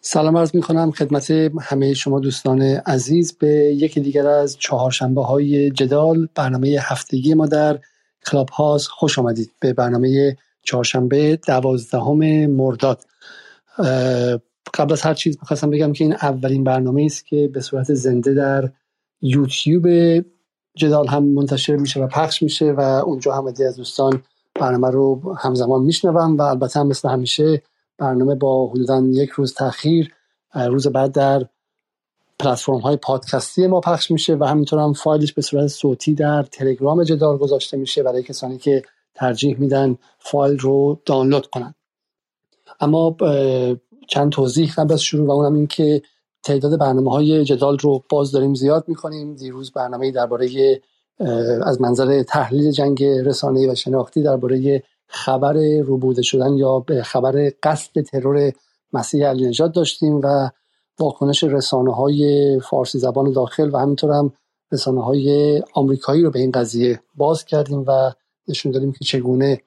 سلام عرض می کنم خدمت همه شما دوستان عزیز. به یکی دیگر از چهارشنبه های جدال برنامه هفتگی ما در کلاب هاست خوش آمدید به برنامه چهارشنبه دوازدهم مرداد. قبل از هر چیز می‌خواستم بگم که این اولین برنامه است که به صورت زنده در یوتیوب جدال هم منتشر میشه و پخش میشه و اونجا هم از دوستان برنامه رو همزمان میشنوم و البته هم مثل همیشه برنامه با حدودا یک روز تاخیر روز بعد در پلتفرم های پادکستی ما پخش میشه و همینطور هم فایلش به صورت صوتی در تلگرام جدال گذاشته میشه برای کسانی که ترجیح میدن فایل رو دانلود کنن. اما چند توضیح قبل از شروع و اونم این که تعداد برنامه های جدال رو باز داریم زیاد می‌کنیم. دیروز برنامه درباره از منظر تحلیل جنگ رسانه‌ای و شناختی درباره خبر روبوده شدن یا به خبر قصد ترور مسیح علی نجات داشتیم و واکنش رسانه های فارسی زبان داخل و همینطور هم رسانه های آمریکایی رو به این قضیه باز کردیم و نشون دادیم که چگونه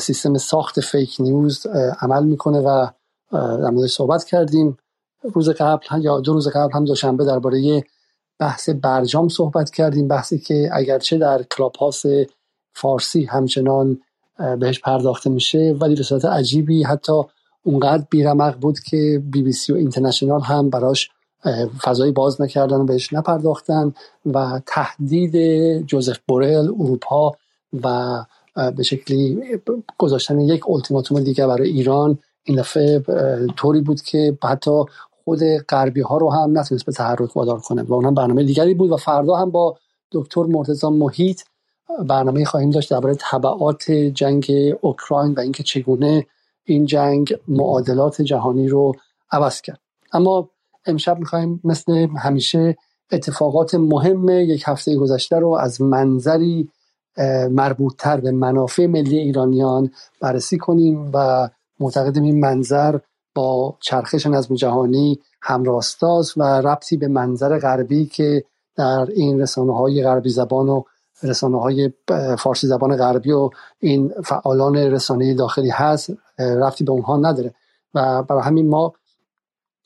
سیستم ساخت فیک نیوز عمل می‌کنه و در موردش صحبت کردیم. روز قبل یا دو روز قبل هم دوشنبه درباره بحث برجام صحبت کردیم. بحثی که اگرچه در کلاب فارسی همچنان بهش پرداخته میشه ولی به صورت عجیبی حتی اونقدر بیرمق بود که بی بی سی و اینترنشنال هم براش فضایی باز نکردن و بهش نپرداختن و تهدید جوزف بورل اروپا و به شکلی گذاشتن یک التیماتوم دیگه برای ایران این دفعه طوری بود که حتی خود غربی ها رو هم نتونست به تحرک وادار کنه و اون هم برنامه دیگری بود و فردا هم با دکتر مرتضی محیط برنامه خواهیم داشت درباره طبعات جنگ اوکراین و اینکه چگونه این جنگ معادلات جهانی رو عوض کرد. اما امشب می‌خوایم مثل همیشه اتفاقات مهم یک هفته گذشته رو از منظری مربوطتر به منافع ملی ایرانیان بررسی کنیم و معتقدیم این منظر با چرخش نظم جهانی همراستاز و ربطی به منظر غربی که در این رسانه های غربی زبان و رسانه های فارسی زبان غربی و این فعالان رسانه داخلی هست رفتی به اونها نداره. و برای همین ما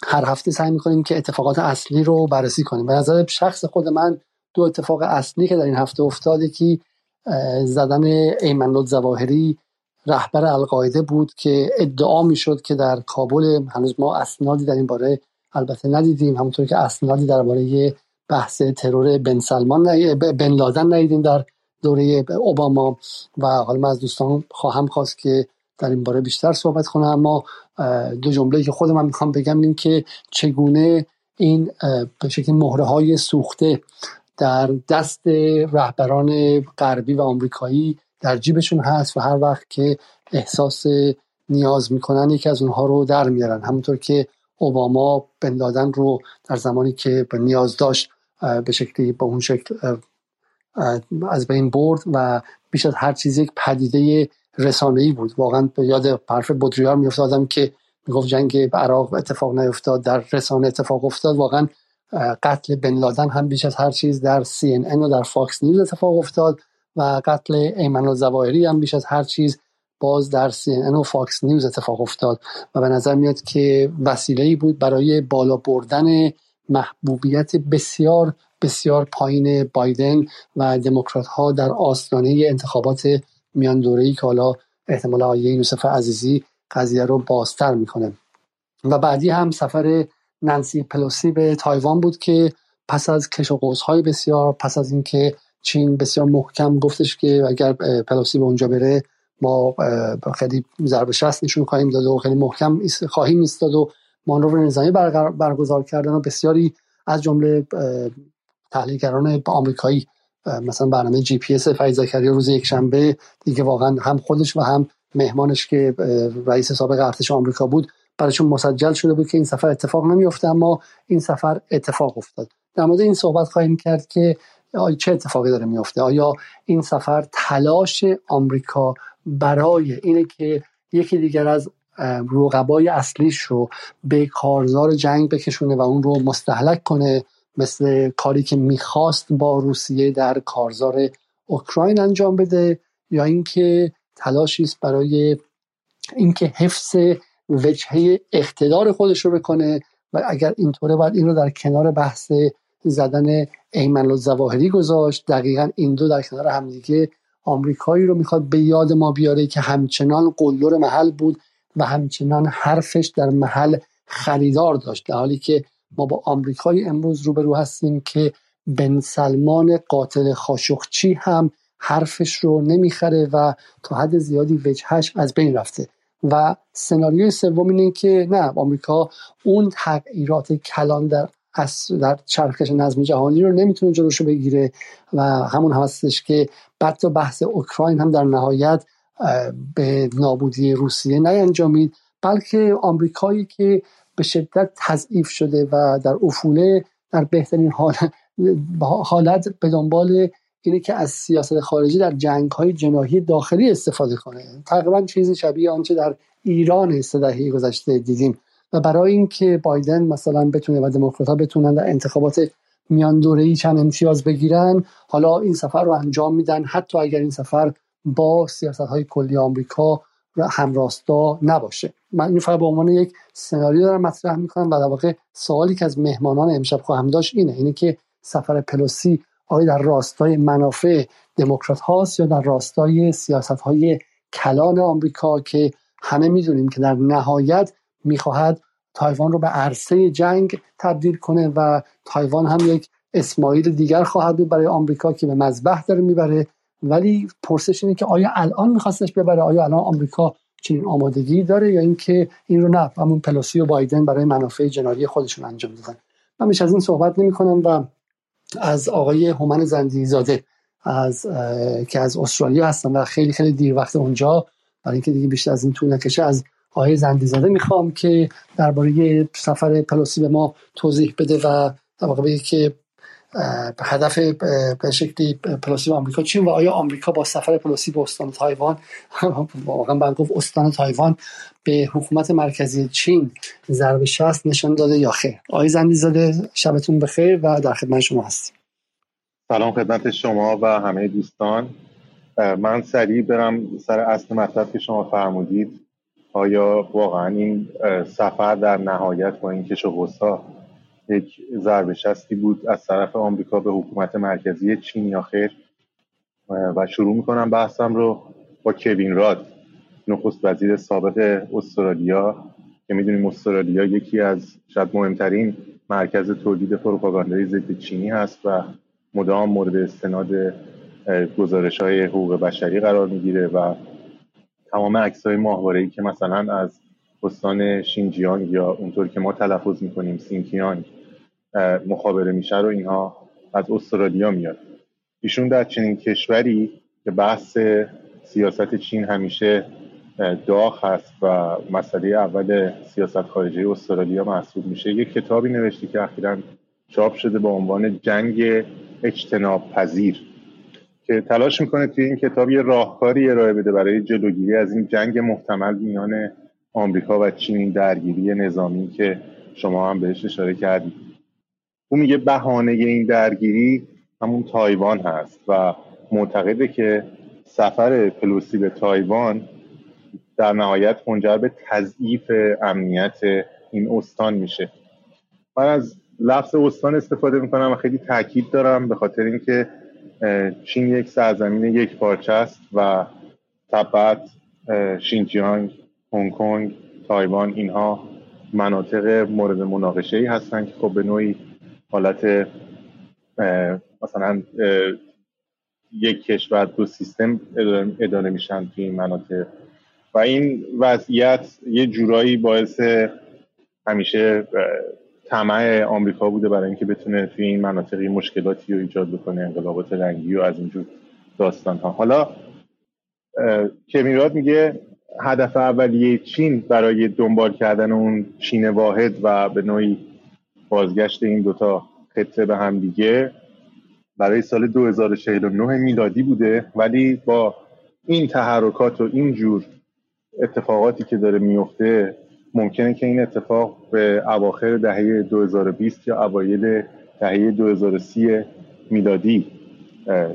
هر هفته سعی می‌کنیم که اتفاقات اصلی رو بررسی کنیم. به نظر شخص خود من دو اتفاق اصلی که در این هفته افتاد که زدن ایمن زواهری رهبر القاعده بود که ادعا می‌شد که در کابل هنوز ما اسنادی در این باره البته ندیدیم همونطور که اسنادی درباره بحث ترور بن سلمان بن لادن ندیدیم در دوره اوباما و حالا من از دوستان خواهم خواست که در این باره بیشتر صحبت کنم. اما دو جمله که خودم می‌خوام بگم این که چگونه این به شکل مهره های سوخته در دست رهبران غربی و آمریکایی در جیبشون هست و هر وقت که احساس نیاز می‌کنن یکی از اونها رو در میارن. همونطور که اوباما بن لادن رو در زمانی که به نیاز داشت به شکلی با اون شکل از بین برد و بیش از هر چیز یک پدیده ای بود. واقعا به یاد حرف بودریار میافتادم که می‌گفت جنگ عراق اتفاق نیفتاد در رسانه اتفاق افتاد. واقعا قتل بن لادن هم بیش از هر چیز در CNN و در فاکس نیوز اتفاق افتاد و قتل ایمن الظواهری هم بیش از هر چیز باز در CNN و فاکس نیوز اتفاق افتاد. و به نظر میاد که وسیله بود برای بالا بردن محبوبیت بسیار بسیار پایین بایدن و دموکرات ها در آستانه انتخابات میان دوره‌ای که حالا احتمالا آقای یوسف عزیزی قضیه رو بازتر می‌کنه. و بعدی هم سفر نانسی پلوسی به تایوان بود که پس از کش و های بسیار پس از اینکه چین بسیار محکم گفتش که اگر پلوسی به اونجا بره ما خیلی ضرب شست نشون خواهیم داد و خیلی محکم خواهیم ایستاد و مانور نظامی برگزار کردن و بسیاری از جمله تحلیلگران آمریکایی مثلا برنامه جی پی اس فیض روز یک شنبه دیگه واقعا هم خودش و هم مهمانش که رئیس سابق ارتش آمریکا بود برایشون مسجل شده بود که این سفر اتفاق نمیفته اما این سفر اتفاق افتاد. در مورد این صحبت خواهیم کرد که چه اتفاقی داره میفته آیا این سفر تلاش آمریکا برای اینه که یکی دیگر از رقبای اصلیش رو به کارزار جنگ بکشونه و اون رو مستحلک کنه مثل کاری که می‌خواست با روسیه در کارزار اوکراین انجام بده یا اینکه تلاشی است برای اینکه حفظ وجهه اقتدار خودش رو بکنه و اگر اینطوره باید این رو در کنار بحث زدن ایمن الزواهری گذاشت. دقیقا این دو در کنار همدیگه آمریکایی رو می‌خواد به یاد ما بیاره که همچنان قلدر محل بود و همچنان حرفش در محل خریدار داشت در حالی که ما با آمریکایی امروز روبرو هستیم که بن سلمان قاتل خاشخچی هم حرفش رو نمی‌خره و تا حد زیادی وجهش از بین رفته. و سناریوی سوم اینه که نه آمریکا اون تغییرات کلان در در چرخش نظم جهانی رو نمی‌تونه جلوشو بگیره و همون هم هستش که بعد بحث اوکراین هم در نهایت به نابودی روسیه نینجامید بلکه آمریکایی که به شدت تضعیف شده و در افوله در بهترین حالت به دنبال اینه که از سیاست خارجی در جنگ های جناهی داخلی استفاده کنه. تقریبا چیزی شبیه آنچه در ایران سه دهه گذشته دیدیم. و برای اینکه بایدن مثلا بتونه و دموکرات بتونن در انتخابات میان دوره ای چند امتیاز بگیرن حالا این سفر رو انجام میدن حتی اگر این سفر با سیاست های کلی آمریکا همراستا نباشه. من این فقط به عنوان یک سناریو دارم مطرح می‌کنم و در واقع سوالی که از مهمانان امشب خواهم داشت اینه. اینه که سفر پلوسی آیا در راستای منافع دموکرات هاست یا در راستای سیاست های کلان آمریکا که همه می‌دونیم که در نهایت می‌خواهد تایوان رو به عرصه جنگ تبدیل کنه و تایوان هم یک اسماعیل دیگر خواهد بود برای آمریکا که به مذبح داره می‌بره ولی پرسش اینه که آیا الان میخواستش ببره؟ آیا الان آمریکا چنین آمادگی داره یا اینکه این رو نه همون پلوسی و بایدن برای منافع جناحی خودشون انجام دادن. من بیش از این صحبت نمی کنم و از آقای هومن زندی زاده از که از استرالیا هستن و خیلی خیلی دیر وقت اونجا برای اینکه دیگه بیشتر از این طول نکشه از آقای زندی زاده می‌خوام که درباره سفر پلوسی به ما توضیح بده و در واقع که هدف به شکلی پلوسی آمریکا چین و آیا آمریکا با سفر پلوسی به استان تایوان واقعا باید گفت استان تایوان به حکومت مرکزی چین ضرب شست نشان داده یا خیر؟ آقای زندی زاده شبتون بخیر و در خدمت شما هستیم. سلام خدمت شما و همه دوستان. من سریع برم سر اصل مطلب که شما فرمودید. آیا واقعا این سفر در نهایت با این کش و یک ضربه شستی بود از طرف آمریکا به حکومت مرکزی چین یا خیر. و شروع می‌کنم بحثم رو با کوین راد نخست وزیر سابق استرالیا که می‌دونیم استرالیا یکی از شاید مهمترین مرکز تولید پروپاگاندای ضد چینی هست و مدام مورد استناد گزارش های حقوق بشری قرار می‌گیره و تمام عکس های ماهواره که مثلا از استان شینجیانگ یا اونطور که ما تلفظ می‌کنیم سینکیانگ مخابره میشه رو اینها از استرالیا میاد. ایشون در چنین کشوری که بحث سیاست چین همیشه داغ هست و مسئله اول سیاست خارجی استرالیا محسوب میشه یک کتابی نوشته که اخیرا چاپ شده با عنوان جنگ اجتناب پذیر که تلاش می‌کنه توی این کتاب یه راهکاری ارائه بده برای جلوگیری از این جنگ محتمل میان آمریکا و چین درگیری نظامی که شما هم بهش اشاره کردید. او میگه بهانه این درگیری همون تایوان هست و معتقده که سفر پلوسی به تایوان در نهایت منجر به تضعیف امنیت این استان میشه. من از لفظ استان استفاده می‌کنم و خیلی تاکید دارم به خاطر اینکه چین یک سرزمین یک پارچه است و تبت شینجیانگ هنگ کنگ تایوان اینها مناطق مورد مناقشه ای هستند که خب به نوعی حالت مثلا یک کشور دو سیستم اداره میشن توی این مناطق. و این وضعیت یه جورایی باعث همیشه طمع آمریکا بوده برای اینکه بتونه توی این مناطق مشکلاتی رو ایجاد بکنه انقلابات رنگی و از اینجور داستان ها حالا کمیرات میگه هدف اولیه چین برای دنبال کردن اون چین واحد و به نوعی بازگشت این دوتا خطه به هم دیگه برای سال 2049 میلادی بوده ولی با این تحرکات و این جور اتفاقاتی که داره میفته ممکنه که این اتفاق به اواخر دهه 2020 یا اوایل دهه 2030 میلادی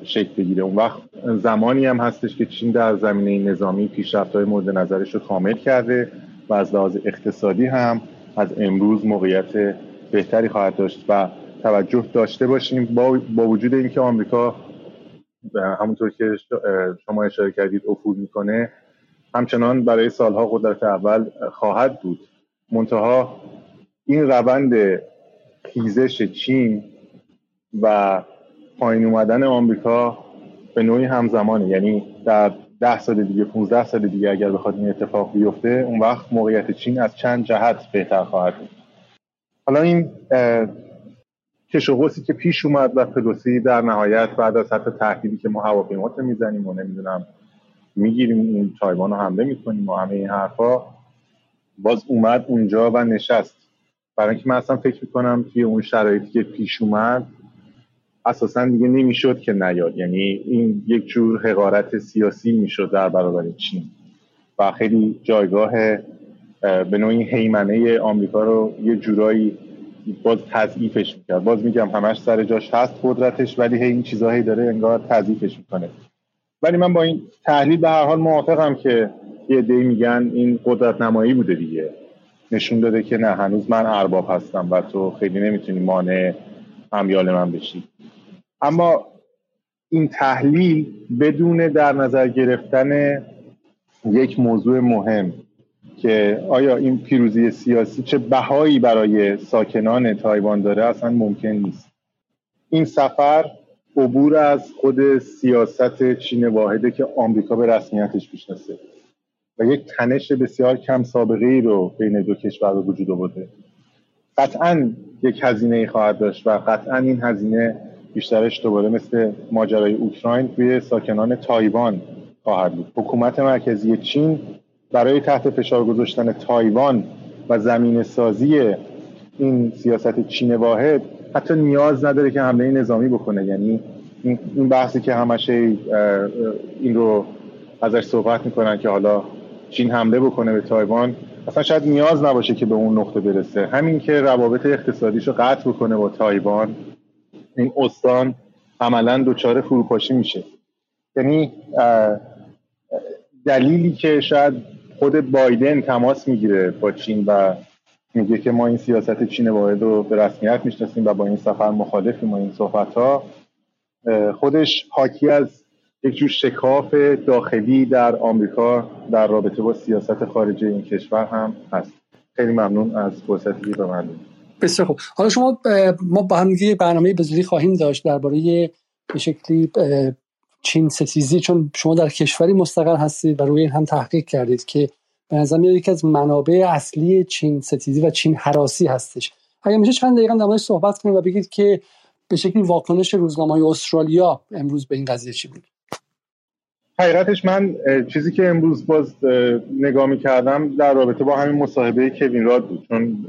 شکل بگیره. اون وقت زمانی هم هستش که چین در زمینه نظامی پیشرفت های مورد نظرش رو کامل کرده و از لحاظ اقتصادی هم از امروز موقعیت بهتری خواهد داشت و توجه داشته باشیم با, با وجود اینکه آمریکا همونطور که شما اشاره کردید افول می‌کنه همچنان برای سالها قدرت اول خواهد بود. منتها این روند خیزش چین و پایین اومدن آمریکا به نوعی همزمانه. یعنی در ده سال دیگه 15 سال دیگه اگر بخواد این اتفاق بیفته اون وقت موقعیت چین از چند جهت بهتر خواهد بود. حالا این کش و که پیش اومد و پلوسی در نهایت بعد از حتی تهدیدی که ما هواپیمات می‌زنیم و نمی‌دونم می‌گیریم این تایوان رو حمله می‌کنیم و همه این حرفا باز اومد اونجا و نشست. برای اینکه من اصلا فکر می‌کنم توی اون شرایطی که پیش اومد اساسا دیگه نمی‌شد که نیاد. یعنی این یک جور حقارت سیاسی می‌شد در برابر چین. و خیلی جایگاه به نوعی حیمنه آمریکا رو یه جورایی باز تضعیفش می‌کرد. باز میگم همش سر جاش هست قدرتش ولی هی این چیزهایی داره انگار تضعیفش می‌کنه. ولی من با این تحلیل به هر حال موافقم که یه دی میگن این قدرت نمایی بوده دیگه. نشون داده که نه هنوز من ارباب هستم و تو خیلی نمی‌تونی مانع همیال من بشی. اما این تحلیل بدون در نظر گرفتن یک موضوع مهم که آیا این پیروزی سیاسی چه بهایی برای ساکنان تایوان داره اصلا ممکن نیست. این سفر عبور از خود سیاست چین واحده که آمریکا به رسمیتش می‌شناسه و یک تنش بسیار کم سابقه ای رو بین دو کشور وجود آورده. قطعا یک هزینه خواهد داشت و قطعا این هزینه بیشترش دوباره مثل ماجرای اوکراین توی ساکنان تایوان خواهد بود. حکومت مرکزی چین برای تحت فشار گذاشتن تایوان و زمین سازی این سیاست چین واحد حتی نیاز نداره که حمله نظامی بکنه. یعنی این بحثی که همش این رو ازش صحبت می‌کنن که حالا چین حمله بکنه به تایوان اصلا شاید نیاز نباشه که به اون نقطه برسه. همین که روابط اقتصادیش رو قطع بکنه با تایوان این استان عملا دچار فروپاشی میشه. یعنی دلیلی که شاید خود بایدن تماس می‌گیره با چین و میگه که ما این سیاست چین واحد رو به رسمیت می‌شناسیم و با این سفر مخالفیم و این صحبت ها خودش حاکی از یک جور شکاف داخلی در آمریکا در رابطه با سیاست خارجی این کشور هم هست. خیلی ممنون از فرصتی که به من بسیار خوب. حالا شما ما با هم دیگه برنامه به خواهیم داشت درباره به شکلی چین ستیزی چون شما در کشوری مستقل هستید و روی این هم تحقیق کردید که به نظر میاد یکی از منابع اصلی چین ستیزی و چین حراسی هستش. اگر میشه چند دقیقه در صحبت کنید و بگید که به شکلی واکنش روزنامه استرالیا امروز به این قضیه چی بود؟ حقیقتش من چیزی که امروز باز نگاه می کردم در رابطه با همین مصاحبه کوین راد بود. چون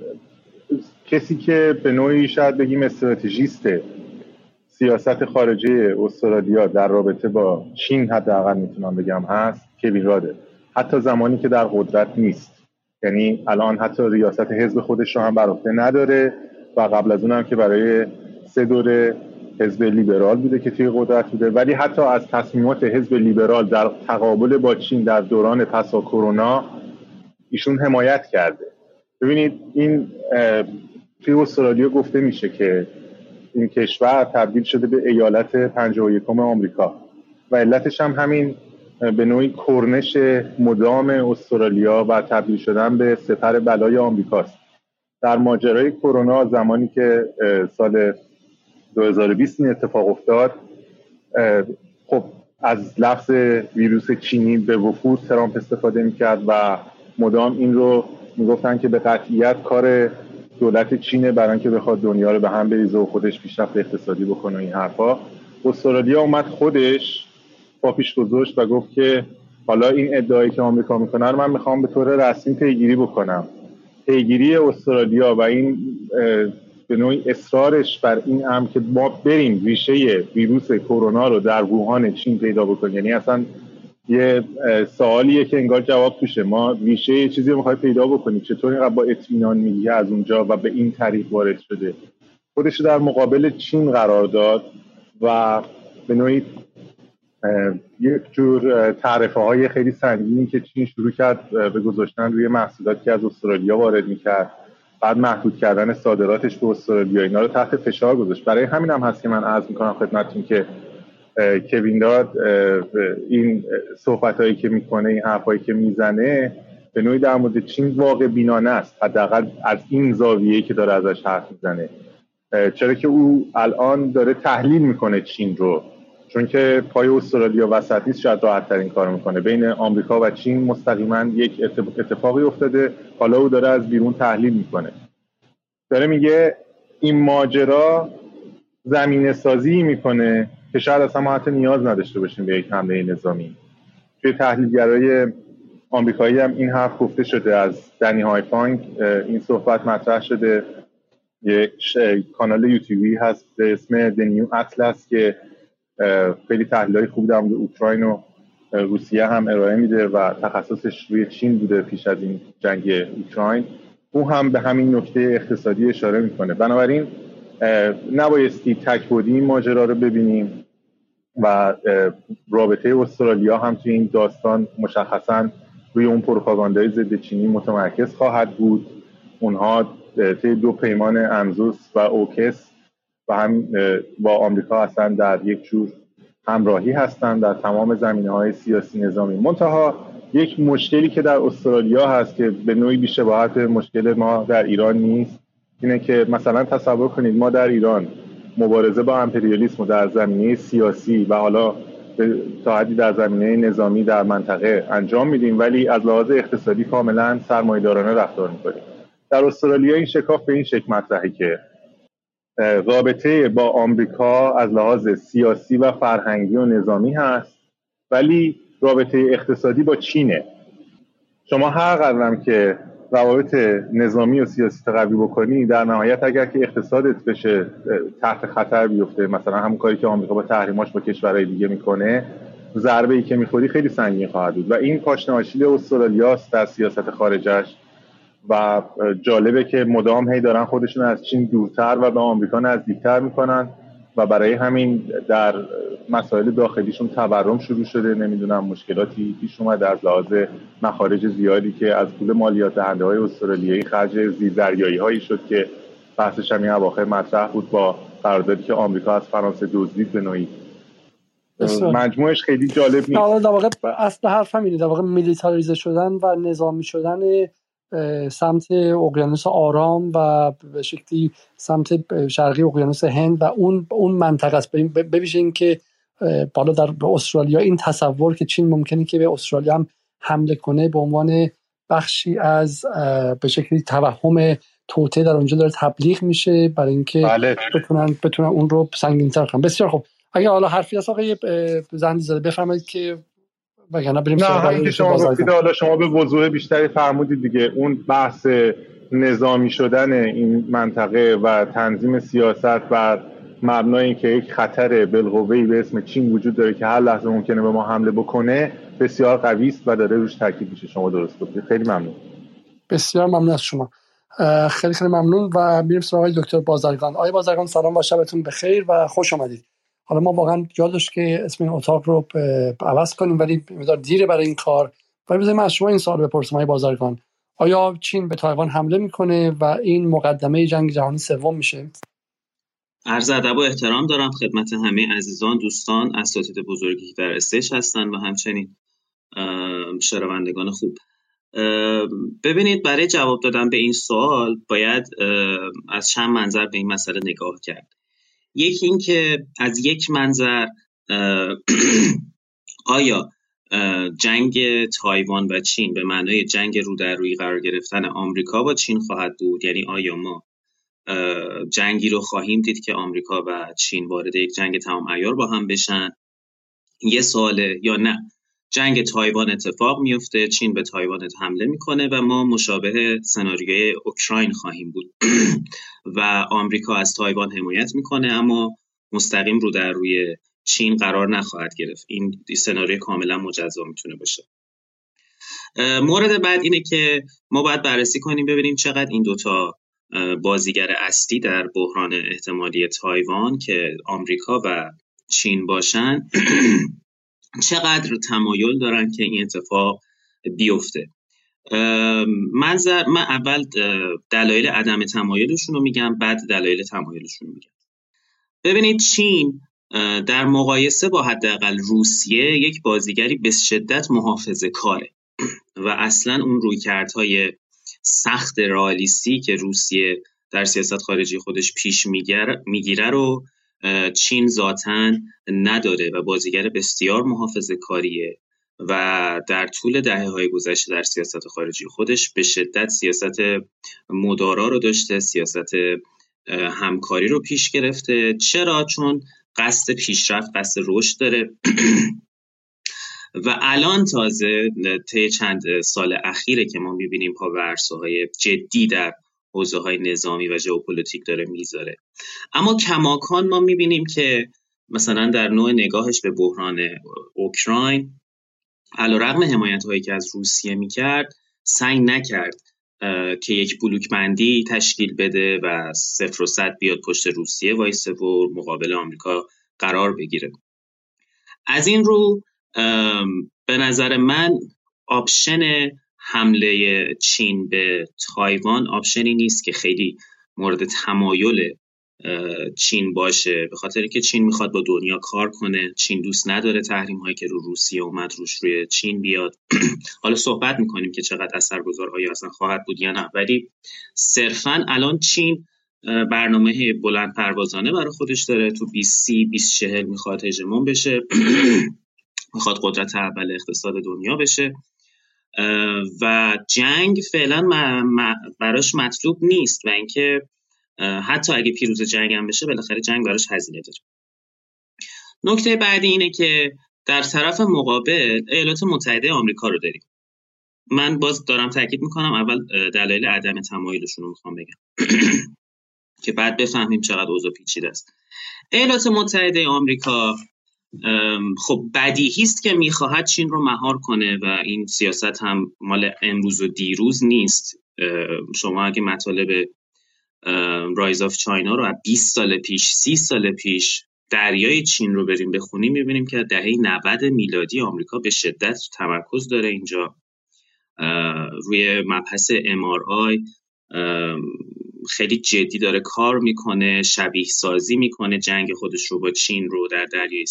کسی که به نوعی شاید بگیم استراتژیست سیاست خارجی استرالیا در رابطه با چین حداقل می‌تونم بگم هست کوین راده حتی زمانی که در قدرت نیست. یعنی الان حتی ریاست حزب خودش رو هم بر نداره و قبل از اونم که برای سه دوره حزب لیبرال بوده که توی قدرت بوده. ولی حتی از تصمیمات حزب لیبرال در تقابل با چین در دوران پسا کرونا ایشون حمایت کرده. ببینید این توی استرالیا گفته میشه که این کشور تبدیل شده به ایالت 51 آمریکا. و علتش هم همین به نوعی کرنش مدام استرالیا و تبدیل شدن به سپر بلای آمریکاست. در ماجرای کرونا زمانی که سال 2020 این اتفاق افتاد خب از لفظ ویروس چینی به وفور ترامپ استفاده می‌کرد و مدام این رو می‌گفتن که به قطعیت کار دولت چینه برای اینکه بخواد دنیا رو به هم بریزه و خودش پیشرفت اقتصادی بکنه این حرفا. استرالیا اومد خودش با پیش گذاشت و گفت که حالا این ادعایی که آمریکا می‌کنه رو من می‌خوام به طور رسمی پیگیری بکنم. پیگیری استرالیا و این به نوعی اصرارش بر این هم که ما بریم ریشه ویروس کرونا رو در ووهان چین پیدا بکنیم. یعنی اصلا یه سوالیه که انگار جواب توشه. ما ریشه یه چیزی رو می‌خوای پیدا بکنیم. چطور اینقدر با اطمینان میگی از اونجا و به این طریق وارد شده؟ خودش در مقابل چین قرار داد و به نوعی یک جور تعرفه های خیلی سنگینی که چین شروع کرد به گذاشتن روی محصولاتی که از استرالیا وارد می‌کرد. بعد محدود کردن صادراتش به استرالیا. اینا رو تحت فشار گذاشت. برای همین هم هست که من عرض می‌کنم خدمتتون که کوین داد این صحبت هایی که می‌کنه این حرف که می‌زنه به نوعی در مورد چین واقع بینانه است. حداقل از این زاویه‌ای که داره ازش حرف می‌زنه. چرا که او الان داره تحلیل می‌کنه چین رو. چون که پای استرالیا وسط نیست شاید راحت ترین کار می‌کنه. بین آمریکا و چین مستقیما یک اتفاقی افتاده. حالا او داره از بیرون تحلیل می‌کنه. داره میگه این ماجرا زمین سازی می‌کنه. که شاید اصلا ما حتی نیاز نداشته باشیم به یک حمله نظامی. توی تحلیلگرای آمریکایی هم این حرف گفته شده از دنی های فانگ این صحبت مطرح شده. یک کانال یوتیوبی هست به اسم دنیو اطلس که خیلی تحلیل های خوب در مورد اوکراین و روسیه هم ارائه میده و تخصصش روی چین بوده پیش از این جنگ اوکراین. او هم به همین نکته اقتصادی اشاره می‌کنه. بنابراین نبایستی تکبودی این ماجرا رو ببینیم. و رابطه استرالیا هم توی این داستان مشخصا روی اون پروپاگاندای ضد چینی متمرکز خواهد بود. اونها طی دو پیمان امزوس و اوکس و هم با آمریکا هستن در یک جور همراهی هستند در تمام زمینه های سیاسی نظامی. منتها یک مشکلی که در استرالیا هست که به نوعی بیشباهت مشکل ما در ایران نیست اینه که مثلا تصور کنید ما در ایران مبارزه با امپریالیسم در زمینه سیاسی و حالا تا حدی در زمینه نظامی در منطقه انجام میدیم ولی از لحاظ اقتصادی کاملا سرمایه‌دارانه رفتار می‌کنیم. در استرالیا این شکاف به این شکل مطرحه که رابطه با آمریکا از لحاظ سیاسی و فرهنگی و نظامی هست ولی رابطه اقتصادی با چینه. شما هر قدرم که روابط نظامی و سیاسی تقوی بکنی در نهایت اگر که اقتصادت بشه تحت خطر بیفته. مثلا همون کاری که آمریکا با تحریماش با کشورهای دیگه می‌کنه ضربه ای که می‌خوری خیلی سنگین خواهد بود. و این پاشنه آشیل استرالیاست در سیاست خارجش. و جالبه که مدام هی دارن خودشون از چین دورتر و به آمریکا نزدیکتر می‌کنن. و برای همین در مسائل داخلیشون تورم شروع شده. نمی‌دونم مشکلاتی پیش اومده از لحاظ مخارج زیادی که از پول مالیات دهنده های استرالیایی خرج زیردریایی هایی شد که بحثش هم این اواخر مطرح بود با قراردادی که آمریکا از فرانسه دزدید به نوعی. مجموعش خیلی جالب نیست. در واقع اصل حرف همینه. در واقع میلیتاریزه شدن و نظامی شدن سمت اقیانوس آرام و به شکلی سمت شرقی اقیانوس هند و اون اون منطقه است. ببیشه اینکه بالا در استرالیا این تصور که چین ممکنه که به استرالیا هم حمله کنه به عنوان بخشی از به شکلی توهم توته در اونجا داره تبلیغ میشه برای اینکه بله. بتونن بتونن اون رو سنگین‌تر کنن. بسیار خوب. اگه حالا حرفی هست آقای زندی زاده بفرمایید که وگرنه بریم نه شما حالا شما به وضوح بیشتری فرمودید دیگه. اون بحث نظامی شدن این منطقه و تنظیم سیاست بر مبنای که یک خطر بالقوه‌ای به اسم چین وجود داره که هر لحظه ممکنه به ما حمله بکنه بسیار قوی است و داره روش تاکید میشه. شما درست گفتید. خیلی ممنون. بسیار ممنون از شما. خیلی خیلی ممنون و میریم سراغ دکتر بازرگان. آقای بازرگان سلام و شبتون بخیر و خوش آمدید حالا ما واقعا یادش که اسم این اتاق رو عوض کنیم ولی مقدار دیره برای این کار. ولی بذاریم از شما این سال بپرسم های بازرگان. آیا چین به تایوان حمله می‌کنه و این مقدمه جنگ جهانی سوم میشه؟ عرض ادب و احترام دارم خدمت همه عزیزان دوستان اساتید بزرگی در استیج هستن و همچنین شنوندگان خوب. ببینید برای جواب دادن به این سوال باید از چند منظر به این مسئله نگاه کرد. یکی اینکه از یک منظر آیا جنگ تایوان و چین به معنای جنگ رو در روی قرار گرفتن آمریکا با چین خواهد بود؟ یعنی آیا ما جنگی رو خواهیم دید که آمریکا و چین وارد یک جنگ تمام ایار با هم بشن؟ یه ساله یا نه. جنگ تایوان اتفاق میفته چین به تایوان حمله می‌کنه و ما مشابه سناریوی اوکراین خواهیم بود. و آمریکا از تایوان حمایت می‌کنه اما مستقیم رو در روی چین قرار نخواهد گرفت. این سناریو کاملا مجزا می‌تونه باشه. مورد بعد اینه که ما باید بررسی کنیم ببینیم چقدر این دوتا بازیگر اصلی در بحران احتمالی تایوان که آمریکا و چین باشن چقدر تمایل دارن که این اتفاق بیفته. من, من اول دلایل عدم تمایلشون رو میگم بعد دلایل تمایلشون رو میگم. ببینید چین در مقایسه با حداقل روسیه یک بازیگری به شدت محافظه کاره. و اصلا اون رویکردهای سخت رالیستی که روسیه در سیاست خارجی خودش پیش می‌گیره رو چین ذاتا نداره و بازیگر بسیار محافظه کاریه و در طول دهه های گذشته در سیاست خارجی خودش به شدت سیاست مدارا رو داشته سیاست همکاری رو پیش گرفته. چرا؟ چون قصد پیشرفت قصد رشد داره. و الان تازه طی چند سال اخیره که ما می‌بینیم پا های جدی در حوزه های نظامی و ژئوپلیتیک داره می‌ذاره اما کماکان ما می‌بینیم که مثلا در نوع نگاهش به بحران اوکراین علیرغم حمایت هایی که از روسیه می‌کرد سعی نکرد که یک بلوکبندی تشکیل بده و صفر و صد بیاد پشت روسیه وایسه و مقابل آمریکا قرار بگیره. از این رو به نظر من option حمله چین به تایوان option ی نیست که خیلی مورد تمایل چین باشه. به خاطر که چین می‌خواد با دنیا کار کنه. چین دوست نداره تحریم هایی که رو روسیه اومد روش روی چین بیاد. حالا صحبت می‌کنیم که چقدر اثرگذار آیا اصلا خواهد بود یا نه. ولی صرفا الان چین برنامه بلند پروازانه برای خودش داره. تو 20 سی 20 40 می‌خواد هژمون بشه. می‌خواد قدرت اول اقتصاد دنیا بشه. و جنگ فعلا براش مطلوب نیست و اینکه حتی اگه پیروز جنگ هم بشه بالاخره جنگ براش هزینه داره. نکته بعدی اینه که در طرف مقابل ایالات متحده آمریکا رو داریم. من باز دارم تاکید می‌کنم اول دلایل عدم تمایلشون رو می‌خوام بگم. که بعد بفهمیم چقدر اوضاع پیچیده است. ایالات متحده آمریکا خب بدیهی است که می‌خواهد چین رو مهار کنه و این سیاست هم مال امروز و دیروز نیست. شما اگه مطالب rise of China رو از 20 سال پیش 30 سال پیش دریای چین رو بریم بخونیم می‌بینیم که دهه 90 میلادی آمریکا به شدت تمرکز داره اینجا. روی مبحث MRI خیلی جدی داره کار می‌کنه شبیه سازی می‌کنه جنگ خودش رو با چین رو در دریای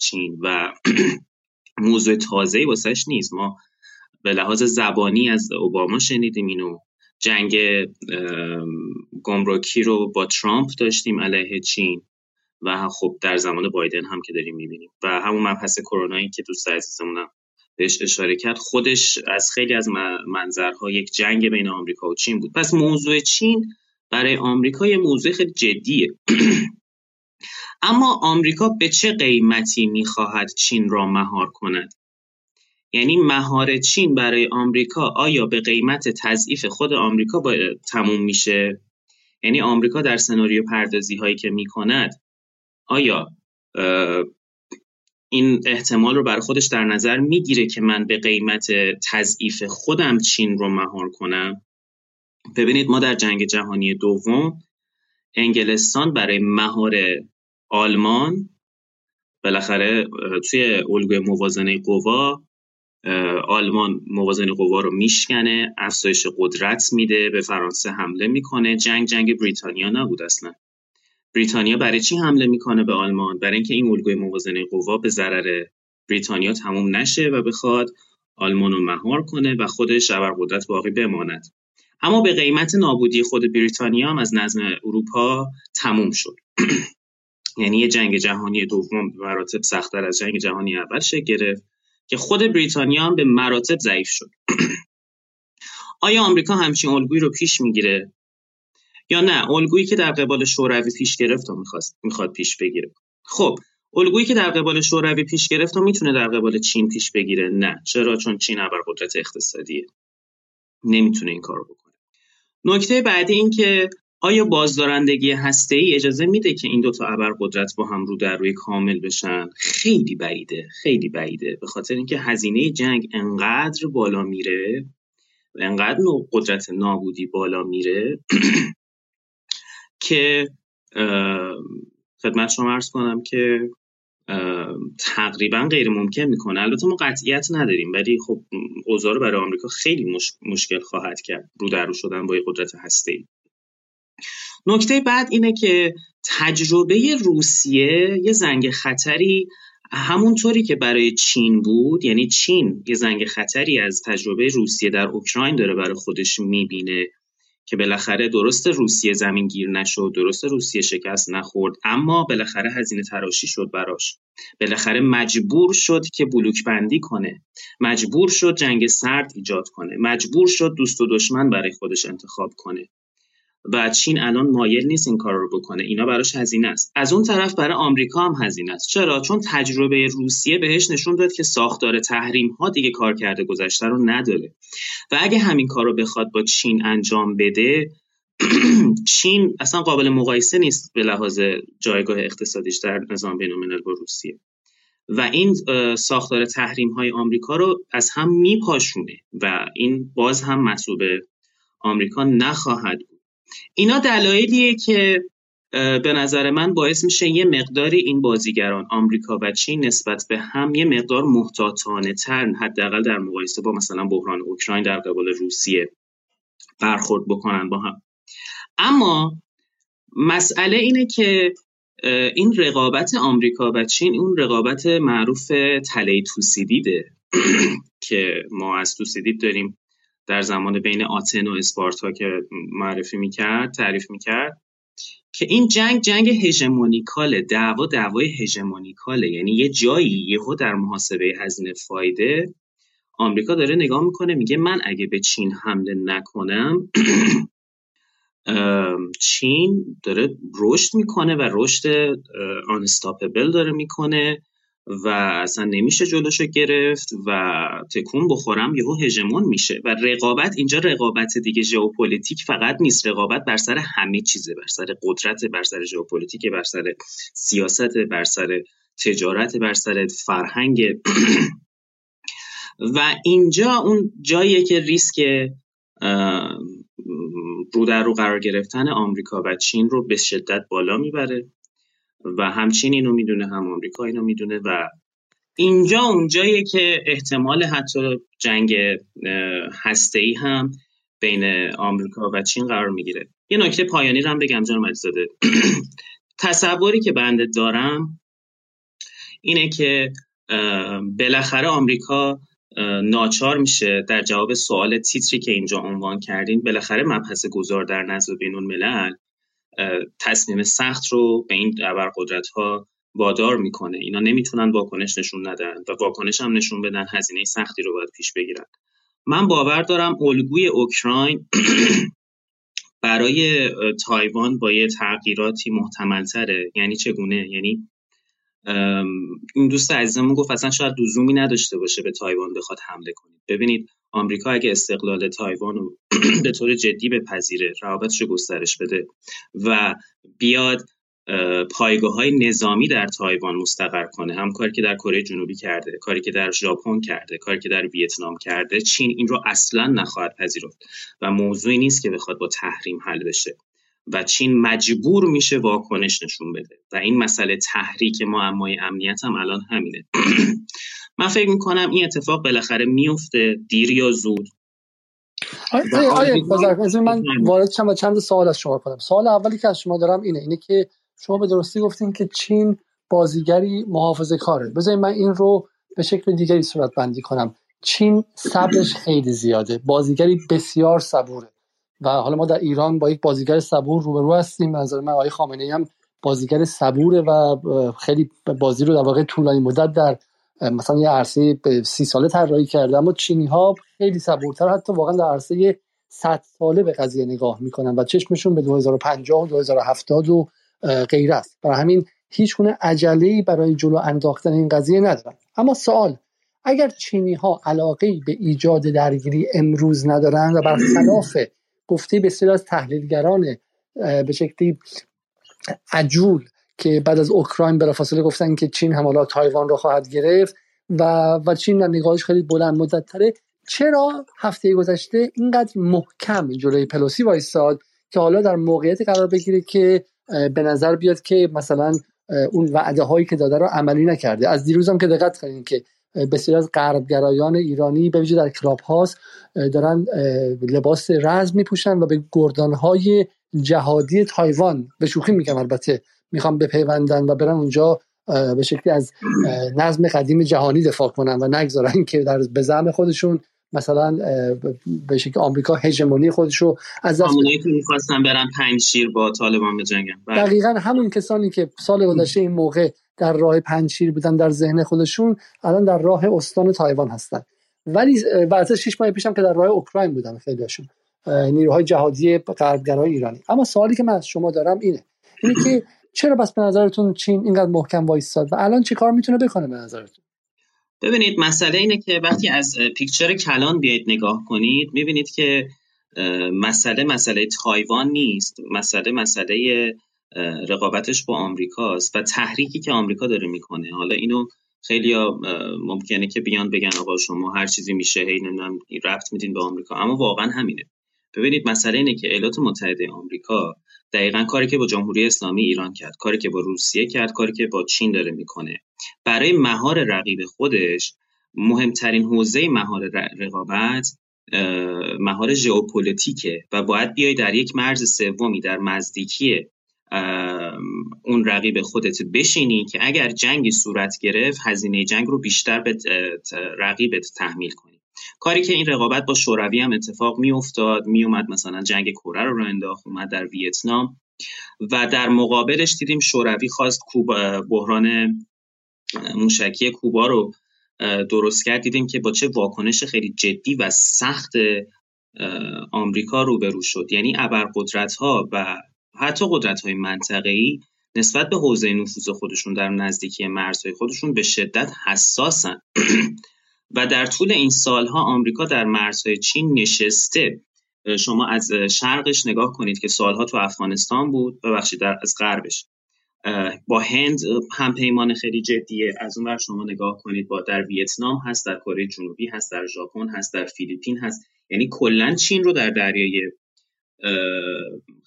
چین و موضوع تازه واسش نیست. ما به لحاظ زبانی از اوباما شنیدیم اینو. جنگ گمرکی رو با ترامپ داشتیم علیه چین و خب در زمان بایدن هم که داریم می‌بینیم. و همون مبحث کرونایی که دوست عزیزمونم بهش اشاره کرد خودش از خیلی از منظرها یک جنگ بین آمریکا و چین بود. پس موضوع چین برای آمریکا یه موضوع خیلی جدیه. اما آمریکا به چه قیمتی می‌خواهد چین را مهار کند؟ یعنی مهار چین برای آمریکا آیا به قیمت تضعیف خود آمریکا با تموم میشه؟ یعنی آمریکا در سناریو پردازی هایی که می‌کند آیا این احتمال رو برای خودش در نظر می‌گیره که من به قیمت تضعیف خودم چین رو مهار کنم. ببینید ما در جنگ جهانی دوم انگلستان برای مهار آلمان بالاخره توی الگوی موازنه قوا آلمان موازنه قوا رو میشکنه افزایش قدرت میده به فرانسه حمله می‌کنه. جنگ جنگ بریتانیا نبود اصلا. بریتانیا برای چی حمله می‌کنه به آلمان؟ برای اینکه این الگوی موازنه قوا به ضرر بریتانیا تموم نشه و بخواد آلمان رو مهار کنه و خودش قدرت باقی بماند. اما به قیمت نابودی خود بریتانیا هم از نظم اروپا تموم شد. یعنی جنگ جهانی دوم به مراتب سختتر از جنگ جهانی اول شکل گرفت که خود بریتانیا هم به مراتب ضعیف شد. آیا آمریکا همچین الگویی رو پیش می‌گیره؟ یا نه؟ الگویی که در قبال شوروی پیش گرفت و می‌خواد پیش بگیره. خب الگویی که در قبال شوروی پیش گرفت و می‌تونه در قبال چین پیش بگیره؟ نه. چرا؟ چون چین قدرت اقتصادیه. نمی‌تونه این کارو بکنه. نکته بعدی این که آیا بازدارندگی ای اجازه میده که این دوتا ابرقدرت با هم رو در روی کامل بشن؟ خیلی بعیده. خیلی بعیده. به خاطر اینکه هزینه جنگ انقدر بالا میره و انقدر قدرت نابودی بالا میره که خدمت شما ارز کنم که تقریبا غیر ممکن می‌کنه. البته ما قطعیت نداریم ولی خب اوضاع رو برای آمریکا خیلی مشکل خواهد کرد. رو در رو شدن با قدرت هسته نکته بعد اینه که تجربه روسیه یه زنگ خطری همونطوری که برای چین بود یعنی چین یه زنگ خطری از تجربه روسیه در اوکراین داره برای خودش می‌بینه. که بالاخره درست روسیه زمین گیر نشد درست روسیه شکست نخورد اما بالاخره هزینه تراشی شد براش. بالاخره مجبور شد که بلوک بندی کنه. مجبور شد جنگ سرد ایجاد کنه. مجبور شد دوست و دشمن برای خودش انتخاب کنه. و چین الان مایل نیست این کار رو بکنه. اینا براش هزینه است. از اون طرف برای آمریکا هم هزینه است. چرا؟ چون تجربه روسیه بهش نشون داد که ساختار تحریم ها دیگه کار کرده گذشته رو نداره. و اگه همین کار رو بخواد با چین انجام بده چین اصلا قابل مقایسه نیست به لحاظ جایگاه اقتصادیش در نظام بین با روسیه. و این ساختار تحریم های آمریکا رو از هم میپاشونه و این باز هم مسئول آمریکا نخواهد اینا دلایلیه که به نظر من باعث میشه یه مقداری این بازیگران آمریکا و چین نسبت به هم یه مقدار محتاطانه تر حداقل در مقایسه با مثلا بحران اوکراین در قبال روسیه برخورد بکنن با هم. اما مسئله اینه که این رقابت آمریکا و چین اون رقابت معروف تله توسیدیده که ما از توسیدید داریم. در زمان بین آتن و اسپارتا که معرفی می‌کرد تعریف می‌کرد که این جنگ جنگ هژمونیکاله دعوا دعوای هژمونیکاله. یعنی یه جایی یهو در محاسبه هزینه فایده آمریکا داره نگاه می‌کنه میگه من اگه به چین حمله نکنم چین داره رشد می‌کنه و رشد unstoppable داره می‌کنه. و اصلا نمیشه جلوشو گرفت و تکون بخورم یهو هژمون میشه و رقابت اینجا رقابت دیگه ژئوپلیتیک فقط نیست. رقابت بر سر همه چیزه بر سر قدرت بر سر ژئوپلیتیک بر سر سیاست بر سر تجارت بر سر فرهنگ. و اینجا اون جاییه که ریسک رو در رو قرار گرفتن آمریکا و چین رو به شدت بالا می‌بره. و هم چین اینو می‌دونه هم آمریکا اینو می‌دونه و اینجا اونجاییه که احتمال حتی جنگ ای هم بین آمریکا و چین قرار می‌گیره. یه نکته پایانی رو هم بگم جان مجزاده تصوری که بنده دارم اینه که بالاخره آمریکا ناچار میشه در جواب سوال تیتری که اینجا عنوان کردین بالاخره مبحث گذار در نزد بین الملل تصمیم سخت رو به این قدرت ها وادار می‌کنه. اینا نمی‌تونن واکنش نشون ندن و واکنش هم نشون بدن هزینه سختی رو باید پیش بگیرن. من باور دارم الگوی اوکراین برای تایوان با یه تغییراتی محتملتره. یعنی چگونه؟ یعنی این دوست عزیزمون گفت اصلا شاید لزومی نداشته باشه به تایوان بخواد حمله کنید. ببینید آمریکا اگه استقلال تایوان رو به طور جدی بپذیره روابطش رو گسترش بده و بیاد پایگاه های نظامی در تایوان مستقر کنه هم کاری که در کره جنوبی کرده کاری که در ژاپن کرده کاری که در ویتنام کرده چین این رو اصلا نخواهد پذیرفت و موضوعی نیست که بخواد با تحریم حل بشه و چین مجبور میشه واکنش نشون بده. و این مسئله تحریک معمای امنیت هم الان همینه. من فکر می‌کنم این اتفاق بالاخره میفته دیر یا زود. آیا من وارد شم و چند سوال از شما کنم. سوال اولی که از شما دارم اینه اینه که شما به درستی گفتین که چین بازیگری محافظه کاره. بذارید من این رو به شکل دیگری صورت بندی کنم. چین صبرش خیلی زیاده. بازیگری بسیار صبوره. و حالا ما در ایران با یک بازیگر صبور روبرو هستیم. نظر من آقای خامنه ای هم بازیگر صبوره و خیلی بازی رو در واقع طولانی مدت در مثلا یه عرصه سی ساله طراحی کرده. اما چینی ها خیلی صبورتر حتی واقعا در عرصه 100 ساله به قضیه نگاه می‌کنن و چشمشون به 2050 و 2070 و غیره است. برای همین هیچ گونه عجله برای جلو انداختن این قضیه ندارن. اما سوال اگر چینی ها علاقه به ایجاد درگیری امروز ندارن و برخلاف گفته بسیار از تحلیلگران به شکلی عجول که بعد از اوکراین بلافاصله گفتن که چین هم حالا تایوان رو خواهد گرفت و و چین در نگاهش خیلی بلند مدت تره چرا هفته گذشته اینقدر محکم جلوی پلوسی وایستاد که حالا در موقعیت قرار بگیره که به نظر بیاد که مثلا اون وعده هایی که داده رو عملی نکرده. از دیروز هم که دقت کنید که بسیار از غربگرایان ایرانی به ویژه در کلاب هاست دارن لباس رز میپوشن و به گردان های جهادی تایوان به شوخی میگم البته. می‌خوام بپیوندن و برن اونجا به شکلی از نظم قدیم جهانی دفاع کنن و نگذارن که در به زعم خودشون مثلا به شکل آمریکا هژمونی خودش رو از دست که می‌خواستن برن پنج شیر با طالبان بجنگن بله. دقیقا همون کسانی که سال گذشته این موقع در راه پنج شیر بودن در ذهن خودشون الان در راه استان تایوان هستن. ولی بعد شش ماه پیشم که در راه اوکراین بودن خیلیشون نیروهای جهادی غربگرای ایرانی. اما سوالی که من از شما دارم اینه. اینه که چرا بس به نظرتون چین اینقدر محکم وایستاد و الان چه کار می‌تونه بکنه به نظرتون؟ ببینید مسئله اینه که وقتی از پیکچر کلان بیاید نگاه کنید می‌بینید که مسئله مسئله تایوان نیست مسئله مسئله رقابتش با آمریکاست و تحریکی که آمریکا داره می‌کنه. حالا اینو خیلی ممکنه که بیان بگن آقا شما هر چیزی میشه هی نمی‌دونم رفت میدین به آمریکا. اما واقعا همینه. ببینید مسئله اینه که ایالات متحده آمریکا دقیقا کاری که با جمهوری اسلامی ایران کرد کاری که با روسیه کرد کاری که با چین داره می‌کنه. برای مهار رقیب خودش مهمترین حوزه مهار رقابت مهار ژئوپلیتیکه و باید بیای در یک مرز سومی در نزدیکی اون رقیب خودت بشینی که اگر جنگی صورت گرفت هزینه جنگ رو بیشتر به رقیبت تحمیل کنی. کاری که این رقابت با شوروی هم اتفاق می افتاد می اومد مثلا جنگ کره رو رو انداخت اومد در ویتنام و در مقابلش دیدیم شوروی خواست بحران موشکی کوبا رو درست کرد. دیدیم که با چه واکنش خیلی جدی و سخت آمریکا روبرو شد. یعنی ابرقدرت ها و حتی قدرت های منطقه‌ای نسبت به حوزه نفوذ خودشون در نزدیکی مرزهای خودشون به شدت حساسن. و در طول این سالها آمریکا در مرزهای چین نشسته. شما از شرقش نگاه کنید که سالها تو افغانستان بود. ببخشید در از غربش. با هند هم پیمان خیلی جدیه. از اون شما نگاه کنید با در ویتنام هست در کره جنوبی هست در ژاپن هست در فیلیپین هست. یعنی کلا چین رو در دریای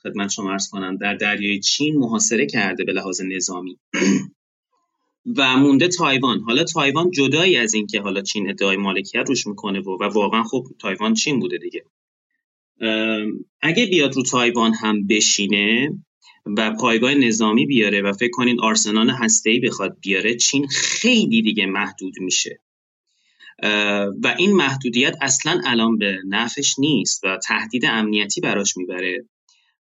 خدمت شما عرض کنم در دریای چین محاصره کرده به لحاظ نظامی. و مونده تایوان. حالا تایوان جدایی از اینکه حالا چین ادعای مالکیت روش می‌کنه و, و واقعا خب تایوان چین بوده دیگه. اگه بیاد رو تایوان هم بشینه و پایگاه نظامی بیاره و فکر کنین آرسنال هسته‌ای بخواد بیاره چین خیلی دیگه محدود میشه. و این محدودیت اصلا الان به نفش نیست و تهدید امنیتی براش می‌بره.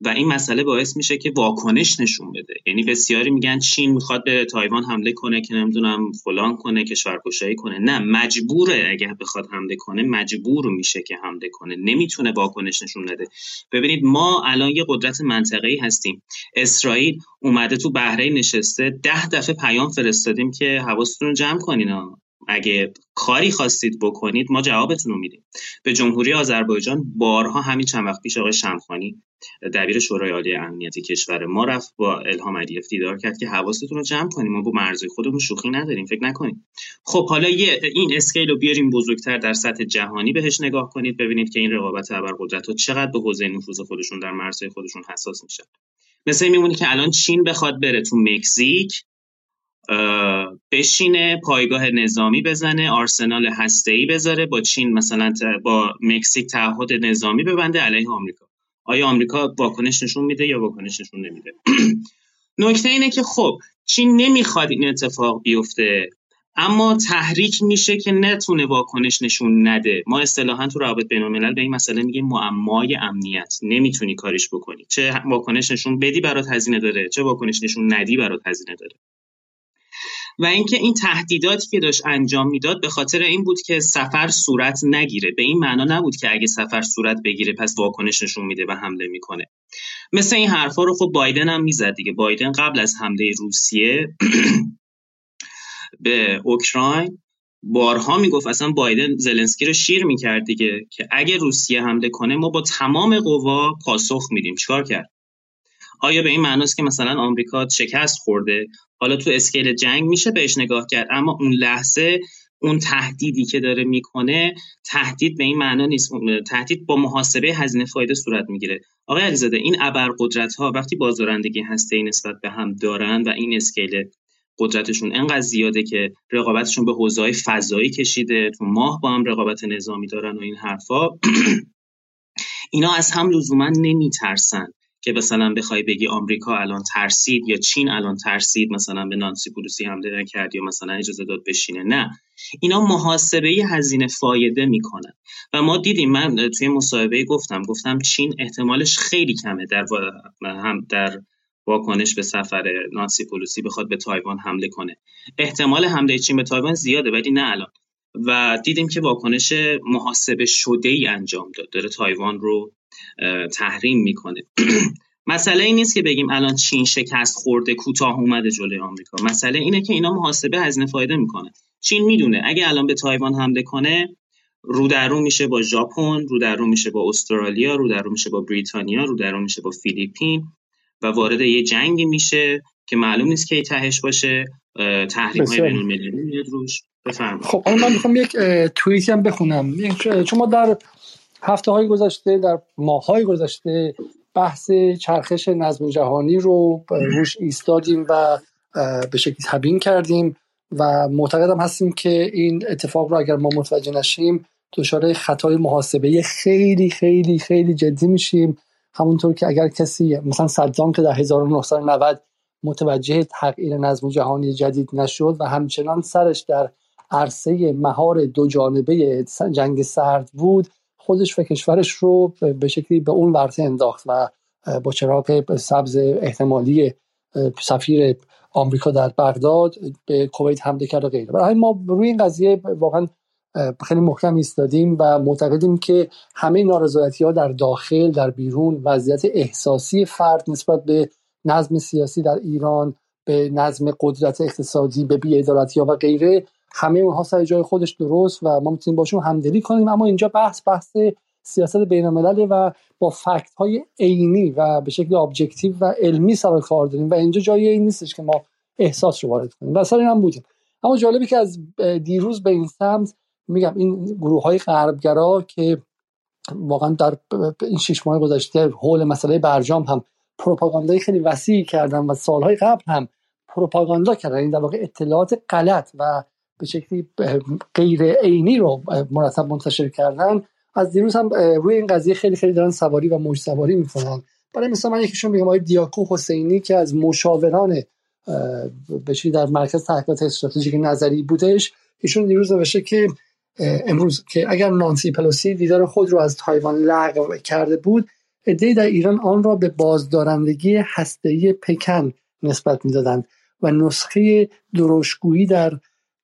و این مسئله باعث میشه که واکنش نشون بده. یعنی بسیاری میگن چین می‌خواد به تایوان حمله کنه که نمی‌دونم فلان کنه کشورکشایی کنه. نه مجبوره اگه بخواد حمله کنه مجبور میشه که حمله کنه. نمی‌تونه واکنش نشون نده. ببینید ما الان یه قدرت منطقه‌ای هستیم. اسرائیل اومده تو بحرین نشسته ده دفعه پیام فرستادیم که حواستون رو جمع کنین اگه کاری خواستید بکنید ما جوابتون رو میدیم. به جمهوری آذربایجان بارها همین چند وقت پیش آقای شمخانی دبیر شورای عالی امنیتی کشور ما رفت با الهام علیف دیدار کرد که حواستون رو جمع کنیم. ما با مرزهای خودمون شوخی نداریم فکر نکنیم. خب حالا یه این اسکیل رو بیاریم بزرگتر در سطح جهانی بهش نگاه کنید ببینید که این رقابت ابرقدرت ها چقدر به حوزه نفوذ خودشون در مرزهای خودشون حساس میشن. مثل میمونه که الان چین بخواد بره تو مکزیک. بشینه پایگاه نظامی بزنه آرسنال هسته‌ای بذاره با چین مثلا با مکزیک تعهد نظامی ببنده علیه آمریکا. آیا آمریکا واکنش نشون میده یا واکنش نشون نمیده؟ نکته اینه که خب چین نمی‌خواد این اتفاق بیفته اما تحریک میشه که نتونه واکنش نشون نده. ما اصطلاحا تو روابط بین الملل به این مسئله میگیم معمای امنیت. نمی‌تونی کاریش بکنی. چه واکنش نشون بدی برات هزینه داره چه واکنش نشون ندی برات هزینه داره. و اینکه این تهدیداتی که داشت انجام می‌داد به خاطر این بود که سفر صورت نگیره. به این معنا نبود که اگه سفر صورت بگیره پس واکنش نشون میده و حمله می‌کنه. مثل این حرفا رو خب بایدن هم می‌زد دیگه. بایدن قبل از حمله روسیه به اوکراین بارها می‌گفت. اصلا بایدن زلنسکی رو شیر می‌کرد دیگه که اگه روسیه حمله کنه ما با تمام قوا پاسخ میدیم. چیکار کرد؟ آیا به این معناست که مثلا آمریکا شکست خورده؟ حالا تو اسکیل جنگ میشه بهش نگاه کرد اما اون لحظه اون تهدیدی که داره می‌کنه تهدید به این معنا نیست. تهدید با محاسبه هزینه فایده صورت می‌گیره. آقای علیزاده این ابرقدرت ها وقتی بازدارندگی هسته نسبت به هم دارن و این اسکیل قدرتشون انقدر زیاده که رقابتشون به حوزه فضایی کشیده تو ماه با هم رقابت نظامی دارن و این حرفا اینا از هم لزوما نمیترسن. که مثلا بخوای بگی آمریکا الان ترسید یا چین الان ترسید مثلا به نانسی پلوسی حمله کرد یا مثلا اجازه داد بشینه نه. اینا محاسبه هزینه فایده می‌کنن. و ما دیدیم من توی مصاحبه گفتم گفتم چین احتمالش خیلی کمه در هم در واکنش به سفر نانسی پلوسی بخواد به تایوان حمله کنه. احتمال حمله چین به تایوان زیاده ولی نه الان. و دیدیم که واکنش محاسبه شده ای انجام داد. داره تایوان رو تحریم می‌کنه. مسئله این نیست که بگیم الان چین شکست خورده کوتاه اومده جلوی آمریکا. مسئله اینه که اینا محاسبه هزینه فایده می‌کنه. چین می‌دونه اگه الان به تایوان حمله کنه رو در میشه با ژاپن رو در میشه با استرالیا رو در میشه با بریتانیا رو در میشه با فیلیپین و وارد یه جنگی میشه که معلوم نیست که تهش باشه. تحریم های بین میاد روش. بفرمایید. خب من می‌خوام یک توییتی هم بخونم. چون ما در هفته های گذشته در ماه های گذشته بحث چرخش نظم جهانی رو روش ایستادیم و به شکلی تبیین کردیم و معتقدم هستیم که این اتفاق رو اگر ما متوجه نشیم دچار خطای محاسبه خیلی خیلی خیلی جدی میشیم. همونطور که اگر کسی مثلا صدام که در 1990 متوجه تغییر نظم جهانی جدید نشد و همچنان سرش در عرصه مهار دو جانبه جنگ سرد بود. خودش و کشورش رو به شکلی به اون ورطه انداخت و با چراغ سبز احتمالی سفیر آمریکا در بغداد به کویت حمله کرد و غیره. برای ما روی این قضیه واقعا خیلی محکم ایستادیم و معتقدیم که همه نارضایتی ها در داخل در بیرون وضعیت احساسی فرد نسبت به نظم سیاسی در ایران به نظم قدرت اقتصادی به بیعدالتی ها و غیره همه اونها سر جای خودش درست و ما می‌تونیم باشون همدلی کنیم. اما اینجا بحث بحث سیاست بین‌الملله و با فکت های عینی و به شکل objective و علمی سر کار داریم و اینجا جایی این نیستش که ما احساس رو وارد کنیم. و سر این هم بودیم. اما جالبی که از دیروز به این سمت میگم این گروه های غربگرا که واقعا در این شش ماه گذشته حول مسئله برجام هم پروپاگاندای خیلی وسیعی کردن و سالهای قبل هم پروپاگاندا کردن. این در واقع اطلاعات غلط و به شکلی غیر عینی رو مرتب منتشر کردن. از دیروز هم روی این قضیه خیلی خیلی دارن سواری و موج سواری می‌کنن. برای مثلا من یکیشون میگم آقای دیاکو حسینی که از مشاوران بشی در مرکز تحقیقات استراتژیک نظری بودش. ایشون دیروز نوشته که امروز که اگر نانسی پلوسی دیدار خود رو از تایوان لغو کرده بود عدهای در ایران آن را به بازدارندگی هسته‌ای پکن نسبت می‌دادند و نسخه دروشگویی در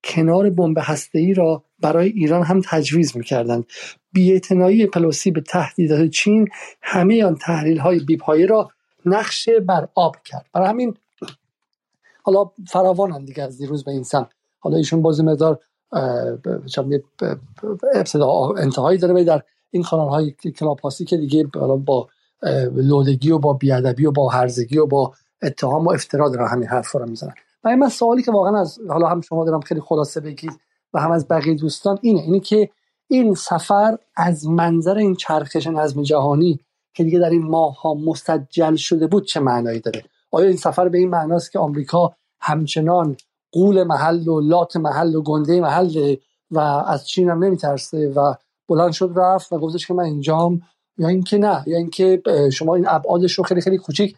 کنار بمب هسته‌ای را برای ایران هم تجویز می‌کردند. بیاعتنایی پلوسی به تهدیدات چین همه آن تحلیل های بیپایه را نقشه بر آب کرد. برای همین حالا فراوانند دیگه از دیروز به این سم حالا ایشون بازی مقدار انتهایی داره در این خانال های کلاب که دیگه با لودگی و با بیادبی و با هرزگی و با اتهام و افترا دارن همین حرف رو می‌زنن. و من سوالی که واقعا از حالا هم شما دارم خیلی خلاصه بگید و هم از بقیه دوستان اینه اینه که این سفر از منظر این چرخش نظم جهانی که دیگه در این ماه ها مستجل شده بود چه معنایی داره؟ آیا این سفر به این معناست که آمریکا همچنان قول محل و لات محل و گنده محل و از چین هم نمیترسه و بلند شد رفت و گفتش که من اینجام یا اینکه نه یا اینکه شما این ابعادش رو خیلی خیلی کوچیک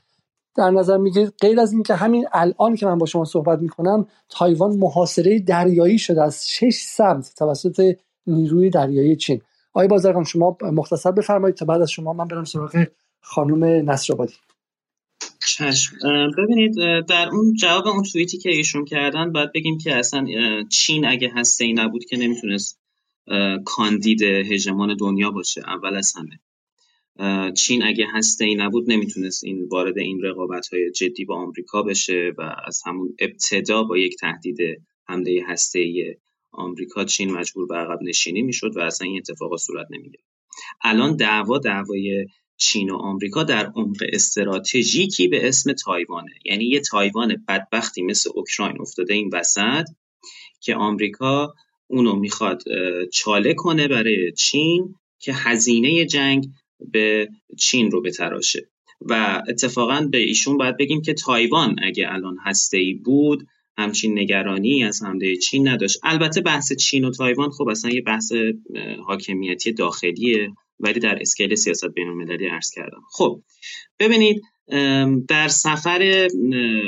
در نظر می‌گیرید. غیر از اینکه همین الان که من با شما صحبت می‌کنم تایوان محاصره دریایی شده از شش سمت توسط نیروی دریایی چین. آقای بازرگان شما مختصر بفرمایید تا بعد از شما من برم سراغ خانم نصرآبادی. چشم. ببینید در اون جواب اون توییتی که ایشون کردن باید بگیم که اصلا چین اگه هسته ای نبود که نمی‌تونست کاندید هژمون دنیا باشه اول از همه. چین اگه هسته ای نبود نمی‌تونست این وارد این رقابت های جدی با آمریکا بشه و از همون ابتدا با یک تهدید حمله هسته ای آمریکا چین مجبور به عقب نشینی می‌شد و اصلا این اتفاقا صورت نمی‌گیره الان دعوا دعوای چین و آمریکا در عمق استراتژیکی به اسم تایوانه. یعنی یه تایوان بدبختی مثل اوکراین افتاده این وسط که آمریکا اونو می‌خواد چاله کنه برای چین که هزینه جنگ به چین رو بتراشه و اتفاقا به ایشون باید بگیم که تایوان اگه الان هسته ای بود همچین نگرانی از حمله چین نداشت. البته بحث چین و تایوان خب اصلا یه بحث حاکمیتی داخلیه ولی در scale سیاست بین المللی عرض کردم. خب ببینید در سفر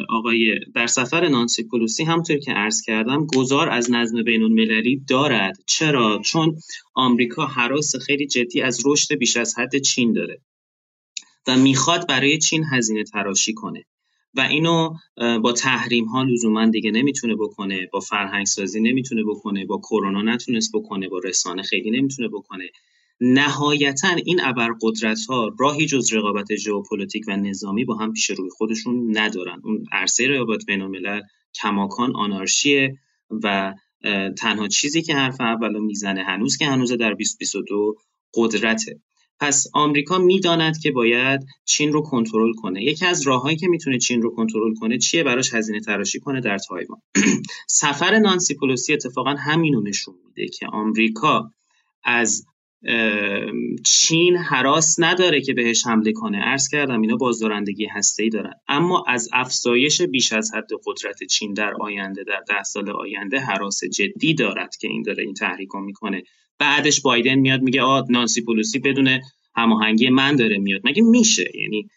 آقای در سفر نانسی پلوسی همطور که عرض کردم گذار از نظم بین المللی دارد. چرا؟ چون آمریکا هراس خیلی جدی از رشد بیش از حد چین داره و می‌خواد برای چین هزینه تراشی کنه. و اینو با تحریم ها لزوما دیگه نمی‌تونه بکنه با فرهنگ سازی نمی‌تونه بکنه با کرونا نتونست بکنه با رسانه خیلی نمی‌تونه بکنه. نهایتا این ابرقدرت ها راهی جز رقابت ژئوپلیتیک و نظامی با هم پیش روی خودشون ندارن. اون عرصه رقابت بین الملل کماکان آنارشیه و تنها چیزی که حرف اولو می‌زنه هنوز که هنوز در 2022 قدرته. پس آمریکا می‌داند که باید چین رو کنترل کنه. یکی از راههایی که می‌تونه چین رو کنترل کنه چیه؟ براش هزینه تراشی کنه در تایوان. سفر نانسی پلوسی اتفاقا همینو نشون میده که آمریکا از چین حراس نداره که بهش حمله کنه. عرض کردم اینا بازدارندگی ای دارن. اما از افزایش بیش از حد قدرت چین در آینده در ده سال آینده حراس جدی دارد که این داره این تحریک می‌کنه. بعدش بایدن میاد میگه آ نانسی پولوسی بدون هماهنگی من داره میاد. مگه میشه؟ یعنی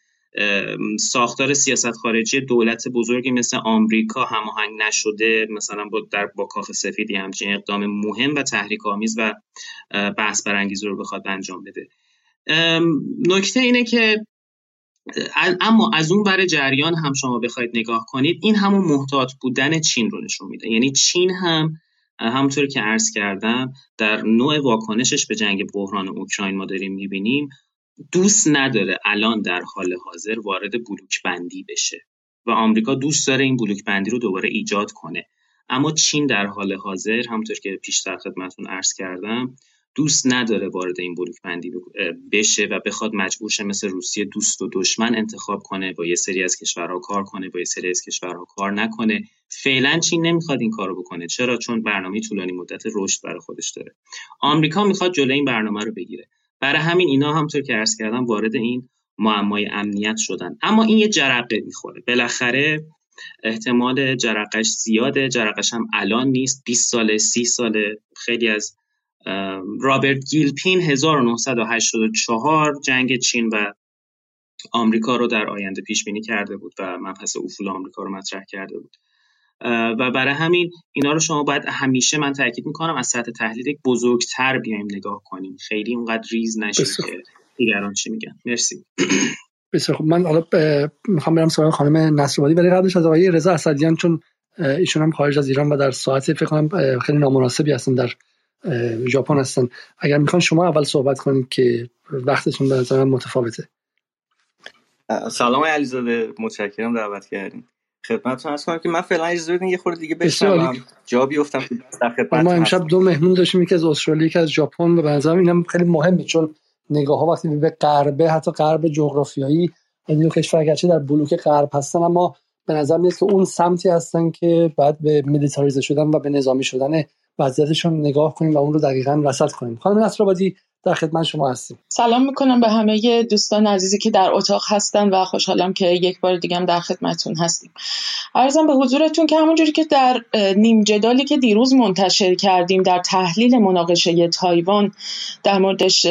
ساختار سیاست خارجی دولت بزرگی مثل آمریکا هماهنگ نشده مثلا با در با کاخ سفیدی همچین اقدام مهم و تحریک آمیز و بحث برانگیز رو بخواد انجام بده. نکته اینه که اما از اون برای جریان هم شما بخواید نگاه کنید این همون محتاط بودن چین رو نشون میده. یعنی چین هم همونطور که عرض کردم در نوع واکنشش به جنگ بحران اوکراین ما داریم می‌بینیم دوست نداره الان در حال حاضر وارد بلوک بندی بشه و آمریکا دوست داره این بلوک بندی رو دوباره ایجاد کنه. اما چین در حال حاضر همونطور که پیشتر خدمتتون عرض کردم دوست نداره وارد این بلوک بندی بشه و بخواد مجبور شه مثل روسیه دوست و دشمن انتخاب کنه با یه سری از کشورها کار کنه با یه سری از کشورها کار نکنه. فعلا چین نمی‌خواد این کارو بکنه. چرا؟ چون برنامه طولانی مدت رشد برای خودش داره. آمریکا می‌خواد جلوی این برنامه رو بگیره. برای همین اینا همطور که عرض کردم وارد این معمای امنیت شدن. اما این یه جرقه می‌خوره. بالاخره احتمال جرقش زیاده. جرقش هم الان نیست. 20 ساله 30 ساله خیلی از رابرت گیلپین 1984 جنگ چین و آمریکا رو در آینده پیش بینی کرده بود و مبحث افول آمریکا رو مطرح کرده بود. و برای همین اینا رو شما باید همیشه من تاکید می‌کنم از سطح تحلیل بزرگتر بیایم نگاه کنیم. خیلی اونقدر ریز نشیم که دیگران چی میگن. مرسی. بسیار خب من حالا می‌خوام برم سراغ خانم نصرآبادی ولی قبلش از آقای رضا اسدیان چون ایشون هم خارج از ایران و در ساعت فکر کنم خیلی نامناسبی هستن در ژاپن هستن. اگر می‌خوان شما اول صحبت کنید که وقتتون به نظر متفاوته. سلام علیزاده. متشکرم دعوت کردین. خدمتتون هست کنم که من فعلا اجازه بدین یه خورده دیگه بشنوم. جا بیفتم در خدمت ما امشب دو مهمون داشتیم یکی از استرالیا یکی از ژاپن و به نظرم اینم خیلی مهمه چون نگاه ها وقتی به غربه حتی غرب جغرافیایی این کشور گرچه در بلوک غرب هستن اما به نظر میاد که اون سمتی هستن که بعد به میلیتاریزه شدن و به نظامی شدن وضعیتشون نگاه کنیم و اون رو دقیقا رصد کنیم. خانم نصرآبادی در خدمت شما هستیم. سلام می‌کنم به همه دوستان عزیزی که در اتاق هستن و خوشحالم که یک بار دیگه هم در خدمتون هستیم. ارزم به حضورتون که همونجوری که در نیم جدالی که دیروز منتشر کردیم در تحلیل مناقشه تایوان در موردش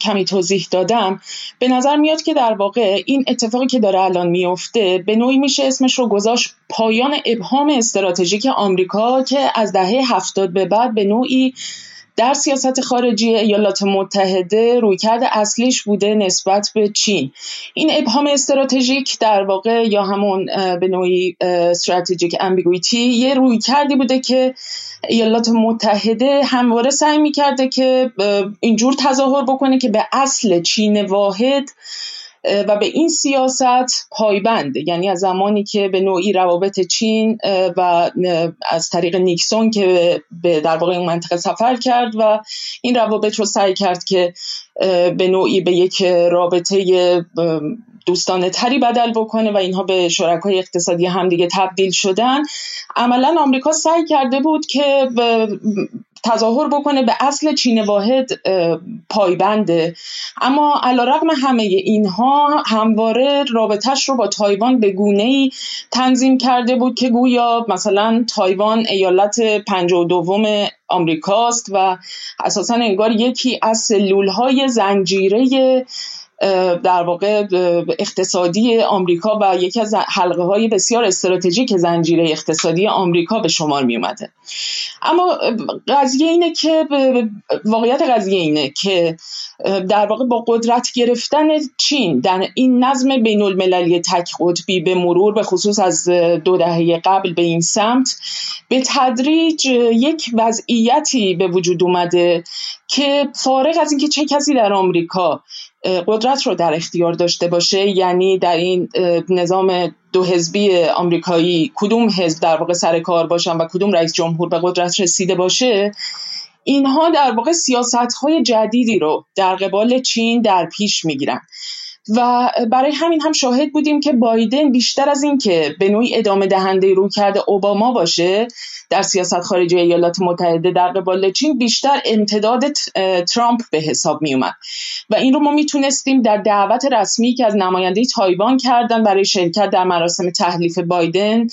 کمی توضیح دادم به نظر میاد که در واقع این اتفاقی که داره الان میفته به نوعی میشه اسمش رو گذاشت پایان ابهام استراتژیک آمریکا که از دهه هفتاد به بعد به نوعی در سیاست خارجی ایالات متحده رویکرد اصلیش بوده نسبت به چین. این ابهام استراتژیک در واقع یا همون به نوعی استراتژیک امبیگویتی یه رویکردی بوده که ایالات متحده همواره سعی می‌کرده که اینجور تظاهر بکنه که به اصل چین واحد و به این سیاست پایبنده یعنی از زمانی که به نوعی روابط چین و از طریق نیکسون که به در واقع این منطقه سفر کرد و این روابط رو سعی کرد که به نوعی به یک رابطه دوستانه تری بدل بکنه و اینها به شرکای اقتصادی همدیگه تبدیل شدن. عملا آمریکا سعی کرده بود که تظاهر بکنه به اصل چین واحد پایبنده. اما علیرغم همه اینها همواره رابطهش رو با تایوان به گونه ای تنظیم کرده بود که گویا مثلا تایوان ایالت و دوم آمریکاست و اساسا انگار یکی از سلول های زنجیره در واقع اقتصادی آمریکا و یکی از حلقه های بسیار استراتژیک زنجیره اقتصادی آمریکا به شمار می اومده اما قضیه اینه که واقعیت قضیه اینه که در واقع با قدرت گرفتن چین در این نظم بین المللی تک قطبی به مرور به خصوص از دو دهه قبل به این سمت به تدریج یک وضعیتی به وجود اومده که فارغ از اینکه چه کسی در آمریکا قدرت رو در اختیار داشته باشه یعنی در این نظام دو حزبی آمریکایی کدوم حزب در واقع سر کار باشن و کدوم رئیس جمهور به قدرت رسیده باشه اینها در واقع سیاست های جدیدی رو در قبال چین در پیش می‌گیرن. و برای همین هم شاهد بودیم که بایدن بیشتر از اینکه به نوعی ادامه دهنده رو کرده اوباما باشه در سیاست خارجی ایالات متحده در قبال چین بیشتر امتداد ترامپ به حساب می اومد. و این رو ما می‌تونستیم در دعوت رسمی که از نماینده تایوان کردن برای شرکت در مراسم تحلیف بایدن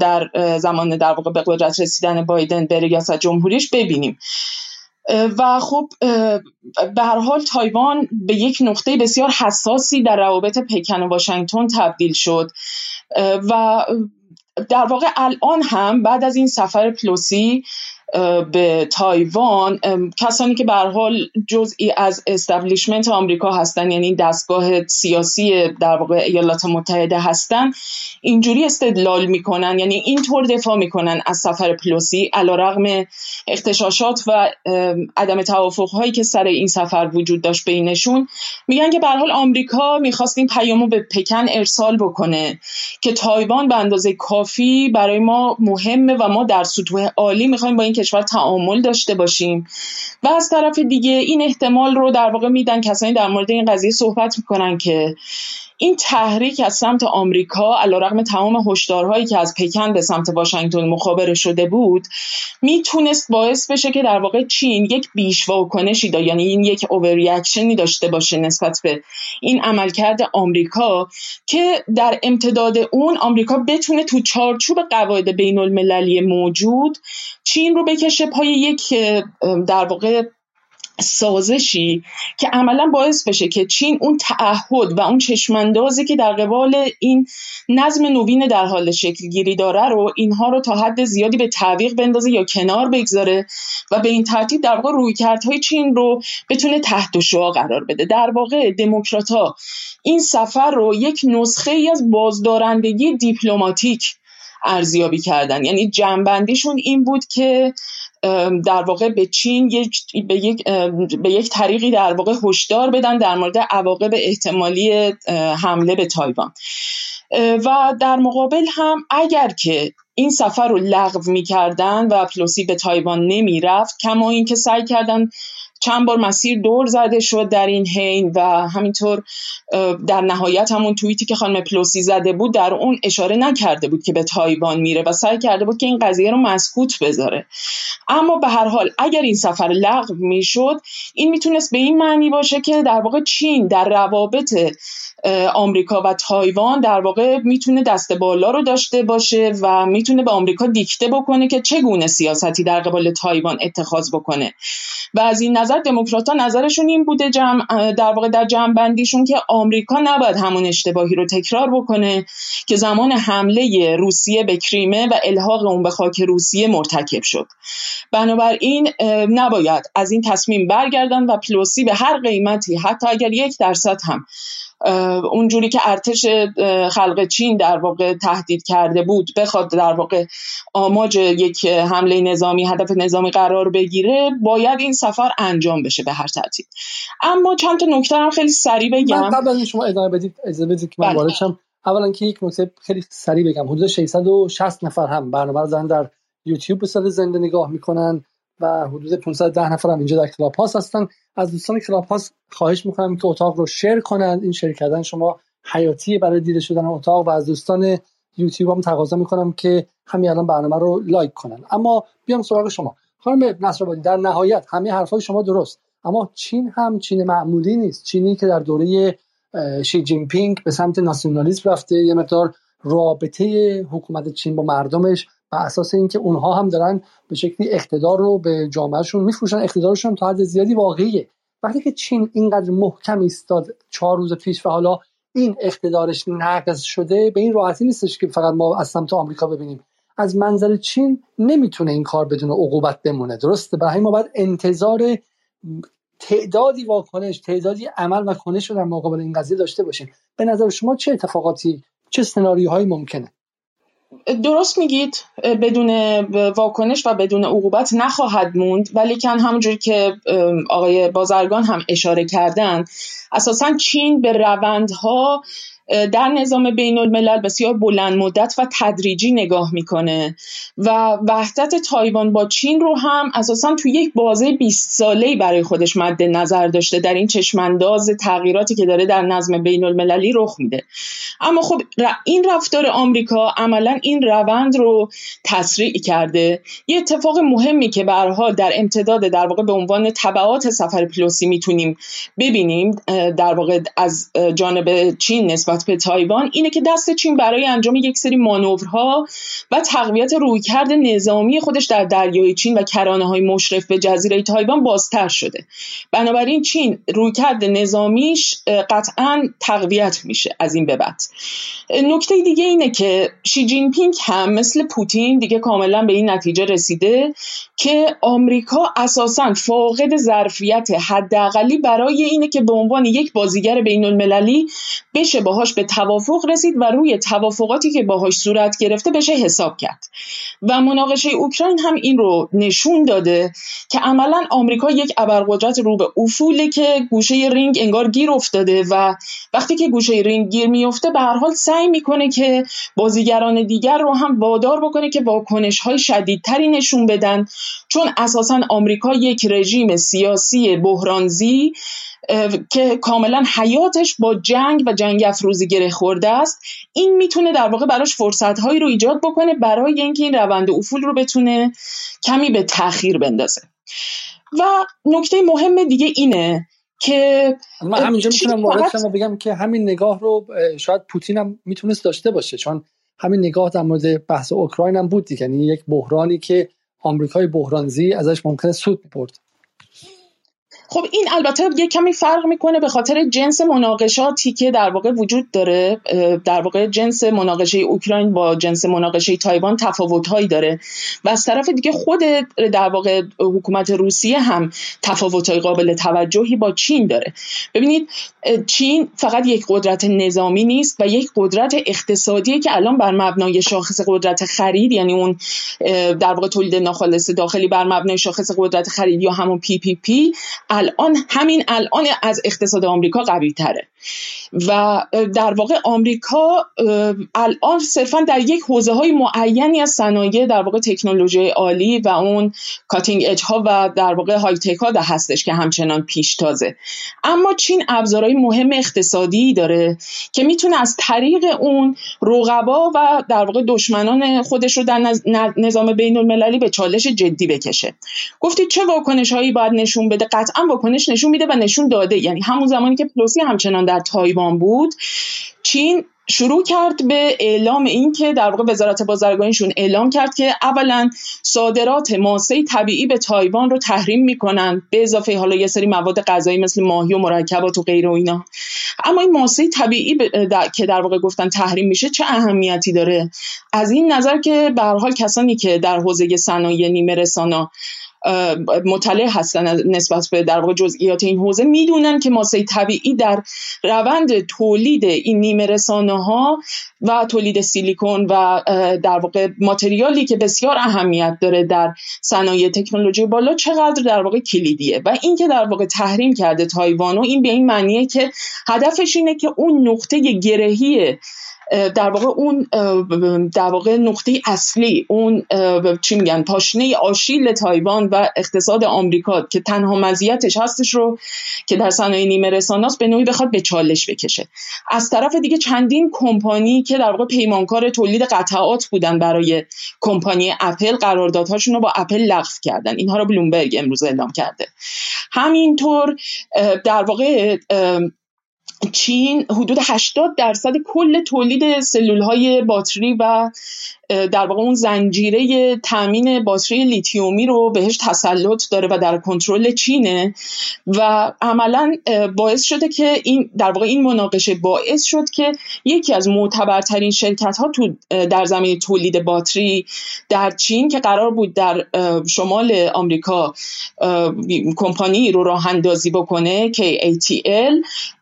در زمان در واقع به قدرت رسیدن بایدن به ریاست جمهوریش ببینیم. و خب به هر حال تایوان به یک نقطه بسیار حساسی در روابط پکن و واشنگتن تبدیل شد. و در واقع الان هم بعد از این سفر پلوسی به تایوان کسانی که به حال جزئی از establishment آمریکا هستن یعنی دستگاه سیاسی در واقع ایالات متحده هستن اینجوری استدلال می‌کنن یعنی اینطور دفاع می‌کنن از سفر پلوسی علیرغم اختشاشات و عدم توافق هایی که سر این سفر وجود داشت بینشون. میگن که به حال آمریکا می‌خواست این پیامو به پکن ارسال بکنه که تایوان به اندازه کافی برای ما مهمه و ما در سطوح عالی می‌خوایم با این کشور تعامل داشته باشیم. و از طرف دیگه این احتمال رو در واقع میدن کسانی در مورد این قضیه صحبت می‌کنن که این تحریک از سمت آمریکا علیرغم تمام هشدارهایی که از پکن به سمت واشنگتن مخابره شده بود می‌تونست باعث بشه که در واقع چین یک بیش واکنشی دا یعنی این یک اووریاکشنی داشته باشه نسبت به این عملکرد آمریکا که در امتداد اون آمریکا بتونه تو چارچوب قواعد بین المللی موجود چین رو بکشه پای یک در واقع سازشی که عملا باعث بشه که چین اون تعهد و اون چشماندازی که در قبال این نظم نوین در حال شکل گیری داره رو اینها رو تا حد زیادی به تعویق بندازه یا کنار بگذاره و به این ترتیب در واقع رویکردهای چین رو بتونه تحت شعا قرار بده. در واقع دموکرات این سفر رو یک نسخه ای از بازدارندگی دیپلماتیک ارزیابی کردن. یعنی جنبندیشون این بود که در واقع به چین یک به یک به یک طریقی در واقع هشدار بدن در مورد عواقب احتمالی حمله به تایوان. و در مقابل هم اگر که این سفر رو لغو می‌کردن و پلوسی به تایوان نمی‌رفت کما اینکه سعی کردن چند بار مسیر دور زده شد در این حین و همینطور در نهایت همون توییتی که خانم پلوسی زده بود در اون اشاره نکرده بود که به تایوان میره و سعی کرده بود که این قضیه رو مسکوت بذاره. اما به هر حال اگر این سفر لغو می‌شد این می‌تونست به این معنی باشه که در واقع چین در روابط آمریکا و تایوان در واقع می‌تونه دست بالا رو داشته باشه و می‌تونه به آمریکا دیکته بکنه که چگونه سیاستی در قبال تایوان اتخاذ بکنه. و از این نظر دموکرات‌ها نظرشون این بوده جمع در واقع در جمع بندیشون که آمریکا نباید همون اشتباهی رو تکرار بکنه که زمان حمله روسیه به کریمه و الحاق اون به خاک روسیه مرتکب شد. بنابراین نباید از این تصمیم برگردن و پلوسی به هر قیمتی حتی اگر یک درصد هم اونجوری که ارتش خلق چین در واقع تهدید کرده بود بخواد در واقع آماج یک حمله نظامی هدف نظامی قرار بگیره باید این سفر انجام بشه به هر ترتیب. اما چند تا نکته هم خیلی سریع بگم. قبل از شما ادامه بدید اجازه بدید که من بله. اولا که یک نکته خیلی سریع بگم. حدود 660 نفر هم برنامه رو در یوتیوب به زنده نگاه می‌کنن. و حدود 510 نفر هم اینجا در کلاب هاوس هستن. از دوستان کلاب هاوس خواهش می‌کنم که اتاق رو share کنن. این share کردن شما حیاتی برای دیده شدن اتاق و از دوستان یوتیوب هم تقاضا می‌کنم که همین الان برنامه رو like کنن. اما بیام سراغ شما. خانم نصرآبادی در نهایت همه حرفای شما درست اما چین هم چین معمولی نیست. چینی که در دوره شی جین پینگ به سمت ناسیونالیسم رفته یه مقدار رابطه حکومت چین با مردمش بر اساس اینکه اونها هم دارن به شکلی اقتدار رو به جامعهشون میفروشن. اقتدارشون تا حد زیادی واقعیه. وقتی که چین اینقدر محکم ایستاد چهار روز پیش و حالا این اقتدارش نقض شده به این راحتی نیستش که فقط ما از سمت آمریکا ببینیم. از منظر چین نمی‌تونه این کار بدون عقوبت بمونه. درسته؟ برای ما باید انتظار تعدادی واکنش تعدادی عمل و کنش رو در مقابل این قضیه داشته باشیم. به نظر شما چه اتفاقاتی چه سناریوهایی ممکنه؟ درست میگید بدون واکنش و بدون عقوبت نخواهد موند ولی کن همونجوری که آقای بازرگان هم اشاره کردن اساسا چین به روندها در نظام بین الملل بسیار بلند مدت و تدریجی نگاه می‌کنه و وحدت تایوان با چین رو هم اساسا توی یک بازه 20 ساله برای خودش مد نظر داشته در این چشمانداز تغییراتی که داره در نظم بین المللی رخ میده. اما خب این رفتار آمریکا عملا این روند رو تسریع کرده. یه اتفاق مهمی که برها در امتداد در واقع به عنوان تبعات سفر پلوسی می‌تونیم ببینیم در واقع از جانب چین نسبت به تایوان اینه که دست چین برای انجام یک سری مانورها و تقویت رویکرد نظامی خودش در دریای چین و کرانه های مشرف به جزیره تایوان بازتر شده. بنابراین چین رویکرد نظامیش قطعا تقویت میشه از این به بعد. نکته دیگه اینه که شی جین پینگ هم مثل پوتین دیگه کاملا به این نتیجه رسیده که آمریکا اساسا فاقد ظرفیت حداقلی برای اینه که به عنوان یک بازیگر بین المللی بشه باهاش به توافق رسید و روی توافقاتی که باهاش صورت گرفته بشه حساب کرد. و مناقشه اوکراین هم این رو نشون داده که عملا آمریکا یک ابرقدرت رو به افوله که گوشه رینگ انگار گیر افتاده و وقتی که گوشه رینگ گیر میفته به هر حال سعی می‌کنه که بازیگران دیگر رو هم وادار بکنه که واکنش های شدیدتری نشون بدن. چون اساسا آمریکا یک رژیم سیاسی بحرانزی که کاملا حیاتش با جنگ و جنگ افروزی گره خورده است. این می‌تونه در واقع براش فرصت هایی رو ایجاد بکنه برای اینکه این روند افول رو بتونه کمی به تاخیر بندازه. و نکته مهم دیگه اینه که من همینجا می‌تونم وارد شم و بگم که همین نگاه رو شاید پوتین هم می‌تونست داشته باشه چون همین نگاه در مورد بحث اوکراین هم بود یعنی یک بحرانی که آمریکای بحرانزی ازش ممکنه سود می‌برد. خب این البته یه کمی فرق می‌کنه به خاطر جنس مناقشاتی که در واقع وجود داره. در واقع جنس مناقشه اوکراین با جنس مناقشه تایوان تفاوتهایی داره. و از طرف دیگه خود در واقع حکومت روسیه هم تفاوتهای قابل توجهی با چین داره. ببینید چین فقط یک قدرت نظامی نیست و یک قدرت اقتصادی که الان بر مبنای شاخص قدرت خرید یعنی اون در واقع تولید ناخالص داخلی بر مبنای شاخص قدرت خرید یا همون PPP الان همین الان از اقتصاد آمریکا قوی تره و در واقع آمریکا الان صرفا در یک حوزه های معینی از صنایع در واقع تکنولوژی عالی و اون cutting edge ها و در واقع high tech ها هستش که همچنان پیشتازه. اما چین ابزارهای مهم اقتصادی داره که می‌تونه از طریق اون رقبا و در واقع دشمنان خودش رو در نظام بین المللی به چالش جدی بکشه. گفتید چه واکنش هایی باید نشون بده؟ قطعا واکنش نشون میده و نشون داده. یعنی همون زمانی که پلوسی همچنان در تایوان بود چین شروع کرد به اعلام این که در واقع وزارت بازرگانیشون اعلام کرد که اولا صادرات ماسه طبیعی به تایوان رو تحریم می‌کنن به اضافه حالا یه سری مواد غذایی مثل ماهی و مرکبات و غیره و اینا. اما این ماسه طبیعی که در واقع گفتن تحریم میشه چه اهمیتی داره؟ از این نظر که به حال کسانی که در حوزه صنایع نیمه رسانا مطلع هستن نسبت به در واقع جزئیات این حوزه. می‌دونن که ماسه طبیعی در روند تولید این نیمه رسانه ها و تولید سیلیکون و در واقع ماتریالی که بسیار اهمیت داره در صنایع تکنولوژی بالا چقدر در واقع کلیدیه. و اینکه در واقع تحریم کرده تایوانو این به این معنیه که هدفش اینه که اون نقطه گرهی در واقع اون در واقع نقطه اصلی اون چی میگن پاشنه آشیل تایوان و اقتصاد آمریکا که تنها مزیتش هستش رو که در صنایع نیمه رساناست به نوعی بخواد به چالش بکشه. از طرف دیگه چندین کمپانی که در واقع پیمانکار تولید قطعات بودن برای کمپانی اپل قراردادهاشون رو با اپل لغو کردن. اینها رو بلومبرگ امروز اعلام کرده. همینطور در واقع چین حدود 80 درصد کل تولید سلول های باتری و در واقع اون زنجیره تامین باتری لیتیومی رو بهش تسلط داره و در کنترل چینه و عملا باعث شده که این در واقع این مناقشه باعث شد که یکی از معتبرترین شرکت ها تو در زمین تولید باتری در چین که قرار بود در شمال آمریکا کمپانی رو راه اندازی بکنه KATL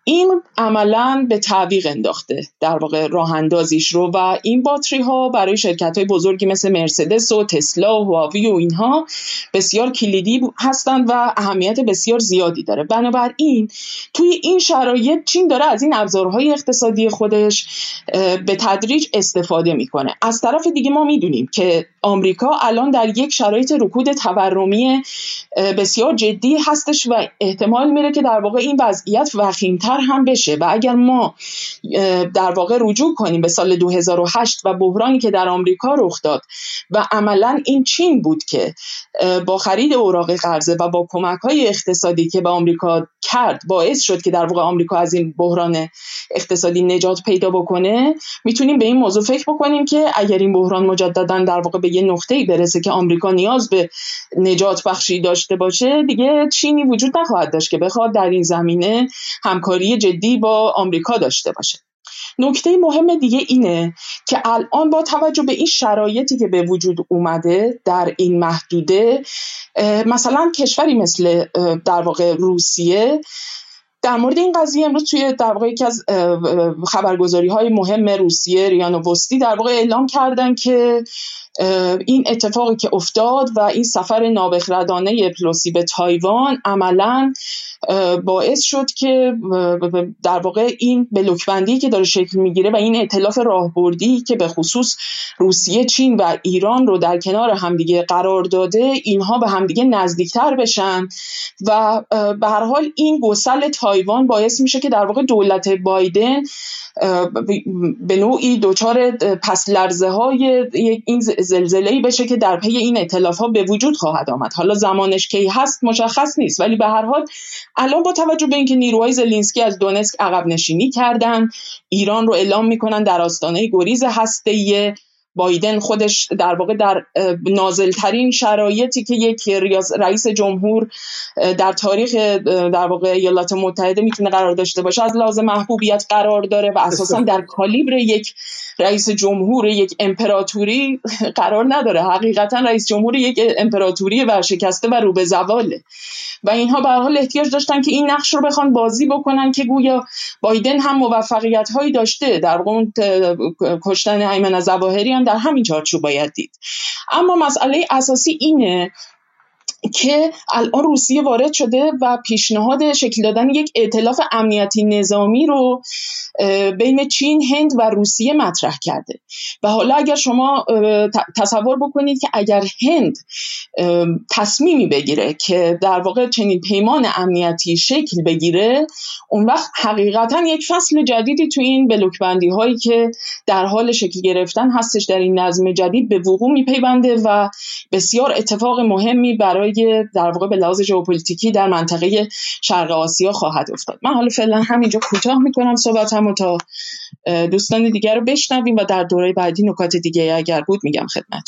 این عملا به تعویق انداخته در واقع راه اندازیش رو و این باتری ها برای های بزرگی مثل مرسدس و تسلا و هواوی و اینها بسیار کلیدی هستند و اهمیت بسیار زیادی داره. بنابراین توی این شرایط چین داره از این ابزارهای اقتصادی خودش به تدریج استفاده می‌کنه. از طرف دیگه ما می‌دونیم که آمریکا الان در یک شرایط رکود تورمی بسیار جدی هستش و احتمال میره که در واقع این وضعیت وخیمتر هم بشه. و اگر ما در واقع رجوع کنیم به سال 2008 و بحرانی که در آمریکا رخ داد و عملا این چین بود که با خرید اوراق قرضه و با کمک های اقتصادی که به آمریکا کرد باعث شد که در واقع آمریکا از این بحران اقتصادی نجات پیدا بکنه می‌تونیم به این موضوع فکر بکنیم که اگر این بحران مجددا در واقع به یه نقطه‌ای برسه که آمریکا نیاز به نجات بخشی داشته باشه دیگه چینی وجود نخواهد داشت که بخواد در این زمینه همکاری جدی با آمریکا داشته باشه. نکته مهم دیگه اینه که الان با توجه به این شرایطی که به وجود اومده در این محدوده مثلا کشوری مثل در واقع روسیه در مورد این قضیه امروز توی در واقع یکی از خبرگزاری های مهم روسیه ریانو وستی در واقع اعلام کردن که این اتفاقی که افتاد و این سفر نابخردانه پلوسی به تایوان عملا باعث شد که در واقع این بلوکبندی که داره شکل می‌گیره و این ائتلاف راهبردی که به خصوص روسیه چین و ایران رو در کنار همدیگه قرار داده اینها به همدیگه نزدیکتر بشن و به هر حال این گسل تایوان باعث میشه که در واقع دولت بایدن به نوعی دچار پس لرزه های این زلزله بشه که در پی این اطلاف ها به وجود خواهد آمد. حالا زمانش کی هست مشخص نیست ولی به هر حال الان با توجه به اینکه نیروهای زلینسکی از دونسک عقب نشینی کردن ایران رو اعلام می‌کنن در آستانه گریز هسته بایدن خودش در واقع در نازلترین شرایطی که یک رئیس جمهور در تاریخ در واقع ایالات متحده می‌تونه قرار داشته باشه از لازم محبوبیت قرار داره و اساسا در کالیبر یک رئیس جمهور یک امپراتوری قرار نداره. حقیقتا رئیس جمهور یک امپراتوری ورشکسته و رو به زواله. و اینها به حال احتیاج داشتن که این نقش رو بخوان بازی بکنن که گویا بایدن هم موفقیت هایی داشته. در اون کشتن ایمن زواهری هم در همین چارچوب باید دید. اما مسئله اساسی اینه که الان روسیه وارد شده و پیشنهاد شکل دادن یک ائتلاف امنیتی نظامی رو بین چین، هند و روسیه مطرح کرده. و حالا اگر شما تصور بکنید که اگر هند تصمیمی بگیره که در واقع چنین پیمان امنیتی شکل بگیره اون وقت حقیقتا یک فصل جدیدی تو این بلوکبندی هایی که در حال شکل گرفتن هستش در این نظم جدید به وقوع میپیونده و بسیار اتفاق مهمی برای در واقع به لحاظ ژئوپلیتیکی در منطقه شرق آسیا خواهد افتاد. من حالا فعلا همینجا کوتاه می‌کنم صحبتم و تا دوستان دیگر رو بشنویم و در دوره بعدی نکات دیگه اگر بود میگم خدمت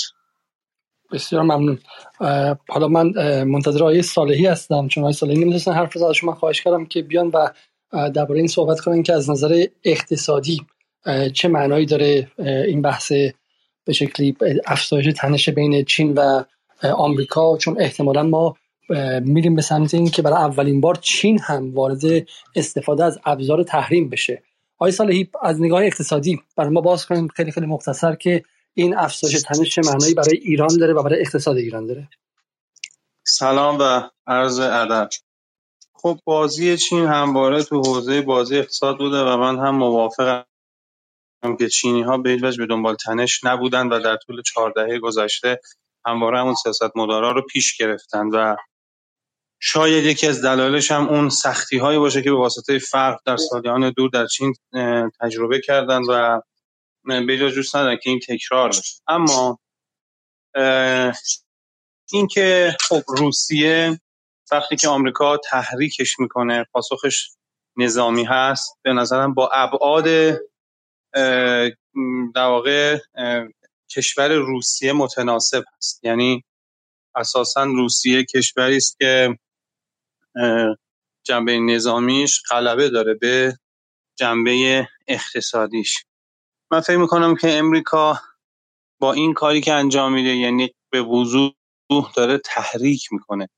بسیار ممنون. حالا من منتظر آیه صالحی هستم. چون آیه صالحی نمی‌تونستن حرف از شما خواهش کردم که بیان و درباره این صحبت کنن که از نظر اقتصادی چه معنایی داره این بحث به شکلی افزایش تنش بین چین و آمریکا. چون احتمالا ما میریم به سمت این که برای اولین بار چین هم وارد استفاده از ابزار تحریم بشه. آقای صالحی از نگاه اقتصادی برای ما باز کنیم. خیلی خیلی مختصر که این افزایش تنش چه معنایی برای ایران داره و برای اقتصاد ایران داره. سلام و عرض ادب. خب بازی چین همواره تو حوزه بازی اقتصاد بوده و من هم موافقم که چینی ها به هیچ به دنبال تنش نبودن و در طول چهار دهه گذشته همواره همون سیاست مدارا رو پیش گرفتن و شاید یکی از دلایلش هم اون سختی هایی باشه که به واسطه فرق در سالیان دور در چین تجربه کردن و به دوست ندارن که این تکرار بشه. اما اینکه خب روسیه وقتی که آمریکا تحریکش می‌کنه پاسخش نظامی هست به نظرم با ابعاد در واقع کشور روسیه متناسب است یعنی اساسا روسیه کشوری است که جنبه نظامیش غلبه داره به جنبه اقتصادیش. من فکر می‌کنم که امریکا با این کاری که انجام میده یعنی به وضوح داره تحریک می‌کنه.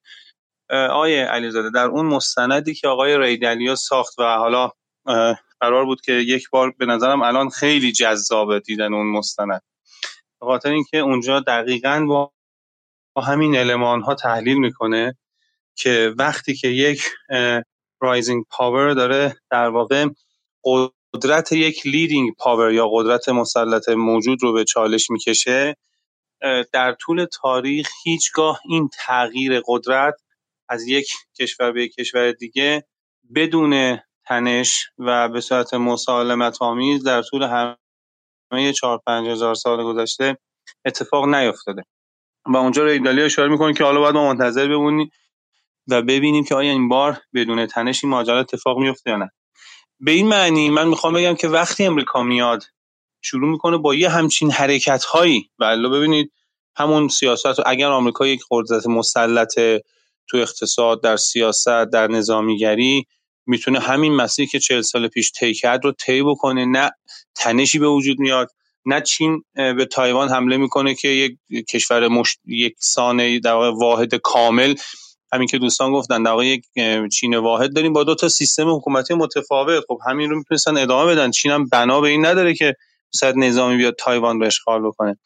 آیه علیزاده در اون مستندی که آقای ریدلیا ساخت و حالا قرار بود که یک بار به نظرم الان خیلی جذابه دیدن اون مستند. به خاطر اینکه اونجا دقیقا با همین element ها تحلیل می‌کنه. که وقتی که یک rising power داره در واقع قدرت یک leading power یا قدرت مسلط موجود رو به چالش می‌کشه در طول تاریخ هیچگاه این تغییر قدرت از یک کشور به کشور دیگه بدون تنش و به صورت مسالمت آمیز در طول همه چهار پنج هزار سال گذشته اتفاق نیفتاده. و اونجا ایدالیا اشاره می‌کنه که حالا باید ما منتظر بمونیم و ببینیم که آیا این بار بدون تنش این ماجرا اتفاق میفته یا نه. به این معنی من می‌خوام بگم که وقتی امریکا میاد شروع می‌کنه با یه همچین حرکت هایی و ببینید همون سیاست اگر آمریکا یک قدرت مسلط تو اقتصاد در سیاست در نظامیگری می‌تونه همین مسیری که چهل سال پیش طی کرد رو طی بکنه. نه تنشی به وجود میاد نه چین به تایوان حمله می‌کنه که یک کشور مش... یک سانه در واحد کامل همین که دوستان گفتن در واقع یک چین واحد داریم با دو تا سیستم حکومتی متفاوت. خب همین رو می‌تونستن ادامه بدن. چین هم بنا به این نداره که صد نظامی بیاد تایوان رو اشغال بکنه.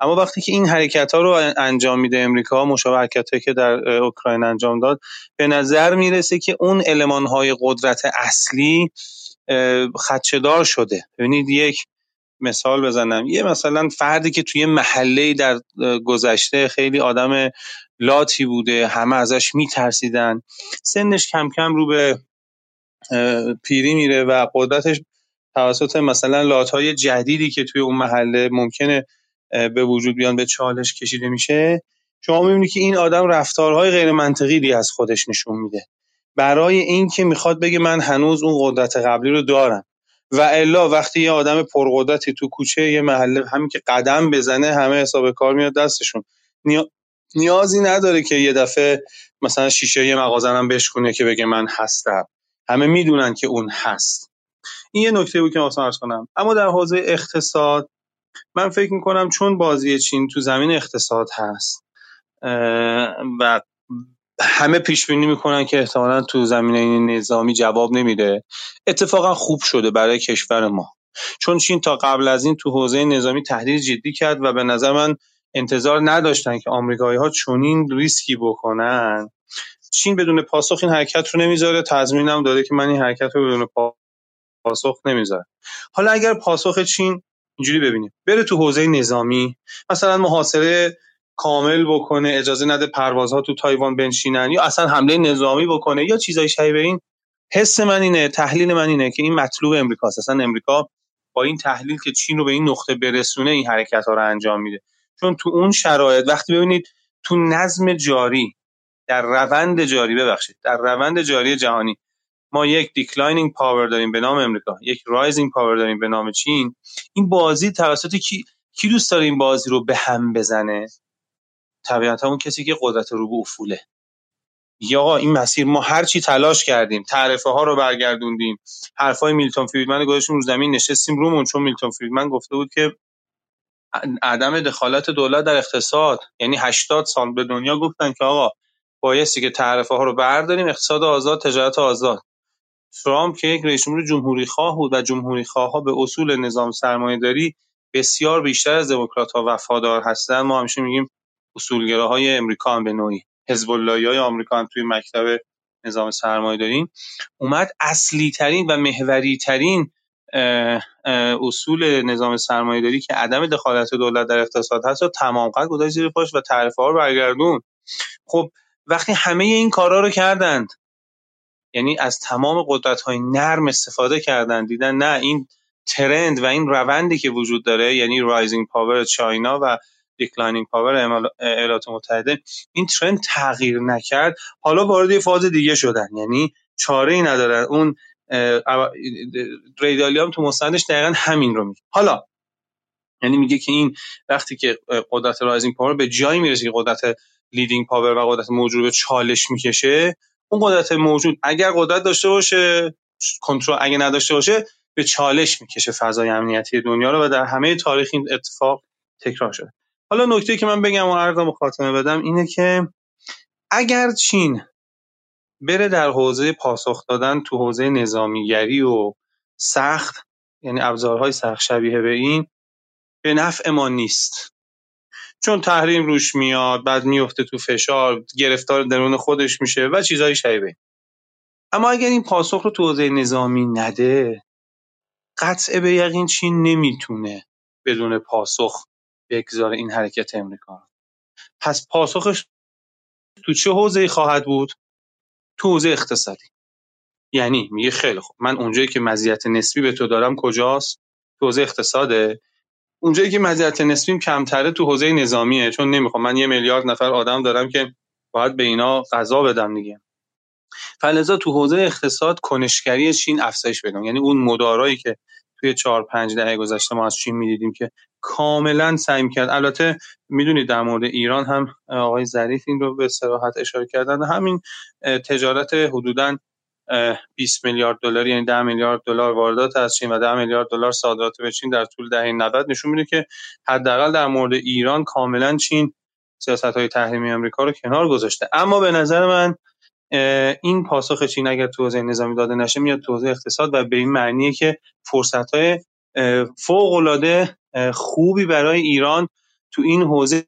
اما وقتی که این حرکت ها رو انجام میده امریکا مشابه حرکت که در اوکراین انجام داد به نظر می‌رسه که اون علمان های قدرت اصلی خدشدار شده. ببینید یک مثال بزنم. یه مثلا فردی که توی محله در گذشته خیلی آدم لاتی بوده همه ازش میترسیدن. سنش کم کم رو به پیری میره و قدرتش توسط مثلا لاتهای جدیدی که توی اون محله ممکنه به وجود بیان به چالش کشیده میشه. شما می‌بینید که این آدم رفتارهای غیر منطقی از خودش نشون میده. برای اینکه می‌خواد بگه من هنوز اون قدرت قبلی رو دارم. و الا وقتی یه آدم پرقدرتی تو کوچه یه محله همین که قدم بزنه همه حساب کار میاد دستشون. نیازی نداره که یه دفعه مثلا شیشه یه مغازه هم بشکونه که بگه من هستم. همه می‌دونن که اون هست. این یه نکته بود که واسه عرض کنم. اما در حوزه اقتصاد من فکر می‌کنم چون بازی چین تو زمین اقتصاد هست و همه پیش بینی می‌کنن که احتمالا تو زمینه نظامی جواب نمیده. اتفاقا خوب شده برای کشور ما. چون چین تا قبل از این تو حوزه نظامی تهدید جدی کرد و به نظر من انتظار نداشتن که آمریکایی ها چنین ریسکی بکنن. چین بدون پاسخ این حرکت رو نمی‌ذاره. تضمینم داده که من این حرکت رو بدون پاسخ نمی‌ذارم. حالا اگر پاسخ چین اینجوری ببینیم. بره تو حوزه نظامی. مثلا محاصره کامل بکنه اجازه نده پروازها تو تایوان بنشینن یا اصلا حمله نظامی بکنه یا چیزای شبیه این حس من اینه تحلیل من اینه که این مطلوب امریکاست اصلا امریکا با این تحلیل که چین رو به این نقطه برسونه این حرکت ها رو انجام میده. چون تو اون شرایط وقتی ببینید تو نظم جاری در روند جاری ببخشید در روند جاری جهانی ما یک declining power داریم به نام امریکا یک rising power داریم به نام چین. این بازی توسط کی کی دوست داره این بازی رو به هم بزنه؟ طبیعتا اون کسی که قدرت رو به افوله یا این مسیر ما هر چی تلاش کردیم تعرفه ها رو برگردوندیم حرفای میلتون فریدمن گذاشتیم رو زمین نشستیم رومون چون میلتون فریدمن گفته بود که عدم دخالت دولت در اقتصاد یعنی 80 سال به دنیا گفتن که آقا بایستی که تعرفه ها رو برداریم اقتصاد آزاد تجارت آزاد. ترامپ که یک رئیس جمهور جمهوری خواه بود و جمهوری خواه ها به اصول نظام سرمایه داری بسیار بیشتر از دموکرات ها وفادار هستن ما همیشه میگیم اصولگراهای امریکا هم به نوعی حزب های آمریکا هم توی مکتب نظام سرمایه داریم اومد اصلی ترین و محوری ترین اصول نظام داری که عدم دخالت دولت در اقتصاد هست و تمام قد گذاشت زیر پاش و تعرفه ها رو برگردون. خب وقتی همه این کارا رو کردند یعنی از تمام قدرت های نرم استفاده کردن دیدن نه این ترند و این روندی که وجود داره یعنی rising power China و declining power ایالات متحده. این ترند تغییر نکرد. حالا وارد یه فاز دیگه شدن. یعنی چاره ای ندارن اون ریدالی هم تو مستندش دقیقا همین رو میگه. حالا یعنی میگه که این وقتی که قدرت rising power به جایی می‌رسه که قدرت leading power و قدرت موجود به چالش می‌کشه اون قدرت موجود اگر قدرت داشته باشه کنترل اگه نداشته باشه به چالش می‌کشه فضای امنیتی دنیا رو و در همه تاریخ این اتفاق تکرار شده. حالا نکته که من بگم و عرضم خاتمه بدم اینه که اگر چین بره در حوزه پاسخ دادن تو حوزه نظامیگری و سخت یعنی ابزارهای سخت شبیه به این به نفع ما نیست. چون تحریم روش میاد بعد میفته تو فشار گرفتار درون خودش میشه و چیزهای شبیه اما اگر این پاسخ رو تو حوزه نظامی نده قطع به یقین چین نمی‌تونه بدون پاسخ بگذاره این حرکت امریکا پس پاسخش تو چه حوزه خواهد بود؟ تو حوزه اقتصادی. یعنی میگه خیلی خوب. من اونجایی که مزیت نسبی به تو دارم کجاست؟ تو حوزه اقتصاده. اونجایی که مزیت نسبیم کمتره تو حوزه نظامیه. چون نمی‌خوام من یه میلیارد نفر آدم دارم که باید به اینا غذا بدم دیگه. فلزا تو حوزه اقتصاد کنشگری چین افزایش پیدا یعنی اون مدارایی که توی چهار پنج دهه گذشته ما از چین می‌دیدیم که کاملا سعی می‌کرد. البته می‌دونید در مورد ایران هم آقای ظریف این رو به صراحت اشاره کردن. همین تجارت حدودا 20 میلیارد دلار یعنی 10 میلیارد دلار واردات از چین و 10 میلیارد دلار صادرات به چین در طول دهه 90 نشون میده که حداقل در مورد ایران کاملا چین سیاست های تحریمی آمریکا رو کنار گذاشته. اما به نظر من این پاسخ چین اگر تو حوزه نظامی داده نشه میاد تو حوزه اقتصاد و به این معنیه که فرصت های فوق العاده خوبی برای ایران تو این حوزه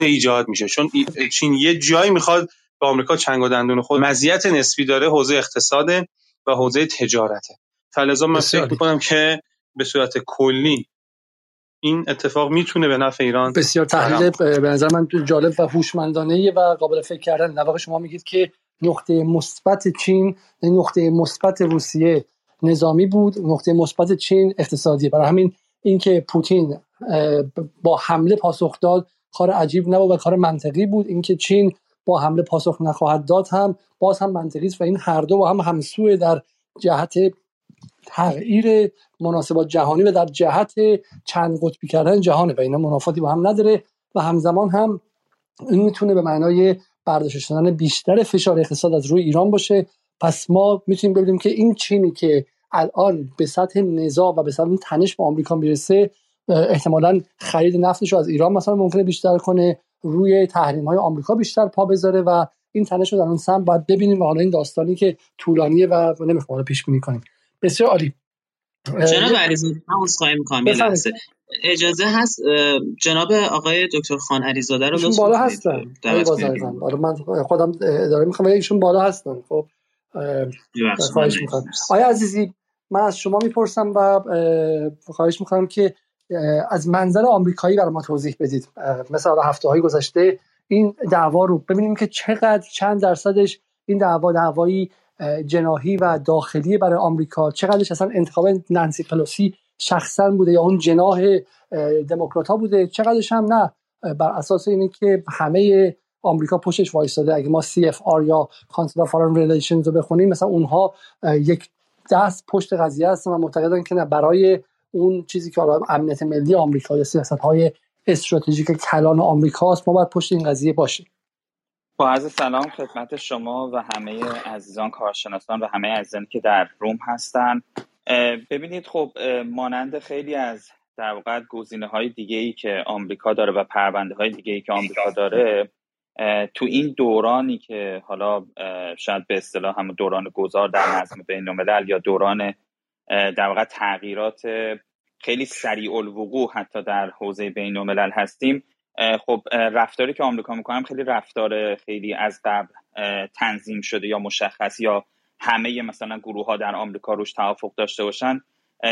ایجاد میشه. چون چین یه جایی می‌خواد به آمریکا چنگ و دندون خود مزیت نسبی داره حوزه اقتصاده و حوزه تجارته. فلزا من فکر می‌کنم که به صورت کلی این اتفاق می‌تونه به نفع ایران بسیار تحلیل به نظر من جالب و هوشمندانه و قابل فکر کردن. در شما میگید که نقطه مثبت چین نقطه مثبت روسیه نظامی بود نقطه مثبت چین اقتصادی. برای همین اینکه پوتین با حمله پاسخ داد کار عجیب نبود و کار منطقی بود. اینکه چین با حمله پاسخ نخواهد داد هم باز هم منطقی است و این هر دو با هم همسوه در جهت تغییر مناسبات جهانی و در جهت چند قطبی کردن جهانه و اینا منافاتی با هم نداره و همزمان هم این می‌تونه به معنای برداشت شدن بیشتر فشار اقتصاد از روی ایران باشه. پس ما می‌تونیم ببینیم که این چینی که الان به سطح نزاع و به سطح تنش با آمریکا می‌رسه احتمالا خرید نفتش رو از ایران مثلا ممکنه بیشتر کنه روی تحریم های آمریکا بیشتر پا بذاره و این تنش رو در اون سمت باید ببینیم و حالا این داستانی که طولانیه و نمی‌خوام پیش بینی کنیم. بسیار عالی. جناب علیزاده من می‌کنم یه لحظه. اجازه هست جناب آقای دکتر خان علیزاده رو ایشون بالا هستن. بالا من خودم اداره می‌خوام ایشون بالا هستن. خب خواهش می‌کنم. آیا عزیزی من از شما می‌پرسم و خواهش می‌کنم که از منظر آمریکایی برای ما توضیح بدید. مثلا هفته های گذشته این دعوا رو ببینیم که چقدر چند درصدش این دعوا دعوایی جناهی و داخلی برای آمریکا چقدرش اصلا انتخاب نانسی پلوسی شخصا بوده یا اون جناح دموکرات ها بوده چقدرش هم نه. بر اساس اینه که همه آمریکا پشتش وایستاده. اگه ما CFR یا Council of Foreign Relations رو بخونیم مثلا اونها یک دست پشت قضیه هستن و معتقدن که نه برای اون چیزی که حالا امنیت ملی آمریکا یا سیاست های استراتژیک کلان آمریکاست ما باید پشت این قضیه باشیم. با عرض سلام خدمت شما و همه عزیزان کارشناسان و همه عزیزانی که در روم هستن. ببینید خب مانند خیلی از در واقع گزینه های دیگه ای که آمریکا داره و پرونده های دیگه ای که آمریکا داره تو این دورانی که حالا شاید به اصطلاح هم دوران گذار در نظم بین الملل یا دوران در واقع تغییرات خیلی سریع الوقوع حتی در حوزه بین الملل هستیم خب رفتاری که آمریکا می‌کنم خیلی رفتار خیلی از قبل تنظیم شده یا مشخص یا همه مثلا گروه ها در آمریکا روش توافق داشته باشن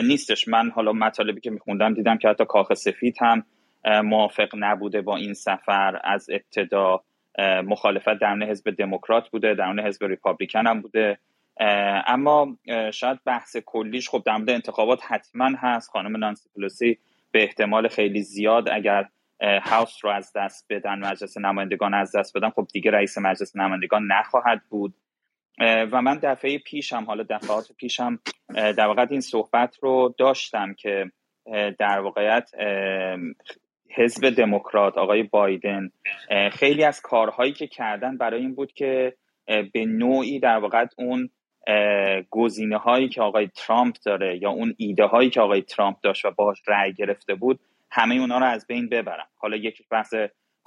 نیستش. من حالا مطالبی که میخوندم دیدم که حتی کاخ سفید هم موافق نبوده با این سفر. از ابتدا مخالفت درون حزب دموکرات بوده درون حزب ریپابلیکن هم بوده. اما شاید بحث کلیش خب در مورد انتخابات حتما هست. خانم نانسی پلوسی به احتمال خیلی زیاد اگر هاوس رو از دست بدن مجلس نمایندگان از دست بدن خب دیگه رئیس مجلس نمایندگان نخواهد بود. و من دفعه پیشم حالا دفعات پیشم در واقع این صحبت رو داشتم که در واقعیت حزب دموکرات آقای بایدن خیلی از کارهایی که کردن برای این بود که به نوعی در واقع اون گزینه هایی که آقای ترامپ داره یا اون ایده هایی که آقای ترامپ داشت و باهاش رأی گرفته بود همه اونا رو از بین ببرن حالا یک بحث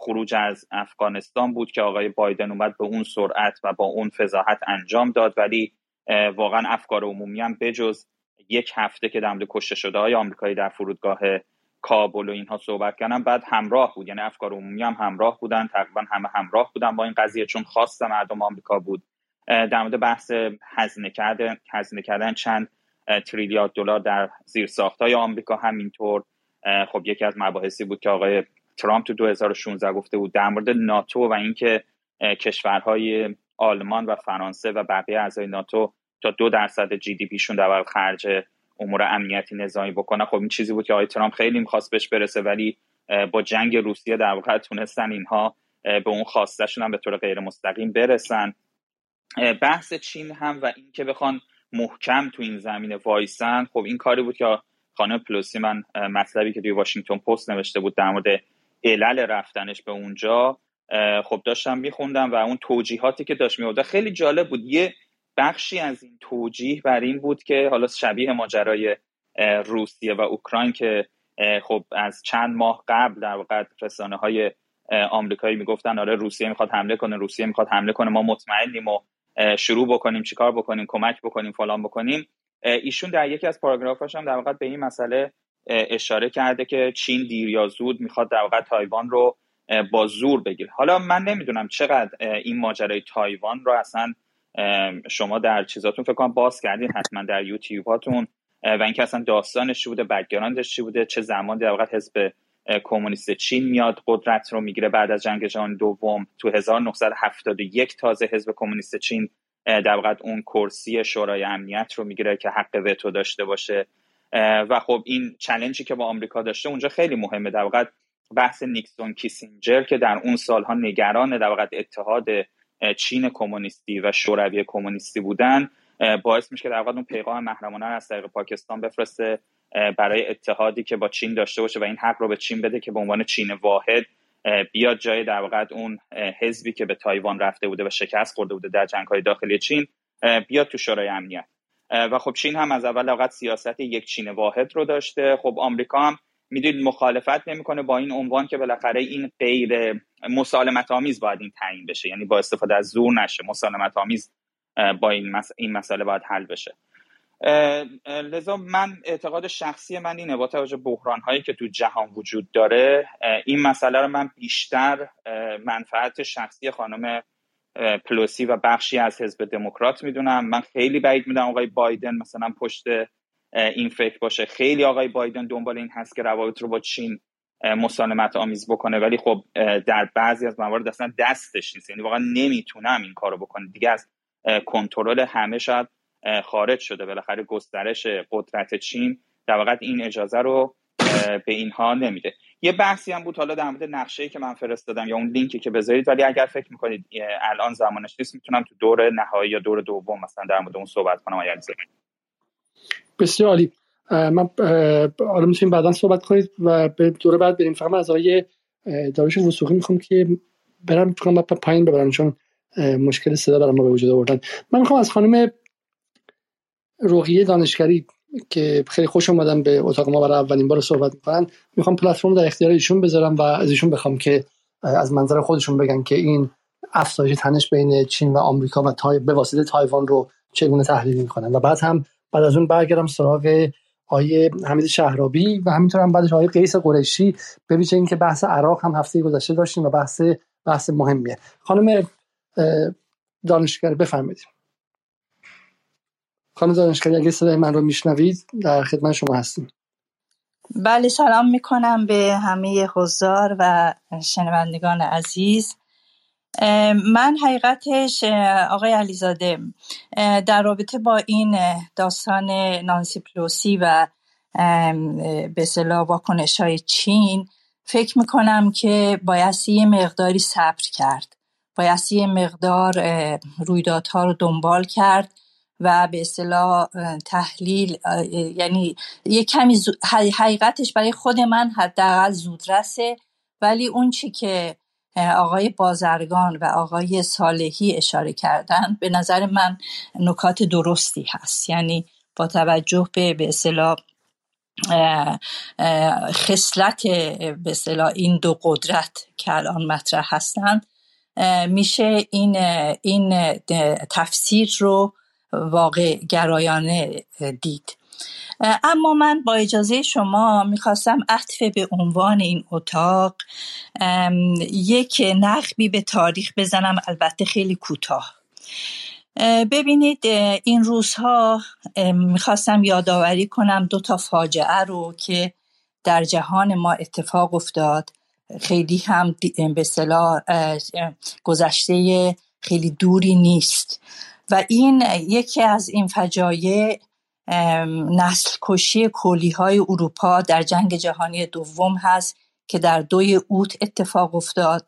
خروج از افغانستان بود که آقای بایدن اومد به اون سرعت و با اون فضاحت انجام داد. ولی واقعا افکار عمومی هم بجز یک هفته که در کشته شده های آمریکایی در فرودگاه کابل و اینها صحبت کردن بعد همراه بود. یعنی افکار عمومی هم همراه بودن. تقریبا همه همراه بودن با این قضیه چون خواست مردم آمریکا بود. در مورد بحث هزینه کردن هزینه کردن چند تریلیارد دلار در زیر های آمریکا. همینطور خب یکی از مباحثی بود که آقای ترامپ تو 2016 گفته بود در مورد ناتو و اینکه کشورهای آلمان و فرانسه و بقیه اعضای ناتو تا دو درصد GDP شون در خرج امور امنیتی نظامی بکنن. خب این چیزی بود که آقای ترامپ خیلی می‌خواست بهش برسه ولی با جنگ روسیه در واقع تونستن اینها به اون خواستشون هم به طور غیر مستقیم برسن بحث چین هم و اینکه بخوان محکم تو این زمینه وایسن خب این کاری بود که خانم پلوسی من مطلبی که توی واشنگتن پست نوشته بود در مورد علل رفتنش به اونجا خب داشتم میخوندم و اون توجیهاتی که داشت میورده خیلی جالب بود. یه بخشی از این توجیه بر این بود که حالا شبیه ماجرای روسیه و اوکراین که خب از چند ماه قبل در واقع رسانه های آمریکایی می‌گفتن آره روسیه می‌خواد حمله کنه روسیه می‌خواد حمله کنه ما مطمئنیم و شروع بکنیم چیکار بکنیم کمک بکنیم فلان بکنیم. ایشون در یکی از پاراگرافاش هم در واقع به این مسئله اشاره کرده که چین دیر یا زود می‌خواد در واقع تایوان رو با زور بگیره. حالا من نمی‌دونم چقدر این ماجرای تایوان رو اصلا شما در چیزاتون فکر کنم باز کردین حتما در یوتیوب هاتون و اینکه اصلا داستانش چی بوده background ش چی بوده چه زمان در واقع حزب کمونیست چین میاد قدرت رو می‌گیره بعد از جنگ جهانی دوم تو 1971 تازه حزب کمونیست چین در واقع اون کرسی شورای امنیت رو می‌گیره که حق وتو داشته باشه. و خب این challenge ی که با آمریکا داشته اونجا خیلی مهمه. در واقع بحث نیکسون کیسینجر که در اون سالها نگران در واقع اتحاد چین کمونیستی و شوروی کمونیستی بودن باعث میشه که در واقع اون پیغام محرمانه از طریق پاکستان بفرسته برای اتحادی که با چین داشته باشه و این حق رو به چین بده که به عنوان چین واحد بیاد جای در واقع اون حزبی که به تایوان رفته بوده و شکست خورده بوده در جنگ های داخلی چین بیاد تو شورای امنیت. و خب چین هم از اول اوقات سیاست یک چین واحد رو داشته. خب آمریکا هم می‌دونید مخالفت نمی‌کنه با این عنوان که بالاخره این غیر مسالمت آمیز باید این تعیین بشه. یعنی با استفاده از زور نشه مسالمت آمیز با این, مس... این مسئله باید حل بشه. لذا من اعتقاد شخصی من اینه با توجه بحران هایی که تو جهان وجود داره این مسئله رو من بیشتر منفعت شخصی خانم پلوسی و بخشی از حزب دموکرات می‌دونم. من خیلی بعید می‌دونم آقای بایدن مثلا پشت این فکر باشه. خیلی آقای بایدن دنبال این هست که روابط رو با چین مسالمت آمیز بکنه. ولی خب در بعضی از موارد اصلا دستش نیست. یعنی واقعا نمی‌تونم این کارو بکنه دیگه از کنترل همه شاید خارج شده. بالاخره گسترش قدرت چین در واقع این اجازه رو به اینها نمیده. یه بحثی هم بود حالا در مورد نقشه که من فرستادم یا اون لینکی که بذارید ولی اگر فکر می‌کنید الان زمانش نیست می‌تونم تو دور نهایی یا دور دوم مثلا در مورد اون صحبت کنم آیا بسیار عالی. من حالا می‌تونیم بعدا صحبت کنید و به دور بعد بریم. فقط از آقای داروش وسوقی می‌خوام که برم کنم پایین ببرم چون مشکل صدا برام به وجود آوردن. من می‌خوام از خانم روحیه دانشگری که خیلی خوش اومدن به اتاق ما برای اولین بار صحبت می‌کنن. می‌خوام پلتفرم در اختیار ایشون بذارم و از ایشون بخوام که از منظر خودشون بگن که این افزایش تنش بین چین و آمریکا و تای به واسطه تایوان رو چگونه تحلیل می‌کنن. و بعد هم بعد از اون برگردم سراغ آیه حمید شهرابی و همینطور هم بعدش آیه قیس قریشی ویژه اینکه بحث عراق هم هفته گذشته داشتیم و بحث بحث مهمیه. خانم دانشگر بفرمایید. خانم دانشگاهی اگه صدای من رو میشنوید در خدمت شما هستیم. بله سلام می‌کنم به همه حضار و شنوندگان عزیز. من حقیقتش آقای علیزاده در رابطه با این داستان نانسی پلوسی و به صلاح واکنش های چین فکر می‌کنم که بایستی یه مقداری صبر کرد. بایستی یه مقدار رویدادها رو دنبال کرد. و به اصطلاح تحلیل یعنی یه کمی حقیقتش برای خود من حداقل زودرسه. ولی اون چی که آقای بازرگان و آقای صالحی اشاره کردن به نظر من نکات درستی هست. یعنی با توجه به به اصطلاح خصلت به اصطلاح این دو قدرت که الان مطرح هستند میشه این این تفسیر رو واقع گرایانه دید. اما من با اجازه شما می‌خواستم عطف به عنوان این اتاق یک نقبی به تاریخ بزنم البته خیلی کوتاه. ببینید این روزها می‌خواستم یادآوری کنم دو تا فاجعه رو که در جهان ما اتفاق افتاد. خیلی هم به گذشته خیلی دوری نیست. و این یکی از این فجایع نسل کشی کولی های اروپا در جنگ جهانی دوم هست که در دوی اوت اتفاق افتاد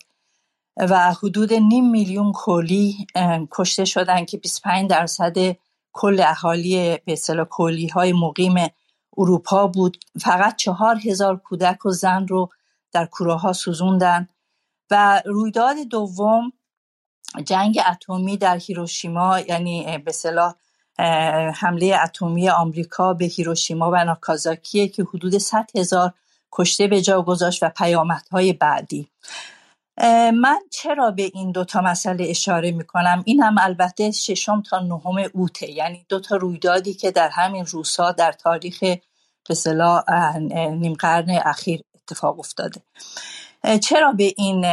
و حدود نیم میلیون کولی کشته شدن که 25 درصد کل اهالی به کولی های مقیم اروپا بود. فقط چهار هزار کودک و زن رو در کوره ها سوزوندن و رویداد دوم جنگ اتمی در هیروشیما یعنی به صلاح حمله اتمی آمریکا به هیروشیما و ناکازاکیه که حدود 100 هزار کشته به جا گذاشت و پیامدهای بعدی. من چرا به این دوتا مسئله اشاره می کنم این هم البته ششم تا نهم اوته یعنی دوتا رویدادی که در همین روزها در تاریخ به نیم قرن اخیر اتفاق افتاده. چرا به این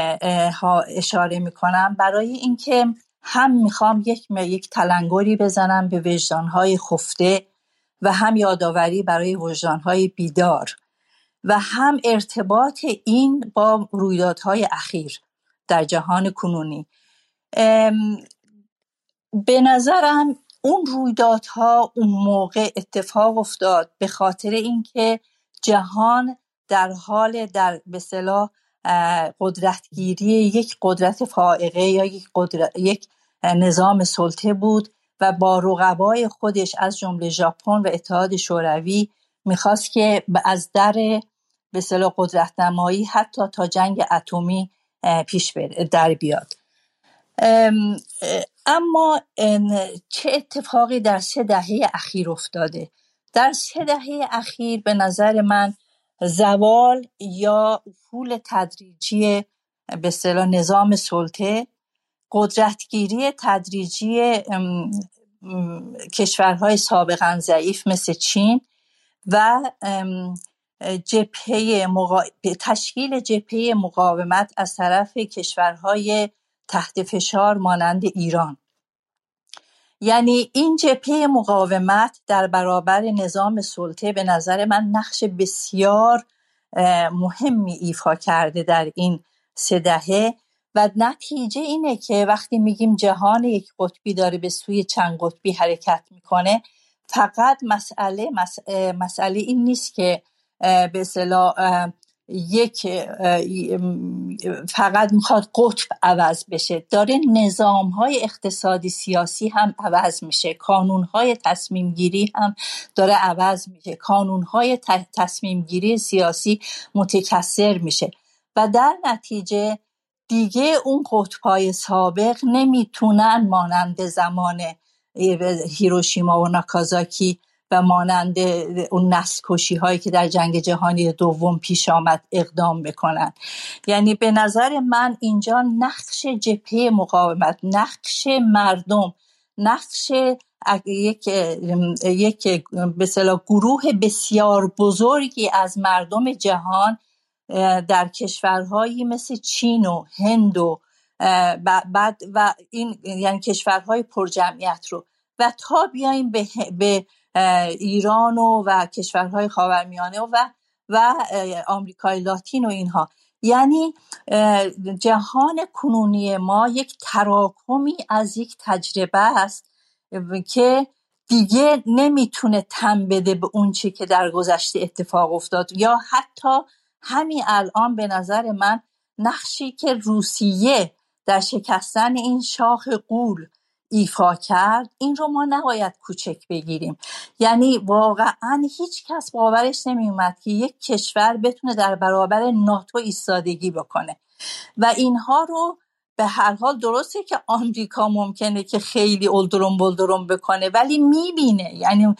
ها اشاره می کنم برای اینکه هم می‌خوام یک یک تلنگری بزنم به وجدانهای خفته و هم یادآوری برای وجدانهای بیدار و هم ارتباط این با رویدادهای اخیر در جهان کنونی. به نظرم اون رویدادها اون موقع اتفاق افتاد به خاطر اینکه جهان در حال در به قدرتگیری یک قدرت فائقه یا یک, یک نظام سلطه بود و با رقبای خودش از جمله ژاپن و اتحاد شوروی می‌خواست که از در به صلاح قدرت نمایی حتی تا جنگ اتمی پیش در بیاد. اما چه اتفاقی در سه دهه اخیر افتاده؟ در سه دهه اخیر به نظر من زوال یا افول تدریجی به صلاح نظام سلطه قدرتگیری تدریجی کشورهای سابقا ضعیف مثل چین و جبهه تشکیل جبهه مقاومت از طرف کشورهای تحت فشار مانند ایران. یعنی این جبهه مقاومت در برابر نظام سلطه به نظر من نقش بسیار مهمی ایفا کرده در این سه دهه و نتیجه اینه که وقتی میگیم جهان یک قطبی داره به سوی چند قطبی حرکت می‌کنه فقط مسئله مسئله این نیست که به اصطلاح یک فقط می‌خواد قطب عوض بشه. داره نظام های اقتصادی سیاسی هم عوض میشه. کانون های تصمیم گیری هم داره عوض میشه. کانون های تصمیم گیری سیاسی متکثر میشه. و در نتیجه دیگه اون قطبهای سابق نمی‌تونن مانند زمان هیروشیما و ناکازاکی و مانند اون نسل کشی هایی که در جنگ جهانی دوم پیش آمد اقدام بکنن یعنی به نظر من اینجا نقش جبهه مقاومت نقش مردم نقش یک یک به گروه بسیار بزرگی از مردم جهان در کشورهایی مثل چین و هند و بعد و این یعنی کشورهای پرجمعیت رو. و تا بیایم به, به ایران و, و کشورهای خاورمیانه و و آمریکای لاتین و اینها. یعنی جهان کنونی ما یک تراکمی از یک تجربه است که دیگه نمی‌تونه تم بده به اون چی که در گذشته اتفاق افتاد. یا حتی همین الان به نظر من نقشی که روسیه در شکستن این شاخ قول ایفا کرد این رو ما نباید کوچک بگیریم. یعنی واقعا هیچ کس باورش نمیومد که یک کشور بتونه در برابر ناتو ایستادگی بکنه. و اینها رو به هر حال درسته که آمریکا ممکنه که خیلی اولدروم بلدروم بکنه ولی می‌بینه. یعنی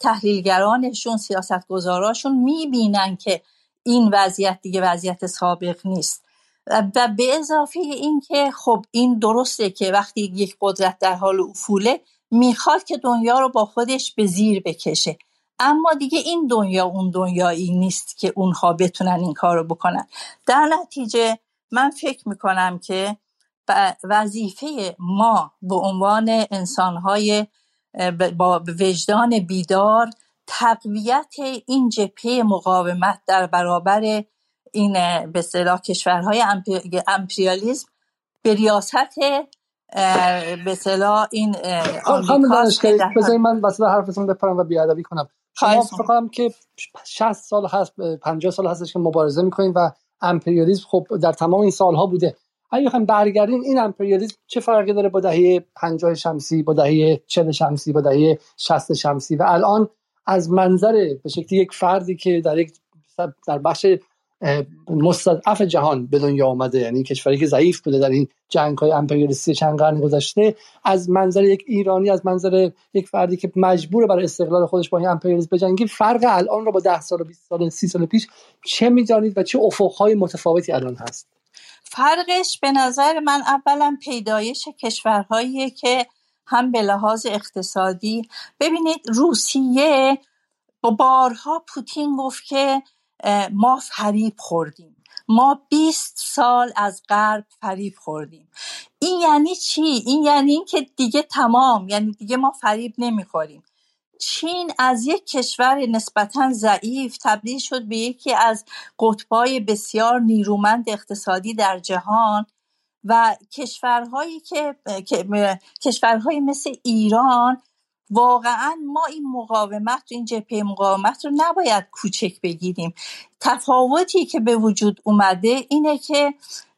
تحلیلگرانشون سیاستگزاراشون می‌بینن که این وضعیت دیگه وضعیت سابق نیست. و به اضافه اینکه خب این درسته که وقتی یک قدرت در حال افوله می‌خواد که دنیا رو با خودش به زیر بکشه. اما دیگه این دنیا اون دنیایی نیست که اونها بتونن این کار رو بکنن. در نتیجه من فکر می‌کنم که وظیفه ما به عنوان انسانهای با وجدان بیدار تقویت این جپه مقاومت در برابر این به اصطلاح کشورهای امپریالیزم به ریاست به اصطلاح این آمریکاست که من وسط حرفتون بپرم و بیادبی کنم. شما فکر که 60 سال هست 50 سال هستش که مبارزه می‌کنیم و امپریالیسم خب در تمام این سالها بوده. اگه بخوایم برگردیم این امپریالیسم چه فرقی داره با دهه 50 شمسی با دهه 40 شمسی با دهه 60 شمسی؟ و الان از منظر به شکلی یک فردی که در یک در بخش مستضعف جهان به دنیا آمده. یعنی کشوری که ضعیف بوده در این جنگ های امپریالیستی چند قرن گذشته از منظر یک ایرانی از منظر یک فردی که مجبور برای استقلال خودش با این امپریالیسم بجنگی فرق الان رو با 10 سال و 20 سال 30 سال پیش چه می‌دانید و چه افقهای متفاوتی الان هست؟ فرقش به نظر من اولا پیدایش کشورهایی که هم به لحاظ اقتصادی ببینید روسیه با بارها پوتین گفت که ما فریب خوردیم. ما 20 سال از غرب فریب خوردیم. این یعنی چی؟ این یعنی اینکه دیگه تمام یعنی دیگه ما فریب نمی‌خوریم. چین از یک کشور نسبتا ضعیف تبدیل شد به یکی از قطبای بسیار نیرومند اقتصادی در جهان و کشورهایی که کشورهایی مثل ایران واقعا ما این مقاومت این جبهه مقاومت رو نباید کوچک بگیریم. تفاوتی که به وجود اومده اینه که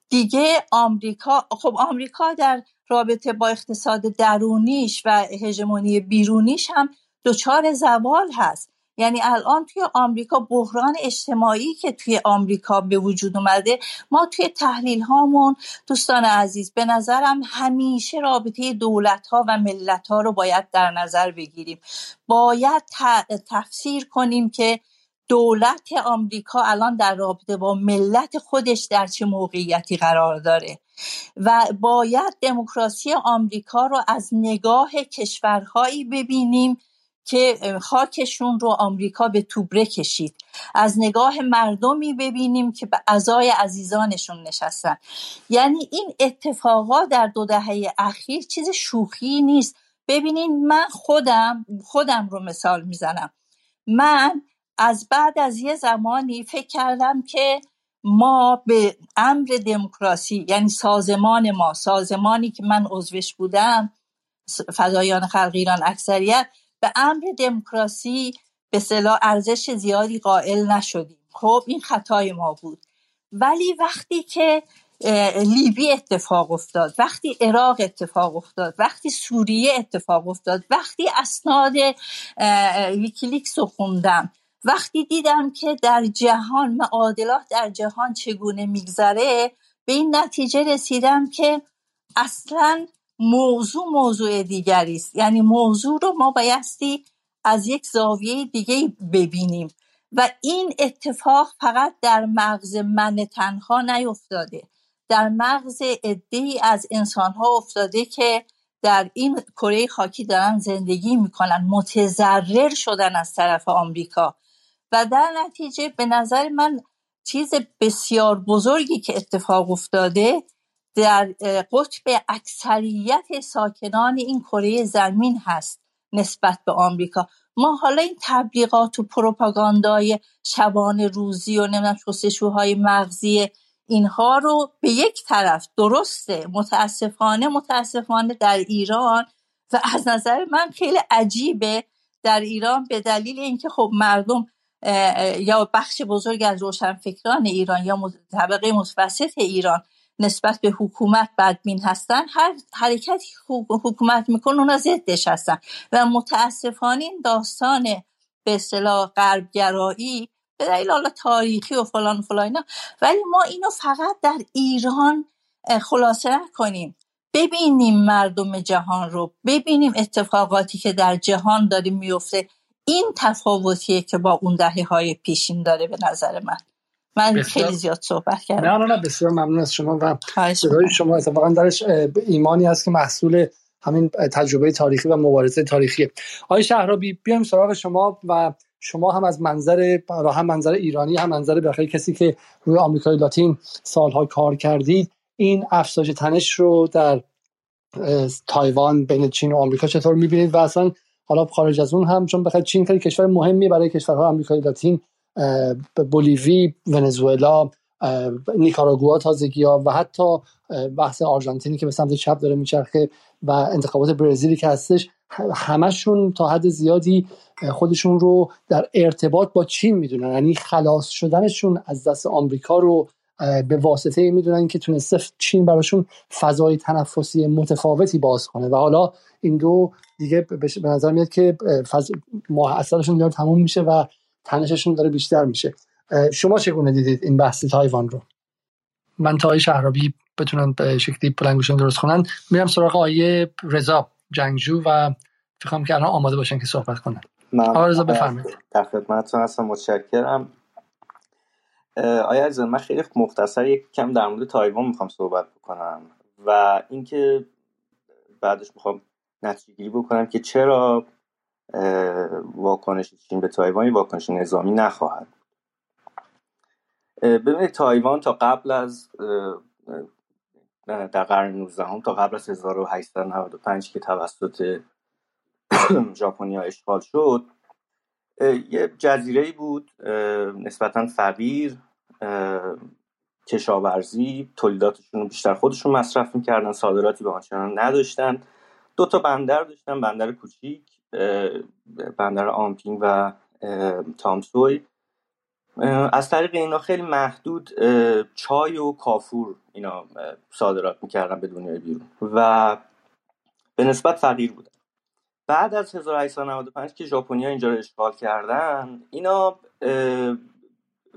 دیگه آمریکا خب آمریکا در رابطه با اقتصاد درونیش و هژمونی بیرونیش هم دچار زوال هست. یعنی الان توی آمریکا بحران اجتماعی که توی آمریکا به وجود اومده ما توی تحلیل هامون دوستان عزیز به نظرم همیشه رابطه دولت ها و ملت ها رو باید در نظر بگیریم. باید تفسیر کنیم که دولت آمریکا الان در رابطه با ملت خودش در چه موقعیتی قرار داره و باید دموکراسی آمریکا رو از نگاه کشورهایی ببینیم که خاکشون رو آمریکا به توبره کشید. از نگاه مردمی ببینیم که به ازای عزیزانشون نشستن. یعنی این اتفاقا در دو دهه اخیر چیز شوخی نیست. ببینین من خودم خودم رو مثال می‌زنم. من از بعد از یه زمانی فکر کردم که ما به امر دموکراسی یعنی سازمان ما سازمانی که من عضوش بودم فضایان خلق ایران اکثریت به امر دموکراسی به صلاح ارزش زیادی قائل نشدیم. خب این خطای ما بود. ولی وقتی که لیبی اتفاق افتاد وقتی عراق اتفاق افتاد وقتی سوریه اتفاق افتاد وقتی اسناد ویکیلیکس رو خوندم وقتی دیدم که در جهان معادلات در جهان چگونه میگذره به این نتیجه رسیدم که اصلا موضوع موضوع دیگری است. یعنی موضوع رو ما بایستی از یک زاویه دیگه ببینیم. و این اتفاق فقط در مغز من تنها نیفتاده. در مغز عدهای از انسانها افتاده که در این کره خاکی دارن زندگی می‌کنن. متضرر شدن از طرف آمریکا. و در نتیجه به نظر من چیز بسیار بزرگی که اتفاق افتاده در قطب اکثریت ساکنان این کره زمین هست نسبت به آمریکا. ما حالا این تبلیغات و پروپاگاندای شبان روزی و نمی‌دونم شستشوهای مغزی اینها رو به یک طرف درسته متاسفانه متاسفانه در ایران و از نظر من خیلی عجیبه در ایران به دلیل اینکه خب مردم یا بخش بزرگ از روشنفکران ایران یا طبقه متوسط ایران نسبت به حکومت بدبین هستن هر حرکتی حکومت می‌کنه اونا ضدش هستن. و متاسفانه این داستان به اصطلاح غربگرایی به دلیل حالا تاریخی و فلان و فلان ولی ما اینو فقط در ایران خلاصه نکنیم. ببینیم مردم جهان رو ببینیم اتفاقاتی که در جهان داریم میفته این تفاوتیه که با اون دهه های پیشین داره به نظر من. من خیلی زیاد صحبت کردم. نه نه نه بسیار ممنون از شما و صدای شما اتفاقا درش ایمانی هست که محصول همین تجربه تاریخی و مبارزه تاریخی آقای شهرابی بیایم سراغ شما و شما هم از منظر هم منظر ایرانی هم منظر بخیر کسی که روی آمریکای لاتین سالها کار کردید این افزایش تنش رو در تایوان بین چین و آمریکا چطور می‌بینید؟ و اصلا حالا خارج از اون هم چون بخاطر چین خیلی کشور مهمی برای کشورهای آمریکای لاتین بولیوی ونزوئلا نیکاراگوآ تازگی ها و حتی بحث آرژانتینی که به سمت چپ داره میچرخه و انتخابات برزیلی که هستش همشون تا حد زیادی خودشون رو در ارتباط با چین می‌دونن. یعنی خلاص شدنشون از دست آمریکا رو به واسطه می‌دونن که تونسته چین براشون فضای تنفسی متفاوتی باز کنه. و حالا این دو دیگه به نظر میاد که فض... اصلشون داره تموم میشه و تنششون داره بیشتر میشه. شما چگونه دیدید این بحث تایوان رو؟ من تا شهرابی بتونن به شکلی بلنگوشن درست کنن. میرم سراغ آیه رضا جنگجو و فکرم که الان آماده باشن که صحبت کنن. آقا رضا بفرمایید. در خدمتتون هستم متشکرم. آیا از من خیلی مختصر یک کم در مورد تایوان می‌خوام صحبت بکنم و اینکه بعدش می‌خوام نتیجه گیری بکنم که چرا واکنش چین به تایوان واکنش نظامی نخواهد ببینید تایوان تا قبل از در قرن 19 هم تا قبل از 1895 که توسط ژاپنیا اشغال شد یه جزیره بود نسبتا فقیر کشاورزی تولیداتشون رو بیشتر خودشون مصرف می‌کردن صادراتی به آنچنان نداشتن. دو تا بندر داشتن بندر کوچیک. بندر آمپینگ و تامسوی از طریق اینا خیلی محدود چای و کافور اینا صادرات می‌کردن به دنیای بیرون و به نسبت فقیر بودن. بعد از 1895 که ژاپنیا اینجا رو اشغال کردن اینا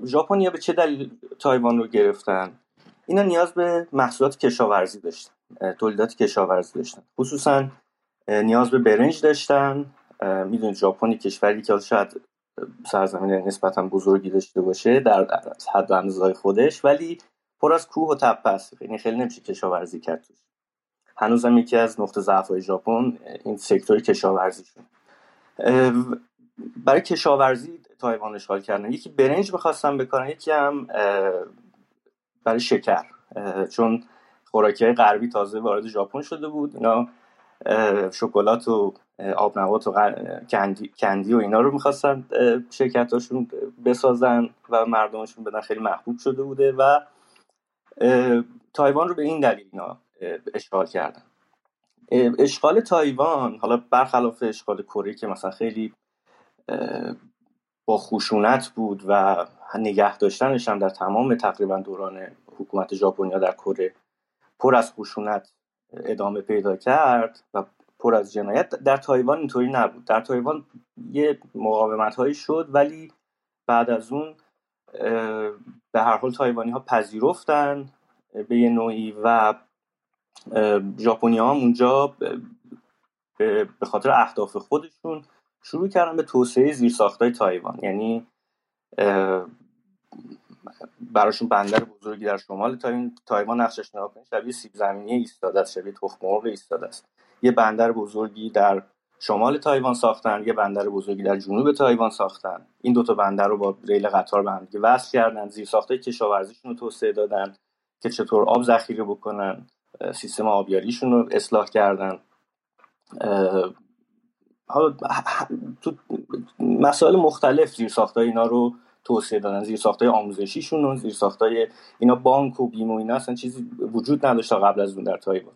ژاپنیا به چه دلیل تایوان رو گرفتن؟ اینا نیاز به محصولات کشاورزی داشتن تولیدات کشاورزی داشتن. خصوصا نیاز به برنج داشتن. می‌دونید ژاپن کشوری که شاید سرزمین نسبتا بزرگی داشته باشه در حد اندازه خودش ولی پر از کوه و تپه است. یعنی خیلی نمیشه کشاورزی کرد هنوزم یکی از نقطه ضعف ژاپن این سکتور کشاورزی شد برای کشاورزی تایوان اشغال کردن. یکی برنج می‌خواستم بکنن یکی هم برای شکر. چون خوراکی غربی تازه وارد ژاپن شده بود. اینا شکلات و آب نبات و کندی, و اینا رو می‌خواستن شرکتاشون بسازن و مردمشون بدن خیلی محبوب شده بوده و تایوان رو به این دلیل اینا اشغال کردن. اشغال تایوان حالا برخلاف اشغال کره که مثلا خیلی با خشونت بود و نگه داشتنش هم در تمام تقریبا دوران حکومت ژاپنیا در کره پر از خشونت ادامه پیدا کرد و پر از جنایت. در تایوان اینطوری نبود. در تایوان یه مقاومت هایی شد ولی بعد از اون به هر حال تایوانی ها پذیرفتن به یه نوعی و ژاپنی ها اونجا به خاطر اهداف خودشون شروع کردن به توسعه زیرساختهای تایوان. یعنی براشون بندر بزرگی در شمال تایوان نقشش نگاه شبیه سیب زمینی ایستاده است شبیه تخم مرغ ایستاده است. یه بندر بزرگی در شمال تایوان ساختن یه بندر بزرگی در جنوب تایوان ساختن. این دوتا بندر رو با ریل قطار به هم وصل کردن. زیرساخت کشاورزیشون رو توسعه دادن که چطور آب ذخیره بکنن سیستم آبیاریشون رو اصلاح کردن. حالا مسائل مختلف زیر ساختای اینا رو توسعه دادن زیر ساختای آموزشیشون و زیر ساختای اینا بانک و بیمه و اینا اصلا چیزی وجود نداشت قبل از اون در تایوان.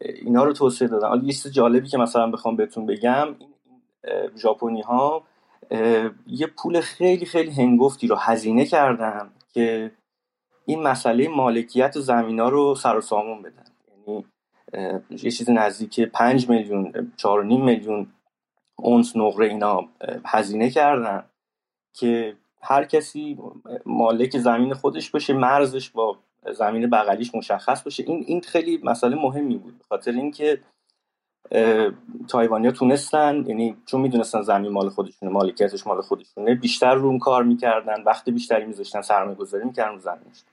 اینا رو توسعه دادن. حالا یه جالبی که مثلا بخوام بهتون بگم ژاپنی ها یه پول خیلی خیلی هنگفتی رو هزینه کردن که این مسئله مالکیت زمین ها رو سر و سامون بدن. یعنی یه چیز نزدیک 5 میلیون 4.5 میلیون اونس نقره اینا هزینه کردن که هر کسی مالک زمین خودش باشه مرزش با زمین بغلیش مشخص باشه. این این خیلی مسئله مهمی بود خاطر اینکه تایوانیا تونستن یعنی چون می‌دونستن زمین مال خودشونه مالکیتش مال خودشونه بیشتر روم کار می‌کردن وقت بیشتری میذاشتن سرمایه گذاری می‌کردن رو زمینش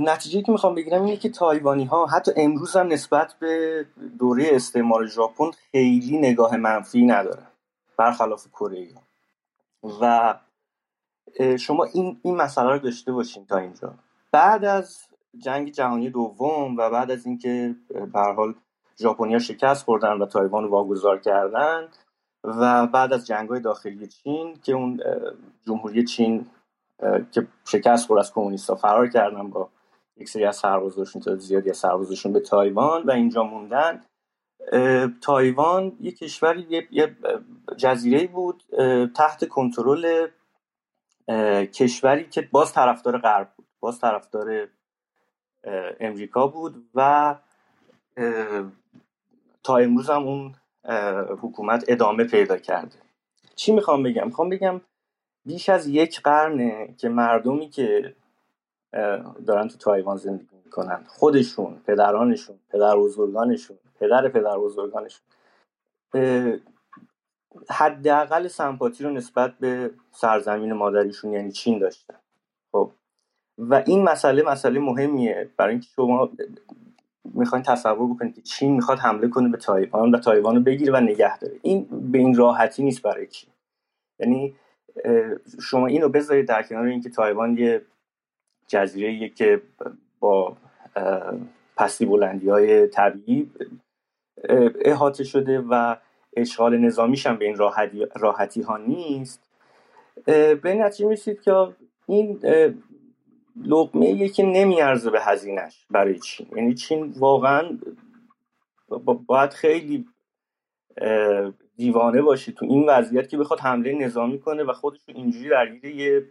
نتیجه که می‌خوام بگیرم اینه که تایوانی ها حتی امروز هم نسبت به دوره استعمار ژاپن خیلی نگاه منفی ندارن برخلاف کره. و شما این این مسئله رو داشته باشین تا اینجا. بعد از جنگ جهانی دوم و بعد از اینکه به حال ژاپنیا شکست خوردن و تایوان واگذار کردن و بعد از جنگ های داخلی چین که اون جمهوری چین که شکست خورد از کمونیستا فرار کردن با یک سری از سربازاشون تا زیادی از سربازاشون به تایوان و اینجا موندن تایوان یه کشوری یه جزیره بود تحت کنترل کشوری که باز طرفدار غرب بود. باز طرفدار امریکا بود و تا امروز هم اون حکومت ادامه پیدا کرده. چی می‌خوام بگم؟ می‌خوام بگم بیش از یک قرنه که مردمی که دارن تو تایوان زندگی می‌کنن خودشون پدرانشون پدر بزرگانشون پدر پدر بزرگانشون حداقل سمپاتی رو نسبت به سرزمین مادریشون یعنی چین داشتن. خب. و این مسئله مسئله مهمیه. برای اینکه شما می‌خواین تصور بکنید که چین می‌خواد حمله کنه به تایوان و تایوان رو بگیره و نگه داره. این به این راحتی نیست برای چین. یعنی شما اینو بذارید در کنار اینکه تایوان یه جزیره که با پستی بلندی های طبیعی احاطه شده و اشغال نظامیش هم به این راحتی, راحتی ها نیست به نتیجه میسید که این لقمه که نمیارزه به هزینش برای چین. یعنی چین واقعا باید خیلی دیوانه باشه تو این وضعیت که بخواد حمله نظامی کنه و خودش اینجوری درگیر یه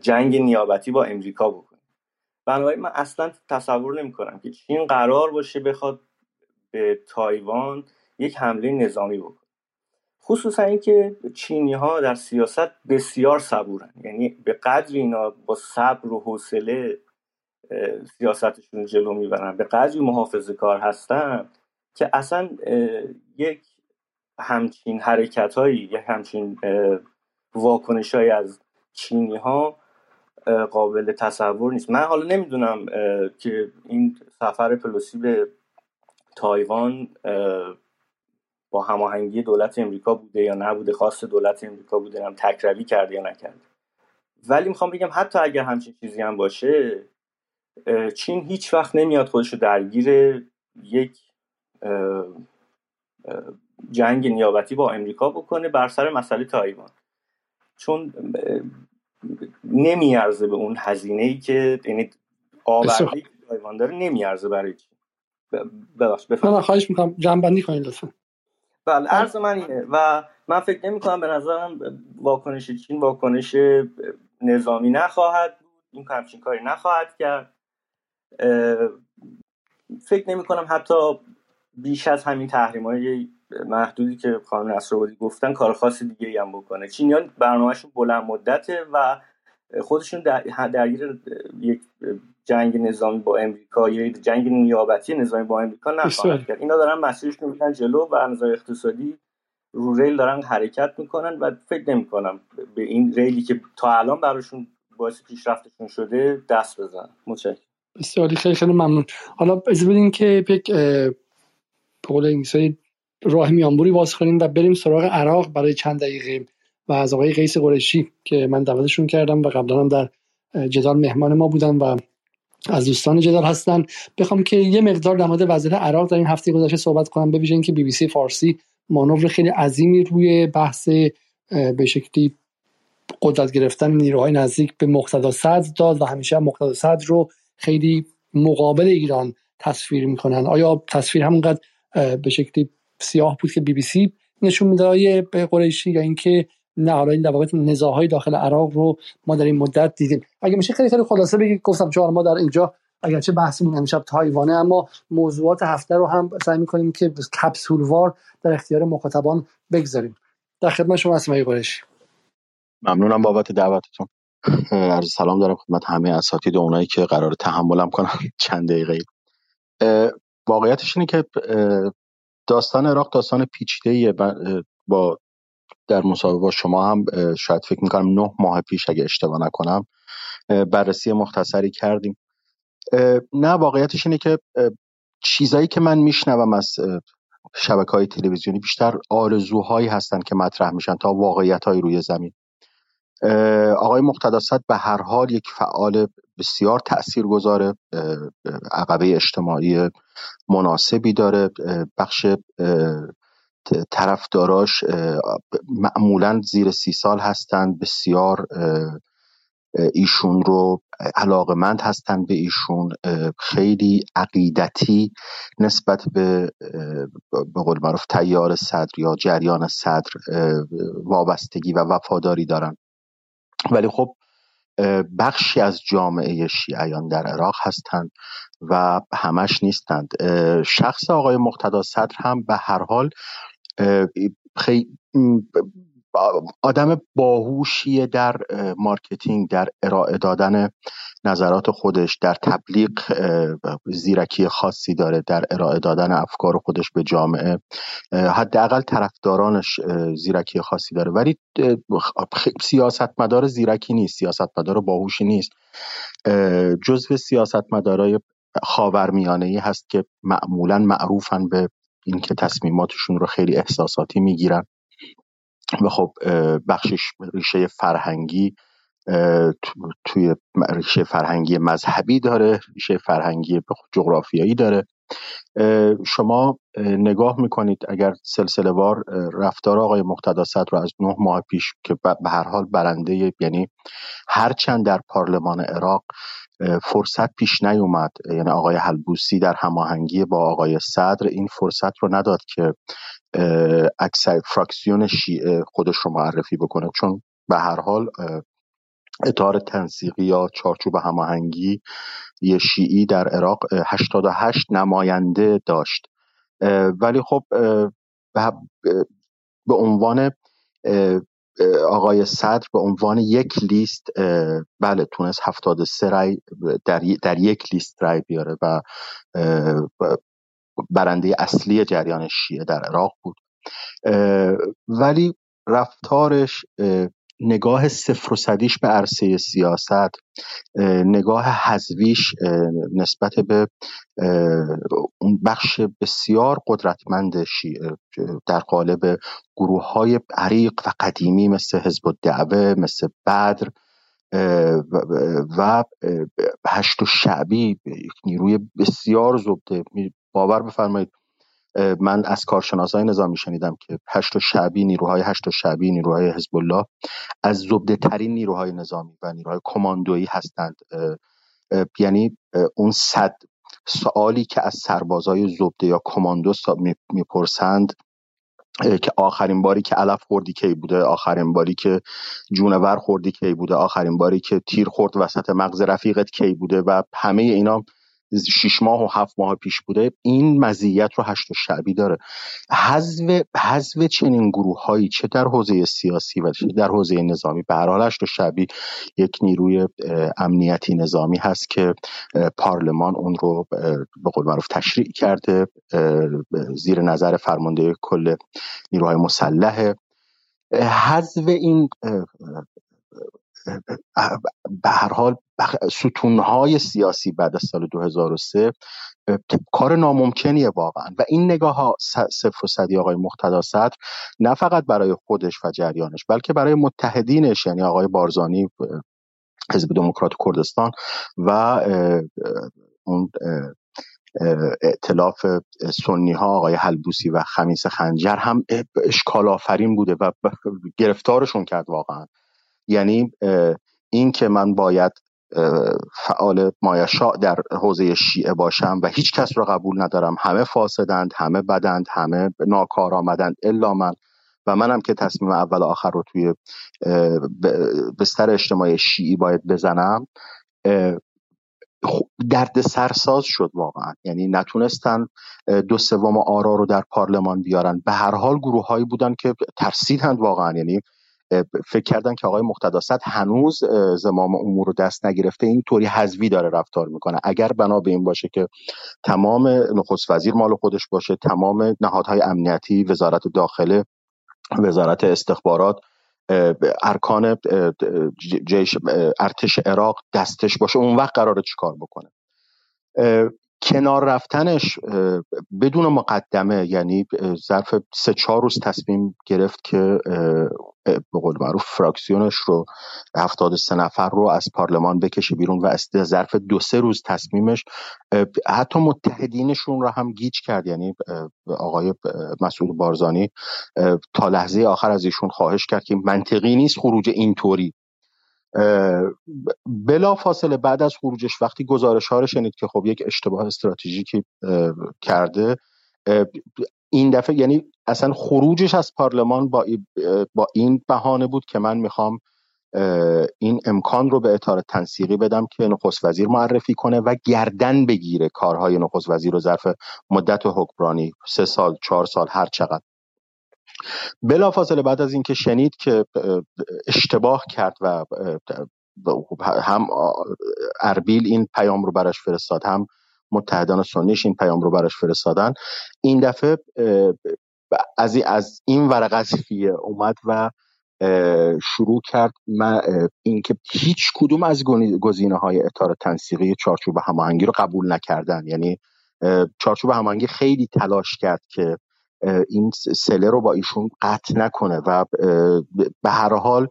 جنگ نیابتی با امریکا بکنه. بنابراین من اصلا تصور نمی کنم که چین قرار باشه بخواد به تایوان یک حمله نظامی بکنه خصوصا اینکه چینی ها در سیاست بسیار صبورن. یعنی به قدر اینا با صبر و حوصله سیاستشون جلو می‌برن. به قدری محافظه کار هستن که اصلا یک همچین حرکت هایی یک همچین واکنش های از چینی ها قابل تصور نیست. من حالا نمی‌دونم که این سفر پلوسی به تایوان با هماهنگی دولت امریکا بوده یا نبوده خاص دولت امریکا بوده هم تکروی کرده یا نکرده. ولی می‌خوام بگم حتی اگر همچین چیزی هم باشه چین هیچ وقت نمیاد خودش رو درگیر یک جنگ نیابتی با امریکا بکنه بر سر مسئله تایوان. چون نمیارزه به اون هزینه ای که یعنی آوردی تایوان داره نمیارزه برای چی ببخش بفرمایید. خواهش می‌کنم جنبندی کنید لطفا. بله عرض من اینه و من فکر نمی کنم به نظرم واکنش چین واکنش نظامی نخواهد بود این همچین کاری نخواهد کرد. فکر نمی کنم حتی بیش از همین تحریم های محدودی که خانم نصرآبادی گفتن کار خاص دیگه ای هم بکنه. چینیان برنامهشون بلند مدته و خودشون در درگیر یک جنگ نظامی با امریکا یا جنگ نیابتی نظامی با امریکا نخواهند کرد. اینا دارن مسیرشون میرن جلو و از اقتصادی رو ریل دارن حرکت می‌کنن و فکر نمی‌کنم به این ریلی که تا الان براشون باعث پیشرفتشون شده دست بزن متشکرم. بسیاری خیلی خیلی ممنون. حالا اجازه بدین که یک قول انگلیسی راه میانبوری باز کنیم و بریم سراغ عراق برای چند دقیقه و از آقای قیس قرشی که من دعوتشون کردم و قبلا هم در جدال مهمان ما بودن و از دوستان جدال هستن. بخوام که یه مقدار در مورد وضعیت عراق در این هفته گذشته صحبت کنم. ببینید اینکه بی بی سی فارسی مانور خیلی عظیمی روی بحث به شکلی قدرت گرفتن نیروهای نزدیک به مقتدا صدر داد و همیشه مقتدا صدر رو خیلی مقابل ایران تصویر می‌کنن. آیا تصویر همونقدر به شکلی سیاه بود که بی بی سی نشون میده به قریشی یا اینکه نه حالا این در نزاهای داخل عراق رو ما در این مدت دیدیم. اگه میشه خیلی خیلی خلاصه بگید گفتم چون ما در اینجا اگرچه بحثمون امشب تایوانه اما موضوعات هفته رو هم سعی می‌کنیم که کپسولوار در اختیار مخاطبان بگذاریم. در خدمت شما هستم قریشی. ممنونم بابت دعوتتون. عرض سلام دارم خدمت همه اساتید و اونایی که قرار تحملم کنن چند دقیقه واقعیتش اینه که داستان عراق داستان پیچیده با در مصاحبه با شما هم شاید فکر می‌کنم نه ماه پیش اگه اشتباه نکنم بررسی مختصری کردیم. نه واقعیتش اینه که چیزایی که من میشنوم از شبکه های تلویزیونی بیشتر آرزوهایی هستند که مطرح میشن تا واقعیت های روی زمین. آقای مقتداست به هر حال یک فعال بسیار تاثیرگذار عقبه اجتماعی مناسبی داره بخش طرفداراش معمولا زیر سی سال هستند بسیار ایشون رو علاقمند هستند به ایشون خیلی عقیدتی نسبت به به قول معروف تیار صدر یا جریان صدر وابستگی و وفاداری دارن. ولی خب بخشی از جامعه شیعیان در عراق هستند و همش نیستند. شخص آقای مقتدا صدر هم به هر حال خیلی آدم باهوشیه در مارکتینگ در ارائه دادن نظرات خودش در تبلیغ زیرکی خاصی داره در ارائه دادن افکار خودش به جامعه. حداقل طرفدارانش زیرکی خاصی داره. ولی سیاستمدار زیرکی نیست سیاستمدار باهوشی نیست. جزو سیاستمدارای خاورمیانه ای هست که معمولا معروفن به اینکه تصمیماتشون رو خیلی احساساتی می‌گیرن. و خب بخشش ریشه فرهنگی توی ریشه فرهنگی مذهبی داره ریشه فرهنگی جغرافیایی داره. شما نگاه می‌کنید اگر سلسله وار رفتار آقای مقتدا رو از نه ماه پیش که به هر حال برنده یعنی هرچند در پارلمان عراق فرصت پیش نیومد. یعنی آقای حلبوسی در هماهنگی با آقای صدر این فرصت رو نداد که اکثر فراکسیون شیعه خودش رو معرفی بکنه. چون به هر حال اطار تنسیقی یا چارچوب هماهنگی یه شیعی در عراق 88 نماینده داشت. ولی خب به عنوان آقای صدر به عنوان یک لیست بله تونست 73 رای در, در یک لیست رای بیاره و برنده اصلی جریان شیعه در عراق بود. ولی رفتارش نگاه صفر و صدیش به عرصه سیاست نگاه حذویش نسبت به اون بخش بسیار قدرتمند در قالب گروه های عریق و قدیمی مثل حزب الدعوه مثل بدر و هشت و شعبی یک نیروی بسیار زبده باور بفرمایید من از کارشناسای نظامی شنیدم که هشت و شعبی نیروهای هشت و شعبی نیروهای حزب الله از زبده ترین نیروهای نظامی و نیروهای کماندویی هستند. یعنی اون صد سوالی که از سربازای زبده یا کماندو می‌پرسند که آخرین باری که علف خوردی کی بوده؟ آخرین باری که جونور خوردی کی بوده؟ آخرین باری که تیر خورد وسط مغز رفیقت کی بوده؟ و همه اینا شیش ماه و هفت ماه پیش بوده این مزیت رو هشت شعبی داره. حذف حذف چنین گروه هایی چه در حوزه سیاسی و چه در حوزه نظامی به هر حال هشت شعبی یک نیروی امنیتی نظامی هست که پارلمان اون رو به قول معروف تشریع کرده زیر نظر فرمانده کل نیروهای مسلح حذف این به هر حال ستونهای سیاسی بعد از سال 2003 کار ناممکنیه واقعا. و این نگاه ها صفر و صدی آقای مقتدا صدر نه فقط برای خودش و جریانش بلکه برای متحدینش یعنی آقای بارزانی حزب دموکرات کردستان و اون ائتلاف سنی ها آقای حلبوسی و خمیس خنجر هم اشکال آفرین بوده و گرفتارشون کرد واقعا. یعنی این که من باید فعال مایشا در حوزه شیعه باشم و هیچ کس را قبول ندارم. همه فاسدند همه بدند همه ناکار آمدند الا من. و منم که تصمیم اول آخر رو توی بستر اجتماعی شیعی باید بزنم درد سرساز شد واقعا. یعنی نتونستن دو سوم آرا رو در پارلمان بیارن. به هر حال گروه هایی بودن که ترسیدند واقعا. یعنی فکر کردن که آقای مقتداست هنوز زمام امور رو دست نگرفته این طوری حذوی داره رفتار می‌کنه. اگر بنا به این باشه که تمام نخست وزیر مال خودش باشه تمام نهادهای امنیتی وزارت داخله وزارت استخبارات ارکان جیش ارتش عراق دستش باشه اون وقت قراره چیکار بکنه؟ کنار رفتنش بدون مقدمه یعنی ظرف سه چهار روز تصمیم گرفت که به قول معروف فراکسیونش رو هفتاد سه نفر رو از پارلمان بکشه بیرون و ظرف دو سه روز تصمیمش حتی متحدینشون رو هم گیج کرد. یعنی آقای مسعود بارزانی تا لحظه آخر از ایشون خواهش کرد که منطقی نیست خروج اینطوری. بلا فاصله بعد از خروجش وقتی گزارش ها رو شنید که خب یک اشتباه استراتژیکی کرده این دفعه یعنی اصلا خروجش از پارلمان با, با این بهانه بود که من می‌خوام این امکان رو به اطار تنسیقی بدم که نخست وزیر معرفی کنه و گردن بگیره کارهای نخست وزیر رو ظرف مدت حکمرانی سه سال چهار سال هر چقدر. بلافاصله بعد از اینکه شنید که اشتباه کرد و هم اربیل این پیام رو براش فرستاد هم متحدان سنیش این پیام رو براش فرستادن. این دفعه از از این ورق قضیه اومد و شروع کرد اینکه هیچ کدوم از گزینه های اطار تنسیقی چارچوب هماهنگی رو قبول نکردن. یعنی چارچوب هماهنگی خیلی تلاش کرد که این سله رو با ایشون قطع نکنه و به هر حال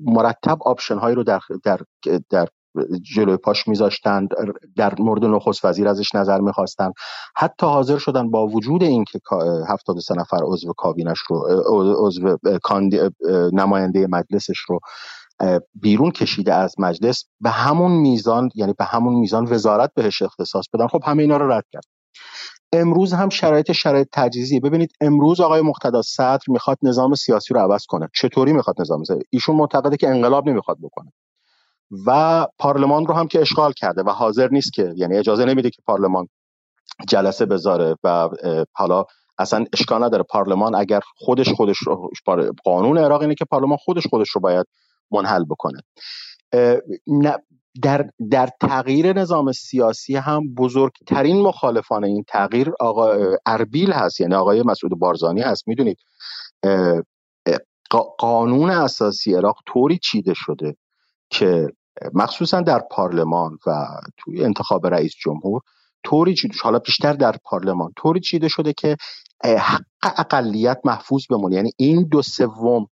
مرتب آپشن هایی رو در, در, در جلوی پاش میذاشتند در مورد نخست وزیر ازش نظر می‌خواستن حتی حاضر شدن با وجود اینکه سه نفر عضو کابینش رو عضو نماینده مجلسش رو بیرون کشیده از مجلس به همون میزان یعنی به همون میزان وزارت بهش اختصاص بدن. خب همه اینا رو رد کرد. امروز هم شرایط شرایط تجهیزی ببینید امروز آقای مقتدا صدر می‌خواد نظام سیاسی رو عوض کنه. چطوری می‌خواد نظام سیاسی ایشون معتقده که انقلاب نمی‌خواد بکنه. و پارلمان رو هم که اشغال کرده و حاضر نیست که یعنی اجازه نمیده که پارلمان جلسه بذاره و حالا اصلا اشکال نداره. پارلمان اگر خودش خودش رو قانون عراق اینه که پارلمان خودش خودش رو باید منحل بکنه. در, در تغییر نظام سیاسی هم بزرگترین مخالفان این تغییر آقا اربیل هست یعنی آقای مسعود بارزانی هست می‌دونید. قانون اساسی عراق طوری چیده شده که مخصوصا در پارلمان و توی انتخاب رئیس جمهور طوری چیده حالا بیشتر در پارلمان طوری چیده شده که حق اقلیت محفوظ بمونه. یعنی این دو سوم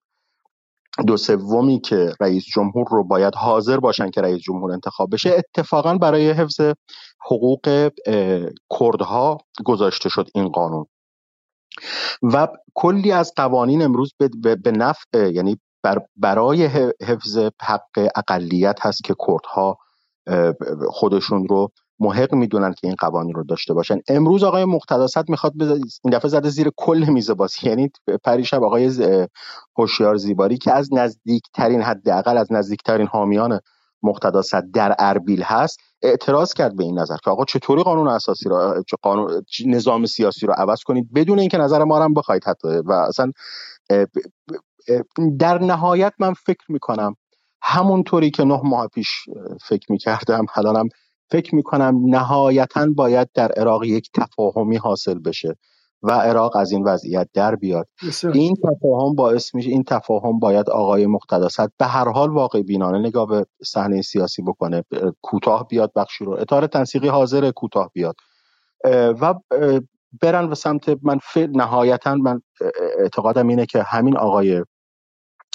دو سومی که رئیس جمهور رو باید حاضر باشن که رئیس جمهور انتخاب بشه اتفاقا برای حفظ حقوق کردها گذاشته شد این قانون. و کلی از قوانین امروز به نفع یعنی برای حفظ حق اقلیت هست که کردها خودشون رو محق می‌دونن که این قوانین رو داشته باشن. امروز آقای مقتداست می‌خواد این دفعه زده زیر کل میز بازی. یعنی پریشب آقای هوشیار زیباری که از نزدیکترین حداقل از نزدیکترین حامیان مقتداست در اربیل هست اعتراض کرد به این نظر که آقا چطوری قانون اساسی رو قانون نظام سیاسی رو عوض کنید؟ بدون اینکه نظر ما هم بخواید حتی. و اصلا در نهایت من فکر می‌کنم همونطوری که نه ماه پیش فکر می‌کردم الانم فکر می‌کنم نهایتا باید در عراق یک تفاهمی حاصل بشه و عراق از این وضعیت در بیاد. این تفاهم باعث میشه این تفاهم باید آقای مقتدست به هر حال واقع بینانه نگاه به صحنه سیاسی بکنه کوتاه بیاد بخشی رو. اطار تنسیقی حاضر کوتاه بیاد. و برن به سمت من نهایتا من اعتقادم اینه که همین آقای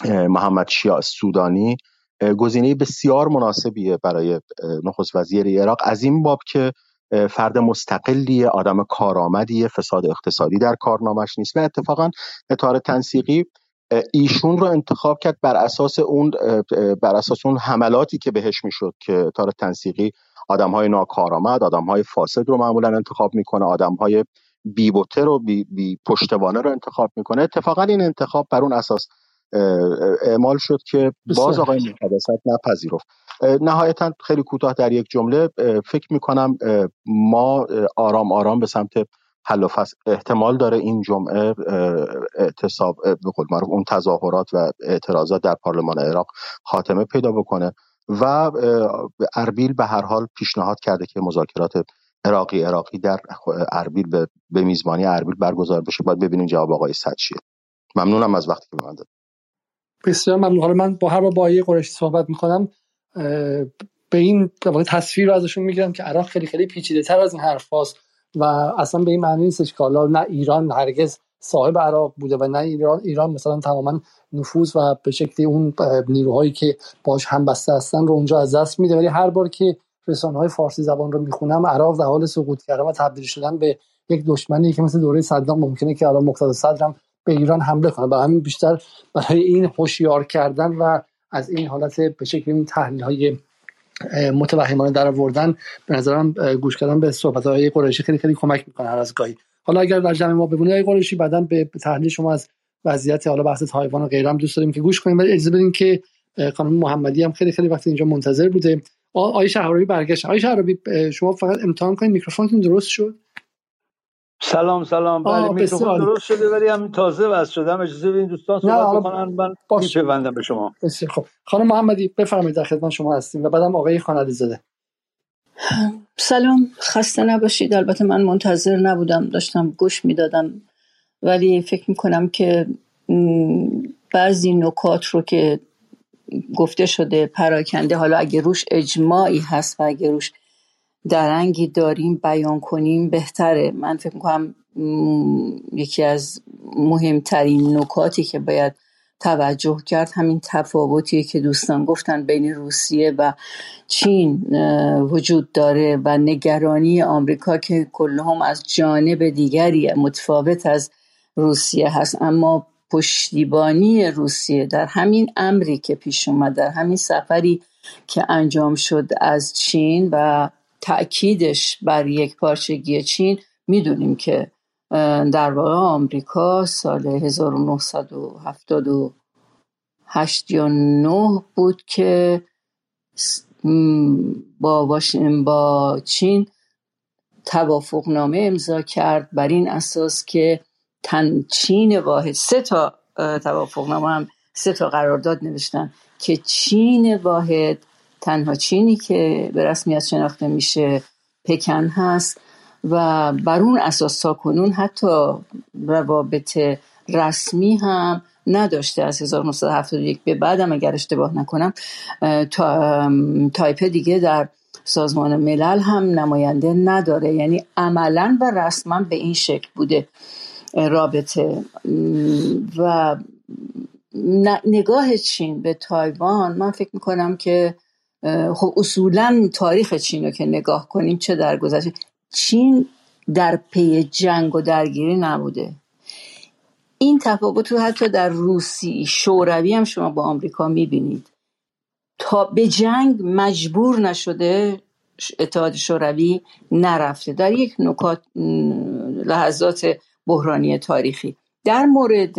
محمد شیع سودانی. گزینه بسیار مناسبیه برای نخست وزیر عراق. از این باب که فرد مستقلیه آدم کارآمدیه فساد اقتصادی در کارنامش نیست. و اتفاقا اطار تنسیقی ایشون رو انتخاب کرد بر اساس اون بر اساس اون حملاتی که بهش می‌شد که تار تنسیقی آدم های ناکارآمد آدم های فاسد رو معمولا انتخاب می‌کنه آدم های بی بوته رو بی, بی پشتوانه رو انتخاب می‌کنه. اتفاقا این انتخاب بر اون اساس اعمال شد که باز آقای مقدست نپذیرفت. نهایتا خیلی کوتاه در یک جمله فکر می‌کنم ما آرام آرام به سمت حل و فصل احتمال داره این جمعه اعتصاب به قول معروف اون تظاهرات و اعتراضات در پارلمان عراق خاتمه پیدا بکنه و اربیل به هر حال پیشنهاد کرده که مذاکرات عراقی عراقی در اربیل به, میزبانی اربیل برگزار بشه. باید ببینیم جواب آقای صد چیه. ممنونم از وقتی که به من داد بسیار ممنون. حالا من با هر با بایی قرشی صحبت می‌کنم به این تصویر رو ازشون می‌گیرم که عراق خیلی خیلی پیچیده تر از این حرف و اصلا به این معنی نیستش که حالا نه ایران هرگز صاحب عراق بوده و نه ایران ایران مثلا تماما نفوذ و به شکلی اون نیروهایی که باش هم بسته هستن رو اونجا از دست میده. ولی هر بار که رسانه های فارسی زبان رو می‌خونم عراق در حال سقوط کردن و تبدیل شدن به یک دشمنی که مثل دوره صدام ممکنه که الان مقتدا صدرم به ایران حمله کنه و همین بیشتر برای این هوشیار کردن و از این حالت به شکلی این تحلیل های متوهمانه در آوردن به نظرم گوش کردن به صحبت های قریشی خیلی خیلی کمک می‌کنه هر از گاهی. حالا اگر در جمع ما ببینید های قریشی بعدا به تحلیل شما از وضعیت حالا بحث تایوان و غیره هم دوست داریم که گوش کنیم. ولی اجازه بدین که خانم محمدی هم خیلی خیلی وقت اینجا منتظر بوده. آقای شهرابی برگشت. آقای شهرابی شما فقط امتحان کنید. میکروفونتون درست شد؟ سلام سلام. بله میکروفون درست شده ولی هم تازه واسه شدم اجازه بدین دوستان صحبت بکنن من میپیوندم به شما. بسیار خب خانم محمدی بفرمایید در خدمت شما هستیم و بعدم آقای خان زاده. سلام. خسته نباشید. البته من منتظر نبودم. داشتم گوش می‌دادم. ولی فکر می‌کنم که بعضی نکات رو که گفته شده پراکنده حالا اگه روش اجماعی هست و اگه روش درنگی داریم بیان کنیم بهتره. من فکر می‌کنم یکی از مهمترین نکاتی که باید توجه کرد همین تفاوتیه که دوستان گفتن بین روسیه و چین وجود داره و نگرانی آمریکا که کلهم از جانب دیگری متفاوت از روسیه هست. اما پشتیبانی روسیه در همین امری که پیش اومد در همین سفری که انجام شد از چین و تأکیدش بر یک پارچگی چین. می‌دونیم که در واقع آمریکا سال 1978 یا 9 بود که با, با چین توافق نامه امضا کرد. بر این اساس که تن چین واحد سه تا توافق نامه هم سه تا قرارداد نوشتن که چین واحد تنها چینی که به رسمیت شناخته میشه پکن هست و بر اون اساس تا کنون حتی روابط رسمی هم نداشته از 1971 به بعدم اگر اشتباه نکنم تا تایپ دیگه در سازمان ملل هم نماینده نداره. یعنی عملا و رسما به این شکل بوده رابطه. و نگاه چین به تایوان من فکر می‌کنم که خب اصولا تاریخ چین رو که نگاه کنیم چه در گذشته چین در پی جنگ و درگیری نبوده. این تفاوت رو حتی در روسی شوروی هم شما با آمریکا می‌بینید. تا به جنگ مجبور نشده اتحاد شوروی نرفته. در یک نکات لحظات بحرانی تاریخی. در مورد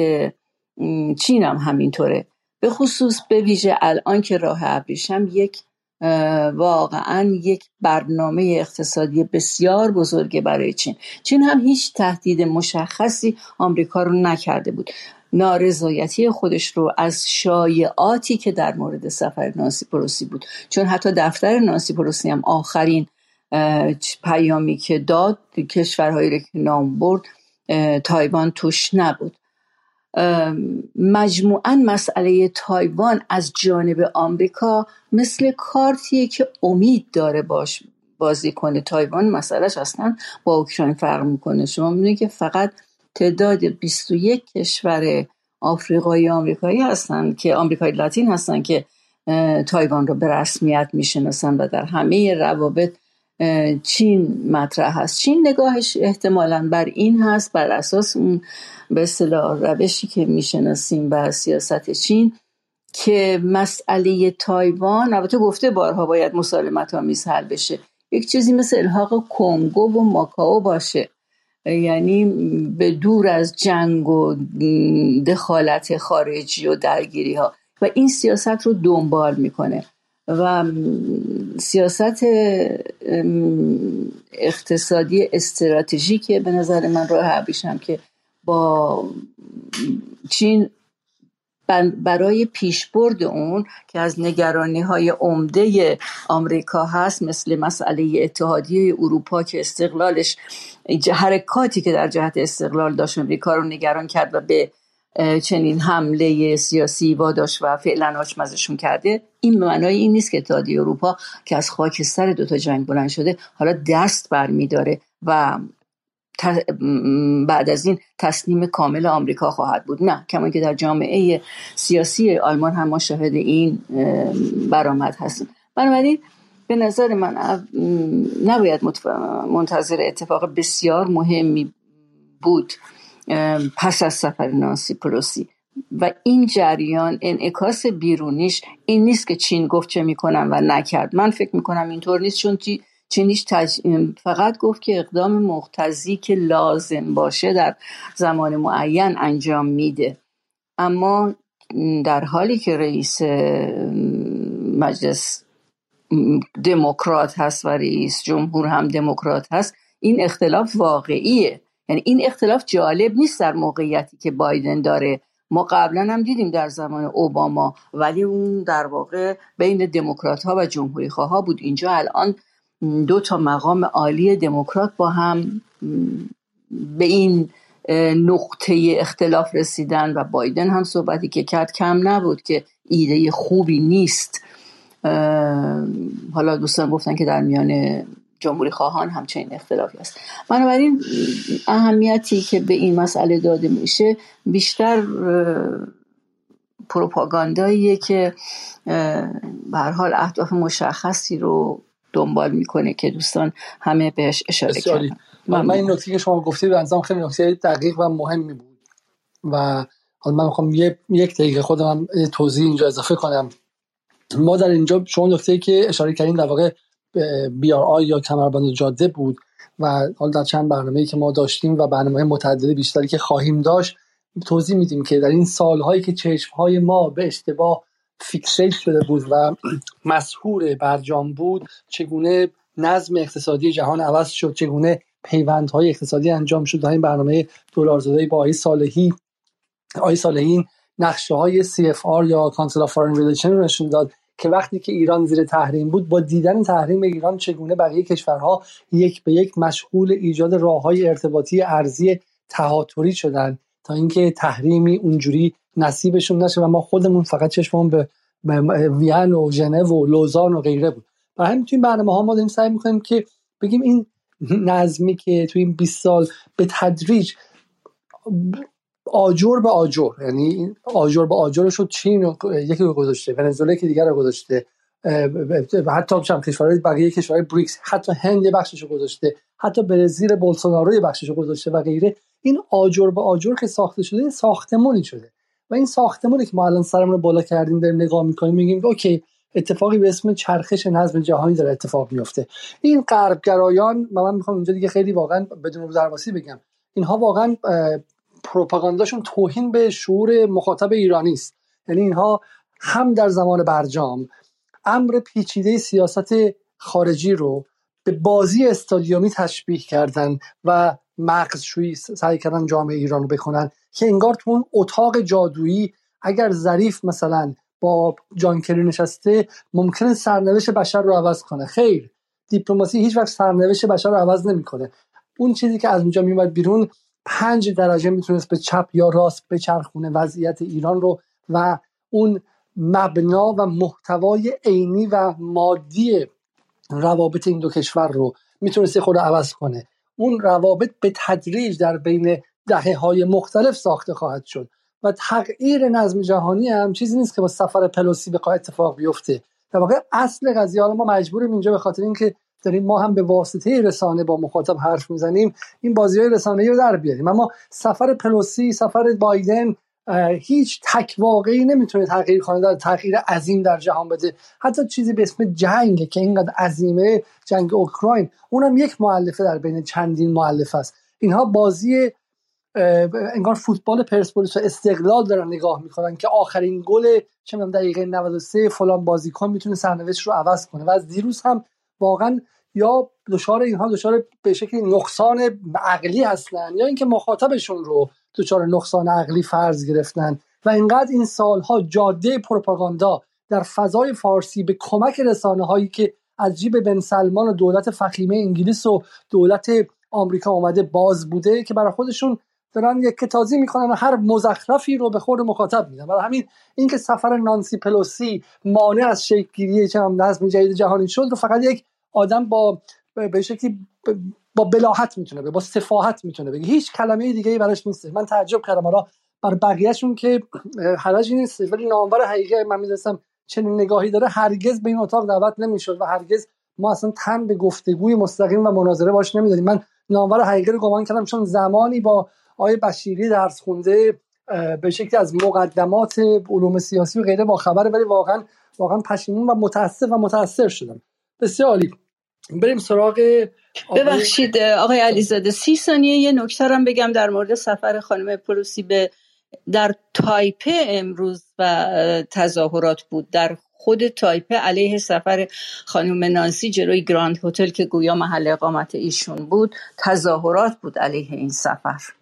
چین هم همینطوره. به خصوص به ویژه الان که راه ابریشم یک واقعا یک برنامه اقتصادی بسیار بزرگه برای چین. چین هم هیچ تهدید مشخصی آمریکا رو نکرده بود. نارضایتی خودش رو از شایعاتی که در مورد سفر نانسی پروسی بود. چون حتی دفتر نانسی پروسی هم آخرین پیامی که داد کشورهایی که نام برد تایوان توش نبود. مجموعا مسئله تایوان از جانب آمریکا مثل کارتیه که امید داره باش بازی کنه. تایوان مسئلهش اصلا با اوکراین فرق می‌کنه. شما می‌دونید که فقط تعداد 21 کشور آفریقایی آمریکایی هستن که آمریکای لاتین هستن که تایوان رو به رسمیت می‌شناسن و در همه روابط چین مطرح هست. چین نگاهش احتمالا بر این هست بر اساس اون به اصطلاح روشی که می‌شناسیم و سیاست چین که مسئله تایوان البته گفته بارها باید مسالمت آمیز حل بشه. یک چیزی مثل الحاق کنگو و ماکاو باشه. یعنی به دور از جنگ و دخالت خارجی و درگیری ها و این سیاست رو دنبال می‌کنه. و سیاست اقتصادی استراتژیک به نظر من راه هم که با چین برای پیشبرد اون که از نگرانی های عمده آمریکا هست مثل مسئله اتحادیه اروپا که استقلالش حرکاتی که در جهت استقلال داشت امریکا رو نگران کرد و به چنین حمله سیاسی واداش و فعلا آشمزشون کرده. این معنای این نیست که اتحادیه اروپا که از خاکستر دوتا جنگ بلند شده حالا دست برمیداره و بعد از این تسلیم کامل آمریکا خواهد بود. نه کما که در جامعه سیاسی آلمان هم ما شاهد این برآمد هستیم. بنابراین به نظر من نباید منتظر اتفاق بسیار مهمی بود. پس از سفر نانسی پروسی. و این جریان انعکاس بیرونیش این نیست که چین گفت چه می‌کنم و نکرد. من فکر می‌کنم اینطور نیست چون چینیش تج... فقط گفت که اقدام مختزی که لازم باشه در زمان معین انجام میده. اما در حالی که رئیس مجلس دموکرات هست و رئیس جمهور هم دموکرات هست این اختلاف واقعیه. یعنی این اختلاف جالب نیست در موقعیتی که بایدن داره. ما قبلا هم دیدیم در زمان اوباما ولی اون در واقع بین دموکرات ها و جمهوری خواه بود. اینجا الان دو تا مقام عالی دموکرات با هم به این نقطه اختلاف رسیدن و بایدن هم صحبتی که کرد کم نبود که ایده خوبی نیست. حالا دوستان گفتن که در میان جمهوری خواهان همچنین اختلافی است. بنابراین اهمیتی که به این مسئله داده میشه بیشتر پروپاگانداییه که به حال اهداف مشخصی رو دنبال می‌کنه که دوستان همه بهش اشاره کردن. من, این نکته که شما گفتید یه خیلی نکته دقیق و مهمی بود و حالا من می‌خوام یک دقیقه خودم توضیح اینجا اضافه کنم. ما در اینجا شما نکته که اشاره کردیم در واقع BRI یا کمربند جاده بود و حالا در چند برنامه‌ای که ما داشتیم و برنامه متعدد بیشتری که خواهیم داشت توضیح میدیم که در این سالهایی که چشمهای ما به اشتباه fixate شده بود و مسحور برجام بود چگونه نظم اقتصادی جهان عوض شد چگونه پیوندهای اقتصادی انجام شد. در این برنامه دلارزاده با آقای صالحی آقای صالحی نقشه های CFR یا Council of Foreign Relation رو نشون داد. که وقتی که ایران زیر تحریم بود با دیدن تحریم ایران چگونه بقیه کشورها یک به یک مشغول ایجاد راه های ارتباطی ارزی تهاتری شدن تا اینکه تحریمی اونجوری نصیبشون نشه و ما خودمون فقط چشممون به وین و ژنو و لوزان و غیره بود. و همین توی برنامه ها ما داریم سعی می‌کنیم که بگیم این نظمی که توی این 20 سال به تدریج آجر به آجر. یعنی آجر به آجر شد چین یکی رو گذاشته ونزوئلا که دیگر رو گذاشته. حتی هم کشورهای بقیه کشورهای بریکس. حتی هند بخشش رو گذاشته. حتی برزیل بولسونارو یه بخشش رو گذاشته و غیره. این آجر به آجر که ساخته شده ساختمانی شده. و این ساختمانی که ما الان سرمون رو بالا کردیم داریم نگاه می‌کنیم میگیم اوکی اتفاقی به اسم چرخش نظم جهانی داره اتفاق میفته این غربگرایان من می‌خوام اینجا دیگه خیلی واقعا بدون درواسی بگم اینها واقعا پروپاگانداشون توهین به شعور مخاطب ایرانی است. یعنی اینها هم در زمان برجام امر پیچیده سیاست خارجی رو به بازی استادیومی تشبیه کردن و مغزشویی سعی کردن جامعه ایران رو بکنن که انگار تو اون اتاق جادویی اگر ظریف مثلا با جانکری نشسته ممکنه سرنوشت بشر رو عوض کنه. خیر دیپلماسی هیچ وقت سرنوشت بشر رو عوض نمی‌کنه. اون چیزی که از اونجا میومد بیرون پنج درجه می‌تونست به چپ یا راست بچرخونه وضعیت ایران رو و اون مبنا و محتوای عینی و مادی روابط این دو کشور رو می‌تونست خود عوض کنه. اون روابط به تدریج در بین دهه های مختلف ساخته خواهد شد و تغییر نظم جهانی هم چیزی نیست که با سفر پلوسی بخواد اتفاق بیفته. در واقع اصل قضیه حالا ما مجبوریم اینجا به خاطر اینکه داریم ما هم به واسطه رسانه با مخاطب حرف می‌زنیم این بازی های رسانه رو در بیاریم. اما سفر پلوسی سفر بایدن هیچ تک واقعی نمی‌تونه تغییر کنه در تغییر عظیم در جهان بده. حتی چیزی به اسم جنگ که اینقدر عظیمه جنگ اوکراین اونم یک معلفه در بین چندین معلف است. اینها بازی انگار فوتبال پرسپولیس و استقلال دارن نگاه می‌کنن که آخرین گل چه دقیقه 93 فلان بازیکن می‌تونه سرنوشت رو عوض کنه. و از دیروز هم واقعا یا دچار اینها دچار به شکلی نقصان عقلی هستن یا اینکه مخاطبشون رو دچار نقصان عقلی فرض گرفتن و اینقدر این سالها جاده پروپاگاندا در فضای فارسی به کمک رسانه هایی که از جیب بن سلمان و دولت فخیمه انگلیس و دولت آمریکا آمده باز بوده که برای خودشون دارن یک تازی می‌کنن و هر مزخرفی رو به خود مخاطب میدن. برای همین اینکه سفر نانسی پلوسی مانع از شکلگیری نظم جدید جهانی شد رو فقط یک آدم با به شکلی با بلاحت می‌تونه بگه با صفاحت می‌تونه بگه. هیچ کلمه دیگه ای براش نیست. من تعجب کردم. حالا بر بقیهشون که حرجی نیست ولی نامور حقیقی من می‌دونستم چنین نگاهی داره هرگز به این اتاق دعوت نمی‌شد و هرگز ما اصلا تن به گفتگوی مستقیم و مناظره باش نمی‌دادیم. من نامور حقیقی رو گمان کردم چون زمانی با آقای بشیری درس خونده به شکلی از مقدمات علوم سیاسی و غیره با خبره ولی واقعا واقعا پشیمون و متاسف و متاثر شدم. بسیار عالی. بریم سراغ ببخشید آقای علیزاده سی ثانیه یه نکته هم بگم در مورد سفر خانم پروسی به در تایپه امروز و تظاهرات بود. در خود تایپه علیه سفر خانم نانسی جلوی گراند هتل که گویا محل اقامت ایشون بود تظاهرات بود علیه این سفر.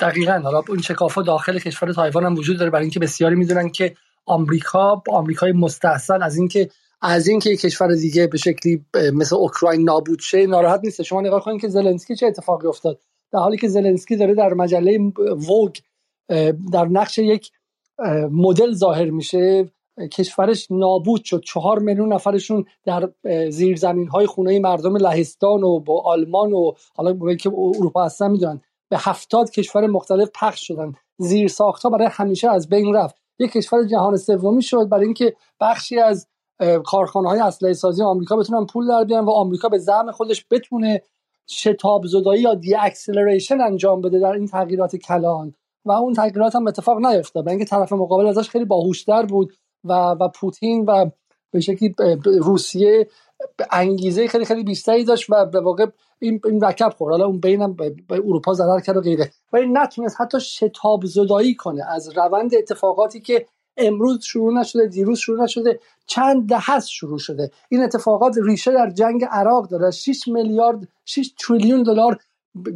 دقیقا. حالا این شکافا داخل کشور تایوان هم وجود داره برای اینکه بسیاری می‌دونن که آمریکا آمریکای مستحسن از اینکه از اینکه کشور دیگه به شکلی مثل اوکراین نابود شه ناراحت نیست. شما نگاه کنید که زلنسکی چه اتفاقی افتاد. در حالی که زلنسکی داره در مجله ووگ در نقش یک مدل ظاهر میشه. کشورش نابود شد. چهار میلیون نفرشون در زیرزمین های خونه مردم لهستان و با آلمان و حالا که اروپا هستن می‌دونن. به هفتاد کشور مختلف پخش شدن. زیر ساخت برای همیشه از بین رفت. یک کشور جهان سومی شد برای اینکه بخشی از کارخانه های اسلحه سازی آمریکا بتونن پول در بیارن و آمریکا به زعم خودش بتونه شتاب زدایی یا deceleration انجام بده در این تغییرات کلان. و اون تغییرات هم اتفاق نیفتاد. برای اینکه طرف مقابل ازش خیلی باهوشتر بود و و پوتین و به شکلی روسیه انگیزه خیلی خیلی بیشتری داشت و به واقع این این رکب خورد. حالا اون بینم به اروپا ضرر کرد و غیره. ولی نتونست حتی شتاب زدایی کنه از روند اتفاقاتی که امروز شروع نشده دیروز شروع نشده چند دهه شروع شده. این اتفاقات ریشه در جنگ عراق داره. 6 میلیارد 6 تریلیون دلار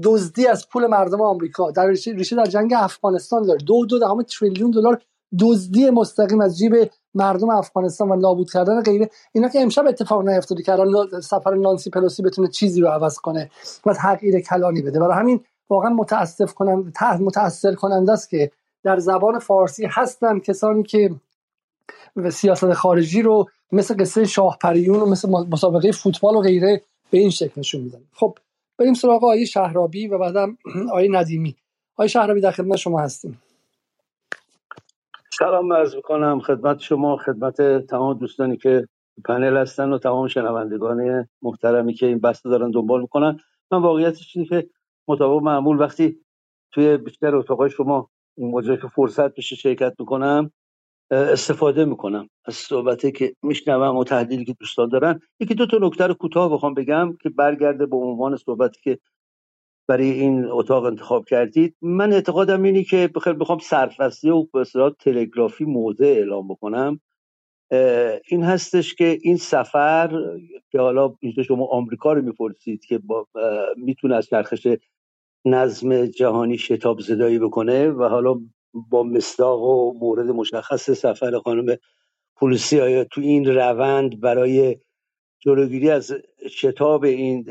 دزدی از پول مردم آمریکا. در ریشه در جنگ افغانستان داره. دو دو دهم تریلیون دلار دزدی مستقیم از جیب مردم افغانستان و نابود کردن غیره اینا که امشب اتفاق نیفتاده که الان سفر نانسی پلوسی بتونه چیزی رو عوض کنه و تغییر کلانی بده. برای همین واقعا متاسف کننده متاثر کننده است که در زبان فارسی هستن کسانی که سیاست خارجی رو مثل قصه شاه پریون و مثل مسابقه فوتبال و غیره به این شکل نشون میدن. خب بریم سراغ آیه شهرابی و بعدم آیه ندیمی. آیه شهرابی در خدمت شما هستیم. سلام عرض می‌کنم خدمت شما خدمت تمام دوستانی که پنل هستن و تمام شنوندگان محترمی که این بسته دارن دنبال می‌کنن. من واقعیتش اینه که مطابق معمول وقتی توی بیشتر اتاقای شما این که فرصت بشه شرکت می‌کنم استفاده می‌کنم از صحبتی که میشنوم و تحلیلی که دوستان دارن. یکی دو تا نکته رو کوتاه بخوام بگم که برگرده به عنوان صحبتی که برای این اتاق انتخاب کردید. من اعتقادم اینه که بخیر بخوام سرفصلی و به تلگرافی موضع اعلام بکنم. این هستش که این سفر که حالا اینجا شما آمریکا رو می‌پرسید که می‌تونه از چرخش نظم جهانی شتاب زدایی بکنه و حالا با مصداق و مورد مشخص سفر خانم پولسی آیا تو این روند برای جلوگیری از شتاب این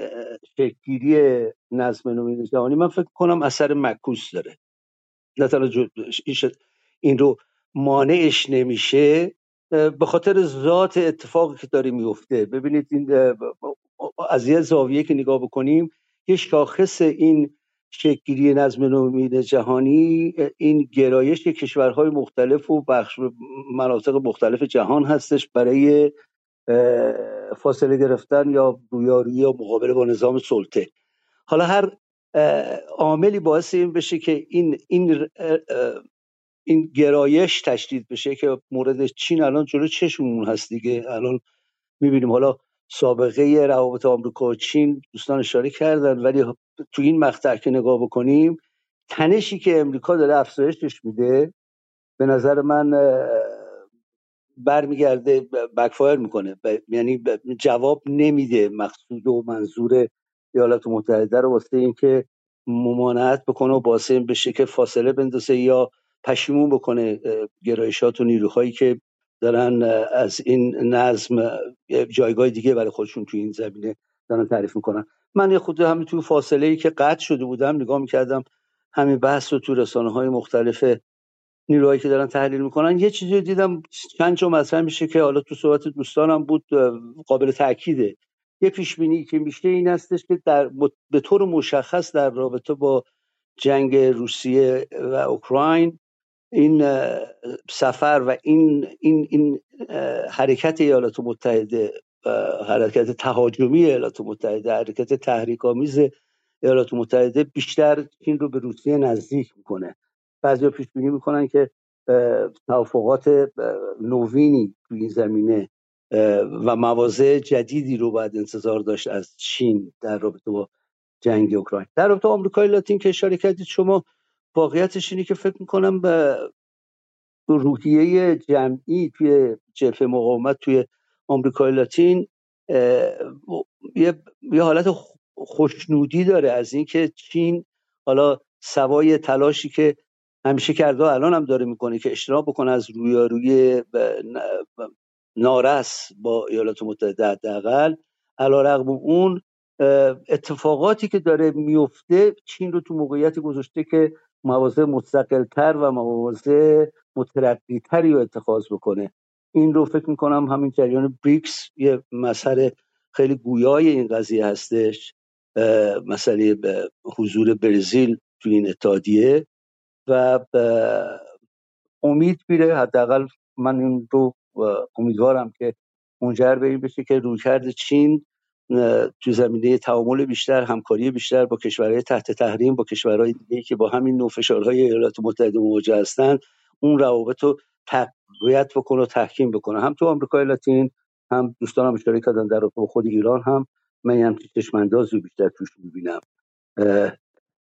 شکلگیری نظم نوین جهانی. من فکر کنم اثر مکوس داره. نه این رو مانعش نمیشه به خاطر ذات اتفاقی که داره میفته. ببینید این از یه زاویه که نگاه بکنیم یه شاخص این شکلی نظم نوین جهانی این گرایش کشورهای مختلف و بخش مناطق مختلف جهان هستش برای فاصله گرفتن یا رویارویی یا مقابله با نظام سلطه. حالا هر عاملی باعث این بشه که این این این گرایش تشدید بشه که مورد چین الان جلو چشمون هست دیگه. الان می‌بینیم. حالا سابقه روابط آمریکا و چین دوستان اشاره کردن ولی تو این مقطع که نگاه بکنیم تنشی که امریکا داره افزایشش میده به نظر من برمیگرده بکفایر می‌کنه. یعنی جواب نمیده مقصود و منظور ایالات متحده رو واسه اینکه ممانعت بکنه و باعث بشه که فاصله بندازه یا پشیمون بکنه گرایشات و نیروهایی که دارن از این نظم جایگاه دیگه برای خودشون تو این زمینه دارن تعریف می‌کنن. من یه خود همین توی فاصله ای که قطع شده بودم نگاه می‌کردم همین بحث رو تو رسانه های مختلف نیروهایی که دارن تحلیل می‌کنن یه چیزی دیدم چند جا مطرح میشه که حالا تو صحبت دوستانم بود قابل تاکیده یه پیش بینی که میشه این هستش که در به طور مشخص در رابطه با جنگ روسیه و اوکراین این سفر و این این این حرکت ایالات متحده حرکت تهاجمی ایالات متحده حرکت تحریک آمیز ایالات متحده بیشتر این رو به روسیه نزدیک می‌کنه. بعضی پیش بینی می‌کنن که توافقات نوینی توی این زمینه و مواضع جدیدی رو باید انتظار داشت از چین در رابطه با جنگ اوکراین. در رابطه آمریکای لاتین که اشاره کردید شما واقعیتش اینه که فکر می‌کنم به روحیه جمعی توی جبهه مقاومت توی آمریکای لاتین یه،, یه حالت خوشنودی داره از اینکه چین حالا سوای تلاشی که همیشه کرده الان هم داره می‌کنه که اجتناب بکنه از رویاروی نارس با ایالات متحده حداقل علا رقم اون اتفاقاتی که داره میفته چین رو تو موقعیتی گذاشته که مواضع مستقلتر و مواضع مترقیتری رو اتخاذ بکنه. این رو فکر می‌کنم همین جریان بریکس یه مسئله خیلی گویای این قضیه هستش مسئله حضور برزیل تو این اتحادیه و امید میره حداقل من این رو امیدوارم که منجر به این بشه که رویکرد چین تو زمینه تعامل بیشتر همکاری بیشتر با کشورهای تحت تحریم با کشورهای دیگه که با همین نوع فشارهای ایالات متحده مواجه هستند اون روابط رو تقویت بکنه و تحکیم بکنه. هم تو آمریکای لاتین هم دوستانم اشاره کردن در خود ایران هم من هم چشمانداز رو بیشتر توش می‌بینم.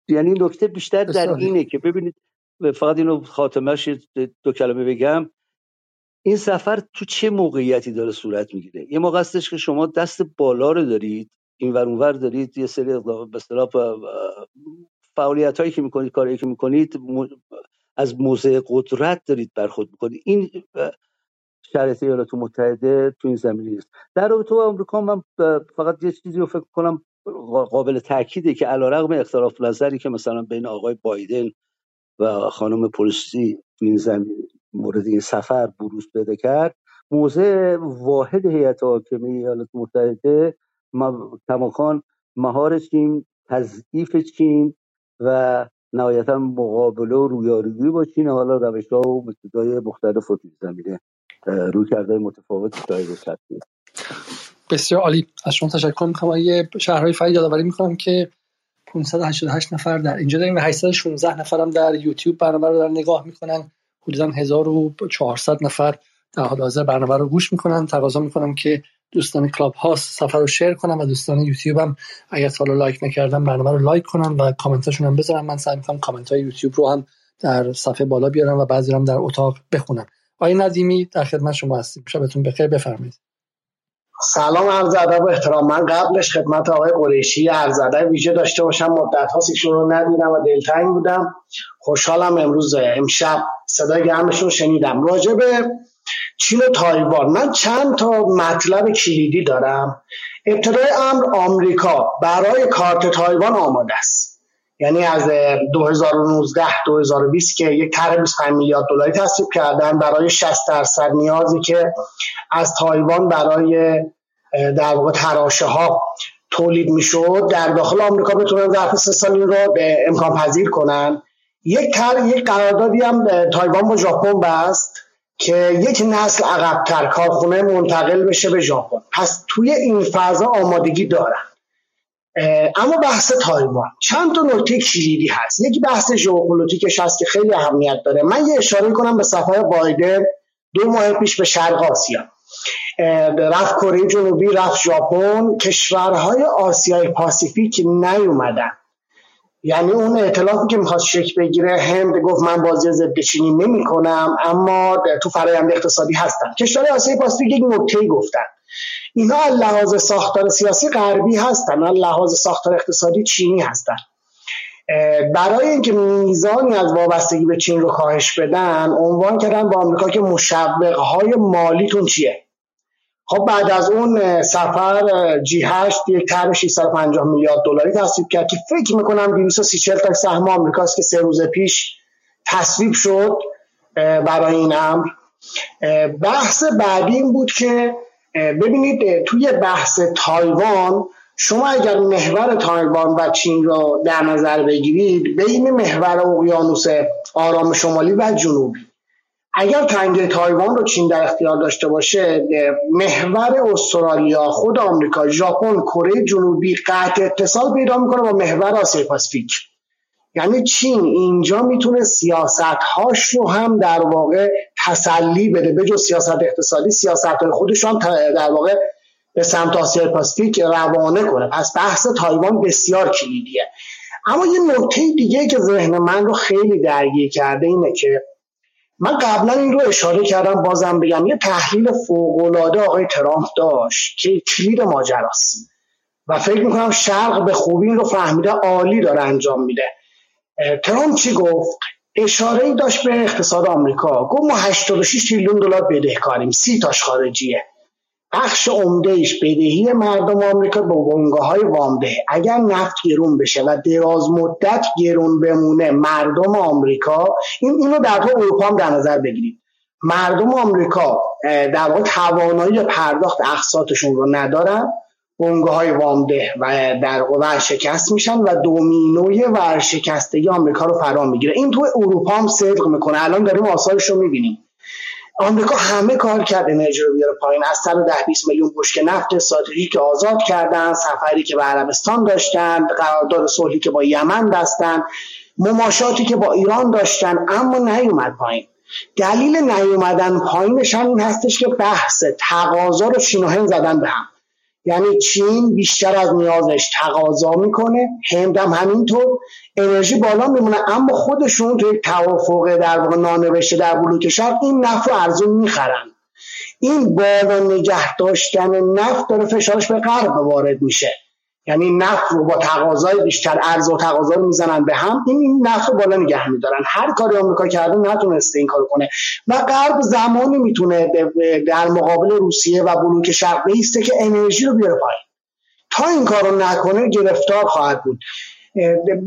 یعنی نکته بیشتر در اینه که ببینید فقط اینو خاتمش دو کلمه بگم. این سفر تو چه موقعیتی داره صورت می‌گیره؟ یه موقع هستش که شما دست بالا رو دارید این ور دارید یه سری به اصطلاح فعالیت هایی که می‌کنید کاری که می‌کنید از موضع قدرت دارید برخورد می‌کنید. این شرط ایالات متحده تو این زمینه نیست. در رابطه با آمریکا من فقط یه چیزی رو فکر کنم قابل تاکیده که علیرغم اختلاف نظری که مثلا بین آقای بایدن و خانم پولیسی تو این زمین مورد این سفر بروز پیدا کرد. موضع واحد هیئت حاکمه ایالات متحده کماکان مهار چین تضعیف چین و نهایتا مقابله و رویارویی با چین. حالا روش ها و متدای مختلف رو زمینه روی کرده متفاوتی شاید بسیار عالی. از شما تشکر می‌کنم. یه شهرهای فرید یادآوری می‌کنم که 588 نفر در اینجا داریم و 816 نفرم در یوتیوب برنامه رو در نگاه می‌کنن. حدودا 1400 نفر در حال حاضر برنامه رو گوش می‌کنن. تقاضا می‌کنم که دوستان کلاب هاوس صفحه رو share کنن و دوستان یوتیوب هم اگر لایک نکردن برنامه رو لایک کنن و کامنتاشون هم بذارن من سعی می‌کنم کامنت های یوتیوب رو هم در صفحه بالا بیارم و بعضی هم در اتاق بخونم. آقای ندیمی در خدمت شما هستیم. شبتون بخیر. بفرمایید. سلام عرض ادب و احترام. من قبلش خدمت آقای قریشی عرض ادب ویژه داشته باشم. مدت هاست رو ندیدم و دلتنگ بودم. خوشحالم امروز امشب صدای گرمشون شنیدم. راجع به چین و تایوان من چند تا مطلب کلیدی دارم. ابتدای امر آمریکا برای کارت تایوان آماده است. یعنی از 2019 2020 که یک طرح 25 میلیارد دلاری تصویب کردن برای 60 درصد نیازی که از تایوان برای در واقع تراشه ها تولید می‌شد در داخل آمریکا بتونن ظرف سه سال این رو به امکان پذیر کنن. یک یک قراردادی هم تایوان با ژاپن بست که یک نسل عقبتر کارخونه منتقل بشه به ژاپن. پس توی این فضا آمادگی دارن. اما بحث تایوان. چند تا نکته کلیدی هست. یکی بحث ژئوپلیتیکش هست که خیلی اهمیت داره. من یه اشاره کنم به سفر بایدن. دو ماه پیش به شرق آسیا. رفت کره جنوبی رفت ژاپن. کشورهای آسیای پاسیفیک نیومدن. یعنی اون اطلاعاتی که می‌خواست شکل بگیره هند گفت من بازی ضد چینی نمی کنم اما تو فرایند اقتصادی هستن. کشورهای آسیای پاسیفیک یک نکته گفتن. اینها لحاظ ساختار سیاسی غربی هستن لحاظ ساختار اقتصادی چینی هستن. برای اینکه میزانی از وابستگی به چین رو کاهش بدن عنوان کردن با آمریکا که مشوق های مالیتون چیه؟ خب بعد از اون سفر جی 8 یک طرح 650 میلیارد دلاری تصویب کرد که فکر می‌کنم 230 تا سهم آمریکاست که سه روز پیش تصویب شد برای این امر. بحث بعدی این بود که ببینید توی بحث تایوان شما اگر محور تایوان و چین را در نظر بگیرید بین محور اقیانوس آرام شمالی و جنوبی. اگر تنگه تایوان رو چین در اختیار داشته باشه محور استرالیا خود آمریکا ژاپن کره جنوبی قطع اتصال پیدا می‌کنه با محور آسیا پاسفیک. یعنی چین اینجا می‌تونه سیاست هاش رو هم در واقع تسلی بده. به جز سیاست اقتصادی سیاست های خودش هم در واقع به سمت آسیا پاسفیک روانه کنه. پس بحث تایوان بسیار کلیدیه. اما یه نکته دیگه که ذهن من رو خیلی درگیر کرده اینه که من قبلا این رو اشاره کردم بازم بگم یه تحلیل فوقالعاده آقای ترامپ داشت که کلید ماجراست. و فکر می‌کنم شرق به خوبی این رو فهمیده عالی داره انجام میده. ترامپ چی گفت؟ اشاره ای داشت به اقتصاد آمریکا. گفت ما 86 تریلیون دلار بدهکاریم سی تاش خارجیه. بخش عمده ایش بدهی مردم آمریکا به بنگاه های وامده. اگر نفت گرون بشه و دراز مدت گرون بمونه مردم آمریکا این اینو در تو اروپا هم در نظر بگیرید. مردم آمریکا در واقع توانایی پرداخت اقساطشون رو ندارن. بنگاه های وامده و در ورشکست میشن و دومینوی ورشکستگی آمریکا رو فرا می‌گیره. این تو اروپا هم صدق می‌کنه. الان داریم آثارش رو می‌بینیم. آمریکا همه کار کرد انرژی رو بیاره پایین. از سر ده 20 میلیون بشک نفت استراتژیک که آزاد کردن سفری که به عربستان داشتن قرارداد صلحی که با یمن بستن مماشاتی که با ایران داشتن اما نیومد پایین. دلیل نیومدن پایینش هم این هستش که بحث تقاضا رو چین و هند زدن به هم. یعنی چین بیشتر از نیازش تقاضا می‌کنه هند هم همینطور. انرژی بالا میمونه اما خودشون تو یک توافق در واقع نانوشته در بلوک شرق این نفت رو ارزون می‌خرن. این بالا نگه داشتن نفت داره فشارش به غرب وارد میشه. یعنی نفت رو با تقاضای بیشتر ارز و تقاضا رو می‌زنن به هم این نفت رو بالا نگه میدارن. هر کاری آمریکا کرده نتونسته این کارو کنه. و غرب زمانی می‌تونه در مقابل روسیه و بلوک شرق بیسته که انرژی رو بیاره پایین. تا این کارو نکنه گرفتار خواهد بود.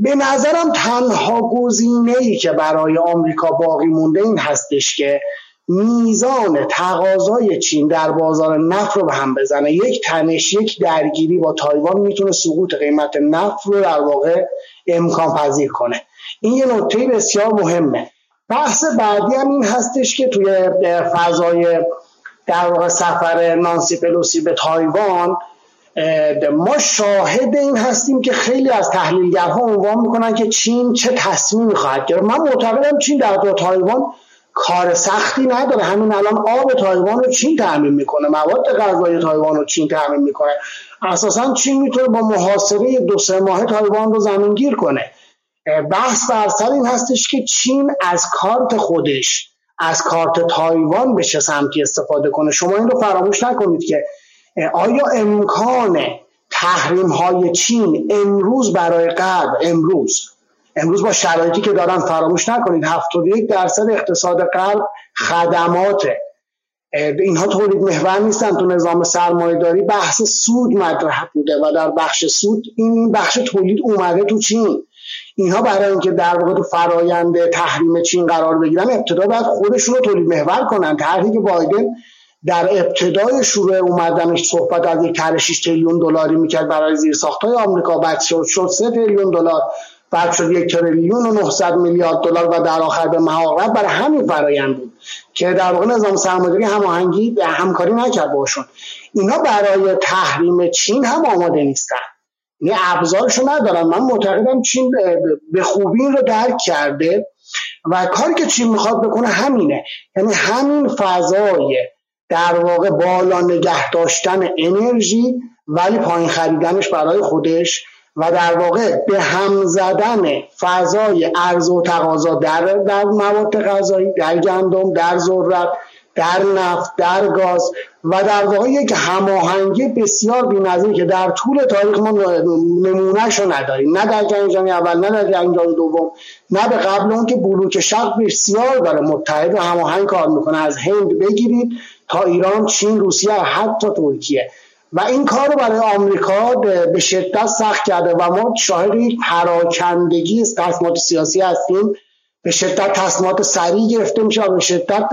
به نظرم تنها گزینه ای که برای آمریکا باقی مونده این هستش که میزان تقاضای چین در بازار نفت رو به هم بزنه. یک تنش یک درگیری با تایوان می‌تونه سقوط قیمت نفت رو در واقع امکان پذیر کنه. این یه نکته بسیار مهمه. بحث بعدی هم این هستش که توی فضای در واقع سفر نانسی پلوسی به تایوان ما شاهد این هستیم که خیلی از تحلیلگرها عنوان می‌کنن که چین چه تصمیمی خواهد گرفت. من معتقدم چین در تایوان کار سختی نداره. همین الان آب تایوان رو چین تامین می‌کنه. مواد غذایی تایوان رو چین تامین می‌کنه. اساسا چین می‌تونه با محاصره دو سه ماه تایوان رو زمینگیر کنه. بحث بر سر این هستش که چین از کارت خودش از کارت تایوان به چه سمتی استفاده کنه. شما این رو فراموش نکنید که آیا امکان تحریم های چین امروز برای غرب؟ امروز. امروز با شرایطی که دارن فراموش نکنید 71 درصد اقتصاد غرب خدماته. اینها تولید محور نیستن تو نظام سرمایه داری بحث سود مطرح بوده و در بخش سود این بخش تولید اومده تو چین. اینها برای اینکه در واقع تو فرایند تحریم چین قرار بگیرن ابتدا باید خودشون رو تولید محور کنن طرحی که بایدن در ابتدای شروع اومدنش صحبت از یک طرح 6 تریلیون دلاری می‌کرد برای زیر های آمریکا. بعد شد شد 3 تریلیون دلار. بعد شد یک تریلیون و 900 میلیارد دلار و در آخر به محاقت برای همین فرایند بود که در واقع نظام سرمایه‌داری هماهنگی همکاری نکرد باشون. اینا برای تحریم چین هم آماده نیستن. یعنی ابزارشو ندارن. من معتقدم چین به خوبی این رو درک کرده و کاری که چین می‌خواد بکنه همینه. یعنی همین فضای در واقع بالا نگه داشتن انرژی ولی پایین خریدنش برای خودش و در واقع به هم زدن فضای ارز و تقاضا در در مواد غذایی در گندم در ذرت در نفت در گاز و در واقع یک هماهنگی بسیار بی‌نظیر که در طول تاریخ ما نمونهش رو نداریم. نه در جنگ جهانی اول نه در جنگ جهانی دوم نه به قبل اون که بلوک شرق بسیار داره متحد و هماهنگ کار می‌کنه. از هند بگیرید تا ایران چین روسیه حتی ترکیه. و این کار رو برای آمریکا به شدت سخت کرده و ما شاهد پراکندگی تصمیمات سیاسی هستیم. به شدت تصمیمات سریع گرفته میشه و به شدت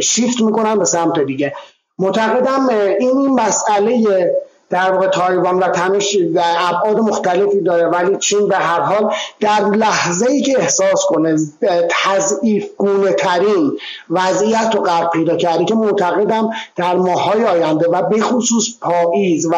شیفت می‌کنن به سمت دیگه. معتقدم این این مسئله در واقع تایوان و تنش در ابعاد مختلفی داره ولی چین به هر حال در لحظه ای که احساس کنه تضعیف گونه ترین وضعیت رو قرار پیدا کرده که معتقدم در ماهای آینده و به خصوص پاییز و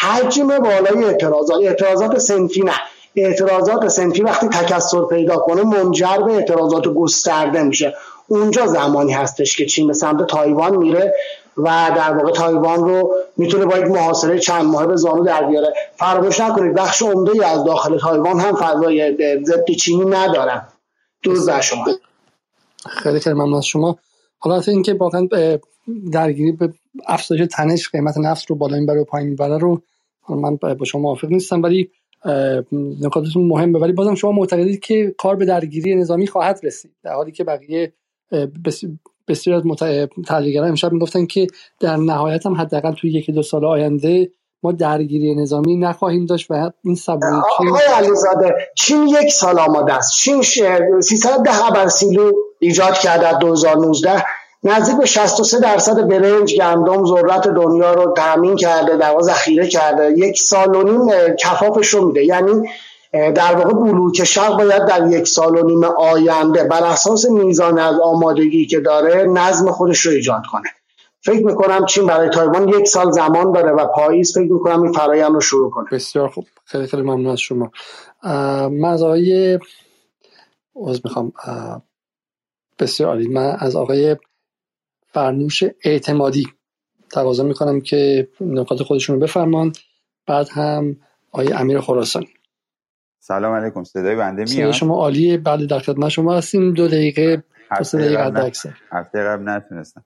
حجم بالای اعتراضات اعتراضات سنفی نه اعتراضات سنفی وقتی تکسر پیدا کنه منجر به اعتراضات گسترده میشه. اونجا زمانی هستش که چین به سمت تایوان میره و در واقع تایوان رو می‌تونه با یک محاصره چند ماه به زانو در بیاره. فراموش نکنید بخش عمده از داخل تایوان هم فضای ضد چینی ندارن. دوز شما. خیلی خیلی ممنون از شما. حالا اینکه واقعا درگیری به افزایش تنش قیمت نفت رو بالا می‌بره و پایین می‌بره رو من با شما موافق نیستم ولی نکاتتون مهمه. ولی بازم شما معتقدید که کار به درگیری نظامی خواهد رسید در حالی که بقیه بسیار از تحلیلگران امشب می‌گفتن که در نهایت هم حداقل توی یکی دو سال آینده ما درگیری نظامی نخواهیم داشت و این چین آقای علیزاده چین یک سال آماده است. چین 310 سیلو ایجاد کرده در 2019 نزدیک به 63 درصد برنج گندم ذرت دنیا رو تامین کرده در ذخیره کرده. یک سال و نیم کفافش رو میده. یعنی در واقع بلوک شرق باید در یک سال و نیم آینده بر اساس میزان از آمادگی که داره نظم خودش رو ایجاد کنه. فکر می‌کنم چین برای تایوان یک سال زمان داره و پاییز فکر می‌کنم این فرایند رو شروع کنه. بسیار خوب. خیلی خیلی ممنون از شما. من از آقای می‌خوام. بسیار عالی. من از آقای فرنوش اعتمادی تقاضا می‌کنم که نکات خودشون رو بفرمان بعد هم آقای امیر خراسانی. سلام علیکم صدای بنده میاد؟ شما عالیه. بعد در خدمت شما هستیم. دو دقیقه هفته دقیقه هفته قبل نتونستم.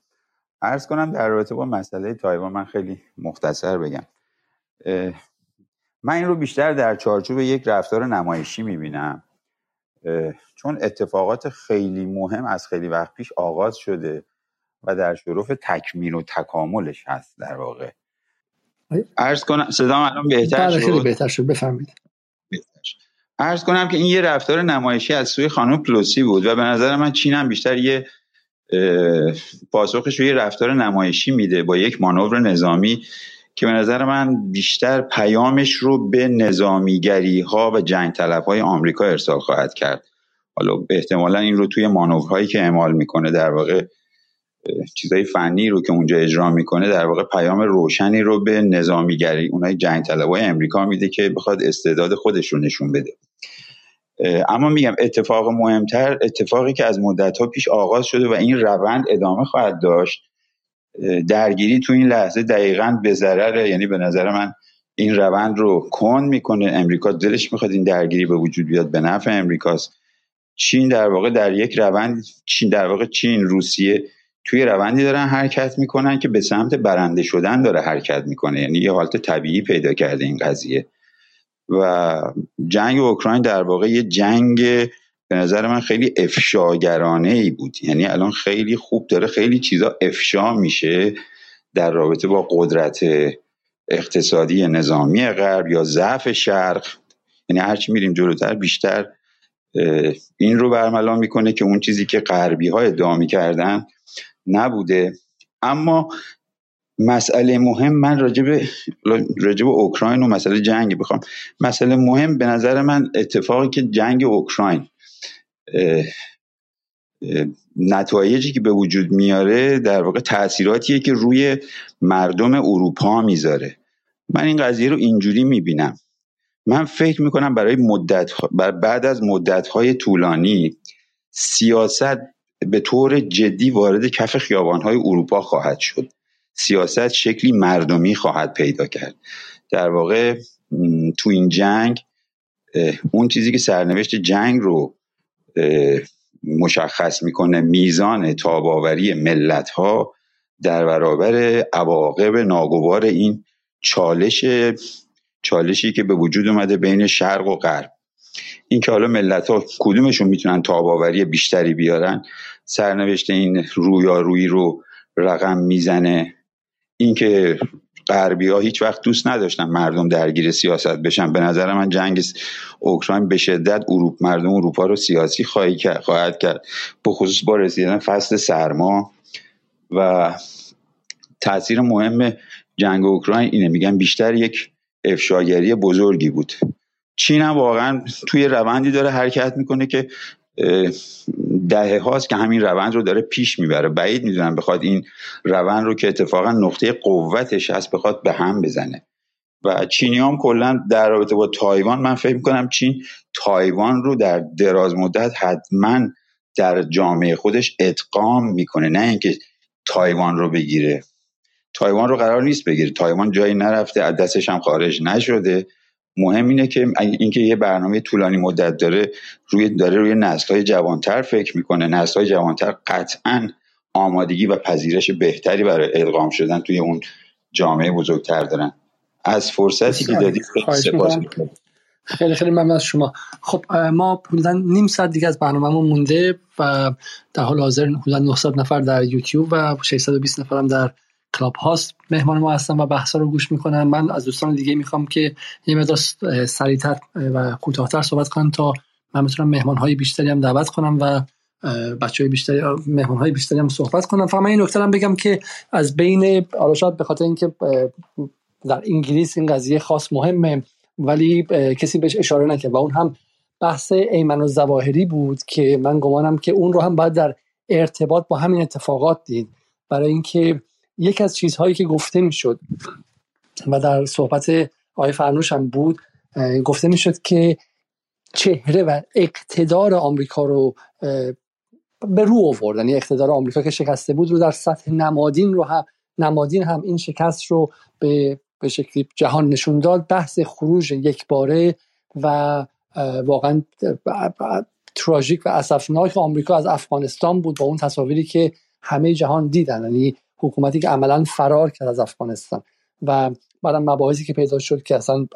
عرض کنم در رابطه با مسئله تایوان من خیلی مختصر بگم. من این رو بیشتر در چارچوب یک رفتار نمایشی می‌بینم. چون اتفاقات خیلی مهم از خیلی وقت پیش آغاز شده و در شرف تکمیل و تکاملش هست در واقع. عرض کنم صدام الان بهتر بله، شد؟ خیلی بهتر شد. بفهمید عرض کنم که این یه رفتار نمایشی از سوی خانم پلوسی بود و به نظر من چین هم بیشتر یه پاسخش رو یه رفتار نمایشی میده با یک مانور نظامی که به نظر من بیشتر پیامش رو به نظامیگری ها و جنگ طلب های آمریکا ارسال خواهد کرد. حالا احتمالا این رو توی مانورهایی که اعمال می‌کنه در واقع چیزای فنی رو که اونجا اجرا می‌کنه در واقع پیام روشنی رو به نظامیگری اونای جنگ طلبای امریکا میده که بخواد استعداد خودش رو نشون بده. اما میگم اتفاق مهمتر اتفاقی که از مدت ها پیش آغاز شده و این روند ادامه خواهد داشت درگیری تو این لحظه دقیقا به ضرر یعنی به نظر من این روند رو کن می‌کنه. امریکا دلش می‌خواد این درگیری به وجود بیاد به نفع امریکاست. چین در واقع در یک روند چین در واقع چین روسیه توی روندی دارن حرکت می‌کنن که به سمت برنده شدن داره حرکت می‌کنه. یعنی یه حالت طبیعی پیدا کرده این قضیه. و جنگ اوکراین در واقع یه جنگ به نظر من خیلی افشاگرانه ای بود. یعنی الان خیلی خوب داره خیلی چیزا افشا میشه در رابطه با قدرت اقتصادی نظامی غرب یا ضعف شرق. یعنی هرچی میریم جلوتر بیشتر این رو برملا می‌کنه که اون چیزی که غربی ها ادعا می‌کردن نبوده. اما مسئله مهم من راجب راجب اوکراین و مسئله جنگ بخوام مسئله مهم به نظر من اتفاقی که جنگ اوکراین نتایجی که به وجود میاره در واقع تاثیراتیه که روی مردم اروپا می‌ذاره. من این قضیه رو اینجوری می‌بینم. من فکر می‌کنم برای مدت بعد از مدت های طولانی سیاست به طور جدی وارد کف خیابان های اروپا خواهد شد. سیاست شکلی مردمی خواهد پیدا کرد. در واقع تو این جنگ اون چیزی که سرنوشت جنگ رو مشخص می‌کنه میزان تاباوری ملت ها در برابر عواقب ناگوار این چالش چالشی که به وجود اومده بین شرق و غرب. این که حالا ملت ها کدومشون می‌تونن تاباوری بیشتری بیارن سرنوشت این رویارویی رو رقم می‌زنه. اینکه غربی ها هیچ وقت دوست نداشتن مردم درگیر سیاست بشن. به نظر من جنگ اوکراین به شدت اروپ مردم اروپا رو سیاسی خواهد کرد. به خصوص با رسیدن فصل سرما و تاثیر مهم جنگ اوکراین اینه. میگن بیشتر یک افشاگری بزرگی بود. چین هم واقعا توی روندی داره حرکت می‌کنه که دهه هاست که همین روند رو داره پیش می‌بره. بعید می‌دونم بخواد این روند رو که اتفاقا نقطه قوتش هست بخواد به هم بزنه. و چینی هم کلا در رابطه با تایوان من فکر می‌کنم چین تایوان رو در دراز مدت حتما در جامعه خودش ادغام می‌کنه. نه اینکه تایوان رو بگیره. تایوان رو قرار نیست بگیره. تایوان جایی نرفته از دستش هم خارج نشده. مهم اینه که اینکه یه برنامه طولانی مدت داره روی داره روی نسل‌های جوانتر فکر می‌کنه. نسل‌های جوانتر قطعا آمادگی و پذیرش بهتری برای ادغام شدن توی اون جامعه بزرگتر دارن. از فرصتی که دادید خیلی خیلی ممنون از شما. خب ما حدودا نیم ساعت دیگه از برنامهمون مونده و در حال حاضر حدودا 900 نفر در یوتیوب و 620 نفر هم در کلاب هاست مهمان ما هستن و بحثا رو گوش می‌کنن. من از دوستان دیگه می‌خوام که یه مقدار سریعتر و کوتاهتر صحبت کنم تا من بتونم مهمان های بیشتری هم دعوت کنم و بچه های بیشتری مهمان های بیشتری هم صحبت کنم. فقط من این نکته بگم که از بین حالا شاید به خاطر اینکه در انگلیس این قضیه خاص مهمه ولی کسی بهش اشاره نکرد و اون هم بحث ایمن و زواهری بود که من گمانم که اون رو هم باید در ارتباط با همین اتفاقات دید. برای اینکه یک از چیزهایی که گفته می‌شد و در صحبت آقای فرنوش هم بود گفته می‌شد که چهره و اقتدار آمریکا رو به رو آورد. یعنی اقتدار آمریکا که شکسته بود رو در سطح نمادین رو هم نمادین هم این شکست رو به به شکلی جهان نشون داد. بحث خروج یک باره و واقعا تراژیک و اسفناک آمریکا از افغانستان بود با اون تصاویری که همه جهان دیدن. یعنی حکومتی که عملا فرار کرد از افغانستان. و بعدم مباحثی که پیدا شد که اصلا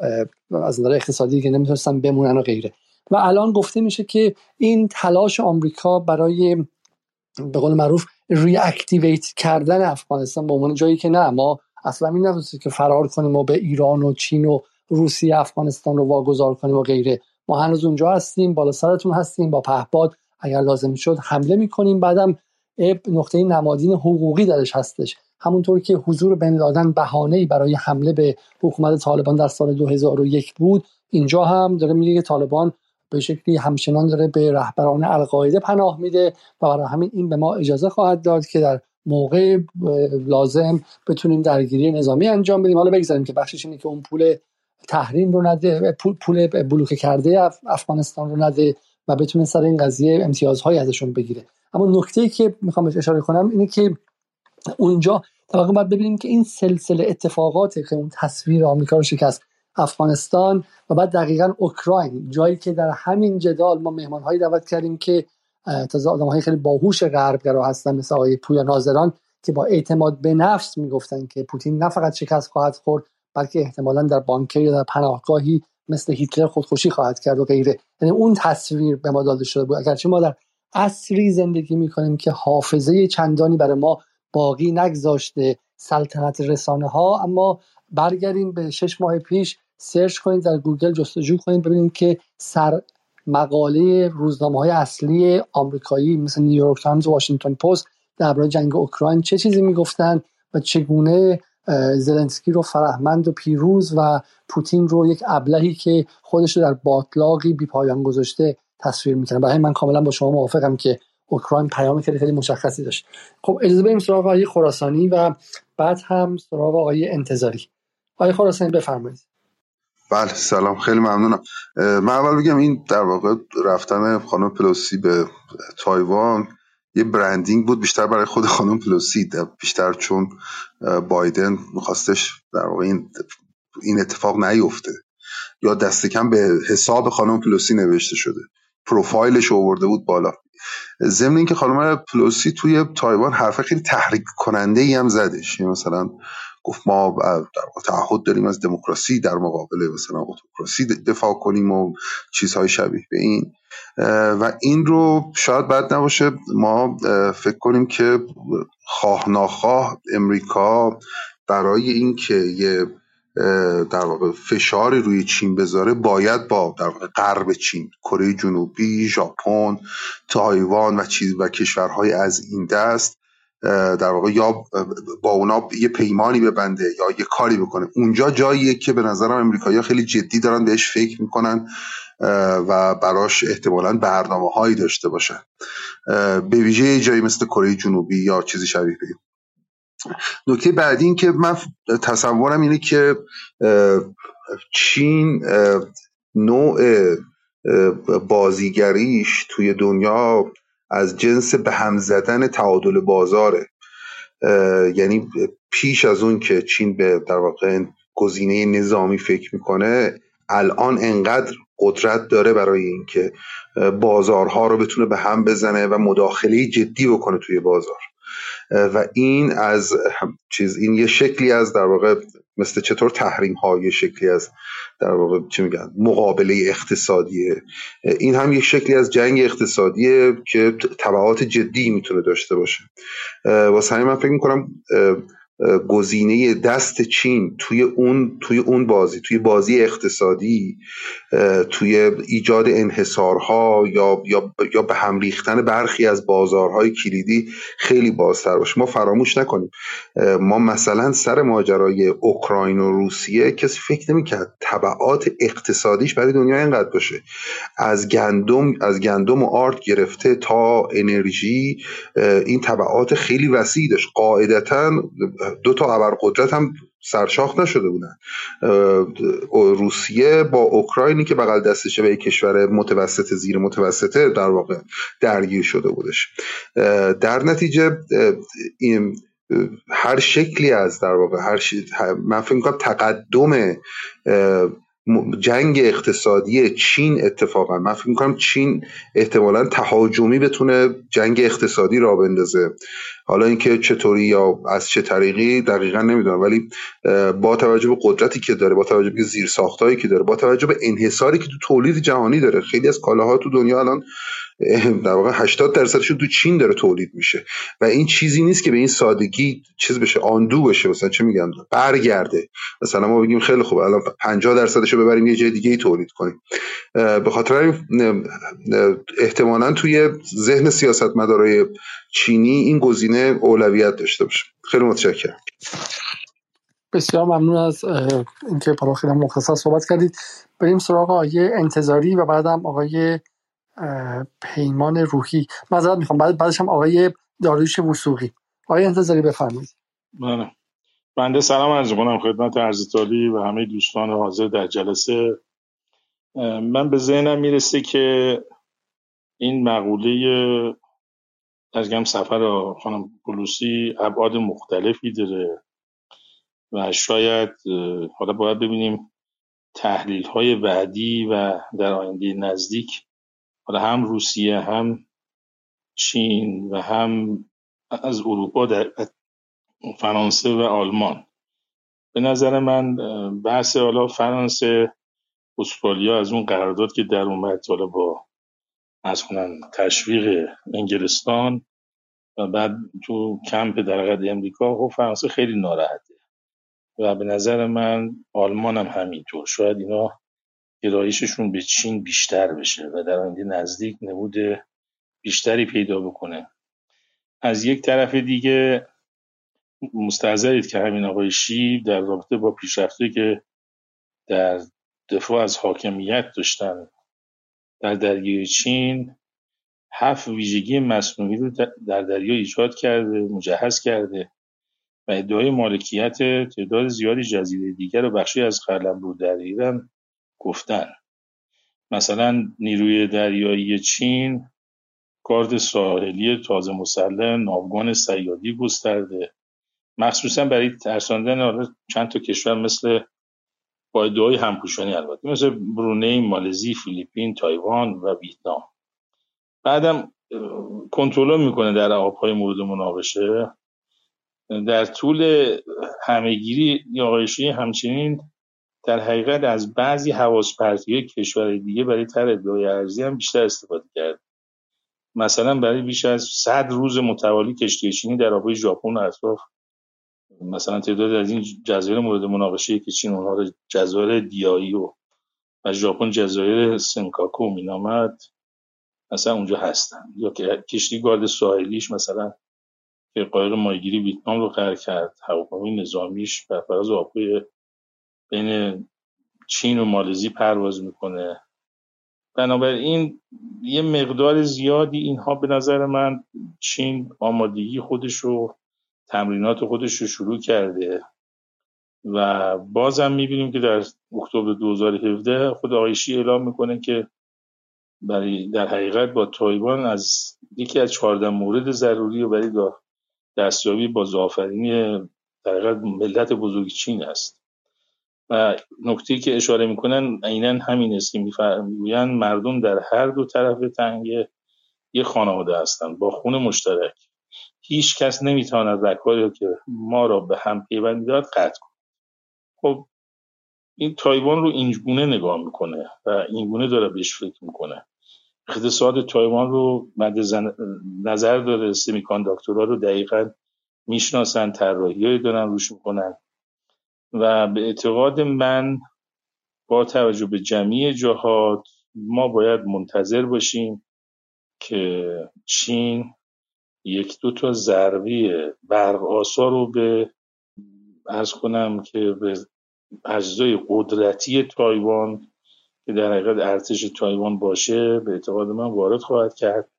از نظر اقتصادی که نمی‌تونستن بمونن و غیره. و الان گفته میشه که این تلاش آمریکا برای به قول معروف ریاکتیویت کردن افغانستان به عنوان جایی که نه ما اصلا این نبوده که فرار کنیم و به ایران و چین و روسیه افغانستان رو واگذار کنیم و غیره. ما هنوز اونجا هستیم بالا سرتون هستیم با پهپاد اگر لازم شد حمله می‌کنیم. بعدم نقطه نمادین حقوقی درش هستش. همونطور که حضور بن لادن بهانه‌ای برای حمله به حکومت طالبان در سال 2001 بود اینجا هم داره میگه که طالبان به شکلی همچنان داره به رهبران القاعده پناه میده و برای همین این به ما اجازه خواهد داد که در موقع لازم بتونیم درگیری نظامی انجام بدیم. حالا بگذاریم که بخشش اینه که اون پول تحریم رو نده پول, پول بلوکه کرده افغانستان رو نده. و بتونه سر این قضیه امتیازهایی ازشون بگیره. اما نکته ای که می‌خوام بهش اشاره کنم اینه که اونجا طبقا باید ببینیم که این سلسله اتفاقات که اون تصویر آمریکا رو شکست افغانستان و بعد دقیقا اوکراین جایی که در همین جدال ما مهمانهایی دعوت کردیم که تازه آدم های خیلی باهوش غربگرا هستن مثل آقای پویا ناظران که با اعتماد به نفس می‌گفتن که پوتین نه فقط شکست خواهد خورد بلکه احتمالا در bunker یا در پناهگاهی مثل هیتلر خودکشی خواهد کرد و غیره. یعنی اون تصویر به ما داده شده بود. اگرچه ما در عصری زندگی می‌کنیم که حافظه چندانی برای ما باقی نگذاشته سلطنت رسانه ها اما برگردیم به شش ماه پیش search کنید در گوگل جستجو کنید ببینید که سر مقاله روزنامه های اصلی آمریکایی مثل نیویورک تایمز و واشنگتن پست درباره جنگ اوکراین چه چیزی می‌گفتن و چگونه زلنسکی رو فرهمند و پیروز و پوتین رو یک ابلهی که خودش رو در باطلاقی بی پایان گذاشته تصویر می‌کنه. برای من کاملا با شما موافقم که اوکراین پیام خیلی خیلی مشخصی داشت. خب اجازه بریم سراغ آقای خراسانی و بعد هم سراغ آقای انتظاری. آقای خراسانی بفرمایید. بله سلام. خیلی ممنونم. من اول بگم این در واقع رفتن خانم پلوسی به تایوان یه branding بود بیشتر برای خود خانم پلوسی بیشتر چون بایدن میخواستش در واقع این این اتفاق نیفته. یا دست کم به حساب خانم پلوسی نوشته شده. پروفایلش آورده بود بالا. ضمن اینکه خانم پلوسی توی تایوان حرف خیلی تحریک کننده ای هم زدش. یعنی مثلا گفت ما در تعهد داریم از دموکراسی در مقابل مثلا اتوکراسی دفاع کنیم و چیزهای شبیه به این. و این رو شاید بد نباشه. ما فکر کنیم که خواه ناخواه امریکا برای اینکه یه در واقع فشاری روی چین بذاره باید با در واقع غرب چین کره جنوبی ژاپن تایوان و چیز و کشورهای از این دست در واقع یا با اونا یه پیمانی ببنده یا یه کاری بکنه. اونجا جاییه که به نظرم امریکایی خیلی جدی دارن بهش فکر می‌کنن و براش احتمالا برنامه هایی داشته باشن. به ویژه جایی مثل کره جنوبی یا چیزی شبیه به نکته بعدی این که من تصورم اینه که چین نوع بازیگریش توی دنیا از جنس به هم زدن تعادل بازاره. یعنی پیش از اون که چین به در واقع گزینه نظامی فکر می‌کنه الان انقدر قدرت داره برای اینکه بازارها رو بتونه به هم بزنه و مداخله جدی بکنه توی بازار. و این از چیز این یه شکلی از در واقع مثل چطور تحریم ها یه شکلی از در واقع چی میگن مقابله اقتصادیه این هم یک شکلی از جنگ اقتصادیه که تبعات جدی می‌تونه داشته باشه. واسه همین من فکر می‌کنم گزینه دست چین توی اون توی اون بازی توی بازی اقتصادی توی ایجاد انحصارها یا یا یا به هم ریختن برخی از بازارهای کلیدی خیلی بازتر باشه. ما فراموش نکنیم. ما مثلا سر ماجرای اوکراین و روسیه کسی فکر نمی‌کرد تبعات اقتصادیش برای دنیا اینقدر باشه. از گندم از گندم و آرد گرفته تا انرژی این تبعات خیلی وسیع داشت. قاعدتا دو تا ابرقدرت هم سرشاخ نشده بودن. روسیه با اوکراینی که بغل دستشه به کشور متوسط زیر متوسطه در واقع درگیر شده بودش. در نتیجه این هر شکلی از در واقع هر من فکر می‌کنم تقدم جنگ اقتصادی چین اتفاقا من فکر می‌کنم چین احتمالا تهاجمی بتونه جنگ اقتصادی را بندازه. حالا اینکه چطوری یا از چه طریقی دقیقا نمی‌دونم ولی با توجه به قدرتی که داره با توجه به زیر ساختایی که داره با توجه به انحصاری که تو تولید جهانی داره خیلی از کالاها تو دنیا الان در واقع 80 درصدشون تو چین داره تولید میشه. و این چیزی نیست که به این سادگی چیز بشه آندو بشه. مثلا چه میگن برگرده. مثلا ما بگیم خیلی خوب الان 50 درصدشو ببریم یه جای دیگه ای تولید کنیم. به خاطر احتمالا توی ذهن سیاستمدارای چینی این گزینه اولویت داشته باشه. خیلی متشکرم. بسیار ممنون از اینکه برای خیلی مختصر صحبت کردید. بریم سراغ آقای انتظاری و بعدم آقای پیمان روحی. معذرت می‌خوام. بعد بعدش هم آقای داریوش وسوقی آقای انتظاری بفرمایید. بله. بنده سلام عرض کنم خدمت عرضتالی و همه دوستان حاضر در جلسه. من به ذهنم می‌رسه که این مقوله از گم سفر خانم پولوسی ابعاد مختلفی داره و شاید حالا باید ببینیم تحلیل های بعدی و در آینده نزدیک حالا هم روسیه هم چین و هم از اروپا در فرانسه و آلمان. به نظر من بحث حالا فرانسه استرالیا از اون قرارداد که در اومد حالا با از تشویق انگلستان و بعد تو کمپ در قد امریکا خب فرانسه خیلی ناراحته. و به نظر من آلمان هم همینطور. شاید اینا گرایششون به چین بیشتر بشه و در آینده نزدیک نمود بیشتری پیدا بکنه. از یک طرف دیگه مستحضرید که همین آقای شی در رابطه با پیشرفته که در دفاع از حاکمیت داشتن در دریای چین هفت ویژگی مصنوعی رو در دریا ایجاد کرده مجهز کرده و ادعای مالکیت تعداد زیادی جزیره دیگر و بخشی از قلمرو در ایران گفتن. مثلا نیروی دریایی چین گارد ساحلی تازه مسلح ناوگان صیادی گسترده. مخصوصا برای ترساندن چند تا کشور مثل با ادعای همپوشانی البته مثل برونی، مالزی، فیلیپین، تایوان و ویتنام. بعدم کنترل می‌کنه در آبهای مورد مناقشه. در طول همهگیری یا آقایشی همچنین در حقیقت از بعضی حواس پرتی کشور دیگه برای تر ادعای ارزی هم بیشتر استفاده کرد. مثلا برای بیش از 100 روز متوالی کشتی چینی در آبهای ژاپن و اطراف مثلا تعداد از این جزایر مورد مناقشه که چین اونها رو جزایر دیایی و و ژاپن جزایر سنکاکو مینامد مثلا اونجا هستن. یا که کشتی گارد ساحلیش مثلا که قایق ماهیگیری ویتنام رو قرار کرد هواپیمای نظامیش بر فراز آبهای بین چین و مالزی پرواز می‌کنه. بنابراین یه مقدار زیادی اینها به نظر من چین آمادگی خودش رو تمرینات خودش رو شروع کرده و بازم می‌بینیم که در اکتبر 2017 خود آقایشی اعلام می‌کنه که برای در حقیقت با تایوان از یکی از 14 مورد ضروری و برای دستیابی با زعفرینی در حقیقت ملت بزرگ چین است. و نکته که اشاره می‌کنن عینا همین است که می‌گویند مردم در هر دو طرف تنگه یه خانواده هستند با خون مشترک. هیچ کس نمی‌تواند رکاری که ما را به هم پیوندی داد قطع کنه خب این تایوان رو اینگونه نگاه می‌کنه و اینگونه داره بهش فکر می‌کنه. اقتصاد تایوان رو مد نظر داره سمیکانداکتورها رو دقیقا می‌شناسن طراحی دارن روش می‌کنن. و به اعتقاد من با توجه به جمعی جهات ما باید منتظر باشیم که چین یک دو تا ضربی برق آسا رو به ارز کنم که به اجزای قدرتی تایوان که در حقیقت ارتش تایوان باشه به اعتقاد من وارد خواهد کرد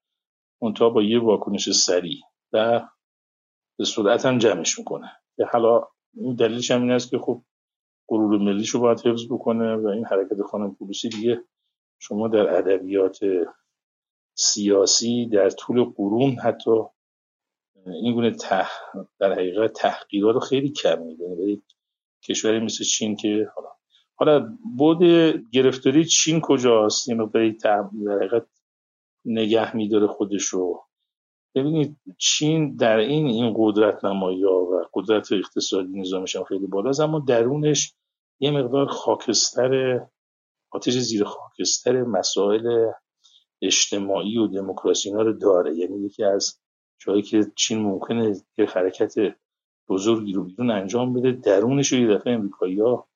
منتها با یه واکنش سریع و به سرعت هم جمعش می‌کنه. که حالا دلیلش هم این است که خب غرور ملیش رو باید حفظ بکنه و این حرکت خانم پولوسی دیگه شما در ادبیات سیاسی در طول قرون حتی این گونه تح... در حقیقت تحقیرات رو خیلی کم می‌دونه برای کشوری مثل چین که حالا حالا بود گرفتاری چین کجاست؟ یه مقداری در حقیقت نگه میداره خودش رو ببینید چین در این این قدرت نمایی و قدرت اقتصادی نظامش هم خیلی بالاست اما درونش یه مقدار خاکستر آتش زیر خاکستر مسائل اجتماعی و دموکراسی رو داره. یعنی یکی از جایی که چین ممکنه یه حرکت بزرگی رو بیرون انجام بده درونش رو یه دفعه امریکایی ها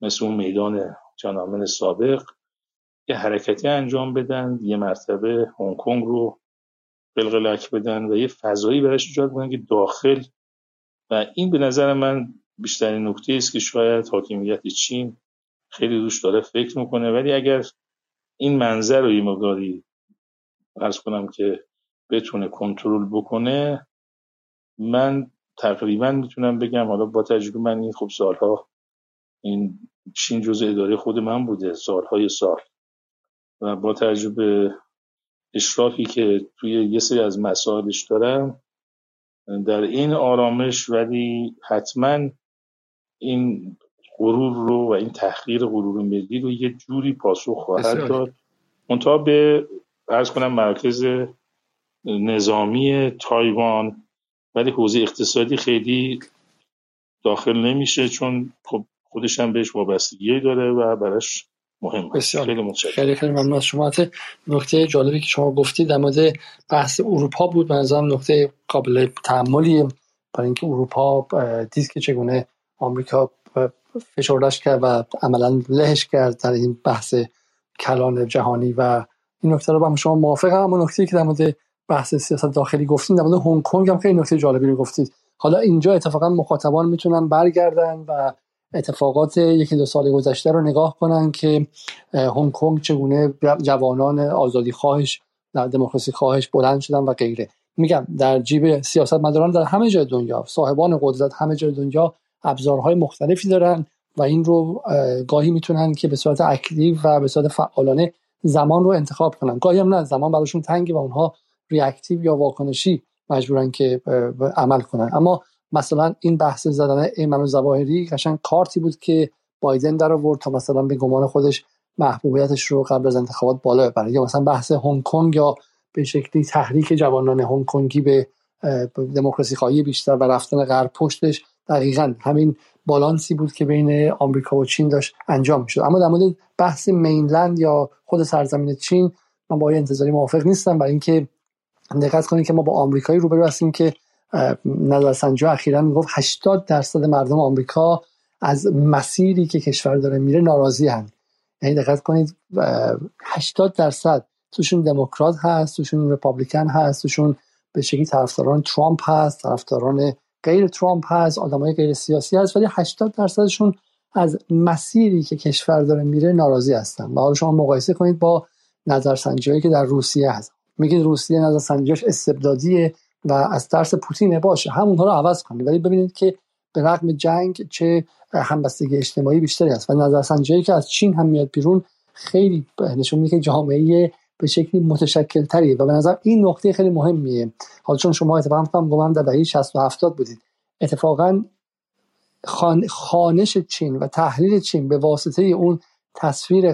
مثل اون میدان جانامن سابق یه حرکتی انجام بدن یه مرتبه هنگ کنگ رو قلقلک بدن و یه فضایی براش ایجاد کنن که داخل و این به نظر من بیشترین نکته است که شاید حاکمیت چین خیلی روش داره فکر می‌کنه. ولی اگر این منظر رو یه مقداری ارز کنم که بتونه کنترل بکنه من تقریبا می‌تونم بگم حالا با تجربه من این خب سالها این چین جزء اداره خود من بوده سالهای سال. و با تجربه اشرافی که توی یه سری از مسائلش دارم. در این آرامش ولی حتما این غرور رو و این تحقیر غرور ملی رو یه جوری پاسخ خواهد داد. منتها به ارز کنم مرکز نظامی تایوان ولی حوزه اقتصادی خیلی داخل نمیشه چون خب خودش هم بهش وابستگی داره و براش مهم بسیار. خیلی خیلی خیلی ممنون از شما. نکته جالبی که شما گفتید در مورد بحث اروپا بود. به نظرم نکته قابل تعملی برای اینکه اروپا دید که چگونه آمریکا فشردش کرد و عملا لهش کرد در این بحث کلان جهانی و این نکته رو با شما موافقم. اما نکته که در مورد بحث سیاست داخلی گفتیم در مورد هنگ کنگ هم خیلی نکته جالبی رو گفتید. حالا اینجا اتفاقا مخاطبان می‌تونن برگردن و اتفاقات یکی دو سال گذشته رو نگاه کنن که هنگ کنگ چگونه جوانان آزادی خواهش در دموکراسی خواهش بلند شدن و غیره. میگم در جیب سیاست مداران در همه جای دنیا صاحبان قدرت همه جای دنیا ابزارهای مختلفی دارن و این رو گاهی می‌تونن که به صورت active و به صورت فعالانه زمان رو انتخاب کنن. گاهی هم نه زمان براشون تنگه و اونها reactive یا واکنشی مجبورن که عمل کنن. اما مثلا این بحث زدن ایمن ظواهری قشنگ کارتی بود که بایدن در آورد تا مثلا به گمان خودش محبوبیتش رو قبل از انتخابات بالا ببره. یا مثلا بحث هنگ کنگ یا به شکلی تحریک جوانان هنگ کنگی به دموکراسی خواهی بیشتر و رفتن غرب پشتش دقیقا همین بالانسی بود که بین آمریکا و چین داشت انجام شد اما در مورد بحث مینلند یا خود سرزمین چین من با انتظاری موافق نیستم برای اینکه دقت کنید که ما با آمریکایی روبرو هستیم که نظرسنجی اخیرا می‌گفت 80 درصد مردم آمریکا از مسیری که کشور داره میره ناراضی هن. یعنی دقت کنید 80 درصد توشون دموکرات هست توشون رپابلیکن هست توشون به شکلی طرفداران ترامپ هست طرفداران غیر ترامپ هست آدمای غیر سیاسی هست ولی 80 درصدشون از مسیری که کشور داره میره ناراضی هستن. و حالا شما مقایسه کنید با نظرسنجی که در روسیه هست. میگید روسیه نظرسنجیش استبدادیه. و از ترس پوتینه باشه. همونها رو عوض کنید. ولی ببینید که به رغم جنگ چه همبستگی اجتماعی بیشتری هست. و نظرسنجی که از چین هم میاد بیرون خیلی نشون میده که جامعه به شکلی متشکل تریه و به نظر این نقطه خیلی مهمیه. حالا چون شما اتفاقا فهم گمان در دهه 60 و 70 بودید. اتفاقا خانش چین و تحلیل چین به واسطه اون تصویر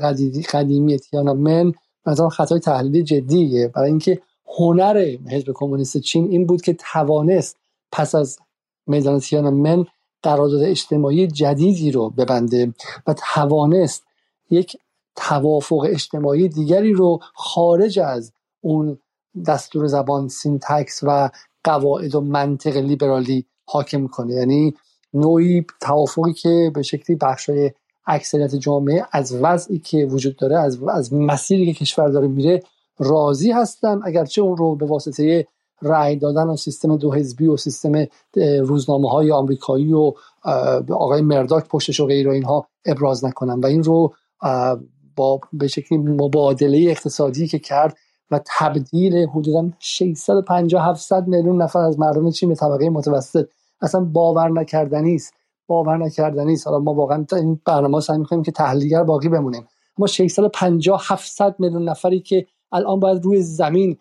قدیمی تیانانمن مثلا خطای تحلیلی جدیه. برای اینکه هنر حزب کمونیست چین این بود که توانست پس از میدان تیانانمن قرارداد اجتماعی جدیدی رو ببنده و توانست یک توافق اجتماعی دیگری رو خارج از اون دستور زبان syntax و قواعد و منطق لیبرالی حاکم کنه. یعنی نوعی توافقی که به شکلی بخشای اکثریت جامعه از وضعی که وجود داره از, از مسیری که کشور داره میره راضی هستن. اگرچه اون رو به واسطه رأی دادن و سیستم دو حزبی و سیستم روزنامه های آمریکایی و آقای مرداک پشتش و غیر اینها ابراز نکنن. و این رو با به شکلی مبادله اقتصادی که کرد و تبدیل حدودا 650 700 میلیون نفر از مردم چین به طبقه متوسط. اصلا باور نکردنی است. باور نکردنی است. حالا ما واقعا این برنامه سعی می‌کنیم که تحلیلگر باقی بمونیم. ما 650 700 میلیون نفری که الان باید روی زمین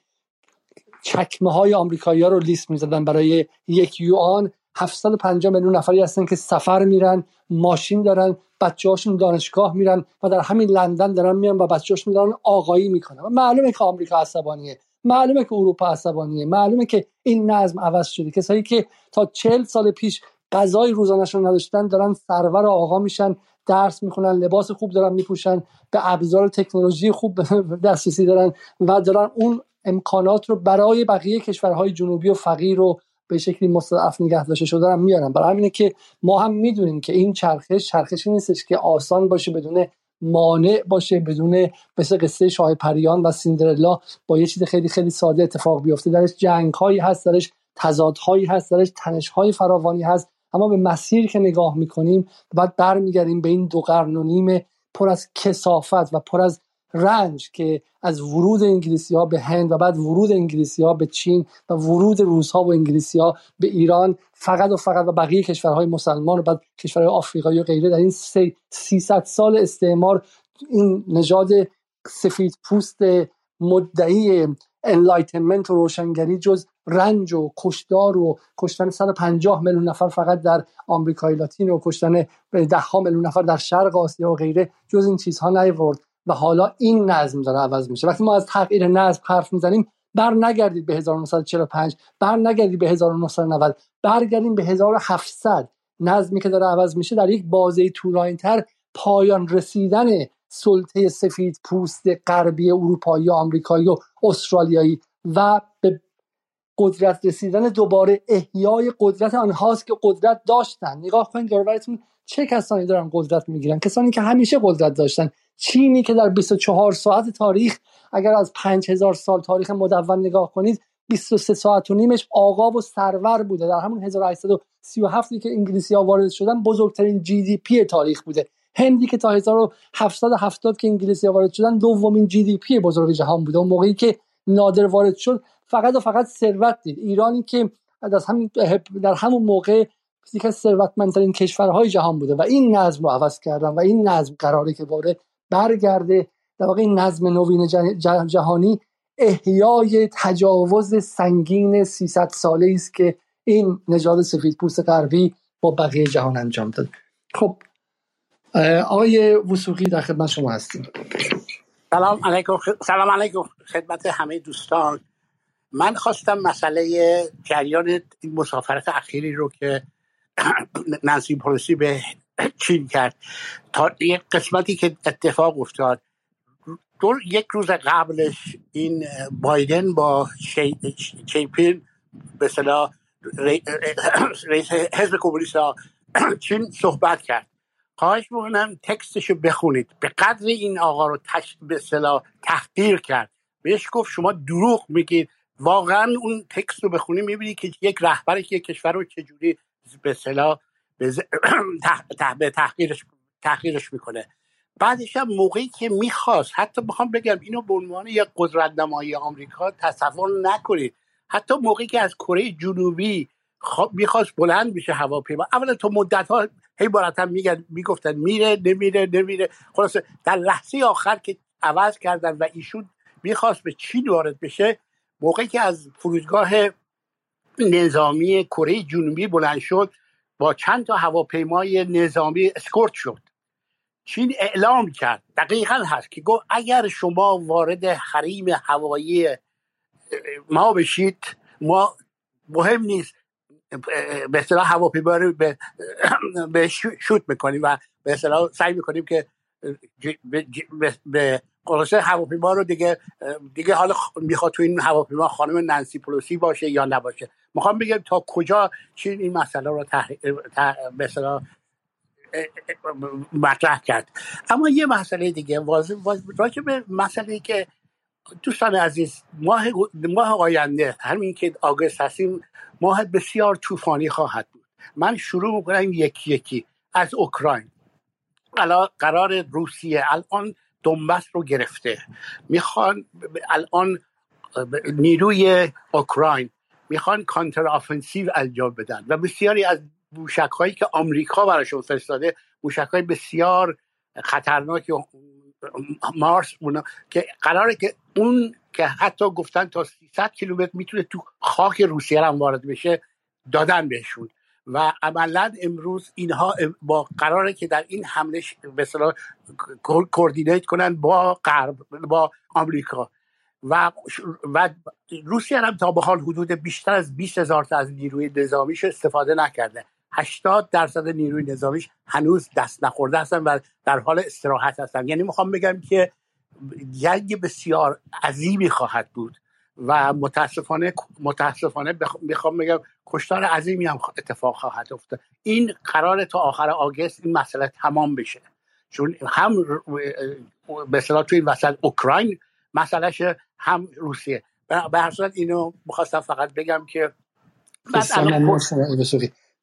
چکمه های آمریکایی ها رو لیست می‌زدن برای یک یوان 750 میلیون نفری هستن که سفر میرن ماشین دارن بچه هاشون دانشگاه میرن و در همین لندن دارن میان و بچه هاشون دارن آقایی می‌کنن. و معلومه که آمریکا عصبانیه معلومه که اروپا عصبانیه معلومه که این نظم عوض شده. کسایی که تا چل سال پیش غذای روزانهشون نداشتن دارن سرور آقا میشن درس می‌خونن لباس خوب دارن میپوشن به ابزار تکنولوژی خوب دسترسی دارن و دارن اون امکانات رو برای بقیه کشورهای جنوبی و فقیر رو به شکلی مستضعف نگه داشته شده هم میارن برای همینه که ما هم می‌دونیم که این چرخش چرخشی نیستش که آسان باشه بدون مانع باشه بدون مثل قصه شاه پریان و سیندرلا با یه چیز خیلی خیلی ساده اتفاق بیفته. درش جنگ هایی هست درش تضادهایی هست درش تنش های فراوانی هست. اما به مسیر که نگاه می‌کنیم بعد برمیگردیم به این دو قرن و نیم پر از کثافت و پر از رنج که از ورود انگلیسی ها به هند و بعد ورود انگلیسی ها به چین و ورود روس ها و انگلیسی ها به ایران فقط و فقط و بقیه کشورهای مسلمان و بعد کشورهای آفریقایی و غیره در این 300 سال استعمار این نژاد سفید پوست مدعی Enlightenment و روشنگری جز رنج و کشتار و کشتن 150 میلیون نفر فقط در آمریکای لاتین و کشتن ده ها میلیون نفر در شرق آسیا و غیره جز این چیزها نیورد و حالا این نظم داره عوض میشه. وقتی ما از تغییر نظم حرف می‌زنیم بر نگردید به 1945 بر نگردید به 1990 برگردیم به 1700 نظمی که داره عوض میشه در یک بازه طولانی تر پایان رسیدن سلطه سفید پوست غربی اروپایی آمریکایی و استرالیایی و به قدرت رسیدن دوباره احیای قدرت آنهاست که قدرت داشتن. نگاه کنید دوربرتون چه کسانی دارن قدرت می‌گیرن؟ کسانی که همیشه قدرت داشتن. چینی که در 24 ساعت تاریخ اگر از 5000 سال تاریخ مدون نگاه کنید 23 ساعت و نیمش آقا و سرور بوده. در همون 1837 که انگلیسی ها وارد شدن بزرگترین جی دی پی تاریخ بوده. هندی که تا 1770 که انگلیسی ها وارد شدن دومین جی دی پی بزرگ جهان بوده. اون موقعی که نادر وارد شد فقط و فقط ثروت دید. ایرانی که در همون در همون موقع یکی از ثروتمندترین کشورهای جهان بوده و این نظم رو عوض کردن و این نظم قراره که وارد برگرده در واقع این نظم نوین جهانی احیای تجاوز سنگین 300 ساله است که این نژاد سفید پوست غربی با بقیه جهان انجام داد خب آقای وسوقی در خدمت شما هستیم. سلام علیکم سلام علیکم خدمت همه دوستان. من خواستم مسئله جریان این مسافرت اخیری رو که نانسی پولسی به چین کرد. تا یک قسمتی که اتفاق افتاد. دور یک روز قبلش این بایدن با چیپین به صلاح رئیس حزب کمونیست چین صحبت کرد. خواهش می‌کنم تکستشو بخونید. به قدر این آقا رو تش... به صلاح تحقیر کرد. بهش گفت شما دروغ میگید. واقعا اون تکست رو بخونی می‌بینی که یک رهبر که یک کشور رو چجوری به صلاح به, به تحقیرش تحقیرش می‌کنه. بعدش هم موقعی که می‌خواست حتی بخوام بگم اینو به عنوان یک قدرت نمایی آمریکا تصور نکنید. حتی موقعی که از کره جنوبی می‌خواست بلند بشه هواپیما اولا تو مدت ها هی هم میگن می‌گفتن میره نمیره نمیره. خلاصه در لحظه آخر که عوض کردن و ایشون می‌خواست به چین وارد بشه موقعی که از فرودگاه نظامی کره جنوبی بلند شد با چند تا هواپیمای نظامی اسکورت شد. چین اعلام کرد دقیقا هست که گفت اگر شما وارد حریم هوایی ما بشید ما مهم نیست به اصطلاح هواپیما رو به, به شوت می‌کنیم و به اصطلاح سعی می‌کنیم که به خلاصه هواپیما رو دیگه دیگه حالا می‌خواد تو این هواپیما خانم نانسی پلوسی باشه یا نباشه. می‌خوام بگم تا کجا چین این مسئله رو تح... به مطرح کرد. اما یه مسئله دیگه واضح راجع به مسئله که دوستان عزیز ماه ماه آینده همین که آگست هستیم ماه بسیار طوفانی خواهد بود. من شروع می‌کنم یکی یکی. از اوکراین. الان قرار روسیه الان دونباس رو گرفته. می‌خوان الان نیروی اوکراین می‌خوان counter offensive انجام بدن و بسیاری از موشک هایی که آمریکا براشون فرستاده موشک های بسیار خطرناک هیمارس اونا که قراره که اون که حتی گفتن تا 300 کیلومتر می‌تونه تو خاک روسیه هم وارد بشه دادن بهشون. و عملا امروز اینها با قراره که در این حمله به کوردینیت کنن با غرب با آمریکا. و و روسیه هم تا به حال حدود بیشتر از 20 هزار تا از نیروی نظامیش استفاده نکرده. 80 درصد نیروی نظامیش هنوز دست نخورده هستن و در حال استراحت هستن. یعنی می‌خوام بگم که جنگ بسیار عظیمی خواهد بود. و متاسفانه متاسفانه می‌خوام بگم کشتار عظیمی هم اتفاق خواهد افتاد. این قرار تا آخر آگست این مسئله تمام بشه. چون هم به اصطلاح توی وسط اوکراین مسئلهش هم روسیه. به هر صورت اینو می‌خواستم فقط بگم که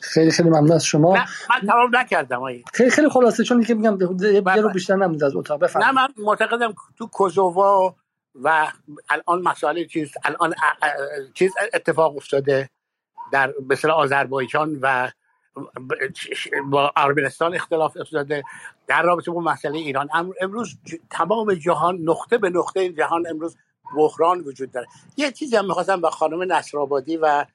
خیلی خیلی ممنون از شما. نه من تمام نکردم آیه. خیلی خیلی خلاصه چون که میگم یه رو بیشتر نمونده از اتاق. بفرمایید. نه من معتقدم تو کوزووا و الان مسائل چیز الان چیز اتفاق افتاده در مثل آذربایجان و با ارمنستان اختلاف افتاده. در رابطه با مسئله ایران. امروز تمام جهان نقطه به نقطه جهان امروز بحران وجود داره. یه چیزی هم می‌خواستم با خانم نصرآبادی و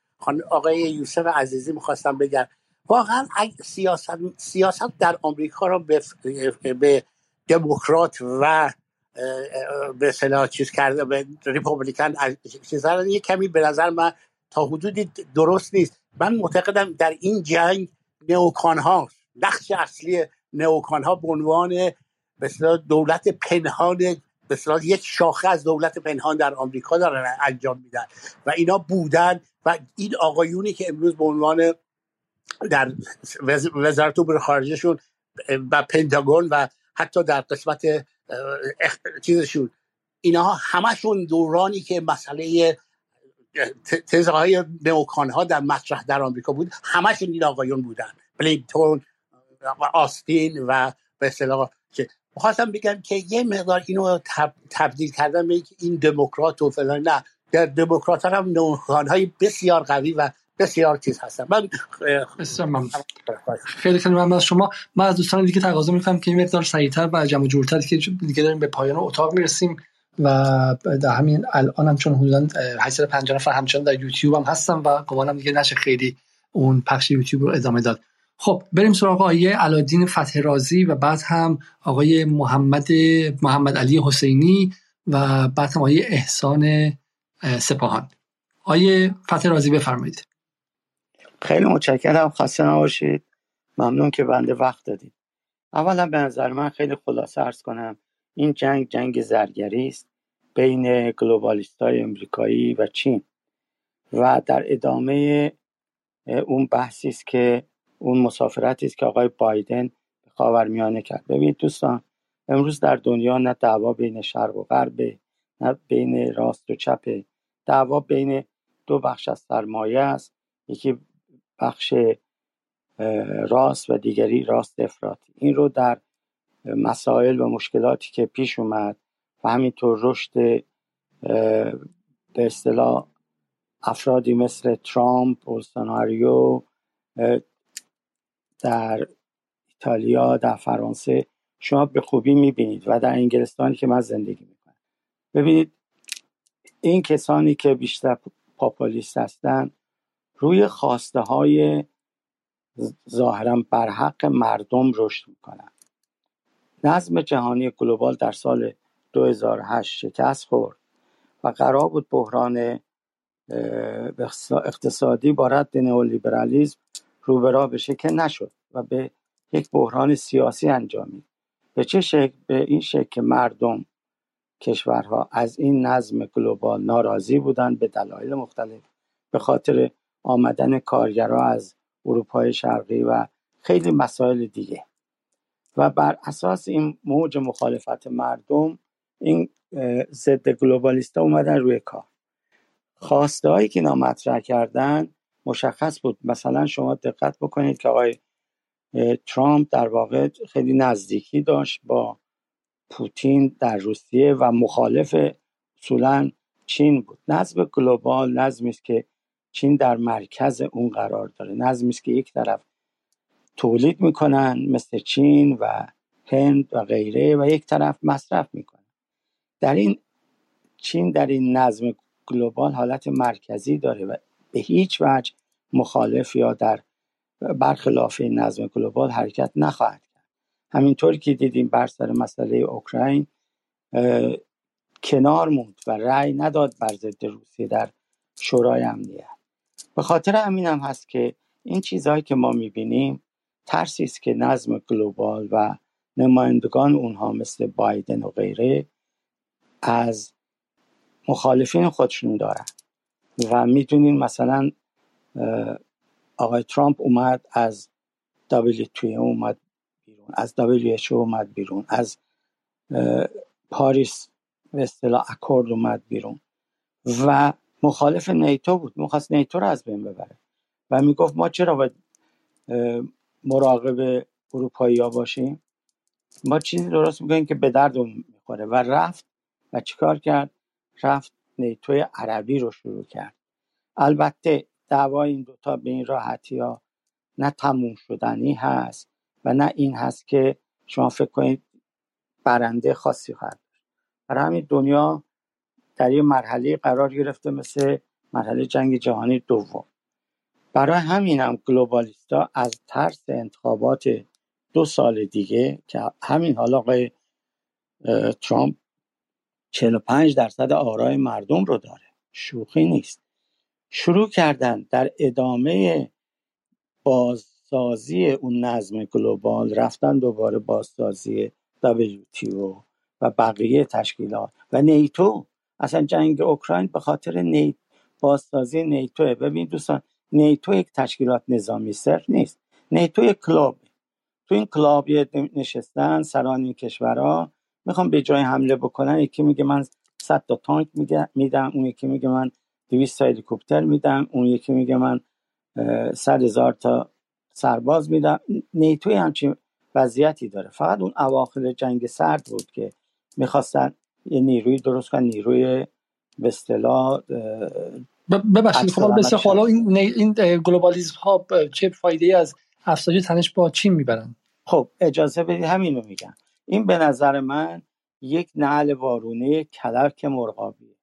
آقای یوسف عزیزی می‌خواستم بگم. واقعا سیاست, سیاست در آمریکا را به, به دموکرات و به صلاح چیز کرده به ریپوبلیکن چیز یه کمی به نظر من تا حدودی درست نیست. من معتقدم در این جنگ نئوکان ها نقش اصلی نئوکان ها به عنوان به دولت پنهان به یک شاخه از دولت پنهان در آمریکا دارن انجام میدن و اینا بودن و این آقایونی که امروز به عنوان در وزارت امور خارجهشون و پنتاگون و حتی در قسمت چیزشون اینها همشون دورانی که مسئله تزه های نوکان ها در مطرح در آمریکا بود همشون این آقایون بودن. بلینگتون آستین و به اصطلاح که خواستم بگم که یه مقدار اینو تبدیل کردن به این دموکرات و فلان نه. در دموکرات هم نوکان های بسیار قوی و بسیار چیز هستم. من خیلی خیلی ممنون از شما. من از دوستان دیگه تقاضا می‌کنم که این مقدار سریعتر و جمع جورتر که دیگه داریم به پایان اتاق می‌رسیم و در همین الان هم چون حدودا 850 نفر همچنان در یوتیوب هم هستم و گمانم دیگه نشه خیلی اون پخش یوتیوب رو ادامه داد. خب بریم سراغ آقای علادین فتح رازی و بعد هم آقای محمد محمد علی حسینی و بعد هم آقای احسان سپاهان. آقای فتح رازی بفرمایید. خیلی متشکرم خسته نباشید. ممنون که بنده وقت دادید. اولا به نظر من خیلی خلاصه ارز کنم این جنگ جنگ زرگری است بین گلوبالیست های امریکایی و چین و در ادامه اون بحثی است که اون مسافرتی است که آقای بایدن به خاورمیانه کرد. ببینید دوستان امروز در دنیا نه دعوا بین شرق و غرب نه بین راست و چپ دعوا بین دو بخش از سرمایه است. یکی بخش راست و دیگری راست افراطی این رو در مسائل و مشکلاتی که پیش اومد و همینطور رشد به اصطلاح افرادی مثل ترامپ بولسوناریو در ایتالیا در فرانسه شما به خوبی می‌بینید و در انگلستانی که من زندگی می‌کنم. ببینید این کسانی که بیشتر پاپولیست هستند روی خواسته های ظاهرا برحق مردم رشد می‌کنن. نظم جهانی گلوبال در سال 2008 شکست خورد و قرار بود بحران اقتصادی با رد نئولیبرالیزم روبرا بشه که نشد و به یک بحران سیاسی انجامید به چه شکل به این شکل که مردم کشورها از این نظم گلوبال ناراضی بودند به دلایل مختلف به خاطر آمدن کارگرها از اروپای شرقی و خیلی مسائل دیگه. و بر اساس این موج مخالفت مردم این ضد گلوبالیستا اومدن روی کار. خواسته هایی که اینا مطرح کردن مشخص بود. مثلا شما دقت بکنید که آقای ترامپ در واقع خیلی نزدیکی داشت با پوتین در روسیه و مخالف اصولا چین بود. نظم گلوبال نظمی است که چین در مرکز اون قرار داره. نظمی است که یک طرف تولید می‌کنن مثل چین و هند و غیره و یک طرف مصرف می‌کنن. در این چین در این نظم گلوبال حالت مرکزی داره و به هیچ وجه مخالف یا در برخلاف این نظم گلوبال حرکت نخواهد کرد. همینطور که دیدیم بر سر مسئله اوکراین کنار موند و رأی نداد بر ضد روسیه در شورای امنیت. به خاطر همین هم هست که این چیزهایی که ما می‌بینیم ترسی است که نظم گلوبال و نمایندگان اونها مثل بایدن و غیره از مخالفین خودشون دارن. و می‌دونین مثلا آقای ترامپ اومد از WTO اومد بیرون از WHO اومد بیرون از پاریس به اصطلاح اکورد اومد بیرون. و مخالف نیتو بود. می‌خواست نیتو رو از بین ببره. و می‌گفت ما چرا باید مراقب اروپایی ها باشیم؟ ما چیزی درست می‌کنیم که به درد می‌خوره. و رفت. و چیکار کرد؟ رفت نیتوی عربی رو شروع کرد. البته دعوای این دوتا به این راحتی ها نه تموم شدنی هست و نه این هست که شما فکر کنید برنده خاصی خواهد برای همین دنیا در یه مرحله قرار گرفته مثل مرحله جنگ جهانی دوم. برای همین هم گلوبالیستا از ترس انتخابات دو سال دیگه که همین حالا آقای ترامپ 45 درصد آرای مردم رو داره. شوخی نیست. شروع کردن در ادامه بازسازی اون نظم گلوبال رفتن دوباره بازسازی WTO و بقیه تشکیلات و نیتو اصلا جنگ اوکراین به خاطر نیت بازسازی نیتو. ببین دوستان نیتو یک تشکیلات نظامی صرف نیست. نیتو یک کلاب تو این کلاب نشستن سران این کشورها می‌خوام به جای حمله بکنن یکی میگه من 100 تا تانک میدم اون یکی میگه من دویست هلیکوپتر میدم اون یکی میگه من صد هزار تا سرباز میدم. نیتوی همچین وضعیتی داره. فقط اون اواخر جنگ سرد بود که می‌خواستن یه نیروی درست کنن نیروی به اصطلاح ببخشید خب بسیار حالا این این گلوبالیسم ها چه فایده از افزایش تنش با چین می‌برن؟ خب اجازه بدید همینو میگم. این به نظر من یک نعل وارونه کلرک مرغابیه.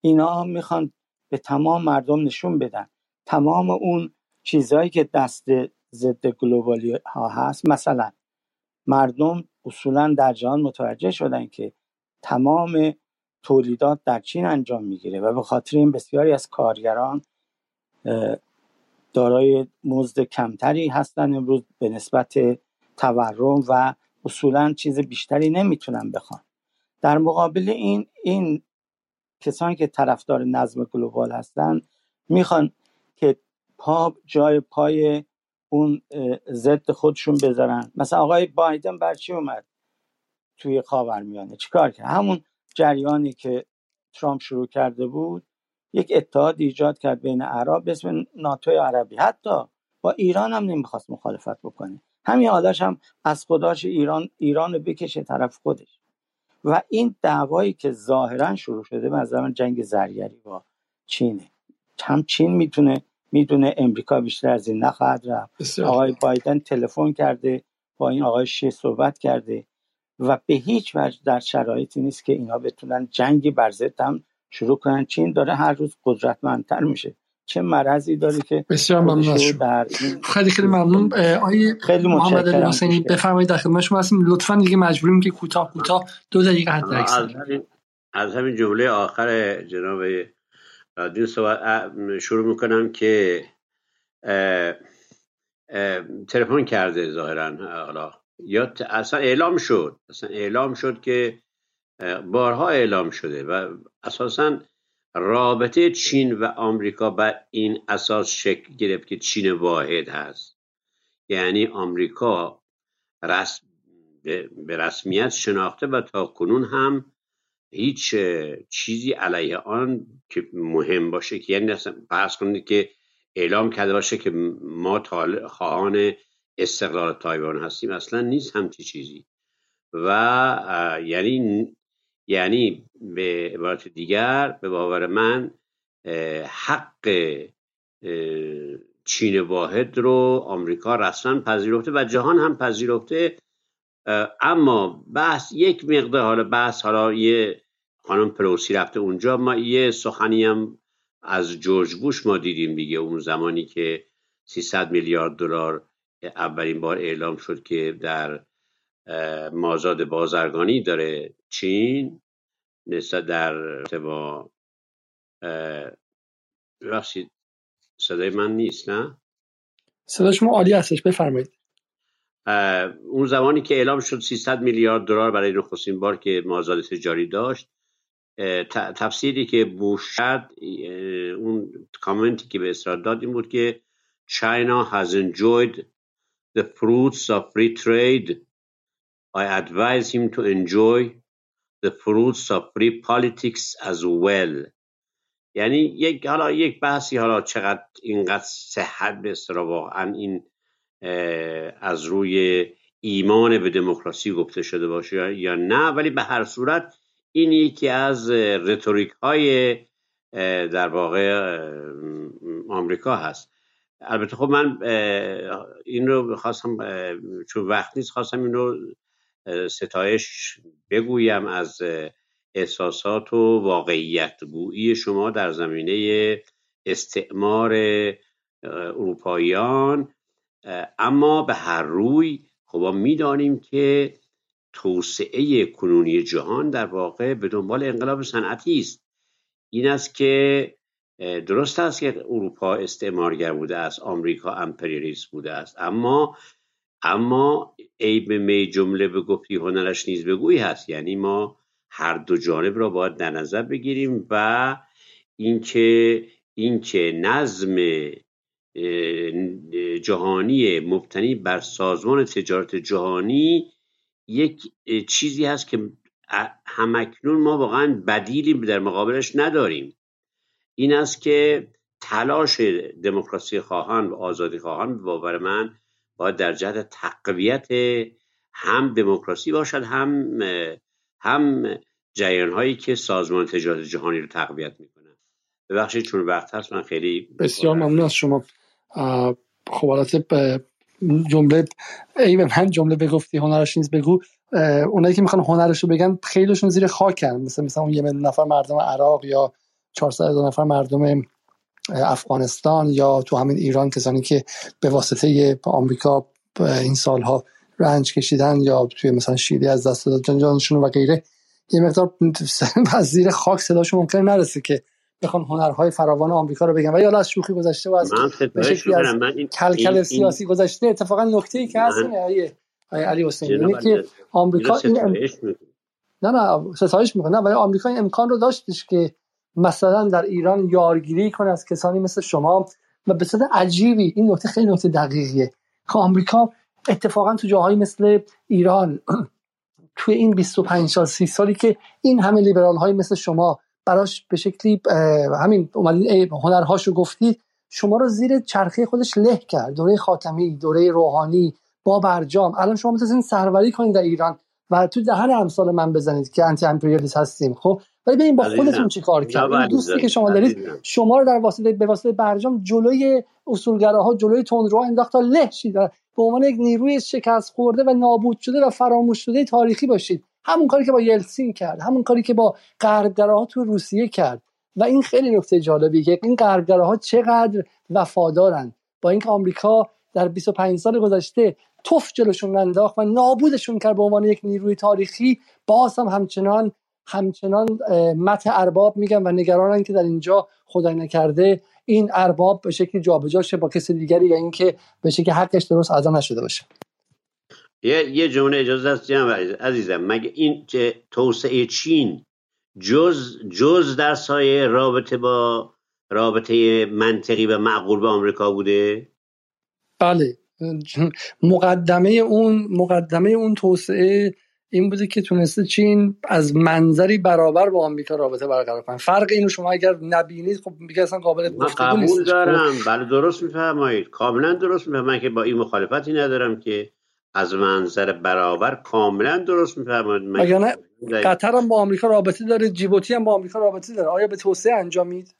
اینا می‌خوان به تمام مردم نشون بدن. تمام اون چیزهایی که دست ضد گلوبالی ها هست مثلا مردم اصولا در جهان متوجه شدن که تمام تولیدات در چین انجام می‌گیره و به خاطر این بسیاری از کارگران دارای مزد کمتری هستن امروز به نسبت تورم و اصولا چیز بیشتری نمی‌تونن بخوان. در مقابل این این کسانی که طرفدار نظم گلوبال هستن می‌خوان که پا جای پای اون ضد خودشون بذارن. مثلا آقای بایدن بر چی اومد؟ توی خاورمیانه. چیکار کرد؟ همون جریانی که ترامپ شروع کرده بود یک اتحاد ایجاد کرد بین عرب به اسم ناتوی عربی. حتی با ایران هم نمی‌خواست مخالفت بکنه. همین حالاش هم از خداش ایران ایران رو بکشه طرف خودش. و این دعوایی که ظاهرا شروع شده از زمان جنگ زرگری با چینه. هم چین می‌تونه می‌دونه امریکا بیشتر از این نخواهد رفت. آقای بایدن تلفن کرده با این آقای شی صحبت کرده. و به هیچ وجه در شرایطی نیست که اینا بتونن جنگی بر هم شروع کنن. چین داره هر روز قدرتمندتر میشه. چه مرضی داره که بسیار ممنون در خیلی خیلی ممنون. آقای خیلی محمد حسینی بفرمایید در خدمت شما هستیم. لطفا دیگه مجبوریم که کوتاه کوتاه دو دقیقه حد از همین از همین جمله آخر جناب رادیو شروع می‌کنم که تلفن کرده ظاهرا حالا یا اصلا اعلام شد. اصلا اعلام شد که بارها اعلام شده و اساسا رابطه چین و آمریکا بر این اساس شکل گرفت که چین واحد هست. یعنی آمریکا رسم به رسمیت شناخته و تا کنون هم هیچ چیزی علیه آن که مهم باشه که یعنی فرض کنید که اعلام کرده باشه که ما خواهان استقلال تایوان هستیم اصلا نیست همچی چیزی. و یعنی یعنی به عبارت دیگر به باور من حق چین واحد رو آمریکا رسما پذیرفته و جهان هم پذیرفته. اما بحث یک مقدار حالا بحث حالا یه خانم پروسی رفته اونجا ما یه سخنی هم از جورج بوش ما دیدیم دیگه اون زمانی که 300 میلیارد دلار اولین بار اعلام شد که در مازاد بازرگانی داره چین نسبت در با ببخشید صدای من نیست نه؟ صدای شما عالی هستش بفرمایید. اون زمانی که اعلام شد 300 میلیارد دلار برای نخستین بار که مازاد تجاری داشت تفسیری که بوش شد اون کامنتی که به اسرائیل داد این بود که China has enjoyed the fruits of free trade. I advise him to enjoy the fruits of free politics as well. یعنی یک حالا یک بحثی حالا چقدر اینقدر صحت به واقعا این از روی ایمان به دموکراسی گفته شده باشه یا نه. ولی به هر صورت این یکی از رتوریک های در واقع آمریکا هست. البته خب من این رو خواستم چون وقت نیست خواستم این رو ستایش بگویم از احساسات و واقعیت گویی شما در زمینه استعمار اروپاییان. اما به هر روی خب ما می‌دانیم که توسعه کنونی جهان در واقع به دنبال انقلاب صنعتی است. این است که درست است که اروپا استعمارگر بوده است آمریکا امپریالیست بوده است اما اما عیب می جمله به گفتی هنرش نیز بگویی هست. یعنی ما هر دو جانب را باید در نظر بگیریم و اینکه اینکه نظم جهانی مبتنی بر سازمان تجارت جهانی یک چیزی هست که همکنون ما واقعا بدیلی در مقابلش نداریم. این است که تلاش دموکراسی خواهان و آزادی خواهان به باور من باید در جهت تقویت هم دموکراسی باشد هم هم جریان هایی که سازمان تجارت جهانی رو تقویت می‌کنن ببخشید چون وقت هست من خیلی بسیار ممنون از شما. خب جمله ای به من جمله بگفتی هنرش نیست بگو. اونایی که می‌خوان هنرش رو بگن خیلیشون زیر خاکن. مثل مثلا اون یه نفر مردم عراق یا 400 نفر مردم افغانستان یا تو همین ایران کسانی که به واسطه آمریکا این سالها رنج کشیدن یا توی مثلا شیری از دست دادن جانشون و غیره یه مقدار از زیر خاک صداشون ممکن نرسه که بخوان هنرهای فراوان آمریکا رو بگن. و یا از شوخی گذشته و از کلکل سیاسی گذشته اتفاقا نکته ای که هست اینه علی حسین یعنی که آمریکا این ام... نه نه ستایش می‌کنه ولی آمریکا این امکان رو داشتش که مثلا در ایران یارگیری کنه از کسانی مثل شما و به صورت عجیبی این نکته خیلی نکته دقیقیه. که آمریکا اتفاقا تو جاهایی مثل ایران توی این 25 سال 30 سالی که این همه لیبرال های مثل شما براش به شکلی همین هنرهاشو گفتید شما رو زیر چرخه خودش له کرد. دوره خاتمی دوره روحانی با برجام الان شما می‌تونید سروری کنید در ایران و تو دهن امثال من بزنید که انتی امپریالیست هستیم. خب ولی ببین با خودتون چی کار کرد این دوستی که شما دارید شما رو در واسطه به واسطه برجام جلوی اصولگراها جلوی تندروها انداخت تا له شید به عنوان یک نیروی شکست خورده و نابود شده و فراموش شده تاریخی باشید. همون کاری که با یلسین کرد همون کاری که با غربگراها تو روسیه کرد. و این خیلی نکته جالبی که این غربگراها چقدر وفادارن. با اینکه آمریکا در 25 سال گذشته توف جلوشون انداخت و نابودشون کرد به عنوان یک نیروی تاریخی باز هم همچنان همچنان مت ارباب میگن و نگرانن که در اینجا خدای نکرده این ارباب به شکلی جابجا شه با کسی دیگری یا اینکه به شکلی حقش درست ادا نشده باشه. یه یه جمله اجازه است عزیزم مگه این توسعه چین جز جز در سایه رابطه با رابطه منطقی و معقول به آمریکا بوده؟ بله. مقدمه اون مقدمه اون توسعه این بوده که تونسته چین از منظری برابر با آمریکا رابطه برقرار کنه. فرق اینو شما اگر نبینید خب میگه اصلا قابل گفتگو نیست. دارم. بله درست میفرمایید. کاملا درست میفرمایید. که با این مخالفتی ندارم که از منظر برابر کاملا درست میفرمایید. مگر قطر هم با آمریکا رابطه داره جیبوتی هم با آمریکا رابطه داره. آیا به توسعه انجامید؟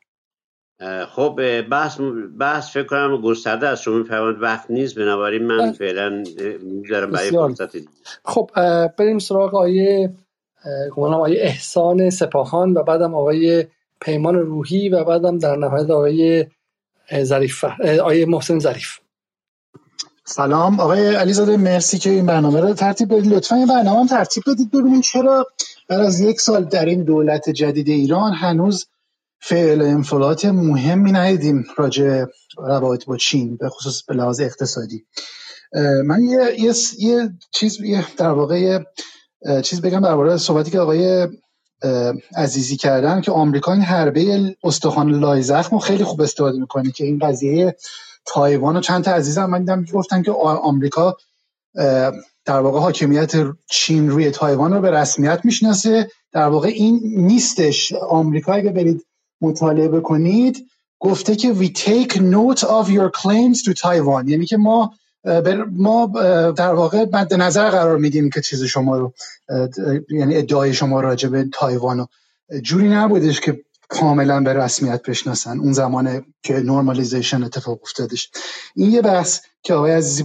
خب بحث بحث فکر کنم گسترده از شما میفرمایید وقت نیست بنابراین من فعلا می‌ذارم برای فرصت خب بریم سراغ آیه گمانم آیه احسان سپاهان و بعدم آقای پیمان روحی و بعدم در نهایت آقای ظریف آیه محسن ظریف. سلام. آقای علیزاده مرسی که این برنامه رو ترتیب بدید. لطفا این برنامه هم ترتیب بدید. ببینیم چرا بعد از یک سال در این دولت جدید ایران هنوز فعل انفلات مهمی ندیدیم راجع روابط با چین به خصوص به لحاظ اقتصادی. من یه, یه،, یه چیز یه در واقع چیز بگم درباره صحبتی که آقای عزیزی کردن که آمریکا این حربه استخوان لای زخم خیلی خوب استفاده می‌کنه که این قضیه تایوان و چند تا عزیزم من دیدم گفتن که آمریکا در واقع حاکمیت چین روی تایوان رو به رسمیت می‌شناسه. در واقع این نیستش. آمریکا اگه برید مطالعه بکنید. گفته که we take note of your claims to Taiwan. یعنی که ما ما در واقع مد نظر قرار میدیم که چیز شما رو یعنی ادعای شما راجع به تایوان جوری نبودش که کاملا به رسمیت بشناسن. اون زمان که نورمالیزیشن اتفاق افتادش. این یه بحث که آقای عزیزی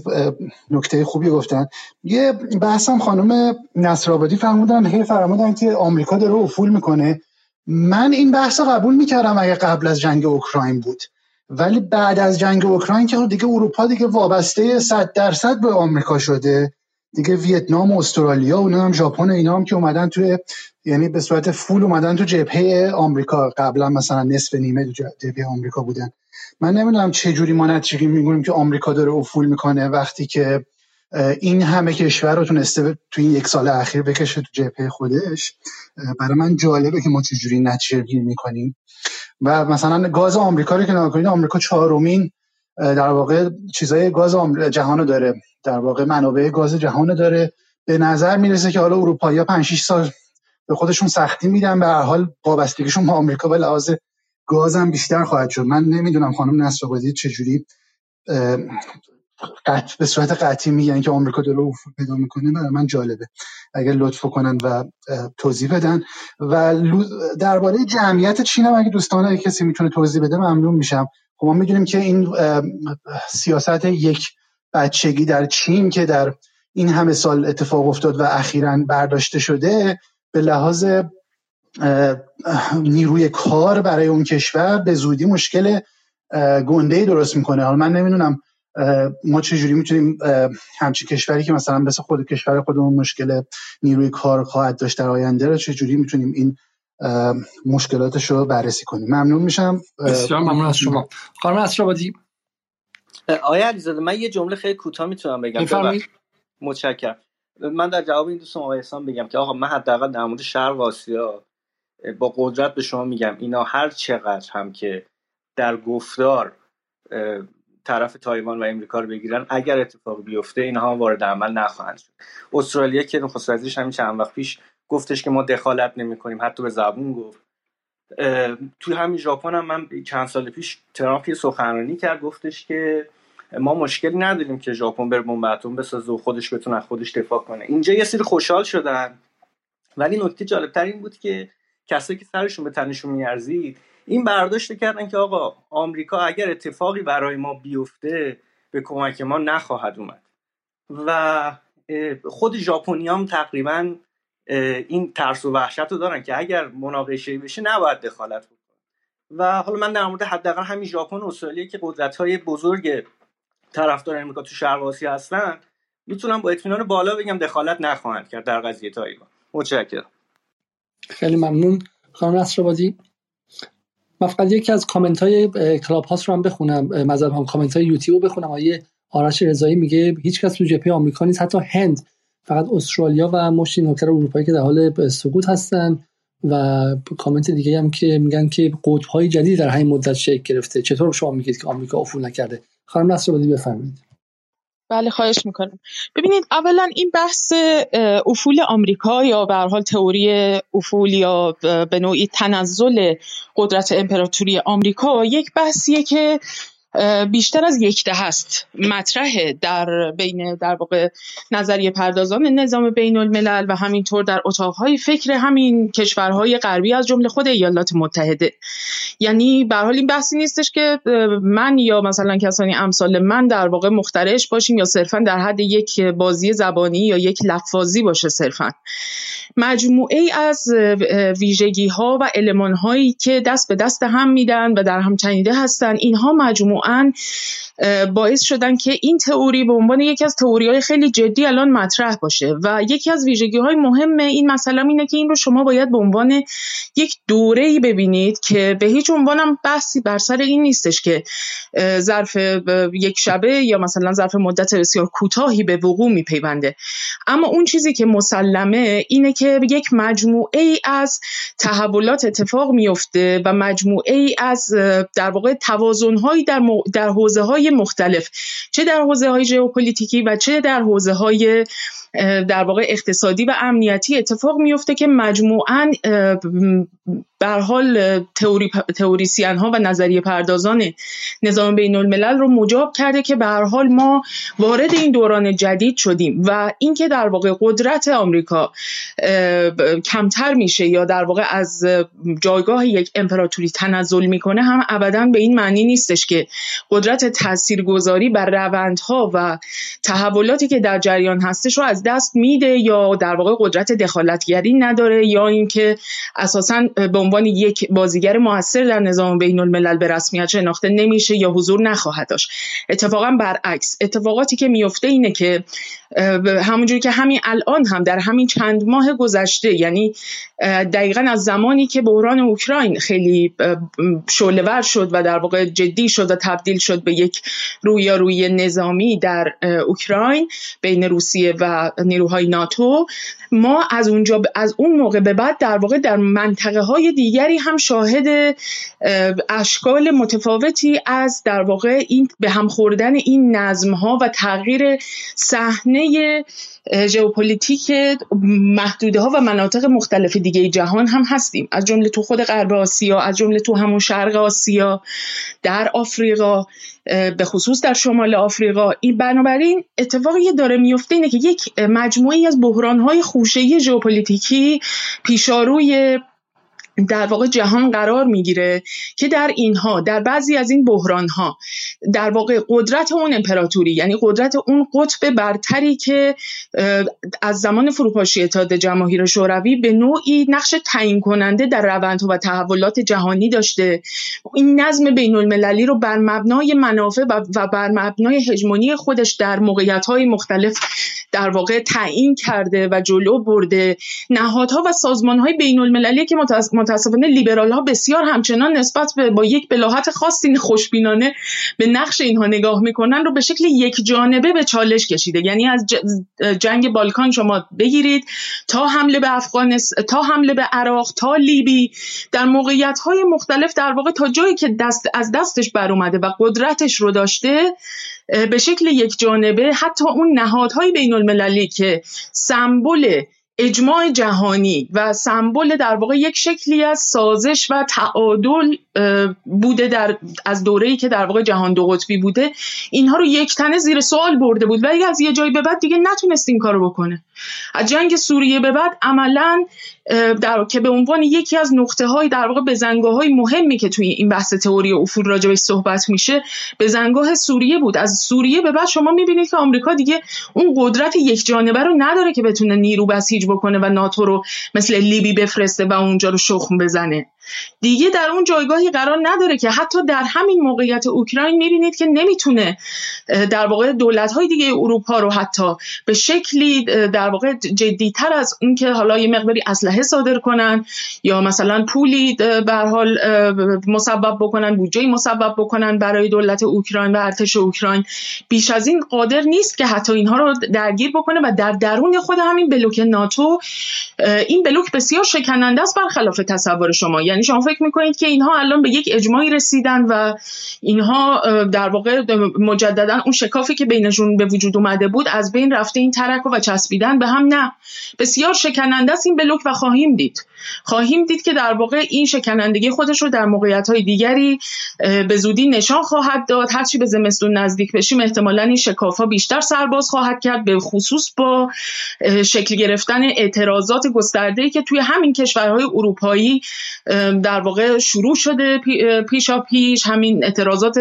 نکته خوبی گفتن. یه بحث هم خانم نصرآبادی فرمودن هی فرمودن که آمریکا داره افول می‌کنه. من این بحث قبول می‌کردم اگه قبل از جنگ اوکراین بود. ولی بعد از جنگ اوکراین که دیگه اروپا دیگه وابسته 100 درصد به آمریکا شده. دیگه ویتنام و استرالیا و هم ژاپن و اینا هم که اومدن توی یعنی به صورت فول اومدن تو جبهه آمریکا. قبلا مثلا نصف نیمه جبهه آمریکا بودن. من نمی‌دونم چه جوری ما نتیجه میگونیم که آمریکا داره افول می‌کنه وقتی که این همه کشور رو تونسته تو این یک سال اخیر بکشه تو جبهه خودش. برای من جالبه که ما چجوری نتیجه گیری می‌کنیم. و مثلا گاز آمریکا رو که نگاه آمریکا چهارمین در واقع چیزای گاز جهان داره. در واقع منابع گاز جهان داره. به نظر می‌رسه که حالا اروپایی ها 5 6 سال به خودشون سختی میدن. به هر حال وابستگیشون با آمریکا به لحاظ گازم بیشتر خواهد شد. من نمی‌دونم خانم نصرآبادی چجوری قطع به صورت قطعی میگن که آمریکا داره افول پیدا می‌کنه برای من جالبه. اگر لطف کنن و توضیح بدن. و درباره جمعیت چین هم اگه دوستان اگه کسی می‌تونه توضیح بده ممنون میشم. خب ما می‌دونیم که این سیاست یک بچگی در چین که در این همه سال اتفاق افتاد و اخیرا برداشته شده به لحاظ نیروی کار برای اون کشور به زودی مشکل گنده درست می‌کنه. حالا من نمی‌دونم ما چجوری می‌تونیم همچی کشوری که مثلا مثل خود کشور خودمون مشکل نیروی کار خواهد داشت در آینده رو چجوری می‌تونیم این مشکلاتش رو بررسی کنیم؟ ممنون میشم. بسیار ممنون از شما. خانم اسرابادی. آیا علیزاده من یه جمله خیلی کوتاه می‌تونم بگم. متشکرم. من در جواب این دوستان آقای احسان بگم که آقا من حداقل در مورد شرق آسیا با قدرت به شما میگم اینا هر چقدر هم که در گفتار طرف تایوان و امریکا رو بگیرن اگر اتفاق بیفته اینها وارد عمل نخواهند شد. استرالیا که نخست وزیرش همین چند وقت پیش گفتش که ما دخالت نمی کنیم حتی به زبون گفت. توی همین ژاپن هم من چند سال پیش ترامپ یه سخنرانی کرد گفتش که ما مشکلی نداریم که ژاپن بر بمب اتم بسازه و خودش بتونه خودش دفاع کنه. اینجا یه سری خوشحال شدن. ولی نکته جالبتر این بود که کسایی که سرشون به تنشون میارزید این برداشت کردن که آقا آمریکا اگر اتفاقی برای ما بیفته به کمک ما نخواهد اومد. و خود ژاپنی هم تقریبا این ترس و وحشت رو دارن که اگر مناقشه بشه نباید دخالت بکنن و حالا من در مورد حداقل همین ژاپن و استرالیا که قدرت های بزرگ طرفدار آمریکا تو شرق آسیا هستن می‌تونم با اطمینان بالا بگم دخالت نخواهند کرد در قضیه تایوان. متشکرم. خیلی ممنون. خانم نصرآبادی من فقط یکی از کامنت های کلاب هاوس رو هم بخونم مذهب هم کامنت های یوتیوب بخونم. آقای آرش رضایی میگه هیچ کس تو جبهه آمریکا نیست حتی هند. فقط استرالیا و مشتی نوکر اروپایی که در حال سقوط هستن و کامنت دیگه هم که میگن که قطب های جدید در همین مدت شکل گرفته. چطور شما میگید که آمریکا افول نکرده؟ خانم نصرآبادی بفرمایید. بله خواهش می‌کنم. ببینید اولا این بحث افول آمریکا یا به حال تئوری افول یا به نوعی تنزل قدرت امپراتوری آمریکا یک بحثیه که بیشتر از یک ده هست مطرحه در بین در واقع نظریه پردازان نظام بین الملل و همینطور در اتاقهای فکر همین کشورهای غربی از جمله خود ایالات متحده. یعنی به حال این بحثی نیستش که من یا مثلا کسانی امثال من در واقع مخترعش باشیم یا صرفا در حد یک بازی زبانی یا یک لفاظی باشه صرفا. مجموعه ای از ویژگی ها و علمان هایی که دست به دست هم میدن و در هم تنیده هستن اینها باعث شدن که این تئوری به عنوان یکی از تئوری های خیلی جدی الان مطرح باشه. و یکی از ویژگی های مهم این مسئله اینه که این رو شما باید به عنوان یک دوره ای ببینید که به هیچ عنوانم بحثی بر سر این نیستش که ظرف یک شبه یا مثلا ظرف مدت بسیار کوتاهی به وقوع میپیونده. اما اون چیزی که مسلمه اینه که یک مجموعه ای از تحولات اتفاق میفته و مجموعه ای از در واقع توازنهایی در, در حوزه های مختلف چه در حوزه های ژئوپلیتیکی و چه در حوزه های در واقع اقتصادی و امنیتی اتفاق میفته که مجموعاً بر حال تئوری تئوریسین ها و نظریه پردازان نظام بین الملل رو مجاب کرده که به هر حال ما وارد این دوران جدید شدیم و اینکه در واقع قدرت آمریکا کمتر میشه یا در واقع از جایگاه یک امپراتوری تنزل می‌کنه هم ابدا به این معنی نیستش که قدرت تاثیرگذاری بر روندها و تحولاتی که در جریان هستش رو از دست میده یا در واقع قدرت دخالتگری نداره یا اینکه اساسا به عنوان یک بازیگر موثر در نظام بین الملل به رسمیت شناخته نمیشه یا حضور نخواهد داشت. اتفاقا برعکس اتفاقاتی که میفته اینه که همونجوری که همین الان هم در همین چند ماه گذشته یعنی دقیقا از زمانی که بحران اوکراین خیلی شعلهور شد و در واقع جدی شد و تبدیل شد به یک رویارویی نظامی در اوکراین بین روسیه و نیروهای ناتو ما از اونجا از اون موقع به بعد در واقع در منطقه های دیگری هم شاهد اشکال متفاوتی از در واقع این به هم خوردن این نظم ها و تغییر صحنه ژئوپلیتیک محدوده ها و مناطق مختلف دیگه جهان هم هستیم. از جمله تو خود غرب آسیا از جمله تو همون شرق آسیا در آفریقا به خصوص در شمال آفریقا. این بنابراین اتفاقی داره میفته اینه که یک مجموعه ای از بحران های خوشه ژئوپلیتیکی پیشاروی در واقع جهان قرار می‌گیره که در اینها در بعضی از این بحران ها در واقع قدرت اون امپراتوری یعنی قدرت اون قطب برتری که از زمان فروپاشی اتحاد جماهیر شوروی به نوعی نقش تعیین کننده در روندها و تحولات جهانی داشته. این نظم بین المللی رو بر مبنای منافع و بر مبنای هژمونی خودش در موقعیت های مختلف در واقع تعیین کرده و جلو برده. نهادها و سازمان های بین المللی که متاسفانه لیبرال ها بسیار همچنان نسبت به با یک بلاحت خاصی خوشبینانه به نقش اینها نگاه می‌کنن رو به شکل یک جانبه به چالش کشیده. یعنی از جنگ بالکان شما بگیرید تا حمله به افغانستان تا حمله به عراق تا لیبی. در موقعیت های مختلف در واقع تا جایی که دست از دستش بر اومده و قدرتش رو داشته به شکل یک جانبه حتی اون نهادهای بین المللی که سمبل اجماع جهانی و سمبل در واقع یک شکلی از سازش و تعادل بوده در از دوره‌ای که در واقع جهان دو قطبی بوده اینها رو یک تنه زیر سوال برده بود. ولی از یه جایی به بعد دیگه نتونست این کارو بکنه. از جنگ سوریه به بعد عملا در که به عنوان یکی از نقطه های در واقع بزنگاه های مهمی که توی این بحث تئوری افول راجبش صحبت میشه بزنگاه سوریه بود. از سوریه به بعد شما می‌بینید که آمریکا دیگه اون قدرت یک جانبه رو نداره که بتونه نیرو بسیج بکنه و ناتو رو مثل لیبی بفرسته و اونجا رو شخم بزنه. دیگه در اون جایگاهی قرار نداره که حتی در همین موقعیت اوکراین می‌بینید که نمی‌تونه در واقع دولت های دیگه اروپا رو حتی به شکلی در واقع جدیتر از اون که حالا یه مقداری اسلحه صادر کنن یا مثلا پولی به حال مسبب بکنن بودجه مسبب بکنن برای دولت اوکراین و ارتش اوکراین. بیش از این قادر نیست که حتی اینها رو درگیر بکنه و در درون خود همین بلوک ناتو این بلوک بسیار شکننده است برخلاف تصور شما. یعنی شما فکر می‌کنید که اینها الان به یک اجماعی رسیدن و اینها در واقع مجددا اون شکافی که بینشون به وجود اومده بود از بین رفته این ترک و چسبیدن به هم نه. بسیار شکننده است این بلوک و خواهیم دید. خواهیم دید که در واقع این شکنندگی خودش رو در موقعیت های دیگری به زودی نشان خواهد داد. هرچی به زمستون نزدیک بشیم احتمالا این شکاف ها بیشتر سرباز خواهد کرد به خصوص با شکل گرفتن اعتراضات گسترده که توی همین کشورهای اروپایی در واقع شروع شده پیشا پیش همین اعتراضات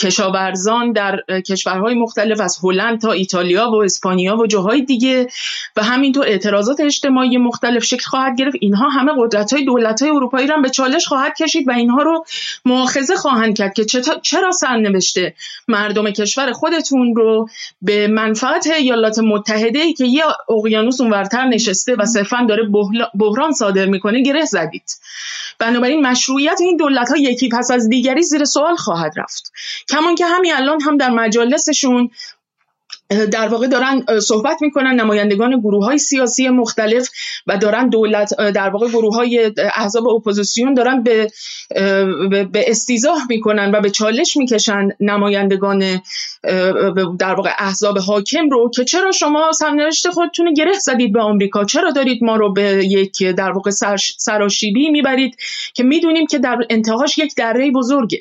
کشاورزان در کشورهای مختلف از هلند تا ایتالیا و اسپانیا و جاهای دیگه. و همینطور اعتراضات اجتماعی مختلف شکل خواهد گرفت. اینها همه قدرت های دولت های اروپایی را به چالش خواهد کشید و اینها رو مؤاخذه خواهند کرد که چرا سرنوشته مردم کشور خودتون رو به منفعت ایالات متحده ای که یه اقیانوس اونورتر نشسته و صرفا داره بحران صادر می‌کنه گره زدید. بنابراین مشروعیت این دولت ها یکی پس از دیگری زیر سوال خواهد رفت. کما اینکه همین الان هم در مجالسشون در واقع دارن صحبت می‌کنن نمایندگان گروه های سیاسی مختلف و دارن دولت در واقع گروه های احزاب اپوزیسیون دارن به به استیضاح می‌کنن و به چالش می‌کشن نمایندگان در واقع احزاب حاکم رو که چرا شما سرنوشت خودتون گره زدید به آمریکا؟ چرا دارید ما رو به یک در واقع سراشیبی می‌برید؟ که می‌دونیم که در انتهاش یک دره بزرگه.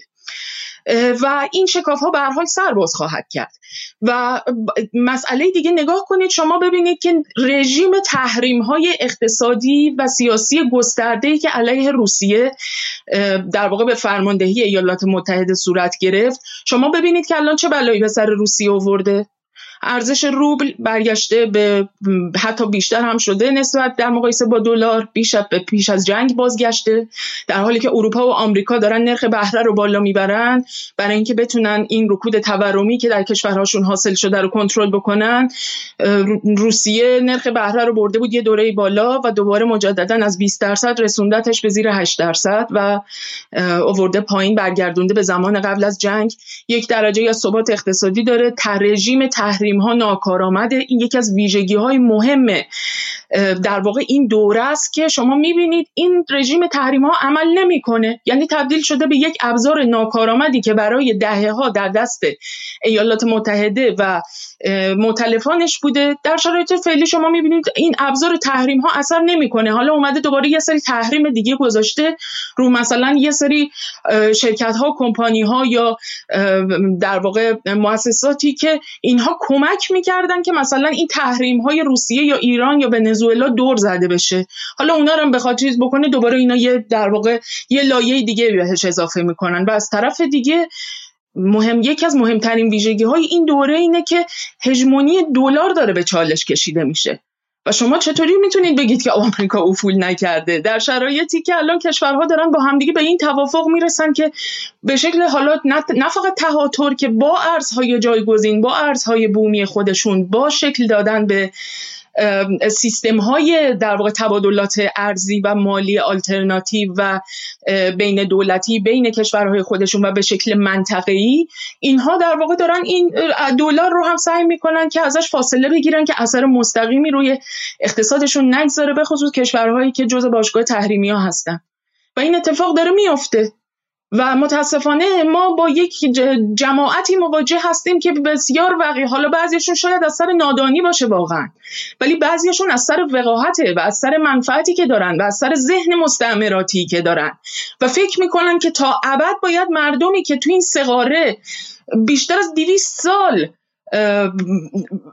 و این شکاف ها به هر حال سرباز خواهد کرد. و مسئله دیگه نگاه کنید شما ببینید که رژیم تحریم های اقتصادی و سیاسی گسترده که علیه روسیه در واقع به فرماندهی ایالات متحده صورت گرفت شما ببینید که الان چه بلایی به سر روسیه آورده. ارزش روبل برگشته به حتی بیشتر هم شده نسبت در مقایسه با دلار بیش به پیش از جنگ بازگشته. در حالی که اروپا و آمریکا دارن نرخ بهره رو بالا می‌برن برای اینکه بتونن این رکود تورمی که در کشورهاشون حاصل شده رو کنترل بکنن روسیه نرخ بهره رو برده بود یه دوره بالا و دوباره مجددا از 20 درصد رسوندتش به زیر 8 درصد و آورده پایین برگردونده به زمان قبل از جنگ. یک درجه یا ثبات اقتصادی داره. رژیم تحریم تحریم ها ناکارآمده این یکی از ویژگی های مهم در واقع این دوره است که شما می‌بینید این رژیم تحریم ها عمل نمی‌کنه. یعنی تبدیل شده به یک ابزار ناکارآمدی که برای دهه ها در دست ایالات متحده و متلفانش بوده. در شرایط فعلی شما می‌بینید این ابزار تحریم ها اثر نمی‌کنه. حالا اومده دوباره یه سری تحریم دیگه گذاشته رو مثلا یه سری شرکت ها کمپانی ها یا در واقع مؤسساتی که اینها کمک می‌کردن که مثلا این تحریم های روسیه یا ایران یا ونزوئلا دور زده بشه. حالا اونا رو بخواد چیز بکنه دوباره اینا یه در واقع یه لایه دیگه بهش اضافه می‌کنن. و از طرف دیگه مهم یکی از مهمترین ویژگی های این دوره اینه که هژمونی دلار داره به چالش کشیده میشه. و شما چطوری می‌تونید بگید که آمریکا افول نکرده؟ در شرایطی که الان کشورها دارن با همدیگه به این توافق می‌رسن که به شکل حالات نه فقط تهاتر که با ارزهای جایگزین با ارزهای بومی خودشون با شکل دادن به سیستم های در واقع تبادلات ارزی و مالی آلترناتیو و بین دولتی بین کشورهای خودشون و به شکل منطقه‌ای اینها در واقع دارن این دلار رو هم سعی می‌کنن که ازش فاصله بگیرن که اثر مستقیمی روی اقتصادشون نگذاره به خصوص کشورهایی که جزء باشگاه تحریمی ها هستن. و این اتفاق داره میافته. و متاسفانه ما با یک جماعتی مواجه هستیم که بسیار وقی حالا بعضیشون شاید از سر نادانی باشه واقعا ولی بعضیشون از سر وقاحته و از سر منفعتی که دارن و از سر ذهن مستعمراتی که دارن و فکر می‌کنن که تا ابد باید مردمی که تو این سقاره بیشتر از دیویست سال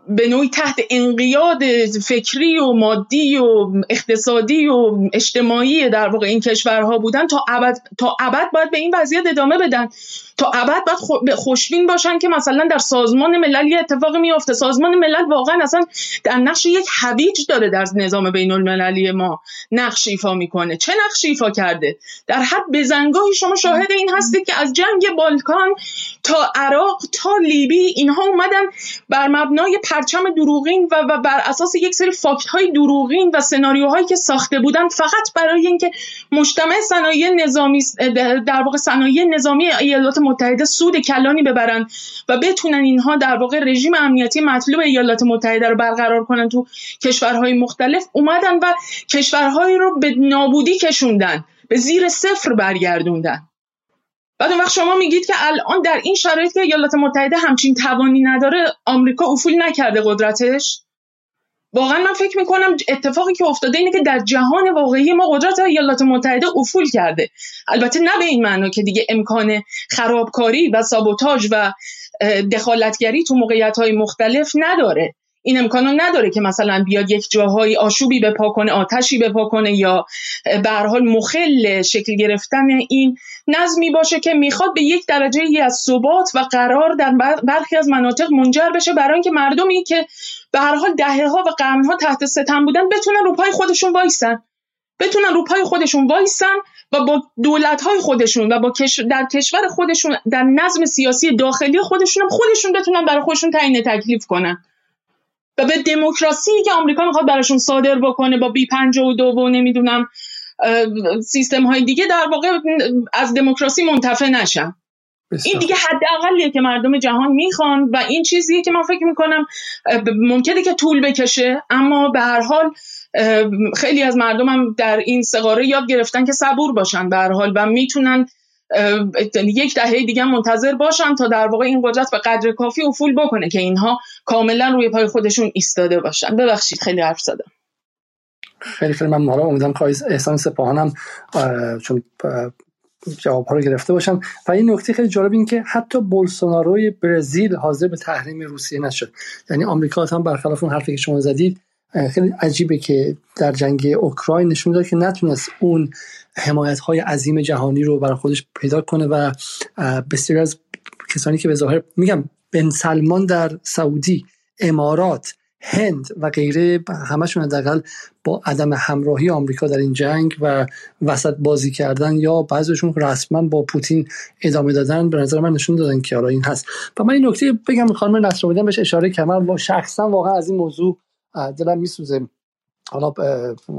به نوعی تحت انقیاد فکری و مادی و اقتصادی و اجتماعی در واقع این کشورها بودن تا ابد تا باید به این وضعیت ادامه بدن. تا ابد باید خوشبین باشن که مثلا در سازمان ملل یه اتفاقی میفته سازمان ملل واقعا اصلا در نقش یک هویج داره در نظام بین المللی ما. نقش ایفا می‌کنه. چه نقش ایفا کرده؟ در حد بزنگاهی شما شاهد این هستید که از جنگ بالکان تا عراق تا لیبی اینها اومدن بر مبنای پرچم دروغین و, و بر اساس یک سری فاکت های دروغین و سناریوهایی که ساخته بودن فقط برای اینکه مجتمع صنایع نظامی در واقع صنایع نظامی ایالات متحده سود کلانی ببرن و بتونن اینها در واقع رژیم امنیتی مطلوب ایالات متحده رو برقرار کنن تو کشورهای مختلف اومدن و کشورهایی رو به نابودی کشوندن به زیر صفر برگردوندن. بعد اون وقت شما میگید که الان در این شرایط که ایالات متحده همچین توانی نداره آمریکا افول نکرده قدرتش؟ واقعا من فکر می‌کنم اتفاقی که افتاده اینه که در جهان واقعی ما قدرت ایالات متحده افول کرده. البته نه به این معنا که دیگه امکان خرابکاری و سابوتاژ و دخالتگری تو موقعیت های مختلف نداره. این امکانو نداره که مثلا بیاد یک جاهای آشوبی بپا کنه آتشی بپا کنه یا به حال مخل شکل گرفتن این نظمی باشه که می‌خواد به یک درجه ای از ثبات و قرار در برخی از مناطق منجر بشه برای اینکه مردمی که به هر حال دهه ها و قرن ها تحت ستم بودن بتونن رو پای خودشون وایسن. بتونن رو پای خودشون وایسن و با دولت های خودشون و با در کشور خودشون در نظم سیاسی داخلی خودشون خودشون بتونن برای خودشون تعیین تکلیف کنن. و به دموکراسی که آمریکا می‌خواد براشون صادر بکنه با بی دو و نمی‌دونم سیستم های دیگه در واقع از دموکراسی منتفع نشن. این دیگه حداقلیه که مردم جهان می‌خوان و این چیزیه که من فکر می‌کنم ممکنه که طول بکشه اما به هر حال خیلی از مردم هم در این سقاره یاد گرفتن که صبور باشن به هر حال و می‌تونن یک دهه دیگه منتظر باشن تا در واقع این قدرت به قدر کافی افول بکنه که اینها کاملا روی پای خودشون ایستاده باشن. ببخشید خیلی حرف زدم. خیلی خیلی من حالا امیدوارم که احسان سپاهانم چون جواب رو گرفته باشم و این نکته خیلی جالب این که حتی بولسوناروی برزیل حاضر به تحریم روسیه نشد. یعنی آمریکا هم برخلاف اون حرفی که شما زدید خیلی عجیبه که در جنگ اوکراین نشون داد که نتونست اون حمایت های عظیم جهانی رو برای خودش پیدا کنه و بسیاری از کسانی که به ظاهر میگم بن سلمان در سعودی امارات هند و غیره همشون حداقل با عدم همراهی آمریکا در این جنگ و وسط بازی کردن یا بعضیشون رسما با پوتین ادامه دادن به نظر من نشون دادن که حالا این هست. و من این نکته بگم خانم نصرالدین بهش اشاره کردم و شخصا واقعا از این موضوع دلم میسوزه. حالا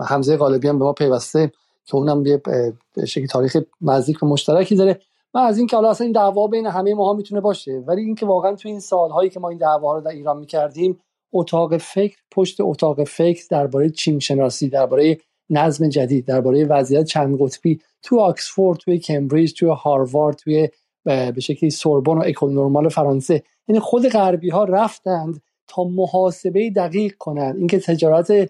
حمزه غالبی هم به ما پیوسته. که اونم یه شکل تاریخ نزدیک و مشترکی داره. من از اینکه حالا اصلا این دعوا بین همه ماها می‌تونه باشه ولی اینکه واقعا تو این سالهایی که ما این دعوا رو در ایران می‌کردیم اتاق فکر پشت اتاق فکر درباره چین شناسی درباره نظم جدید درباره وضعیت چند قطبی تو آکسفورد توی کمبریج توی هاروارد توی به شکلی سوربن و اکول نورمال فرانسه یعنی خود غربی ها رفتند تا محاسبه دقیق کنند. اینکه تجارت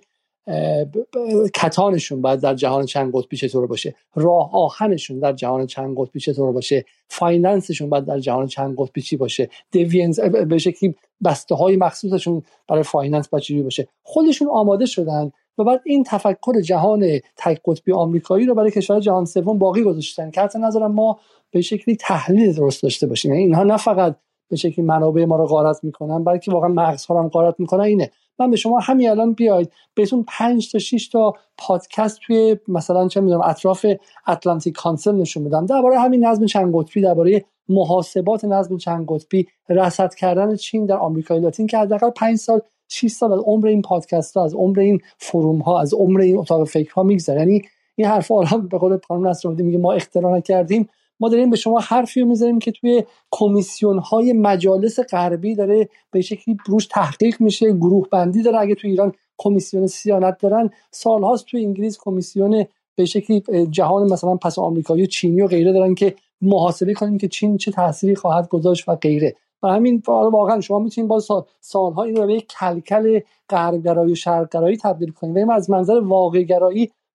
کتانشون باید در جهان چند قطبی چطور باشه؟ راه آهنشون در جهان چند قطبی چطور باشه؟ finance شون باید در جهان چند قطبی چی باشه؟ divisions به شکلی بسته های مخصوصشون برای finance باید باشه؟ خودشون آماده شدن و بعد این تفکر جهان تک قطبی آمریکایی رو برای کشور جهان سوم باقی گذاشتن که حتی نذارن ما به شکلی تحلیل درست داشته باشیم. یعنی اینها نه فقط به شکلی منابع ما رو غارت می‌کنن بلکه واقعا مغزها رو هم غارت می‌کنن. اینه. من به شما همین الان بیاید بهتون 5 تا 6 تا پادکست توی مثلا چه می‌دونم اطراف اتلانتیک کانسل نشون میدم. درباره همین نظم چند قطبی درباره محاسبات نظم چند قطبی رصد کردن چین در آمریکای لاتین که حداقل 5 سال 6 سال از عمر این پادکست ها از عمر این فروم ها از عمر این اتاق فکر ها میگذره. یعنی این حرف ها به قول قانون نصرالدین میگه ما اختراع کردیم ما داریم به شما حرفی رو می‌ذاریم که توی کمیسیون های مجالس غربی داره به شکلی روش تحقیق میشه گروه بندی داره. اگه توی ایران کمیسیون سیانت دارن سالهاست توی انگلیس کمیسیون به شکلی جهان مثلا پس آمریکایی و چینی و غیره دارن که محاسبه کنیم که چین چه تأثیری خواهد گذاشت و غیره. و همین واقعا شما می‌تونید با سالها این رو به یک کلکل غربگرایی و شرقگرایی تبدیل کنید. و از منظر واقع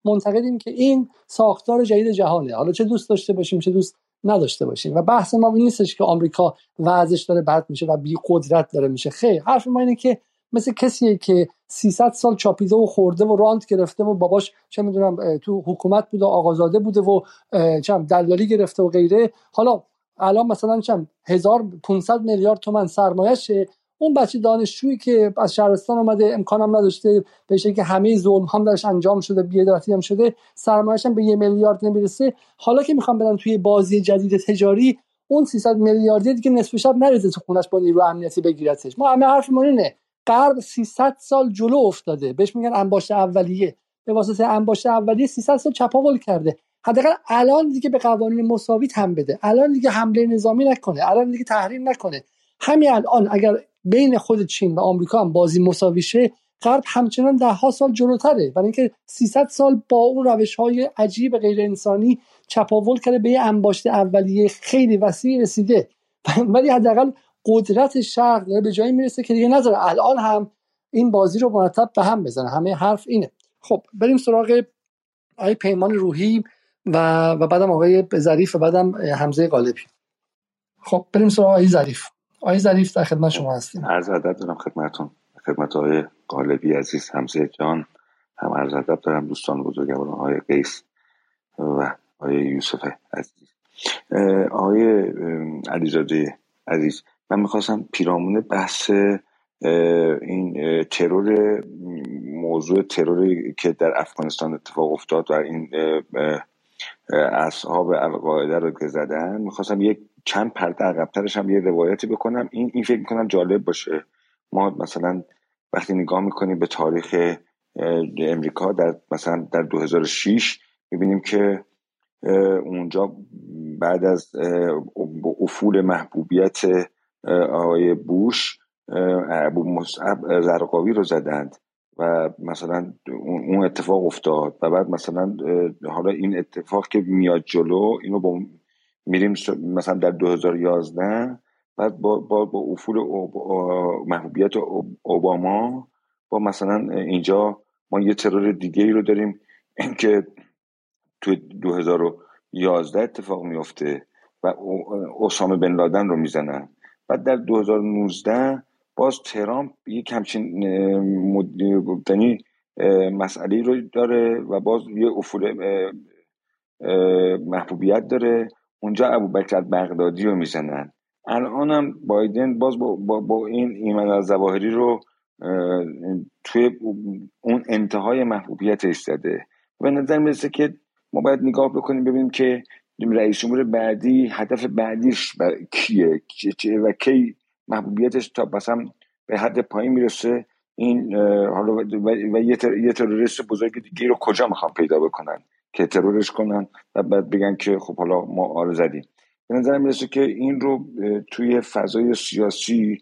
گرایی معتقدیم که این ساختار جدید جهانه. حالا چه دوست داشته باشیم چه دوست نداشته باشیم. و بحث ما این نیستش که آمریکا وضعش داره بد میشه و بی قدرت داره میشه. خیر حرف ما اینه که مثل کسیه که 300 سال چاپیده و خورده و رانت گرفته و باباش چه می‌دونم تو حکومت بوده آقازاده بوده و چم دلالی گرفته و غیره. حالا الان مثلا چم 1500 میلیارد تومن سرمایهشه. اون بچه دانشجویی که از شهرستان اومده امکانم نداشته به که همه ظلم هم درش انجام شده بی‌عدالتی هم شده سرمایه‌اش به یه میلیارد نمی‌رسه. حالا که می‌خوام برن توی بازی جدید تجاری اون 300 میلیاردی دیگه نصف شب نریزه تو خونش با نیرو امنیتی بگیرتش. ما همه حرفمون اینه. غرب 300 سال جلو افتاده. بهش میگن انباشته اولیه. به واسطه انباشته اولیه 300 سال چپاول کرده. حداقل الان دیگه به قوانین مساوی تن بده. الان دیگه حمله نظامی نکنه. الان دیگه تحریم نکنه. همین الان اگر بین خود چین و آمریکا هم بازی مساوی شه غرب همچنان ده ها سال جلوتره. برای اینکه 300 سال با اون روش های عجیب غیر انسانی چپاول کرده به یه انباشته اولیه خیلی وسیع رسیده. ولی حداقل قدرت شرق داره به جایی می‌رسه که دیگه نذاره. الان هم این بازی رو مرتب به هم بزنه. همه حرف اینه. خب بریم سراغ آقای پیمان روحی و و بعدم آقای ظریف و بعدم حمزه غالبی. خب بریم سراغ آقای ظریف. آقای ظریف در خدمت شما هستیم. عرض ادب دارم خدمتتون. خدمت آقای غالبی عزیز حمزه جان هم عرض ادب دارم دوستان بزرگواران آقای قیس و آقای یوسف عزیز. آقای علیزاده عزیز من می‌خواستم پیرامون بحث این ترور موضوع تروری که در افغانستان اتفاق افتاد و این اصحاب القاعده رو که زدن می‌خواستم یک چند پرده عقبترش هم یه روایتی بکنم. این این فکر می‌کنم جالب باشه. ما مثلا وقتی نگاه می‌کنیم به تاریخ امریکا در مثلا در 2006 می‌بینیم که اونجا بعد از افول محبوبیت آقای بوش ابو مصعب زرقاوی رو زدند و مثلا اون اتفاق افتاد و بعد مثلا حالا این اتفاق که میاد جلو اینو با میریم مثلا در 2011 بعد با, با, با افول محبوبیت اوباما با مثلا اینجا ما یه ترور دیگه ای رو داریم. که تو 2011 اتفاق میفته و اسامه بن لادن رو می‌زنن بعد در 2019 باز ترامپ یک همچین یعنی مسئله رو داره و باز یه افول محبوبیت داره. اونجا ابوبکر بغدادی رو می‌زنن. الان هم بایدن باز با, با, با این ایمان از زواهری رو توی اون انتهای محبوبیتش زده. به نظر می‌رسه که ما باید نگاه بکنیم ببینیم که رئیس جمهور بعدی هدف بعدیش کیه؟ و کی محبوبیتش تا مثلا به حد پایین می‌رسه؟ این حالا و یه تروریست بزرگ دیگه رو کجا می‌خوام پیدا بکنن؟ که ترورش کنن و بعد بگن که خب حالا ما آره زدیم. به نظرم می‌رسه که این رو توی فضای سیاسی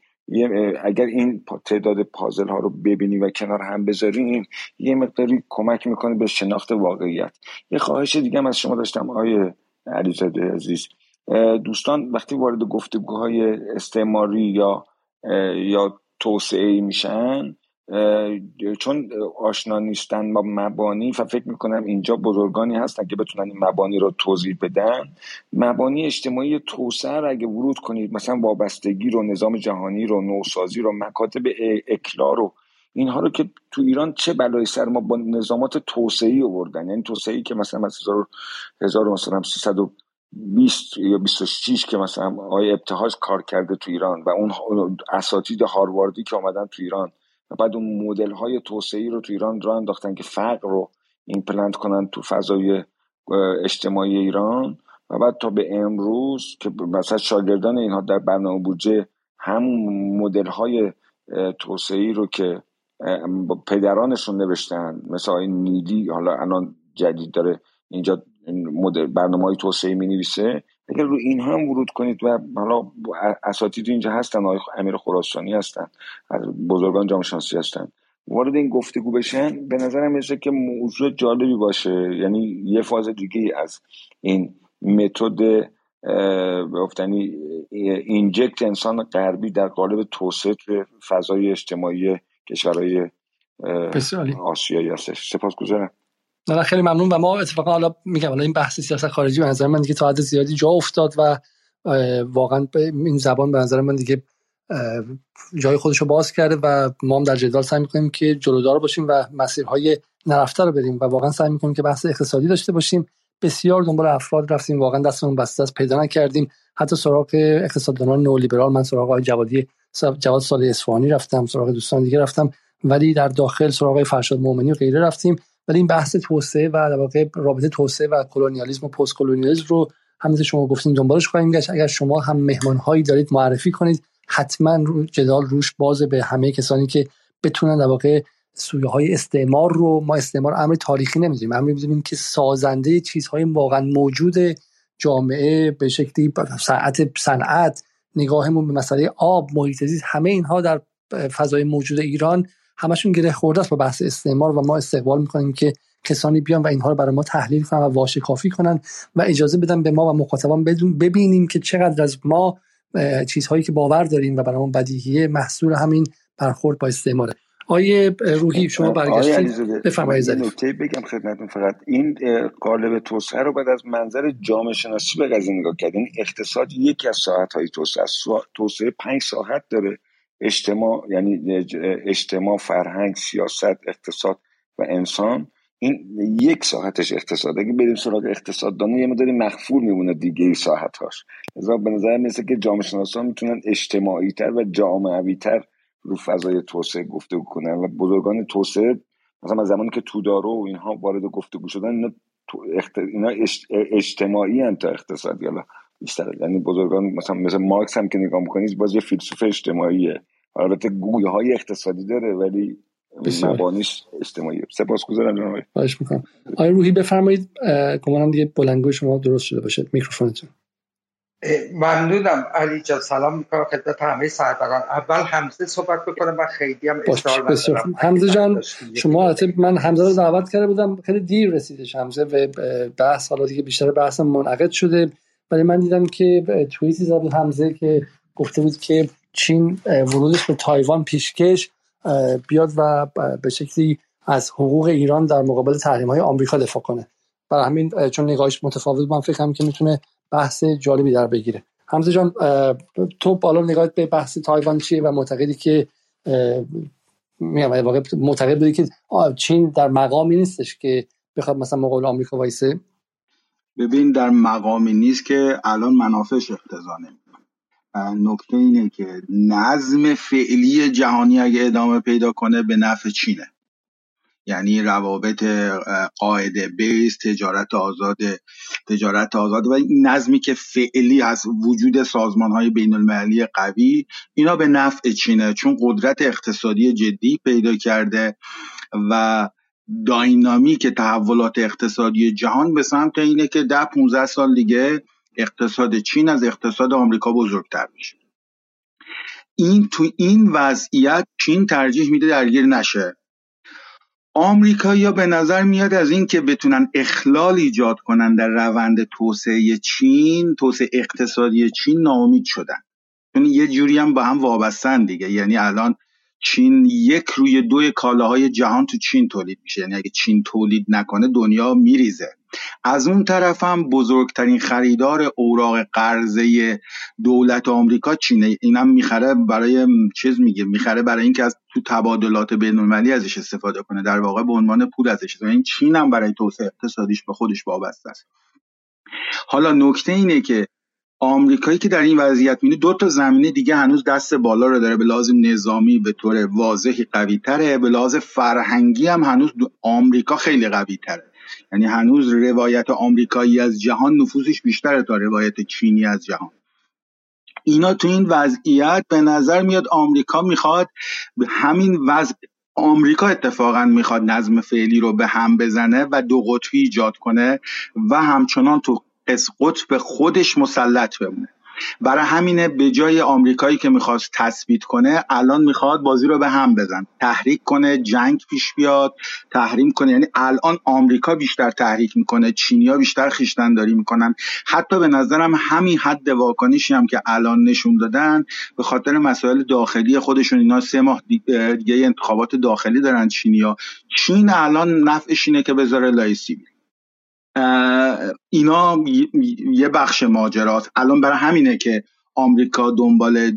اگر این تعداد پازل ها رو ببینیم و کنار هم بذاریم یه مقداری کمک می‌کنه به شناخت واقعیت. یه خواهش دیگه هم از شما داشتم آقای علیزاده عزیز. دوستان وقتی وارد گفتگوهای استعماری یا یا توسعه میشن چون آشنا نیستن با مبانی و فکر می‌کنم اینجا بزرگانی هستن که بتونن این مبانی رو توضیح بدن. مبانی اجتماعی توسعه رو اگه ورود کنید مثلا وابستگی رو نظام جهانی رو نوسازی رو مکاتب اکلا رو اینها رو که تو ایران چه بلایی سر ما با نظامات توسعی آوردن؟ یعنی توسعی که مثلا از 1300 20 یا 26 که مثلا آقای ابتهاج کار کرده تو ایران و اون اساتید هارواردی که آمدن تو ایران و بعد اون مدل های توسعه رو تو ایران راه انداختن که فقر رو ایمپلنت کنن تو فضای اجتماعی ایران. و بعد تا به امروز که مثلا شاگردان اینها در برنامه بودجه همون مدل های توسعه رو که پدرانشون نوشتن مثل این نیلی حالا الان جدید داره اینجا برنامه های توسعه می نویسه اگر رو این هم ورود کنید و حالا اساتید اینجا هستن آقای امیر خراسانی هستن از بزرگان جامعه شناسی هستن. وارد این گفتگو بشن به نظرم می‌رسه که موضوع جالبی باشه. یعنی یه فاز دیگه از این متد گفتنی اینجکت انسان غربی در قالب توسعه توی فضای اجتماعی کشورهای آسیایی هستش. سپاس گذارم نه خیلی ممنون. و ما اتفاقا حالا میگم حالا این بحث سیاست خارجی به نظر من دیگه تا حد زیادی جا افتاد و واقعا این زبان به نظر من دیگه جای خودش رو باز کرده و ما هم در جدال سعی می‌کنیم که جلودار باشیم و مسیرهای نرفته رو بریم و واقعا سعی می‌کنیم که بحث اقتصادی داشته باشیم. بسیار دنبال افراد رفتیم واقعا دستمون بسته از پیدا نکردیم. حتی سراغ اقتصاددانان نولیبرال من سراغ آقای جوادی جواد سال اصفهانی رفتم سراغ دوستان دیگه رفتم. ولی در داخل سراغ فرشاد مؤمنی و غیره رفتیم. ولی این بحث توسعه و در واقع رابطه توسعه و کلونیالیسم و پست کلونیالیسم رو همونطور شما گفتین دنبالش خواهیم گشت. اگر شما هم مهمان هایی دارید معرفی کنید. حتما رو جدال روش بازه به همه کسانی که بتونن در واقع سویه های استعمار رو ما استعمار امر تاریخی نمی‌دونیم. امر می‌دونیم که سازنده چیزهای واقعا موجود جامعه به شکلی صنعت صنعت نگاهمون به مسئله آب محیط زیست همه اینها در فضای موجود ایران همشون گره خورده است با بحث استعمار و ما استقبال می‌کنیم که کسانی بیان و اینها رو برای ما تحلیل کنن و واشه کافی کنن و اجازه بدن به ما و مخاطبان ببینیم که چقدر از ما چیزهایی که باور داریم و برای بدیهیه محصول همین برخورد با استعماره. آیه روحی شما برگشتید بفرمایید نکته بگم خدمتتون. فقط این قالب توسعه رو بعد از منظر جامعه شناسی به قضیه نگاه کردن اقتصاد یکی از ساعت های توسعه توسعه پنج ساعت داره. اجتماع یعنی اجتماع فرهنگ سیاست اقتصاد و انسان این یک ساعتش اقتصاد. اگه بریم سراغ اقتصاددانی یه مداری مخفول میمونه دیگه ای ساعت هاش لذا به نظر میسه که جامعه شناسان می‌تونن اجتماعی تر و جامعوی تر رو فضای توسعه گفته کنن و بزرگان توسعه مثلا از زمانی که تودارو و اینها وارد گفتگو شدن اینا, اجتماعی هم تا اقتصادی. بیشتر یعنی بزرگان مثلا مثل مارکس هم که نگاه می‌کنید باز یه فیلسوف اجتماعیه. البته گویه های اقتصادی داره ولی مبانیش اجتماعی سپاسگزارم جناب خواهش می‌کنم. آقای روحی بفرمایید گمانم دیگه بلنگوی شما درست شده باشه. میکروفونتون. ممنونم. علی جان سلام می‌کنم خدمت همه سربران اول حمزه صحبت بکنم و خیلی هم ندارم. حمزه جان شما من حمزه رو دعوت کرده بودم خیلی دیر رسیدش حمزه و بحث حالا دیگه بیشتر بحث منعقد شده. ولی من دیدم که توییتی زد حمزه که گفته بود که چین ورودش به تایوان پیشکش بیاد و به شکلی از حقوق ایران در مقابل تحریم های آمریکا دفاع کنه. برای همین چون نگاهش متفاوت من فکرم که می‌تونه بحث جالبی در بگیره. حمزه جان تو بالا نگاهت به بحث تایوان چیه و معتقدی که میگم واقع معتقد بودی که چین در مقامی نیستش که بخواد مثلا مقابل آمریکا وایسه؟ ببین در مقامی نیست که الان منافعش اقتضا نکته اینه که نظم فعلی جهانی اگه ادامه پیدا کنه به نفع چینه. یعنی روابط قاعده بیس تجارت آزاد تجارت آزاد و این نظمی که فعلی از وجود سازمان های بین المللی قوی اینا به نفع چینه. چون قدرت اقتصادی جدی پیدا کرده و داینامیک تحولات اقتصادی جهان به سمت اینه که ده 15 سال دیگه اقتصاد چین از اقتصاد آمریکا بزرگتر میشه. این تو این وضعیت چین ترجیح میده درگیر نشه. آمریکایی‌ها به نظر میاد از اینکه بتونن اخلال ایجاد کنن در روند توسعه چین توسعه اقتصادی چین ناامید شدن. چون یه جوری هم با هم وابستن دیگه. یعنی الان چین یک روی دوی کالاهای جهان تو چین تولید میشه. یعنی اگه چین تولید نکنه دنیا میریزه. از اون طرف هم بزرگترین خریدار اوراق قرضه دولت آمریکا چینه. اینم می‌خره برای چیز میگه می‌خره برای اینکه از تو تبادلات بین‌المللی ازش استفاده کنه. در واقع به عنوان پول ازش استفاده این چین هم برای توسعه اقتصادیش به خودش وابسته است. حالا نکته اینه که آمریکایی که در این وضعیت می‌بینه دو تا زمینه دیگه هنوز دست بالا رو داره. به لحاظ نظامی به طور واضحی قوی تره به لحاظ فرهنگی هم هنوز آمریکا خیلی قوی تره یعنی هنوز روایت آمریکایی از جهان نفوذش بیشتره تا روایت چینی از جهان. اینا تو این وضعیت به نظر میاد آمریکا می‌خواد به همین وضع آمریکا اتفاقا می‌خواد نظم فعلی رو به هم بزنه و دو قطبی ایجاد کنه و همچنان تو قطب خودش مسلط بمونه. برای همینه به جای آمریکایی که می‌خواست تثبیت کنه الان می‌خواد بازی رو به هم بزن. تحریک کنه جنگ پیش بیاد تحریم کنه. یعنی الان آمریکا بیشتر تحریک می‌کنه چینیا بیشتر داری می‌کنن. حتی به نظرم همین حد واکنشی هم که الان نشون دادن به خاطر مسائل داخلی خودشون اینا سه ماه دیگه انتخابات داخلی دارن چینیا. چین الان نفعش اینه که بذاره لایسی اینا یه بخش ماجراست. الان برای همینه که آمریکا دنبال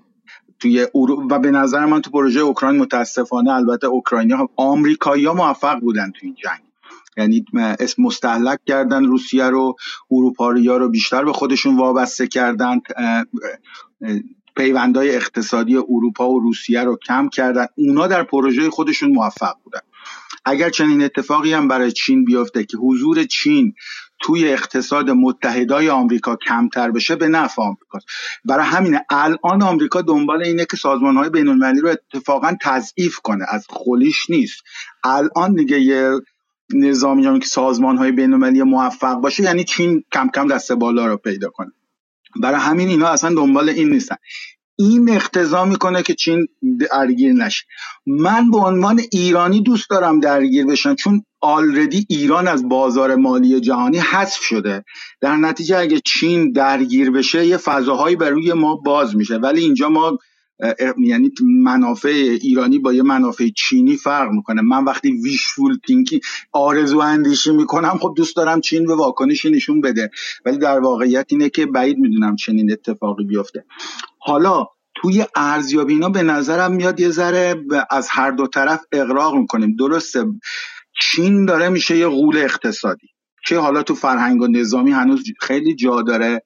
توی و به نظر من تو پروژه اوکراین متاسفانه البته اوکراینی ها آمریکایی ها موفق بودن تو این جنگ. یعنی اسم مستحلک کردن روسیه رو اروپایی ها رو بیشتر به خودشون وابسته کردن. پیوندهای اقتصادی اروپا و روسیه رو کم کردن. اونا در پروژه خودشون موفق بودن. اگر چنین اتفاقی هم برای چین بیفته که حضور چین توی اقتصاد متحدای آمریکا کمتر بشه به نفع آمریکاست. برای همینه الان آمریکا دنبال اینه که سازمان های بین المللی رو اتفاقا تضعیف کنه. از خلیش نیست. الان دیگه یه نظامی که سازمان های بین المللی موفق باشه یعنی چین کم کم دست بالا رو پیدا کنه. برای همین اینا اصلا دنبال این نیستن. این اقتضا می‌کنه که چین درگیر نشه. من به عنوان ایرانی دوست دارم درگیر بشن چون آلردی ایران از بازار مالی جهانی حذف شده. در نتیجه اگه چین درگیر بشه یه فضاهایی بر روی ما باز میشه. ولی اینجا ما یعنی منافع ایرانی با یه منافع چینی فرق می‌کنه. من وقتی ویشفول تینکی آرزو اندیشی می‌کنم خب دوست دارم چین به واکنشی نشون بده. ولی در واقعیت اینه که بعید می‌دونم چنین اتفاقی بیفته. حالا توی ارزیابی اینا به نظرم میاد یه ذره از هر دو طرف اقراق می‌کنیم. درسته چین داره میشه یه غول اقتصادی. که حالا تو فرهنگ و نظامی هنوز خیلی جا داره.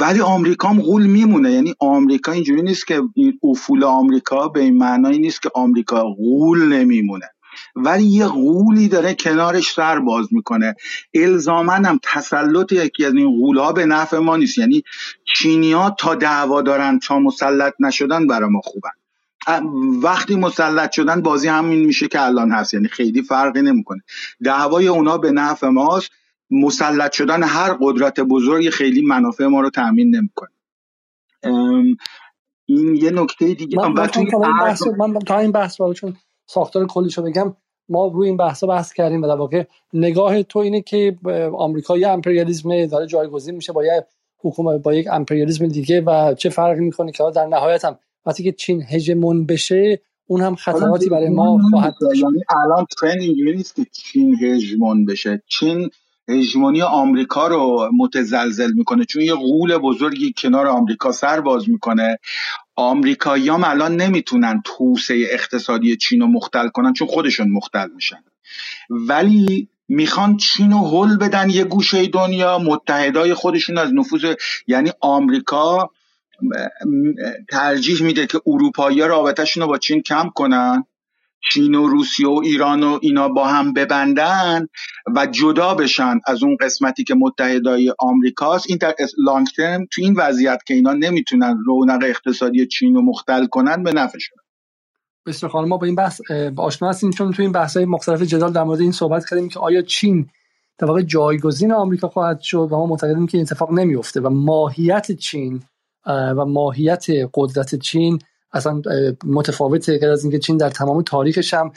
ولی آمریکا هم غول میمونه. یعنی آمریکا اینجوری نیست که این افول آمریکا به این معنایی نیست که آمریکا غول نمیمونه. ولی یه غولی داره کنارش سر باز می‌کنه. الزامن هم تسلط یکی از این غول به نفع ما نیست. یعنی چینیا تا دعوا دارن تا مسلط نشدن برای ما خوبن. وقتی مسلط شدن بازی همین میشه که الان هست. یعنی خیلی فرقی نمی‌کنه. دعوای اونا به نفع ماست. مسلط شدن هر قدرت بزرگی خیلی منافع ما رو تامین نمی‌کنه. این یه نکته دیگه. من, من, من تا این بحث چون ساختار کلیشو بگم ما روی این بحثا بحث کردیم و در واقع نگاه تو اینه که آمریکا یه امپریالیسم داره جایگزین میشه با یه حکومت با یک امپریالیسم دیگه و چه فرقی می‌کنه که در نهایت هم وقتی که چین هژمون بشه اون هم خطراتی برای ما خواهد داشت. یعنی الان ترند اینجوری نیست که چین هژمون بشه. چین هژمونی آمریکا رو متزلزل می‌کنه. چون یه غول بزرگی کنار آمریکا سر باز می‌کنه. آمریکایی هم الان نمی‌تونن توسعه اقتصادی چین رو مختل کنن چون خودشون مختل میشن. ولی می‌خوان چین رو هل بدن یه گوشه دنیا. متحدای خودشون از نفوذ یعنی آمریکا ترجیح میده که اروپایی رابطهشون رو با چین کم کنن. چین و روسیه و ایران و اینا با هم ببندن و جدا بشن از اون قسمتی که متحدای آمریکاست. این در لانگ ترم تو این وضعیت که اینا نمی‌تونن رونق اقتصادی چین رو مختل کنن به نفعشون بسیار خانم ما با این بحث آشنا هستیم چون تو این بحث های مختلف جدال در مورد این صحبت کردیم که آیا چین در واقع جایگزین آمریکا خواهد شد و ما معتقدیم که این اتفاق نمیفته و ماهیت چین و ماهیت قدرت چین اصلا متفاوته غیر از اینکه چین در تمام تاریخش هم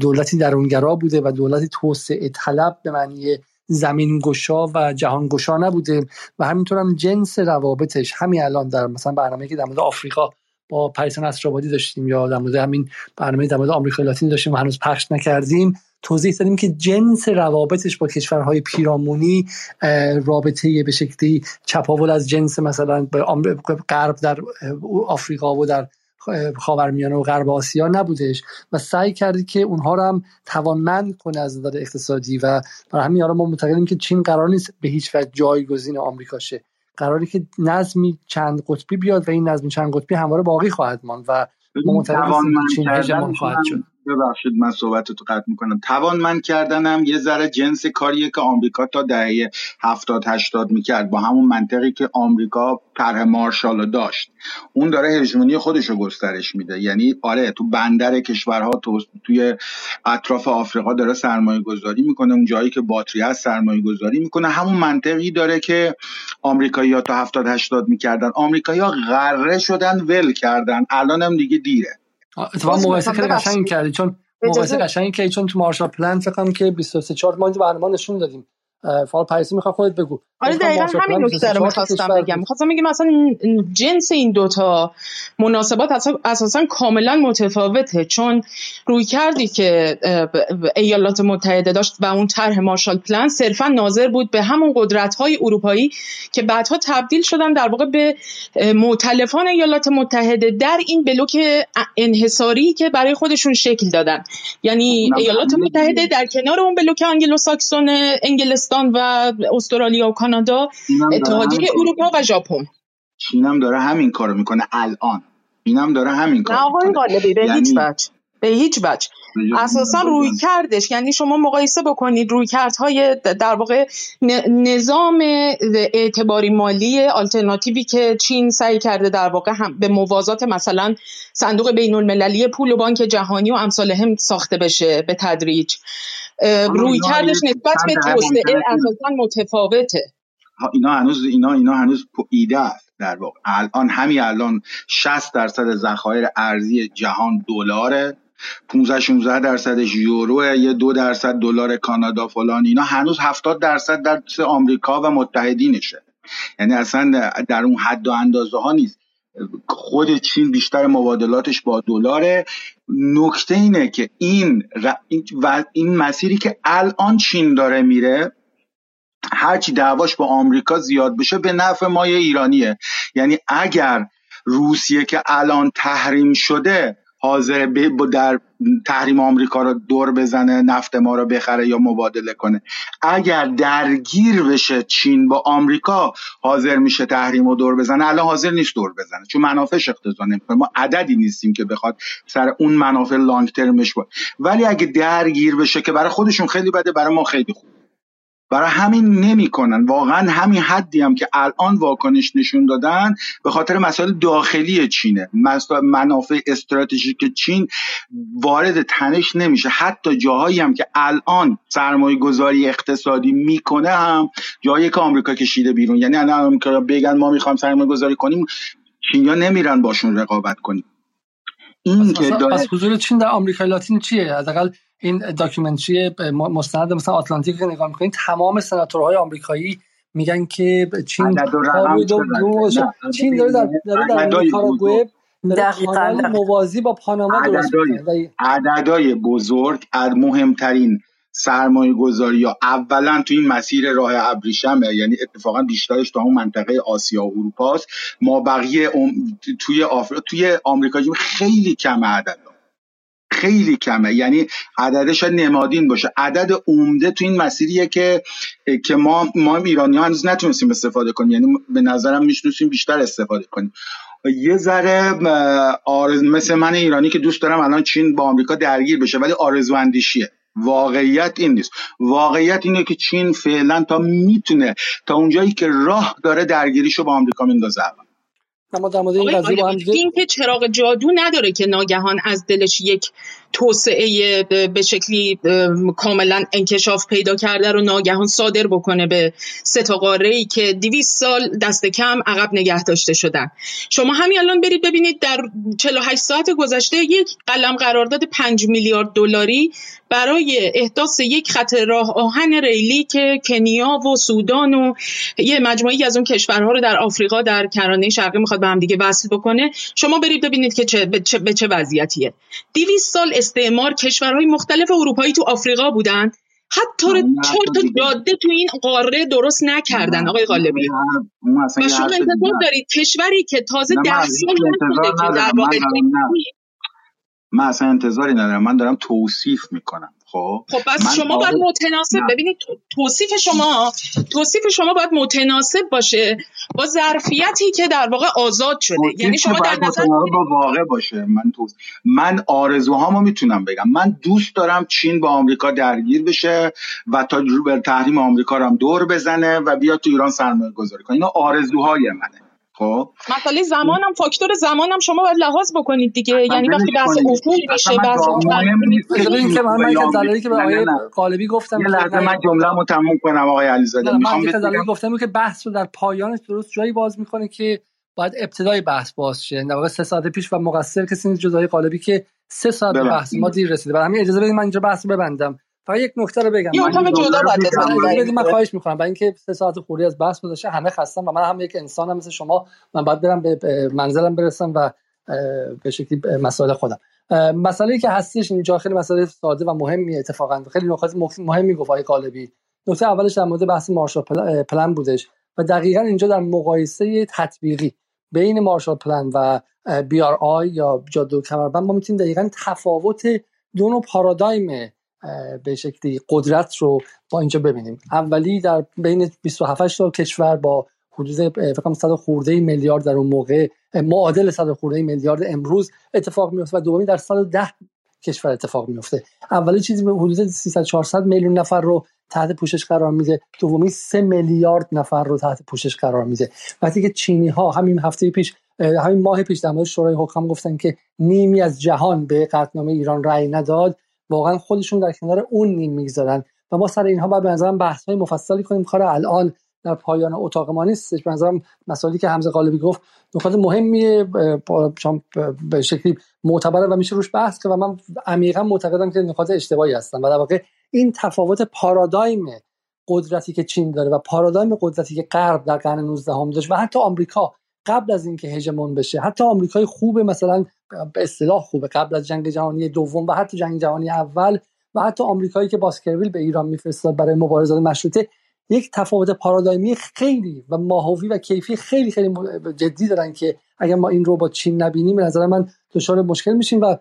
دولتی درونگرا بوده و دولتی توسعه طلب به معنی زمین گشا و جهان گشا نبوده و همینطور هم جنس روابطش همین الان در مثلا برنامه که در مورد آفریقا با پریسا نصرآبادی داشتیم یا در مورد همین برنامه در مورد آمریکای لاتین داشتیم و هنوز پخش نکردیم. توضیح دادیم که جنس روابطش با کشورهای پیرامونی رابطه به شکلی چپاول از جنس مثلا به غرب در آفریقا و در خاورمیانه و غرب آسیا نبودش و سعی کردی که اونها رو هم توانمند کنه از نظر اقتصادی و برای همین ما معتقدیم که چین قرار نیست به هیچ وجه جایگزین آمریکا شه. قراری که نظمی چند قطبی بیاد و این نظم چند قطبی همواره باقی خواهد ماند و ما معتقدیم چین هژمون خواهد شد. ببخشید من صحبت تو قطع می‌کنم. توانمند کردنم یه ذره جنس کاریه که آمریکا تا دهه هفتاد هشتاد می‌کرد با همون منطقی که آمریکا طرح مارشال داشت. اون داره هژمونی خودش رو گسترش میده. یعنی آره تو بندر کشورها تو توی اطراف آفریقا داره سرمایه گذاری می‌کنه. اون جایی که باتری هست سرمایه گذاری می‌کنه. همون منطقی داره که آمریکایی تا هفتاد هشتاد می‌کردن. آمریکایی ها غره شدن ول کردن. الان هم دیگه دیره. اتفاقا مقایسه خیلی قشنگ کردی چون مقایسه قشنگی که چون تو مارشال پلان فکر که 23 4 ماه برنامه نشون دادیم. فعال پریسی می‌خواد خودت بگو. آره دقیقا همین نکته رو می‌خواستم بگم. می‌خواستم بگم مثلا جنس این دوتا مناسبات اساسا کاملا متفاوته. چون روی کردی که ایالات متحده داشت و اون طرح مارشال پلان صرفا ناظر بود به همون قدرت های اروپایی که بعدها تبدیل شدن در واقع به مؤتلفان ایالات متحده در این بلوک انحصاری که برای خودشون شکل دادن. یعنی ایالات متحده در کنار اون بلوک انگلو ساکسون انگلستان و استرالیا و کانادا اتحادیه اروپا و ژاپن. چینم داره همین کارو می‌کنه الان. اینم داره همین کارو نه آقای غالبی به هیچ یعنی وجه به هیچ وجه. اساسا روی کردش یعنی شما مقایسه بکنید روی کردهای در واقع نظام اعتباری مالی آلترناتیوی که چین سعی کرده در واقع هم به موازات مثلا صندوق بین المللی پول و بانک جهانی و امثال هم ساخته بشه به تدریج. روی کردش نسبت به توسعه اساسا متفاوته. اینا هنوز اینا اینا هنوز ایده است در واقع. الان همین الان 60 درصد ذخایر ارزی جهان دلاره 15 16 درصدش یورو یه دو درصد دلار کانادا فلان اینا هنوز 70 درصد در آمریکا و متحدینشه. یعنی اصلا در اون حد و اندازه ها نیست. خود چین بیشتر مبادلاتش با دلاره. نکته اینه که این و این مسیری که الان چین داره میره هرچی دعواش با آمریکا زیاد بشه به نفع مای ایرانیه. یعنی اگر روسیه که الان تحریم شده حاضر در تحریم آمریکا رو دور بزنه نفت ما رو بخره یا مبادله کنه. اگر درگیر بشه چین با آمریکا حاضر میشه تحریم رو دور بزنه. الان حاضر نیست دور بزنه چون منافعش اقتضا نمی‌کنه. ما عددی نیستیم که بخواد سر اون منافع لانگ ترمش بود ولی اگه درگیر بشه که برای خودشون خیلی بده برای ما خیلی خوب. برای همین نمی‌کنن. واقعا همین حدی هم که الان واکنش نشون دادن به خاطر مسائل داخلی چینه. منافع استراتژیک چین وارد تنش نمیشه. حتی جاهایی هم که الان سرمایه گذاری اقتصادی می‌کنه هم جایی که آمریکا کشیده بیرون. یعنی الان آمریکا بگن ما می‌خوایم سرمایه گذاری کنیم چینیا نمیرن باشون رقابت کنن. این که پس حضور چین در آمریکای لاتین چیه؟ حداقل این documentary مستند مثلا آتلانتیک که نگاه می‌کنین تمام سناتورهای آمریکایی میگن که چین چین داره در داره در نیکاراگوئه موازی با پاناما درست عددهای بزرگ از مهمترین سرمایه گذاری یا اولا تو این مسیر راه ابریشمه. یعنی اتفاقا بیشترش تو همون منطقه آسیا و اروپا است ما بقیه توی آفر... توی آمریکا خیلی کم عدد خیلی کمه. یعنی عددش نمادین باشه. عدد عمده تو این مسیریه که که ما ما ایرانی ها هنوز نتونستیم استفاده کنیم. یعنی به نظرم میشنوسیم بیشتر استفاده کنیم. یه ذره آرز مثل من ایرانی که دوست دارم الان چین با آمریکا درگیر بشه ولی آرزو اندیشیه واقعیت این نیست. واقعیت اینه که چین فعلا تا می‌تونه تا اونجایی که راه داره درگیریشو با آمریکا میندازه اما در مورد این قضیه با هم که چراغ جادو نداره که ناگهان از دلش یک توسعه به شکلی کاملا انکشاف پیدا کرده رو ناگهان صادر بکنه به سه تا قاره ای که 200 سال دست کم عقب نگه داشته شدن. شما همین الان برید ببینید در 48 ساعت گذشته یک قلم قرارداد 5 میلیارد دلاری برای احداث یک خط راه آهن ریلی که کنیا و سودان و یه مجموعی از اون کشورها رو در آفریقا در کرانه شرقی می‌خواد به هم دیگه وصل بکنه. شما برید ببینید که چه به چه, به چه وضعیتیه. 200 سال استعمار کشورهای مختلف اروپایی تو آفریقا بودن. حتی چهار تا جاده تو این قاره درست نکردن آقای غالبی. و شما انتظار دارید کشوری که تازه ده سال که در واقع من اصلا انتظاری ندارم. من دارم توصیف می‌کنم. خب. خب بس شما باید متناسب ببینید توصیف شما توصیف شما باید متناسب باشه با ظرفیتی که در واقع آزاد شده. یعنی شما در نظر با واقع باشه. من تو من آرزوهامو می‌تونم بگم. من دوست دارم چین با آمریکا درگیر بشه و تا تحریم آمریکا رو هم دور بزنه و بیاد تو ایران سرمایه گذاری کنه. اینا آرزوهای منه. خب. مسئله زمانم فاکتور زمانم شما باید لحاظ بکنید دیگه. یعنی وقتی بحث افول میشه بحث که من من که که به آقای قالبی گفتم یه لحظه من جمله‌مو تموم کنم آقای علیزاده. می‌خوام من گفتم که بحث رو در پایانش درست جایی باز می‌کنه که باید ابتدای بحث باز شه. در واقع سه ساعت پیش و مقصر کسی نیست جزای قالبی که سه ساعت بحث ما دیر رسیده. برای همین اجازه بدید من اینجا بحث ببندم. فقط یک نکته رو بگم. من جدا بعد من خواهش می‌کنم. برای اینکه سه ساعت خوری از بحث گذشته همه خستم و من هم یک انسانم مثل شما من باید برم به منزلم برسم و به شکلی مسائل خودم. مسئله که هستش اینجا خیلی مسئله ساده و مهمی اتفاقا. خیلی نکات مهمی گفت آقای قالبی. نکته اولش در مورد بحث مارشال پلن بودش و دقیقا اینجا در مقایسه تطبیقی بین مارشال پلن و بی آر آی یا جادو کمربند ما می‌تونیم دقیقا تفاوت دو نوع پارادایم به شکلی قدرت رو با اینجا ببینیم. اولی در بین 27 تا کشور با حدود فکر 100 خورده میلیارد در اون موقع معادل 100 خورده میلیارد امروز اتفاق میفته و دومی در 110 کشور اتفاق میفته اولی چیزی به حدود 300 400 میلیون نفر رو تحت پوشش قرار میده. دومی 3 میلیارد نفر رو تحت پوشش قرار میده. وقتی که چینی ها همین هفته پیش همین ماه پیش در مورد شورای حکام گفتن که نیمی از جهان به قطعنامه ایران رأی نداد واقعا خودشون در کنار اون نیم می‌گذارن و ما سر اینها باید به نظرم بحث های مفصلی کنیم. کار الان در پایان اتاق ما نیستش به نظرم مسائلی که حمزه قالبی گفت نکات مهمیه به شکلی معتبره و میشه روش بحث کرد و من عمیقا معتقدم که نکات اشتباهی هستن. و در واقع این تفاوت پارادایم قدرتی که چین داره و پارادایم قدرتی که غرب در قرن 19 هم داشت و حتی آمریکا قبل از اینکه هژمون بشه. حتی آمریکای خوب مثلا به اصطلاح خوبه قبل از جنگ جهانی دوم و حتی جنگ جهانی اول و حتی آمریکایی که باسکرویل به ایران میفرستاد برای مبارزات مشروطه یک تفاوت پارادایمی خیلی و ماهوی و کیفی خیلی خیلی جدی دارن که اگر ما این رو با چین نبینیم به نظر من دچار مشکل میشیم و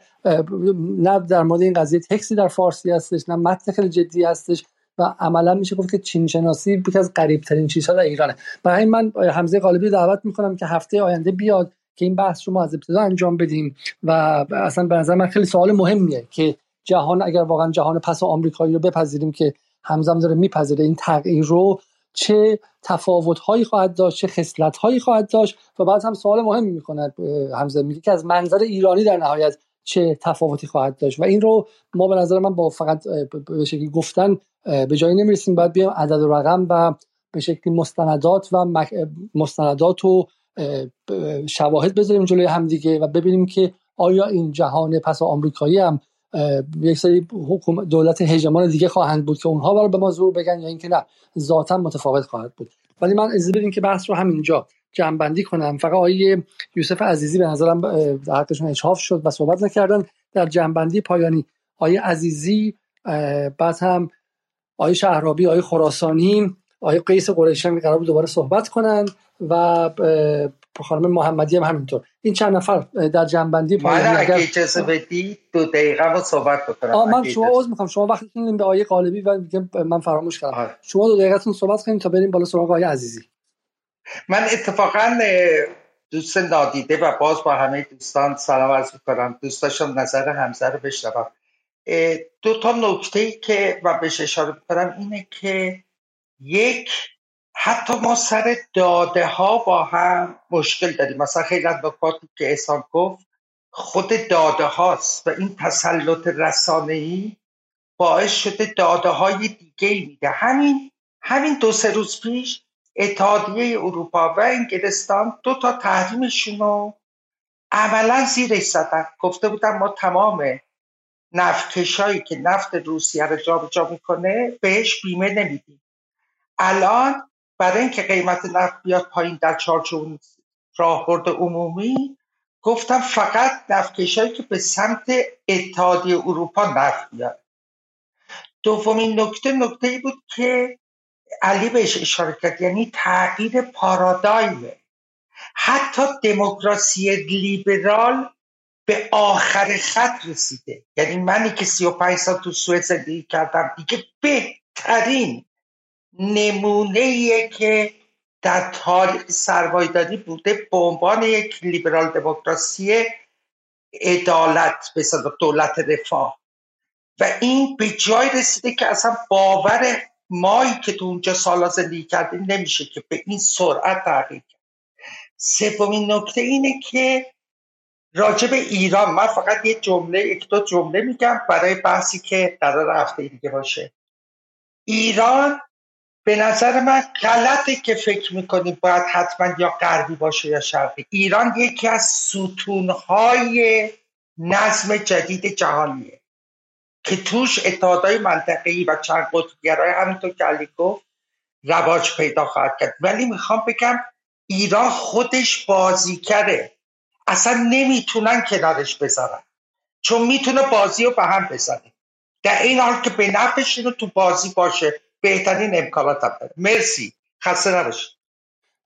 نه در مورد این قضیه تکسی در فارسی هستش نه متن خیلی جدی هستش. و عملا میشه گفت که چین شناسی یکی از قریب ترین چیزها در ایرانه. برای من حمزه غالبی دعوت می‌کنم که هفته آینده بیاد که این بحث رو ما از ابتدا انجام بدیم و اصلا به نظر من خیلی سوال مهمیه که جهان اگر واقعا جهان پس آمریکایی رو بپذیریم که همزم داره میپذیره این تغییر رو چه تفاوت هایی خواهد داشت چه خصلت هایی خواهد داشت و بعد هم سوال مهمی می‌کنه همزه میگه که از منظر ایرانی در نهایت چه تفاوتی خواهد داشت. و این رو ما به نظر من با فقط به شکلی گفتن به جایی نمی‌رسیم. باید بیایم عدد و رقم و به شکلی مستندات و مستندات و شواهد بذاریم جلوی همدیگه و ببینیم که آیا این جهان پس آمریکایی هم یک سری دولت هژمون دیگه خواهند بود که اونها برای به ما زور بگن یا اینکه نه. ذاتا متفاوت خواهد بود. ولی من اجازه بدین که بحث رو همینجا. جمع کنم. فقط آیه یوسف عزیزی به نظرم در حقشون اچاف شد و صحبت نکردن. در جنبندی پایانی آیه عزیزی بعد هم آیه شهرابی آیه خراسانی آیه قیس قریشی هم قرار بود دوباره صحبت کنند و خانم محمدی هم همینطور. این چند نفر در جنبندی پایانی اگر اجازه بدی دو دقیقه با صحبت بکنم. من شما عذر می‌خوام. شما وقتی به آیه قالبی و من فراموش کردم. آه. شما دو دقیقتون صحبت کنیم تا بریم بالا سراغ آیه عزیزی. من اتفاقا دوست نادیده و باز با همه دوستان سلام عرض می‌کنم. دوست داشتم نظر همزه رو بشنوم. دو تا نکته ای که و بهش اشاره می‌کنم اینه که یک حتی ما سر داده ها با هم مشکل داریم. مثلا خیلی از نکاتی که احسان گفت خود داده هاست و این تسلط رسانه‌ای باعث شده داده های دیگه میده. همین همین دو سه روز پیش اتحادیه اروپا و انگلستان دو تا تحریمشون رو عملا زیرش زدن. گفته بودن ما تمام نفتکشایی که نفت روسیه رو جابجا می‌کنه بهش بیمه نمیدیم. الان برای اینکه قیمت نفت بیاد پایین در چارچوب راهبرد عمومی گفتم فقط نفتکشایی که به سمت اتحادیه اروپا نفت بیاد. دومین نکته نکته ای بود که علی بهش اشاره کرد یعنی تغییر پارادایمه حتی دموکراسی لیبرال به آخر خط رسیده. یعنی منی که سی و پنج سال تو سوئد زندگی کردم دیگه بهترین نمونه که در تاریخ سرمایداری بوده به عنوان یک لیبرال دموکراسی عدالت به دولت رفاه. و این به جای رسیده که اصلا باور مایی که تو اونجا سالا زندگی کردیم نمیشه که به این سرعت تغییر کرد. سومین نکته اینه که راجع به ایران من فقط یه جمله یک دو جمله میگم برای بحثی که قرار هفته دیگه باشه. ایران به نظر من غلطه که فکر می‌کنیم باید حتما یا غربی باشه یا شرقی. ایران یکی از ستونهای نظم جدید جهانیه. که توش اتحادهای منطقه‌ای و چند قطبگرای همینطور که علی گفت رواج پیدا خواهد کرد. ولی می‌خوام بگم ایران خودش بازیکره اصلا نمی‌تونن کنارش بذارن. چون می‌تونه بازی رو به هم بزنه. در این حال که به رو تو بازی باشه بهترین امکانات هم داره. مرسی. خسته نباشید.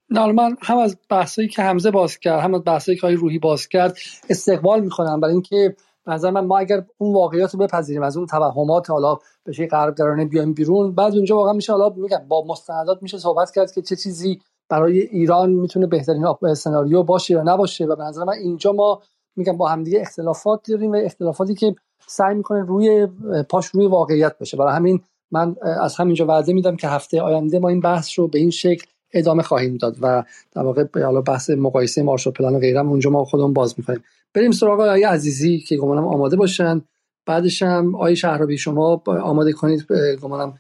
من هم از بحثایی که حمزه باز کرد هم از بحثایی که روحی باز کرد استقبال می‌کنم برای اینکه نظر من ما اگر اون واقعیت رو بپذیریم از اون توهمات حالا به غرب درانه بیایم بیرون بعد اونجا واقعا میشه حالا میگم با مستندات میشه صحبت کرد که چه چیزی برای ایران می‌تونه بهترین سناریو باشه یا نباشه. و به نظر من اینجا ما میگم با همدیگه اختلافات داریم و اختلافاتی که سعی می‌کنه روی پاش روی واقعیت باشه برای همین من از همینجا وعده میدم که هفته آینده ما این بحث رو به این شکل ادامه خواهیم داد و در واقع حالا بحث مقایسه مارشال پلان و غیره اونجا ما خودمون باز می‌کنیم. بریم سراغ آقای عزیزی که گمانم آماده باشن. بعدش هم آقای شهرابی شما آماده کنید گمانم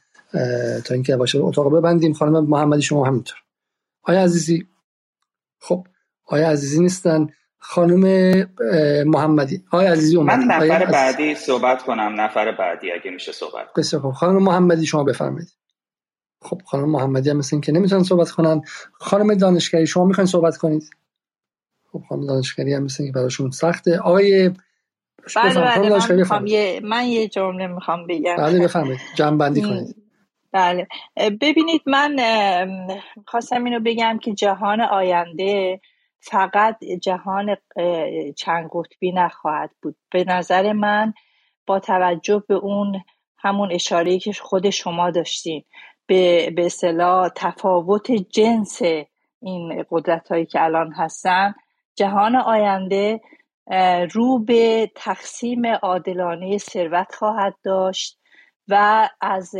تا اینکه باشه اتاق ببندیم. خانم محمدی شما همینطور. آیا عزیزی. خب آیا عزیزی نیستن. خانم محمدی. آیا عزیزی اومد. من نفر بعدی صحبت کنم. نفر بعدی اگه میشه صحبت بسیار خب خانم محمدی شما بفرمایید. خب خانم محمدی هم مثل که نمی‌تونن صحبت کنن. خانم دانشگری شما می‌خواین صحبت کنید؟ خب خانم دانشگری هم مثل که براشون سخته. آقای بله بله من, می‌خوام یه من یه جمله می‌خوام بگم. بله بفرمایید. جمع بندی کنید. بله. ببینید من خواستم اینو بگم که جهان آینده فقط جهان چند قطبی نخواهد بود. به نظر من با توجه به اون همون اشاره که خود شما داشتین به به اصطلاح تفاوت جنس این قدرت هایی که الان هستن جهان آینده رو به تقسیم عادلانه ثروت خواهد داشت و از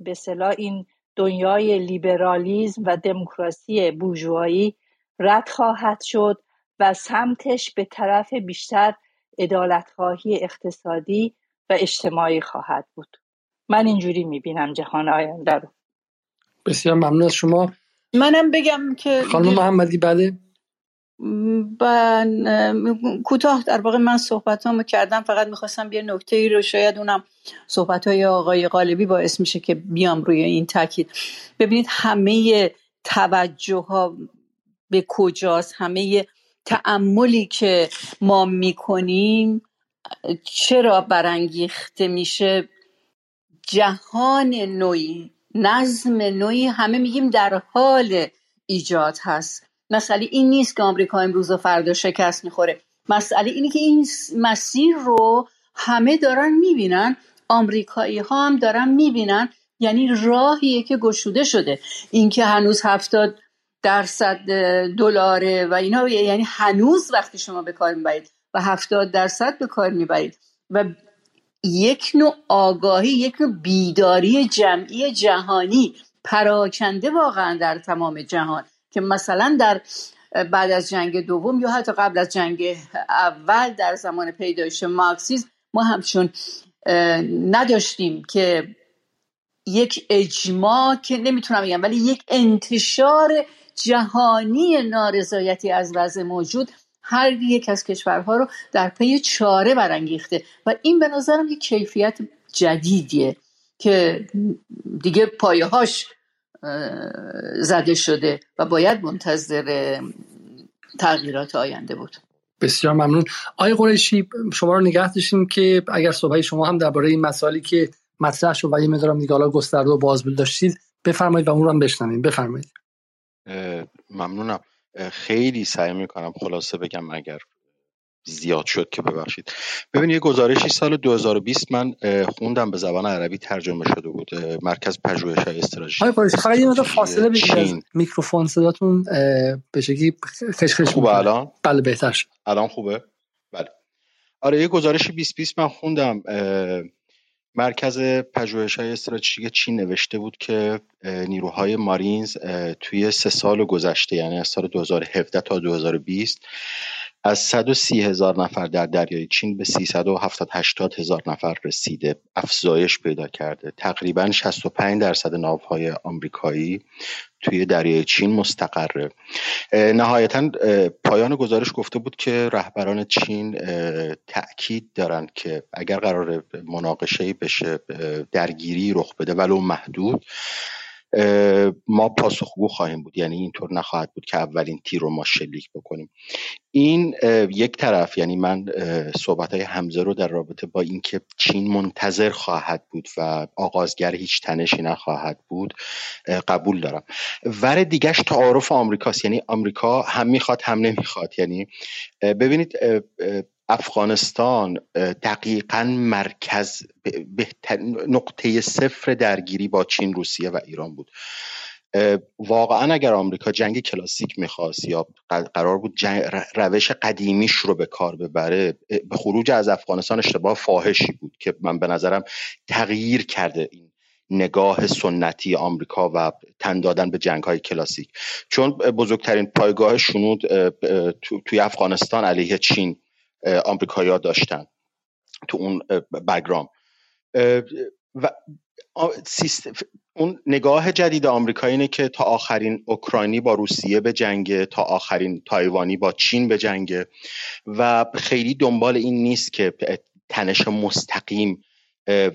به صلاح این دنیای لیبرالیزم و دموکراسی بورژوایی رد خواهد شد و سمتش به طرف بیشتر عدالتخواهی اقتصادی و اجتماعی خواهد بود. من اینجوری می‌بینم جهان آینده رو. بسیار ممنون از شما. منم بگم که خانم محمدی بله. کوتاه در واقع من صحبت همو کردم فقط می‌خواستم یه نکته ای رو شاید اونم صحبت های آقای غالبی باعث میشه که بیام روی این تاکید. ببینید همه توجه ها به کجاست همه تعملی که ما می‌کنیم چرا برانگیخته میشه؟ جهان نوعی نظم نوعی همه میگیم در حال ایجاد هست. مسئله این نیست که آمریکا امروز و فردا شکست می‌خوره. مسئله اینه که این مسیر رو همه دارن می‌بینن آمریکایی ها هم دارن می‌بینن یعنی راهیه که گشوده شده. اینکه هنوز هفتاد درصد دلاره و اینا یعنی هنوز وقتی شما به کار می‌برید و هفتاد درصد به کار می‌برید و یک نوع آگاهی یک نوع بیداری جمعی جهانی پراکنده واقعا در تمام جهان. که مثلا در بعد از جنگ دوم یا حتی قبل از جنگ اول در زمان پیدایش مارکسیسم ما همچون نداشتیم که یک اجماع که نمی‌تونم بگم ولی یک انتشار جهانی نارضایتی از وضع موجود هر یک از کشورها رو در پی چاره برانگیخته. و این به نظرم یک کیفیت جدیدیه که دیگه پایه هاش زده شده و باید منتظر تغییرات آینده بود. بسیار ممنون. آقای قریشی شما رو نگه داشتیم که اگر صحبت شما هم درباره این مسائلی که مطرح شد و یه مدارم دیگه حالا گسترده و باز داشتید بفرمایید و اون رو هم بشنویم. بفرمایید. ممنونم. خیلی سعی می‌کنم خلاصه بگم اگر زیاد شد که ببخشید. ببین یه گزارشی سال 2020 من خوندم به زبان عربی ترجمه شده بود مرکز پژوهش های استراتژی فقط یه فاصله بگید میکروفون صداتون به شکلی خشخش خوبه الان؟ بله بهتر شد. الان خوبه؟ بله. آره یه گزارش 2020 من خوندم مرکز پژوهش های استراتژیک چین نوشته بود که نیروهای مارینز توی سه سال گذشته یعنی از سال 2017 تا 2020 از 130 هزار نفر در دریای چین به 370 80 هزار نفر رسیده افزایش پیدا کرده. تقریبا 65 درصد ناوهای آمریکایی توی دریای چین مستقره. نهایتا پایان گزارش گفته بود که رهبران چین تاکید دارند که اگر قرار مناقشه بشه درگیری رخ بده ولو محدود. ما پاسخگو خواهیم بود. یعنی اینطور نخواهد بود که اولین تیر رو ما شلیک بکنیم. این یک طرف یعنی من صحبت های حمزه رو در رابطه با اینکه چین منتظر خواهد بود و آغازگر هیچ تنشی نخواهد بود قبول دارم. ور دیگهش تعارف آمریکاست. یعنی آمریکا هم می‌خواد هم نمی‌خواد. یعنی ببینید افغانستان دقیقا مرکز نقطه صفر درگیری با چین روسیه و ایران بود. واقعا اگر آمریکا جنگ کلاسیک می‌خواست یا قرار بود روش قدیمیش رو به کار ببره به خروج از افغانستان اشتباه فاحشی بود که من به نظرم تغییر کرده این نگاه سنتی آمریکا و تن دادن به جنگ های کلاسیک. چون بزرگترین پایگاه شنود توی افغانستان علیه چین آمریکایا داشتن تو اون بگرام. و اون نگاه جدید آمریکا اینه که تا آخرین اوکراینی با روسیه به جنگ تا آخرین تایوانی با چین به جنگ و خیلی دنبال این نیست که تنش مستقیم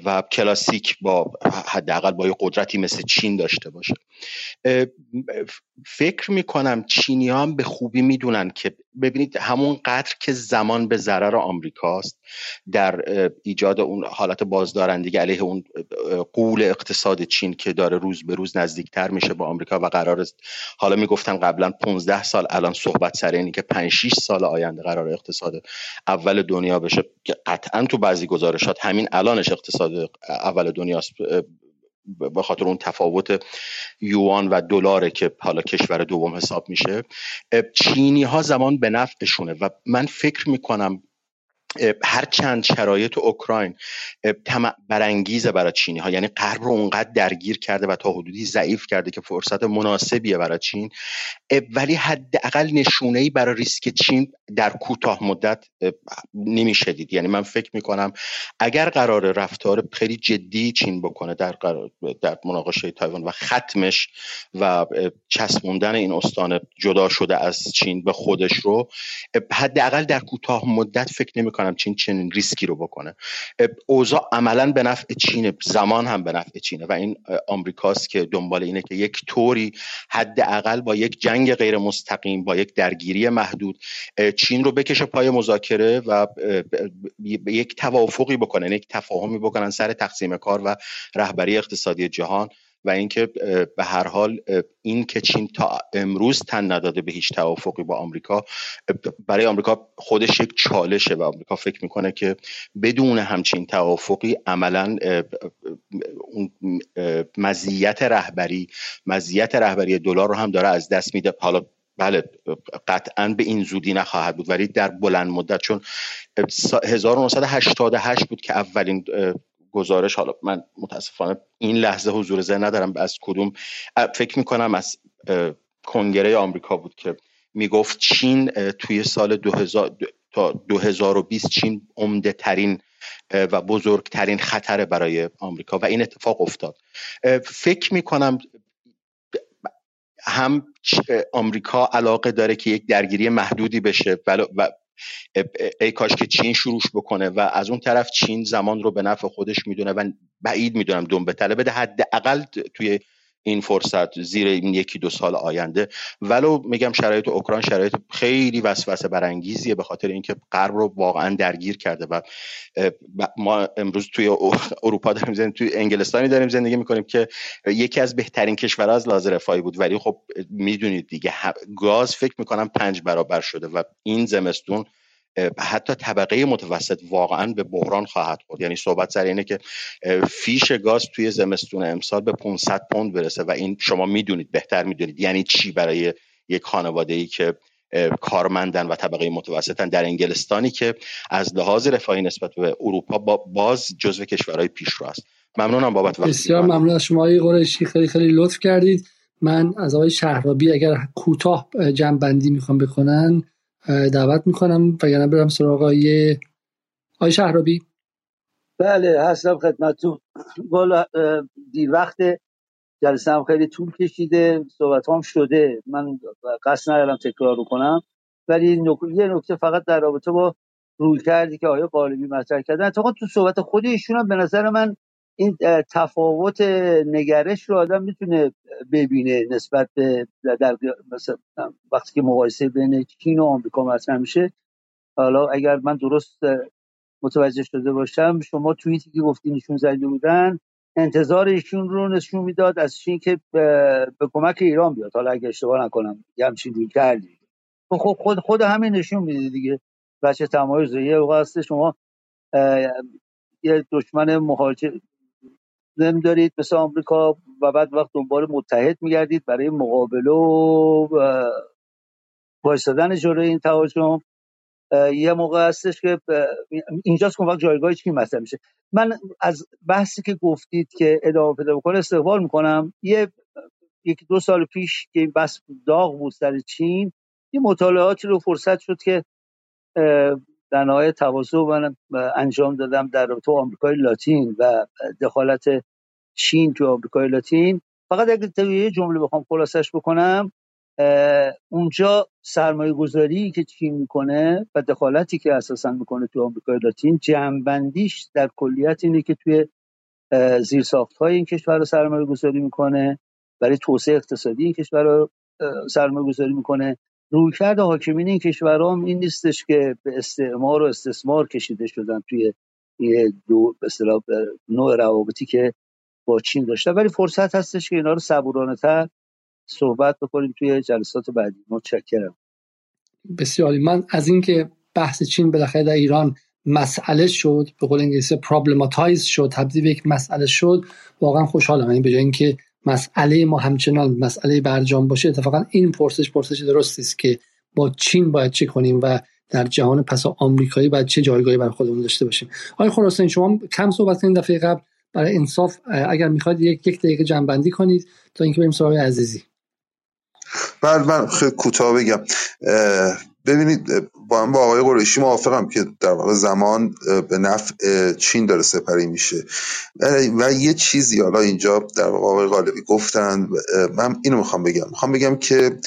و کلاسیک با حداقل با یه قدرتی مثل چین داشته باشه. فکر می‌کنم چینی هم به خوبی می‌دونن که ببینید همون قدر که زمان به ضرر آمریکاست در ایجاد اون حالت بازدارندگی علیه اون قول اقتصاد چین که داره روز به روز نزدیکتر میشه با آمریکا و قرار است حالا می‌گفتن قبلا 15 سال الان صحبت سر اینی که 5 6 سال آینده قرار اقتصاد اول دنیا بشه قطعا تو بعضی گزارشات همین الانش اقتصاد اول دنیاست به خاطر اون تفاوت یوان و دلاره که حالا کشور دوم حساب میشه چینی ها زمان به نفعشونه و من فکر می‌کنم هر چند شرایط اوکراین برانگیزه برای چینی ها یعنی غرب رو اونقدر درگیر کرده و تا حدودی ضعیف کرده که فرصت مناسبیه برای چین. ولی حداقل نشونه ای برای ریسک چین در کوتاه مدت نمیشه دید. یعنی من فکر می‌کنم اگر قرار رفتار خیلی جدی چین بکنه در در مناقشه تایوان و ختمش و چسبوندن این استان جدا شده از چین به خودش رو حداقل در کوتاه مدت فکر نمی‌کنم کنم چین چنین ریسکی رو بکنه. اوضاع عملا به نفع چین زمان هم به نفع چینه و این آمریکاست که دنبال اینه که یک طوری حداقل با یک جنگ غیر مستقیم با یک درگیری محدود چین رو بکشه پای مذاکره و یک توافقی بکنن یک تفاهمی بکنن سر تقسیم کار و رهبری اقتصادی جهان. و اینکه به هر حال این که چین تا امروز تن نداده به هیچ توافقی با آمریکا برای آمریکا خودش یک چالشه و آمریکا فکر می‌کنه که بدون همچین توافقی عملا مزیت رهبری مزیت رهبری دلار رو هم داره از دست میده. حالا بله قطعا به این زودی نخواهد بود ولی در بلند مدت چون 1988 بود که اولین گزارش. حالا من متاسفانه این لحظه حضور ذهن ندارم از کدوم؟ فکر می‌کنم از کنگره آمریکا بود که می‌گفت چین توی سال 2000 تا 2020 چین عمده ترین و بزرگترین خطر برای آمریکا و این اتفاق افتاد. فکر می‌کنم هم آمریکا علاقه داره که یک درگیری محدودی بشه و ای کاش که چین شروعش بکنه و از اون طرف چین زمان رو به نفع خودش می‌دونه و بعید می‌دونم دنبه بتله بده. حداقل توی این فرصت زیر این یکی دو سال آینده. ولو میگم شرایط اوکراین شرایط خیلی وسوسه برانگیزیه به خاطر اینکه غرب رو واقعا درگیر کرده و ما امروز توی اروپا داریم زندگی توی انگلستانی داریم زندگی می‌کنیم که یکی از بهترین کشورها از لحاظ رفاهی بود. ولی خب می‌دونید دیگه گاز فکر می‌کنم پنج برابر شده و این زمستون حتی طبقه متوسط واقعا به بحران خواهد خورد. یعنی صحبت سر اینه که فیش گاز توی زمستون امسال به 500 پوند برسه و این شما می‌دونید بهتر می‌دونید یعنی چی برای یک خانواده ای که کارمندن و طبقه متوسطن در انگلستانی که از لحاظ رفاهی نسبت به اروپا با باز جزو کشورهای پیشرو است. ممنونم بابت وقتی بسیار ممنون از شما آقای قریشی. خیلی خیلی لطف کردید. من از آقای شهرابی اگر کوتاه جمع بندی می‌خوام بکنن دعوت می‌کنم وگرنه برم سراغ آقای آقای شهرابی. بله هستم خدمتتون. والا دیر وقت جلسه هم خیلی طول کشیده. صحبت هم شده. من قصد ندارم تکرار کنم ولی یه نکته فقط در رابطه با روی کردی که آیا قالبی مطرح کردن اتفاقا تو صحبت خود ایشون هم به نظر من این تفاوت نگرش رو آدم می‌تونه ببینه نسبت به در مثلا وقتی که مقایسه بین چین و آمریکا مطرح میشه. حالا اگر من درست متوجه شده باشم شما توییتی که گفتی نشون زده بودن انتظار ایشون رو نشون می‌داد از چین که به, کمک ایران بیاد. حالا اگر اشتباه نکنم یه همچین روی کردی. خب خود خود همین نشون میده دیگه. بچه تمایز یه وقت شما یه دشمن مهاجر دارید مثل آمریکا و بعد وقت دنبال متحد میگردید برای مقابله و وایستادن جلوی این تهاجم. یه موقع هستش که اینجاست که وقت جایگاه چی مطرح میشه. من از بحثی که گفتید که ادامه پیدا بکنه استقبال می‌کنم. یه یکی دو سال پیش که این بحث داغ بود سر چین یه مطالعاتی رو فرصت شد که در نهایت تواضع انجام دادم در رابطه آمریکای لاتین و دخالت چین تو آمریکای لاتین. فقط اگه یه جمله بخوام خلاصش بکنم اونجا سرمایه گذاری که چین می‌کنه و دخالتی که اساسا می‌کنه تو آمریکای لاتین جمعبندیش در کلیت اینه که توی زیرساخت های این کشور رو سرمایه گذاری می‌کنه برای توسعه اقتصادی این کشور رو سرمایه گذاری می‌کنه. رویکرد حاکمین این کشورها هم این نیستش که به استعمار و استثمار کشیده شدن توی دو به نوع روابطی که با چین داشته. ولی فرصت هستش که اینا رو صبورانه تر صحبت بکنیم توی جلسات بعدی. متشکرم. بسیاری من از اینکه بحث چین بالاخره در ایران مسئله شد به قول انگلیسی پرابلماتایز شد تبدیل به یک مسئله شد واقعا خوشحالم. یعنی به جای اینکه مسئله ما همچنان مسئله برجام باشه اتفاقا این پرسش پرسش درستی است که با چین باید چه کنیم و در جهان پس آمریکایی باید چه جایگاهی برای خودمون داشته باشیم. آقای خراسانی شما کم صحبت کردین دفعه قبل. برای انصاف اگر می‌خواید یک یک دقیقه جنبندی کنید تا اینکه بریم سراغ عزیزی. بعد من خیلی کوتاه بگم. ببینید با با آقای قریشی موافقم که در واقع زمان به نفع چین داره سپری میشه. و یه چیزی حالا اینجا در واقع آقای غالبی گفتن من اینو می‌خوام بگم. می‌خوام بگم که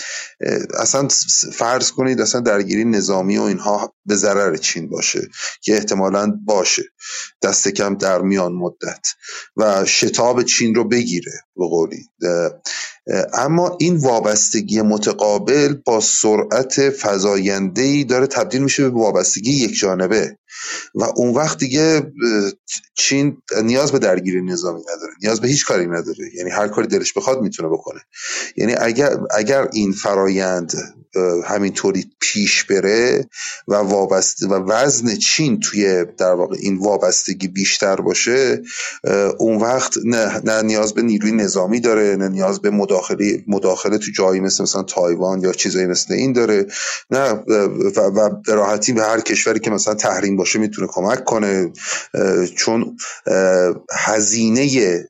اصلا فرض کنید اصلا درگیری نظامی و اینها به ضرر چین باشه که احتمالا باشه. دست کم در میان مدت. و شتاب چین رو بگیره به قولی. اما این وابستگی متقابل با سرعت ای داره تبدیل میشه به وابستگی یک جانبه. و اون وقت دیگه چین نیاز به درگیری نظامی نداره نیاز به هیچ کاری نداره. یعنی هر کاری دلش بخواد می‌تونه بکنه. یعنی اگر اگر این فرایند همینطوری پیش بره و وابسته و وزن چین توی در واقع این وابستگی بیشتر باشه اون وقت نه, نه نیاز به نیروی نظامی داره نه نیاز به مداخله مداخله تو جایی مثل مثلا تایوان یا چیزایی مثل این داره نه و, و به راحتی به هر کشوری که مثلا تحریم باشه می‌تونه کمک کنه چون هزینه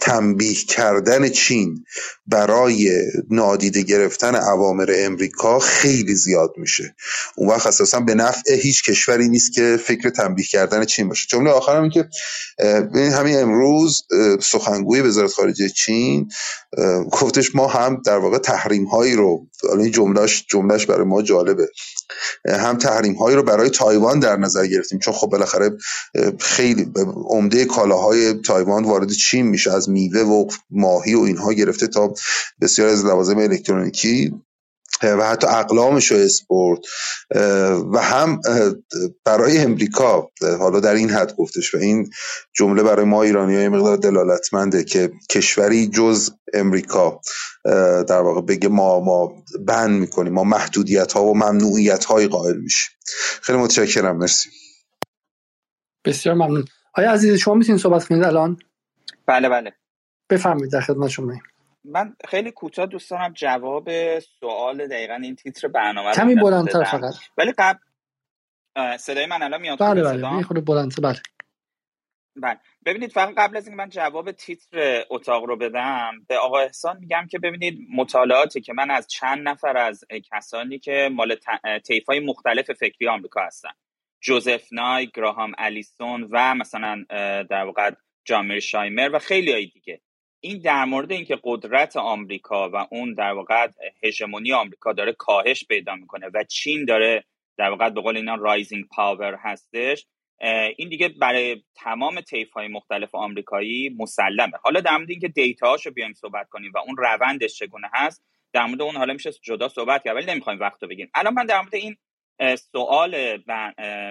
تنبیه کردن چین برای نادیده گرفتن اوامر امریکا خیلی زیاد میشه. اون وقت اساسا به نفع هیچ کشوری نیست که فکر تنبیه کردن چین باشه. جمله آخرم این که همین امروز سخنگوی وزارت خارجه چین گفتش ما هم در واقع تحریم هایی رو این جملهش جملهش برای ما جالبه. هم تحریم هایی رو برای تایوان در نظر گرفتیم. چون خب بالاخره خیلی عمده کالاهای تایوان وارد چین میشه از میوه و ماهی و اینها گرفته تا بسیار از لوازم الکترونیکی. و حتی اقلامش رو اسپورت و هم برای امریکا حالا در این حد گفتش و این جمله برای ما ایرانی های مقدار دلالتمنده که کشوری جز امریکا در واقع بگه ما ما بند می‌کنیم ما محدودیت ها و ممنوعیت های قائل میشیم. خیلی متشکرم مرسی. بسیار ممنون. آیا عزیز شما می‌تونید صحبت کنید الان؟ بله بله. بفرمایید در خدمت شما. من خیلی کوتاه دوست دارم جواب سوال دقیقا این تیتر برنامه کمی بلندتر فقط. ولی قبل صدای من الان میاد بله بله. خود بلندتر. بله. بله. ببینید فقط قبل از اینکه من جواب تیتر اتاق رو بدم به آقا احسان میگم که ببینید مطالعاتی که من از چند نفر از کسانی که مال طیف های مختلف فکری آمریکا هستن. جوزف نای، گراهام الیسون و مثلا در واقع جان میرشایمر و خیلی های دیگه. این در مورد اینکه قدرت آمریکا و اون در واقع هژمونی آمریکا داره کاهش پیدا می‌کنه و چین داره در واقع به قول اینا rising power هستش این دیگه برای تمام طیف های مختلف آمریکایی مسلمه. حالا در مورد اینکه data هاشو بیایم صحبت کنیم و اون روندش چگونه هست در مورد اون حالا میشه جدا صحبت کرد ولی نمی‌خوایم وقت رو بگیریم الان من در مورد این سوال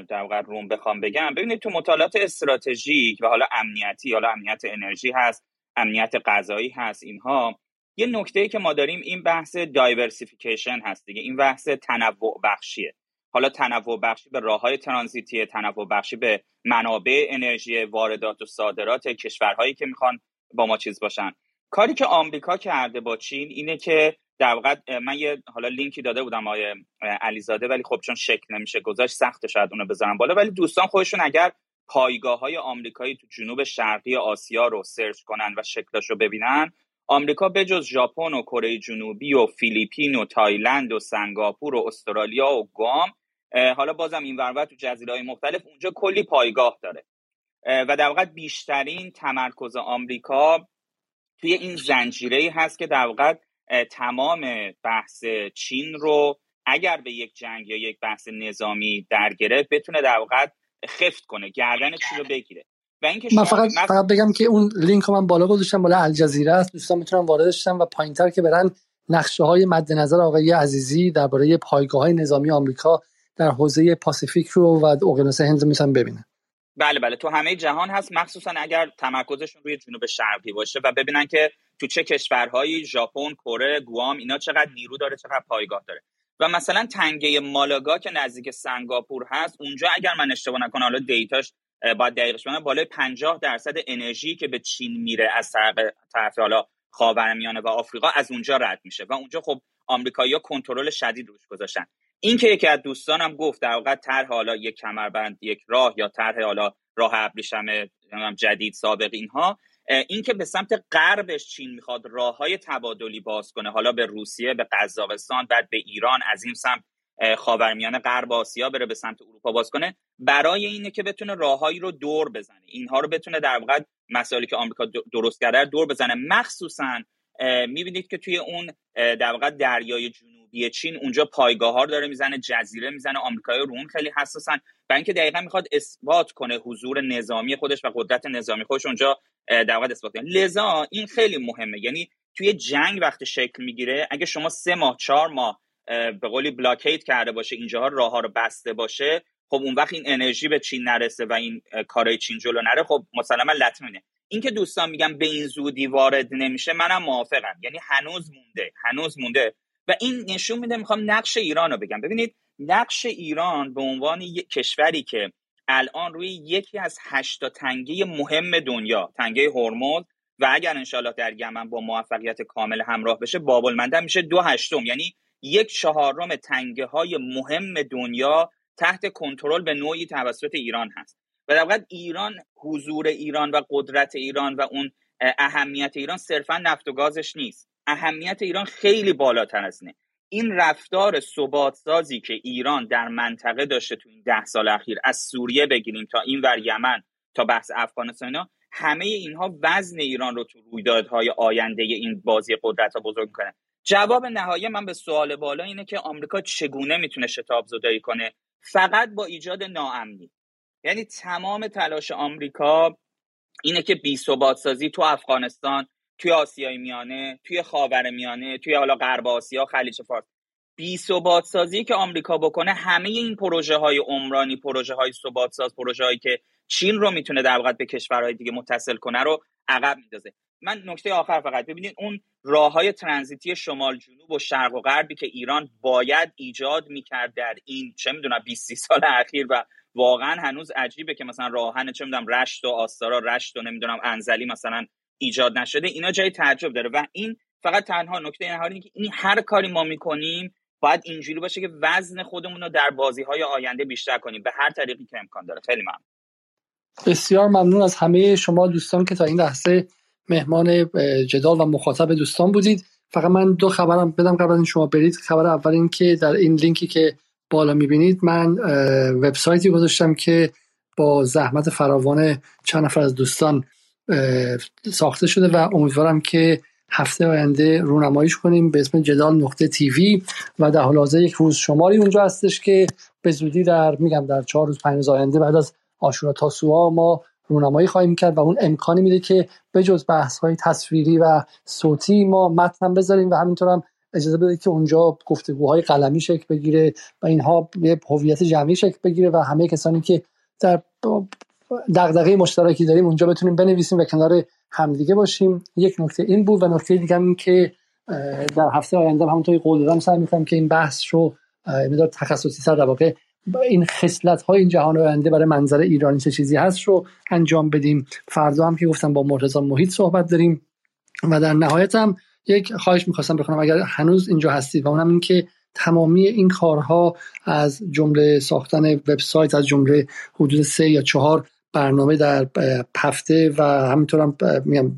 در واقع روم بخوام بگم. ببینید تو مطالعات استراتژیک و حالا امنیتی حالا امنیت انرژی هست. امنیت غذایی هست اینها. یه نکته ای که ما داریم این بحث diversification هست دیگه. این بحث تنوع بخشیه. حالا تنوع بخشی به راه های ترانزیتی تنوع بخشی به منابع انرژی واردات و صادرات کشورهایی که می‌خوان با ما چیز باشن. کاری که آمریکا کرده با چین اینه که در واقع من یه حالا لینکی داده بودم آقای علیزاده ولی خب چون شکل نمیشه گذاشت سخت شاید اونو بذارم بالا ولی دوستان خودشون اگر پایگاه های آمریکایی تو جنوب شرقی آسیا رو search کنن و شکلش رو ببینن آمریکا به جز ژاپن و کره جنوبی و فیلیپین و تایلند و سنگاپور و استرالیا و گوام حالا بازم این ور اون ور تو جزیره های مختلف اونجا کلی پایگاه داره. و در واقع بیشترین تمرکز آمریکا توی این زنجیره هست که در واقع تمام بحث چین رو اگر به یک جنگ یا یک بحث نظامی در گرفت بتونه در واقع خفت کنه گردن چی رو بگیره. و اینکه من فقط, فقط بگم که اون لینک رو من بالا گذاشتم بالا الجزیره است. دوستان می‌تونن واردش شن و پایینتر که برن نقشه های مد نظر آقای عزیزی درباره پایگاه های نظامی آمریکا در حوزه پاسیفیک رو و اقیانوس هند می‌تونن ببینن. بله بله. تو همه جهان هست. مخصوصا اگر تمرکزشون روی جنوب شرقی باشه و ببینن که تو چه کشورهایی ژاپن کره گوام اینا چقدر نیرو داره چقدر پایگاه داره. و مثلا تنگه مالاگا که نزدیک سنگاپور هست اونجا اگر من اشتباه نکنم حالا دیتاش باید دقیقش بدم بالای 50 درصد انرژی که به چین میره از طرف طرف حالا خاورمیانه و آفریقا از اونجا رد میشه. و اونجا خب آمریکایی‌ها کنترل شدید روش گذاشتن. این که یکی از دوستانم گفت در واقع طرح حالا یک کمربند یک راه یا طرح حالا راه ابریشم جدید سابق اینها این که به سمت غربش چین می‌خواد راه های تبادلی باز کنه حالا به روسیه به قزاقستان بعد به ایران از این سمت خاورمیانه غرب آسیا بره به سمت اروپا باز کنه برای اینه که بتونه راههایی رو دور بزنه. اینها رو بتونه در واقع مسائلی که آمریکا درست کرده دور بزنه. مخصوصا می‌بینید که توی اون در واقع دریای جنوبی چین اونجا پایگاه ها داره می‌زنه جزیره می‌زنه آمریکای رو خیلی حساسن. برای اینکه دقیقا می‌خواد اثبات کنه حضور نظامی خودش و قدرت نظامی خودش اونجا در واقع اثبات کنه. لذا این خیلی مهمه. یعنی توی جنگ وقتی شکل می‌گیره اگه شما سه ماه چهار ماه به قولی بلاکیت کرده باشه اینجاها راه ها رو بسته باشه خب اون وقت این انرژی به چین نرسه و این کارای چین جلو نره خب مسلما لطمه اینکه دوستان میگن به این زودی وارد نمیشه منم موافقم. یعنی هنوز مونده هنوز مونده. و این نشون میده می‌خوام نقش ایران رو بگم. ببینید نقش ایران به عنوان یک کشوری که الان روی یکی از هشتا تنگه مهم دنیا تنگه هرمز و اگر انشالله در یمن با موفقیت کامل همراه بشه بابل میشه دو هشتم. یعنی یک چهارم تنگه های مهم دنیا تحت کنترل به نوعی توسط ایران هست. و در ایران حضور ایران و قدرت ایران و اون اهمیت ایران صرفا نفت و گازش نیست. اهمیت ایران خیلی بالاتر از اینه. این رفتار ثبات سازی که ایران در منطقه داشته تو این ده سال اخیر از سوریه بگیریم تا این ور یمن تا بحث افغانستان همه اینها وزن ایران رو تو رویدادهای آینده این بازی قدرت ها بزرگ کنه جواب نهایی من به سوال بالا اینه که آمریکا چگونه می‌تونه شتاب زدایی کنه؟ فقط با ایجاد ناامنی. یعنی تمام تلاش آمریکا اینه که بی سازی تو افغانستان توی آسیای میانه توی خاور میانه توی حالا غرب آسیا خلیج فارس. بی ثبات سازی که آمریکا بکنه همه این پروژه های عمرانی پروژه های ثبات ساز پروژه هایی که چین رو می‌تونه در واقع به کشورهای دیگه متصل کنه رو عقب میندازه. من نکته آخر فقط ببینید اون راه های ترانزیتی شمال جنوب و شرق و غربی که ایران باید ایجاد می‌کرد در این چه می‌دونم 20 سال اخیر و واقعا هنوز عجیبه که مثلا راهن چه می‌دونم رشت و آستارا رشت و نمی‌دونم انزلی مثلا ایجاد نشده اینا جای تعجب داره. و این فقط تنها نکته نهایی که این هر کاری ما می‌کنیم باید اینجوری باشه که وزن خودمون رو در بازی های آینده بیشتر کنیم. به هر طریقی که امکان داره. خیلی ممنون. بسیار ممنون از همه شما دوستان که تا این لحظه مهمان جدال و مخاطب دوستان بودید. فقط من دو خبرم بدم قبل این شما برید. خبر اول این که در این لینکی که بالا می‌بینید من وبسایتی گذاشتم که با زحمت فراوان چند نفر از دوستان ساخته شده و امیدوارم که هفته آینده رونماییش کنیم به اسم جدال نقطه تیوی و در حال حاضر یک روز شماری اونجا هستش که به زودی در میگم در چهار روز پنج روز آینده بعد از آشورا تاسوعا ما رونمایی خواهیم کرد و اون امکانی میده که به جز بحث های تصویری و صوتی ما متن بذاریم و همینطور هم اجازه بده که اونجا گفتگوهای قلمی شکل بگیره و اینها به هویت جمعی شکل بگیره و همه کسانی که در دغدغه مشترکی داریم اونجا بتونیم بنویسیم و کنار همدیگه باشیم. یک نکته این بود و نکته دیگه این که در هفته آینده همونطور قول دادم سعی می‌کنم که این بحث رو مدار تخصصی سر در واقع این خصلت های این جهان آینده برای منظر ایرانی چه چیزی هست رو انجام بدیم. فردا هم که گفتم با مرتضی محیط صحبت داریم. و در نهایت هم یک خواهش می‌خواستم بکنم اگر هنوز اینجا هستید و اونم این که تمامی این کارها از جمله ساختن وبسایت از جمله حدود سه یا چهار برنامه در هفته و همینطور هم میگم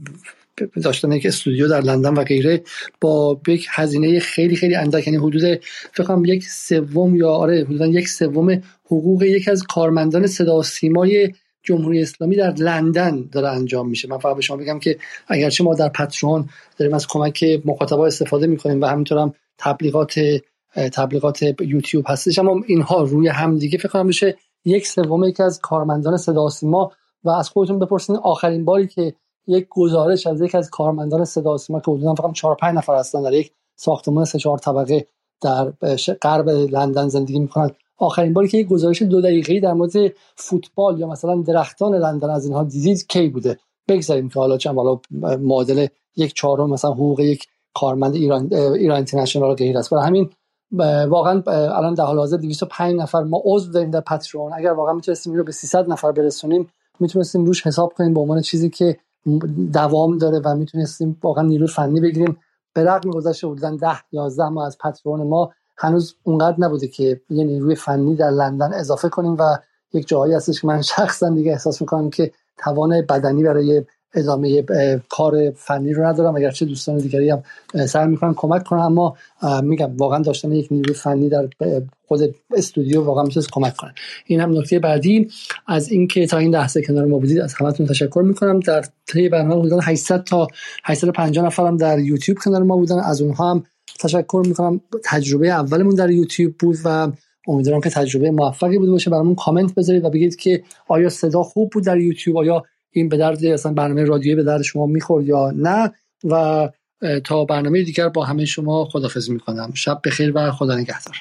داشتن یک استودیو در لندن و غیره با یک هزینه خیلی خیلی اندک یعنی حدود فکر یک سوم یا آره حدودا یک سوم حقوق یکی از کارمندان صدا سیمای جمهوری اسلامی در لندن داره انجام میشه. من فقط به شما بگم که اگرچه ما در پترون داریم از کمک مخاطبا استفاده می‌کنیم و همینطور هم تبلیغات تبلیغات یوتیوب هستش اما اینها روی هم دیگه فکر کنم بشه یک سوم یکی از کارمندان صدا سیما و از خودتون بپرسین آخرین باری که یک گزارش از یک از کارمندان صدا سیما که حدودا فقط 4 5 نفر هستن در یک ساختمان سه چهار طبقه در غرب لندن زندگی می‌کنن. آخرین باری که یک گزارش دو دقیقه‌ای در مورد فوتبال یا مثلا درختان لندن از اینها دیدید کی بوده؟ بگذاریم که حالا چند حالا معادل یک چهارم مثلا حقوق یک کارمند ایران ایران اینترنشنال غیر است برای همین واقعا الان در حال حاضر 205 نفر ما عضو داریم در پترون اگر واقعا می‌تونستیم رو به 300 نفر برسونیم می‌تونستیم روش حساب کنیم به عنوان چیزی که دوام داره و می‌تونستیم واقعا نیروی فنی بگیریم. به رغم گذشته بودن 10 11 ما از پترون ما هنوز اونقدر نبوده که یه نیروی فنی در لندن اضافه کنیم و یک جایی هستش که من شخصا دیگه احساس می‌کنم که توان بدنی برای ادامه کار فنی رو ندارم. اگرچه دوستان دیگری هم سعی می‌کنن کمک کنم اما میگم واقعا داشتن یک نیروی فنی در خود استودیو واقعا می‌تونست کمک کنه این هم نکته بعدی. از اینکه تا این لحظه کنار ما بودید از همتون تشکر می‌کنم. در طی برنامه بودن 800 تا 850 نفرم در یوتیوب کنار ما بودن. از اونها هم تشکر می‌کنم. تجربه اولمون در یوتیوب بود و امیدوارم که تجربه موفقی بوده باشه. برامون کامنت بذارید و بگید که آیا صدا خوب بود در یوتیوب؟ آیا این به درد اصلا برنامه رادیویی به درد شما می‌خورد یا نه و تا برنامه دیگر با همه شما خدافظی می‌کنم. شب بخیر و خدا نگهدار.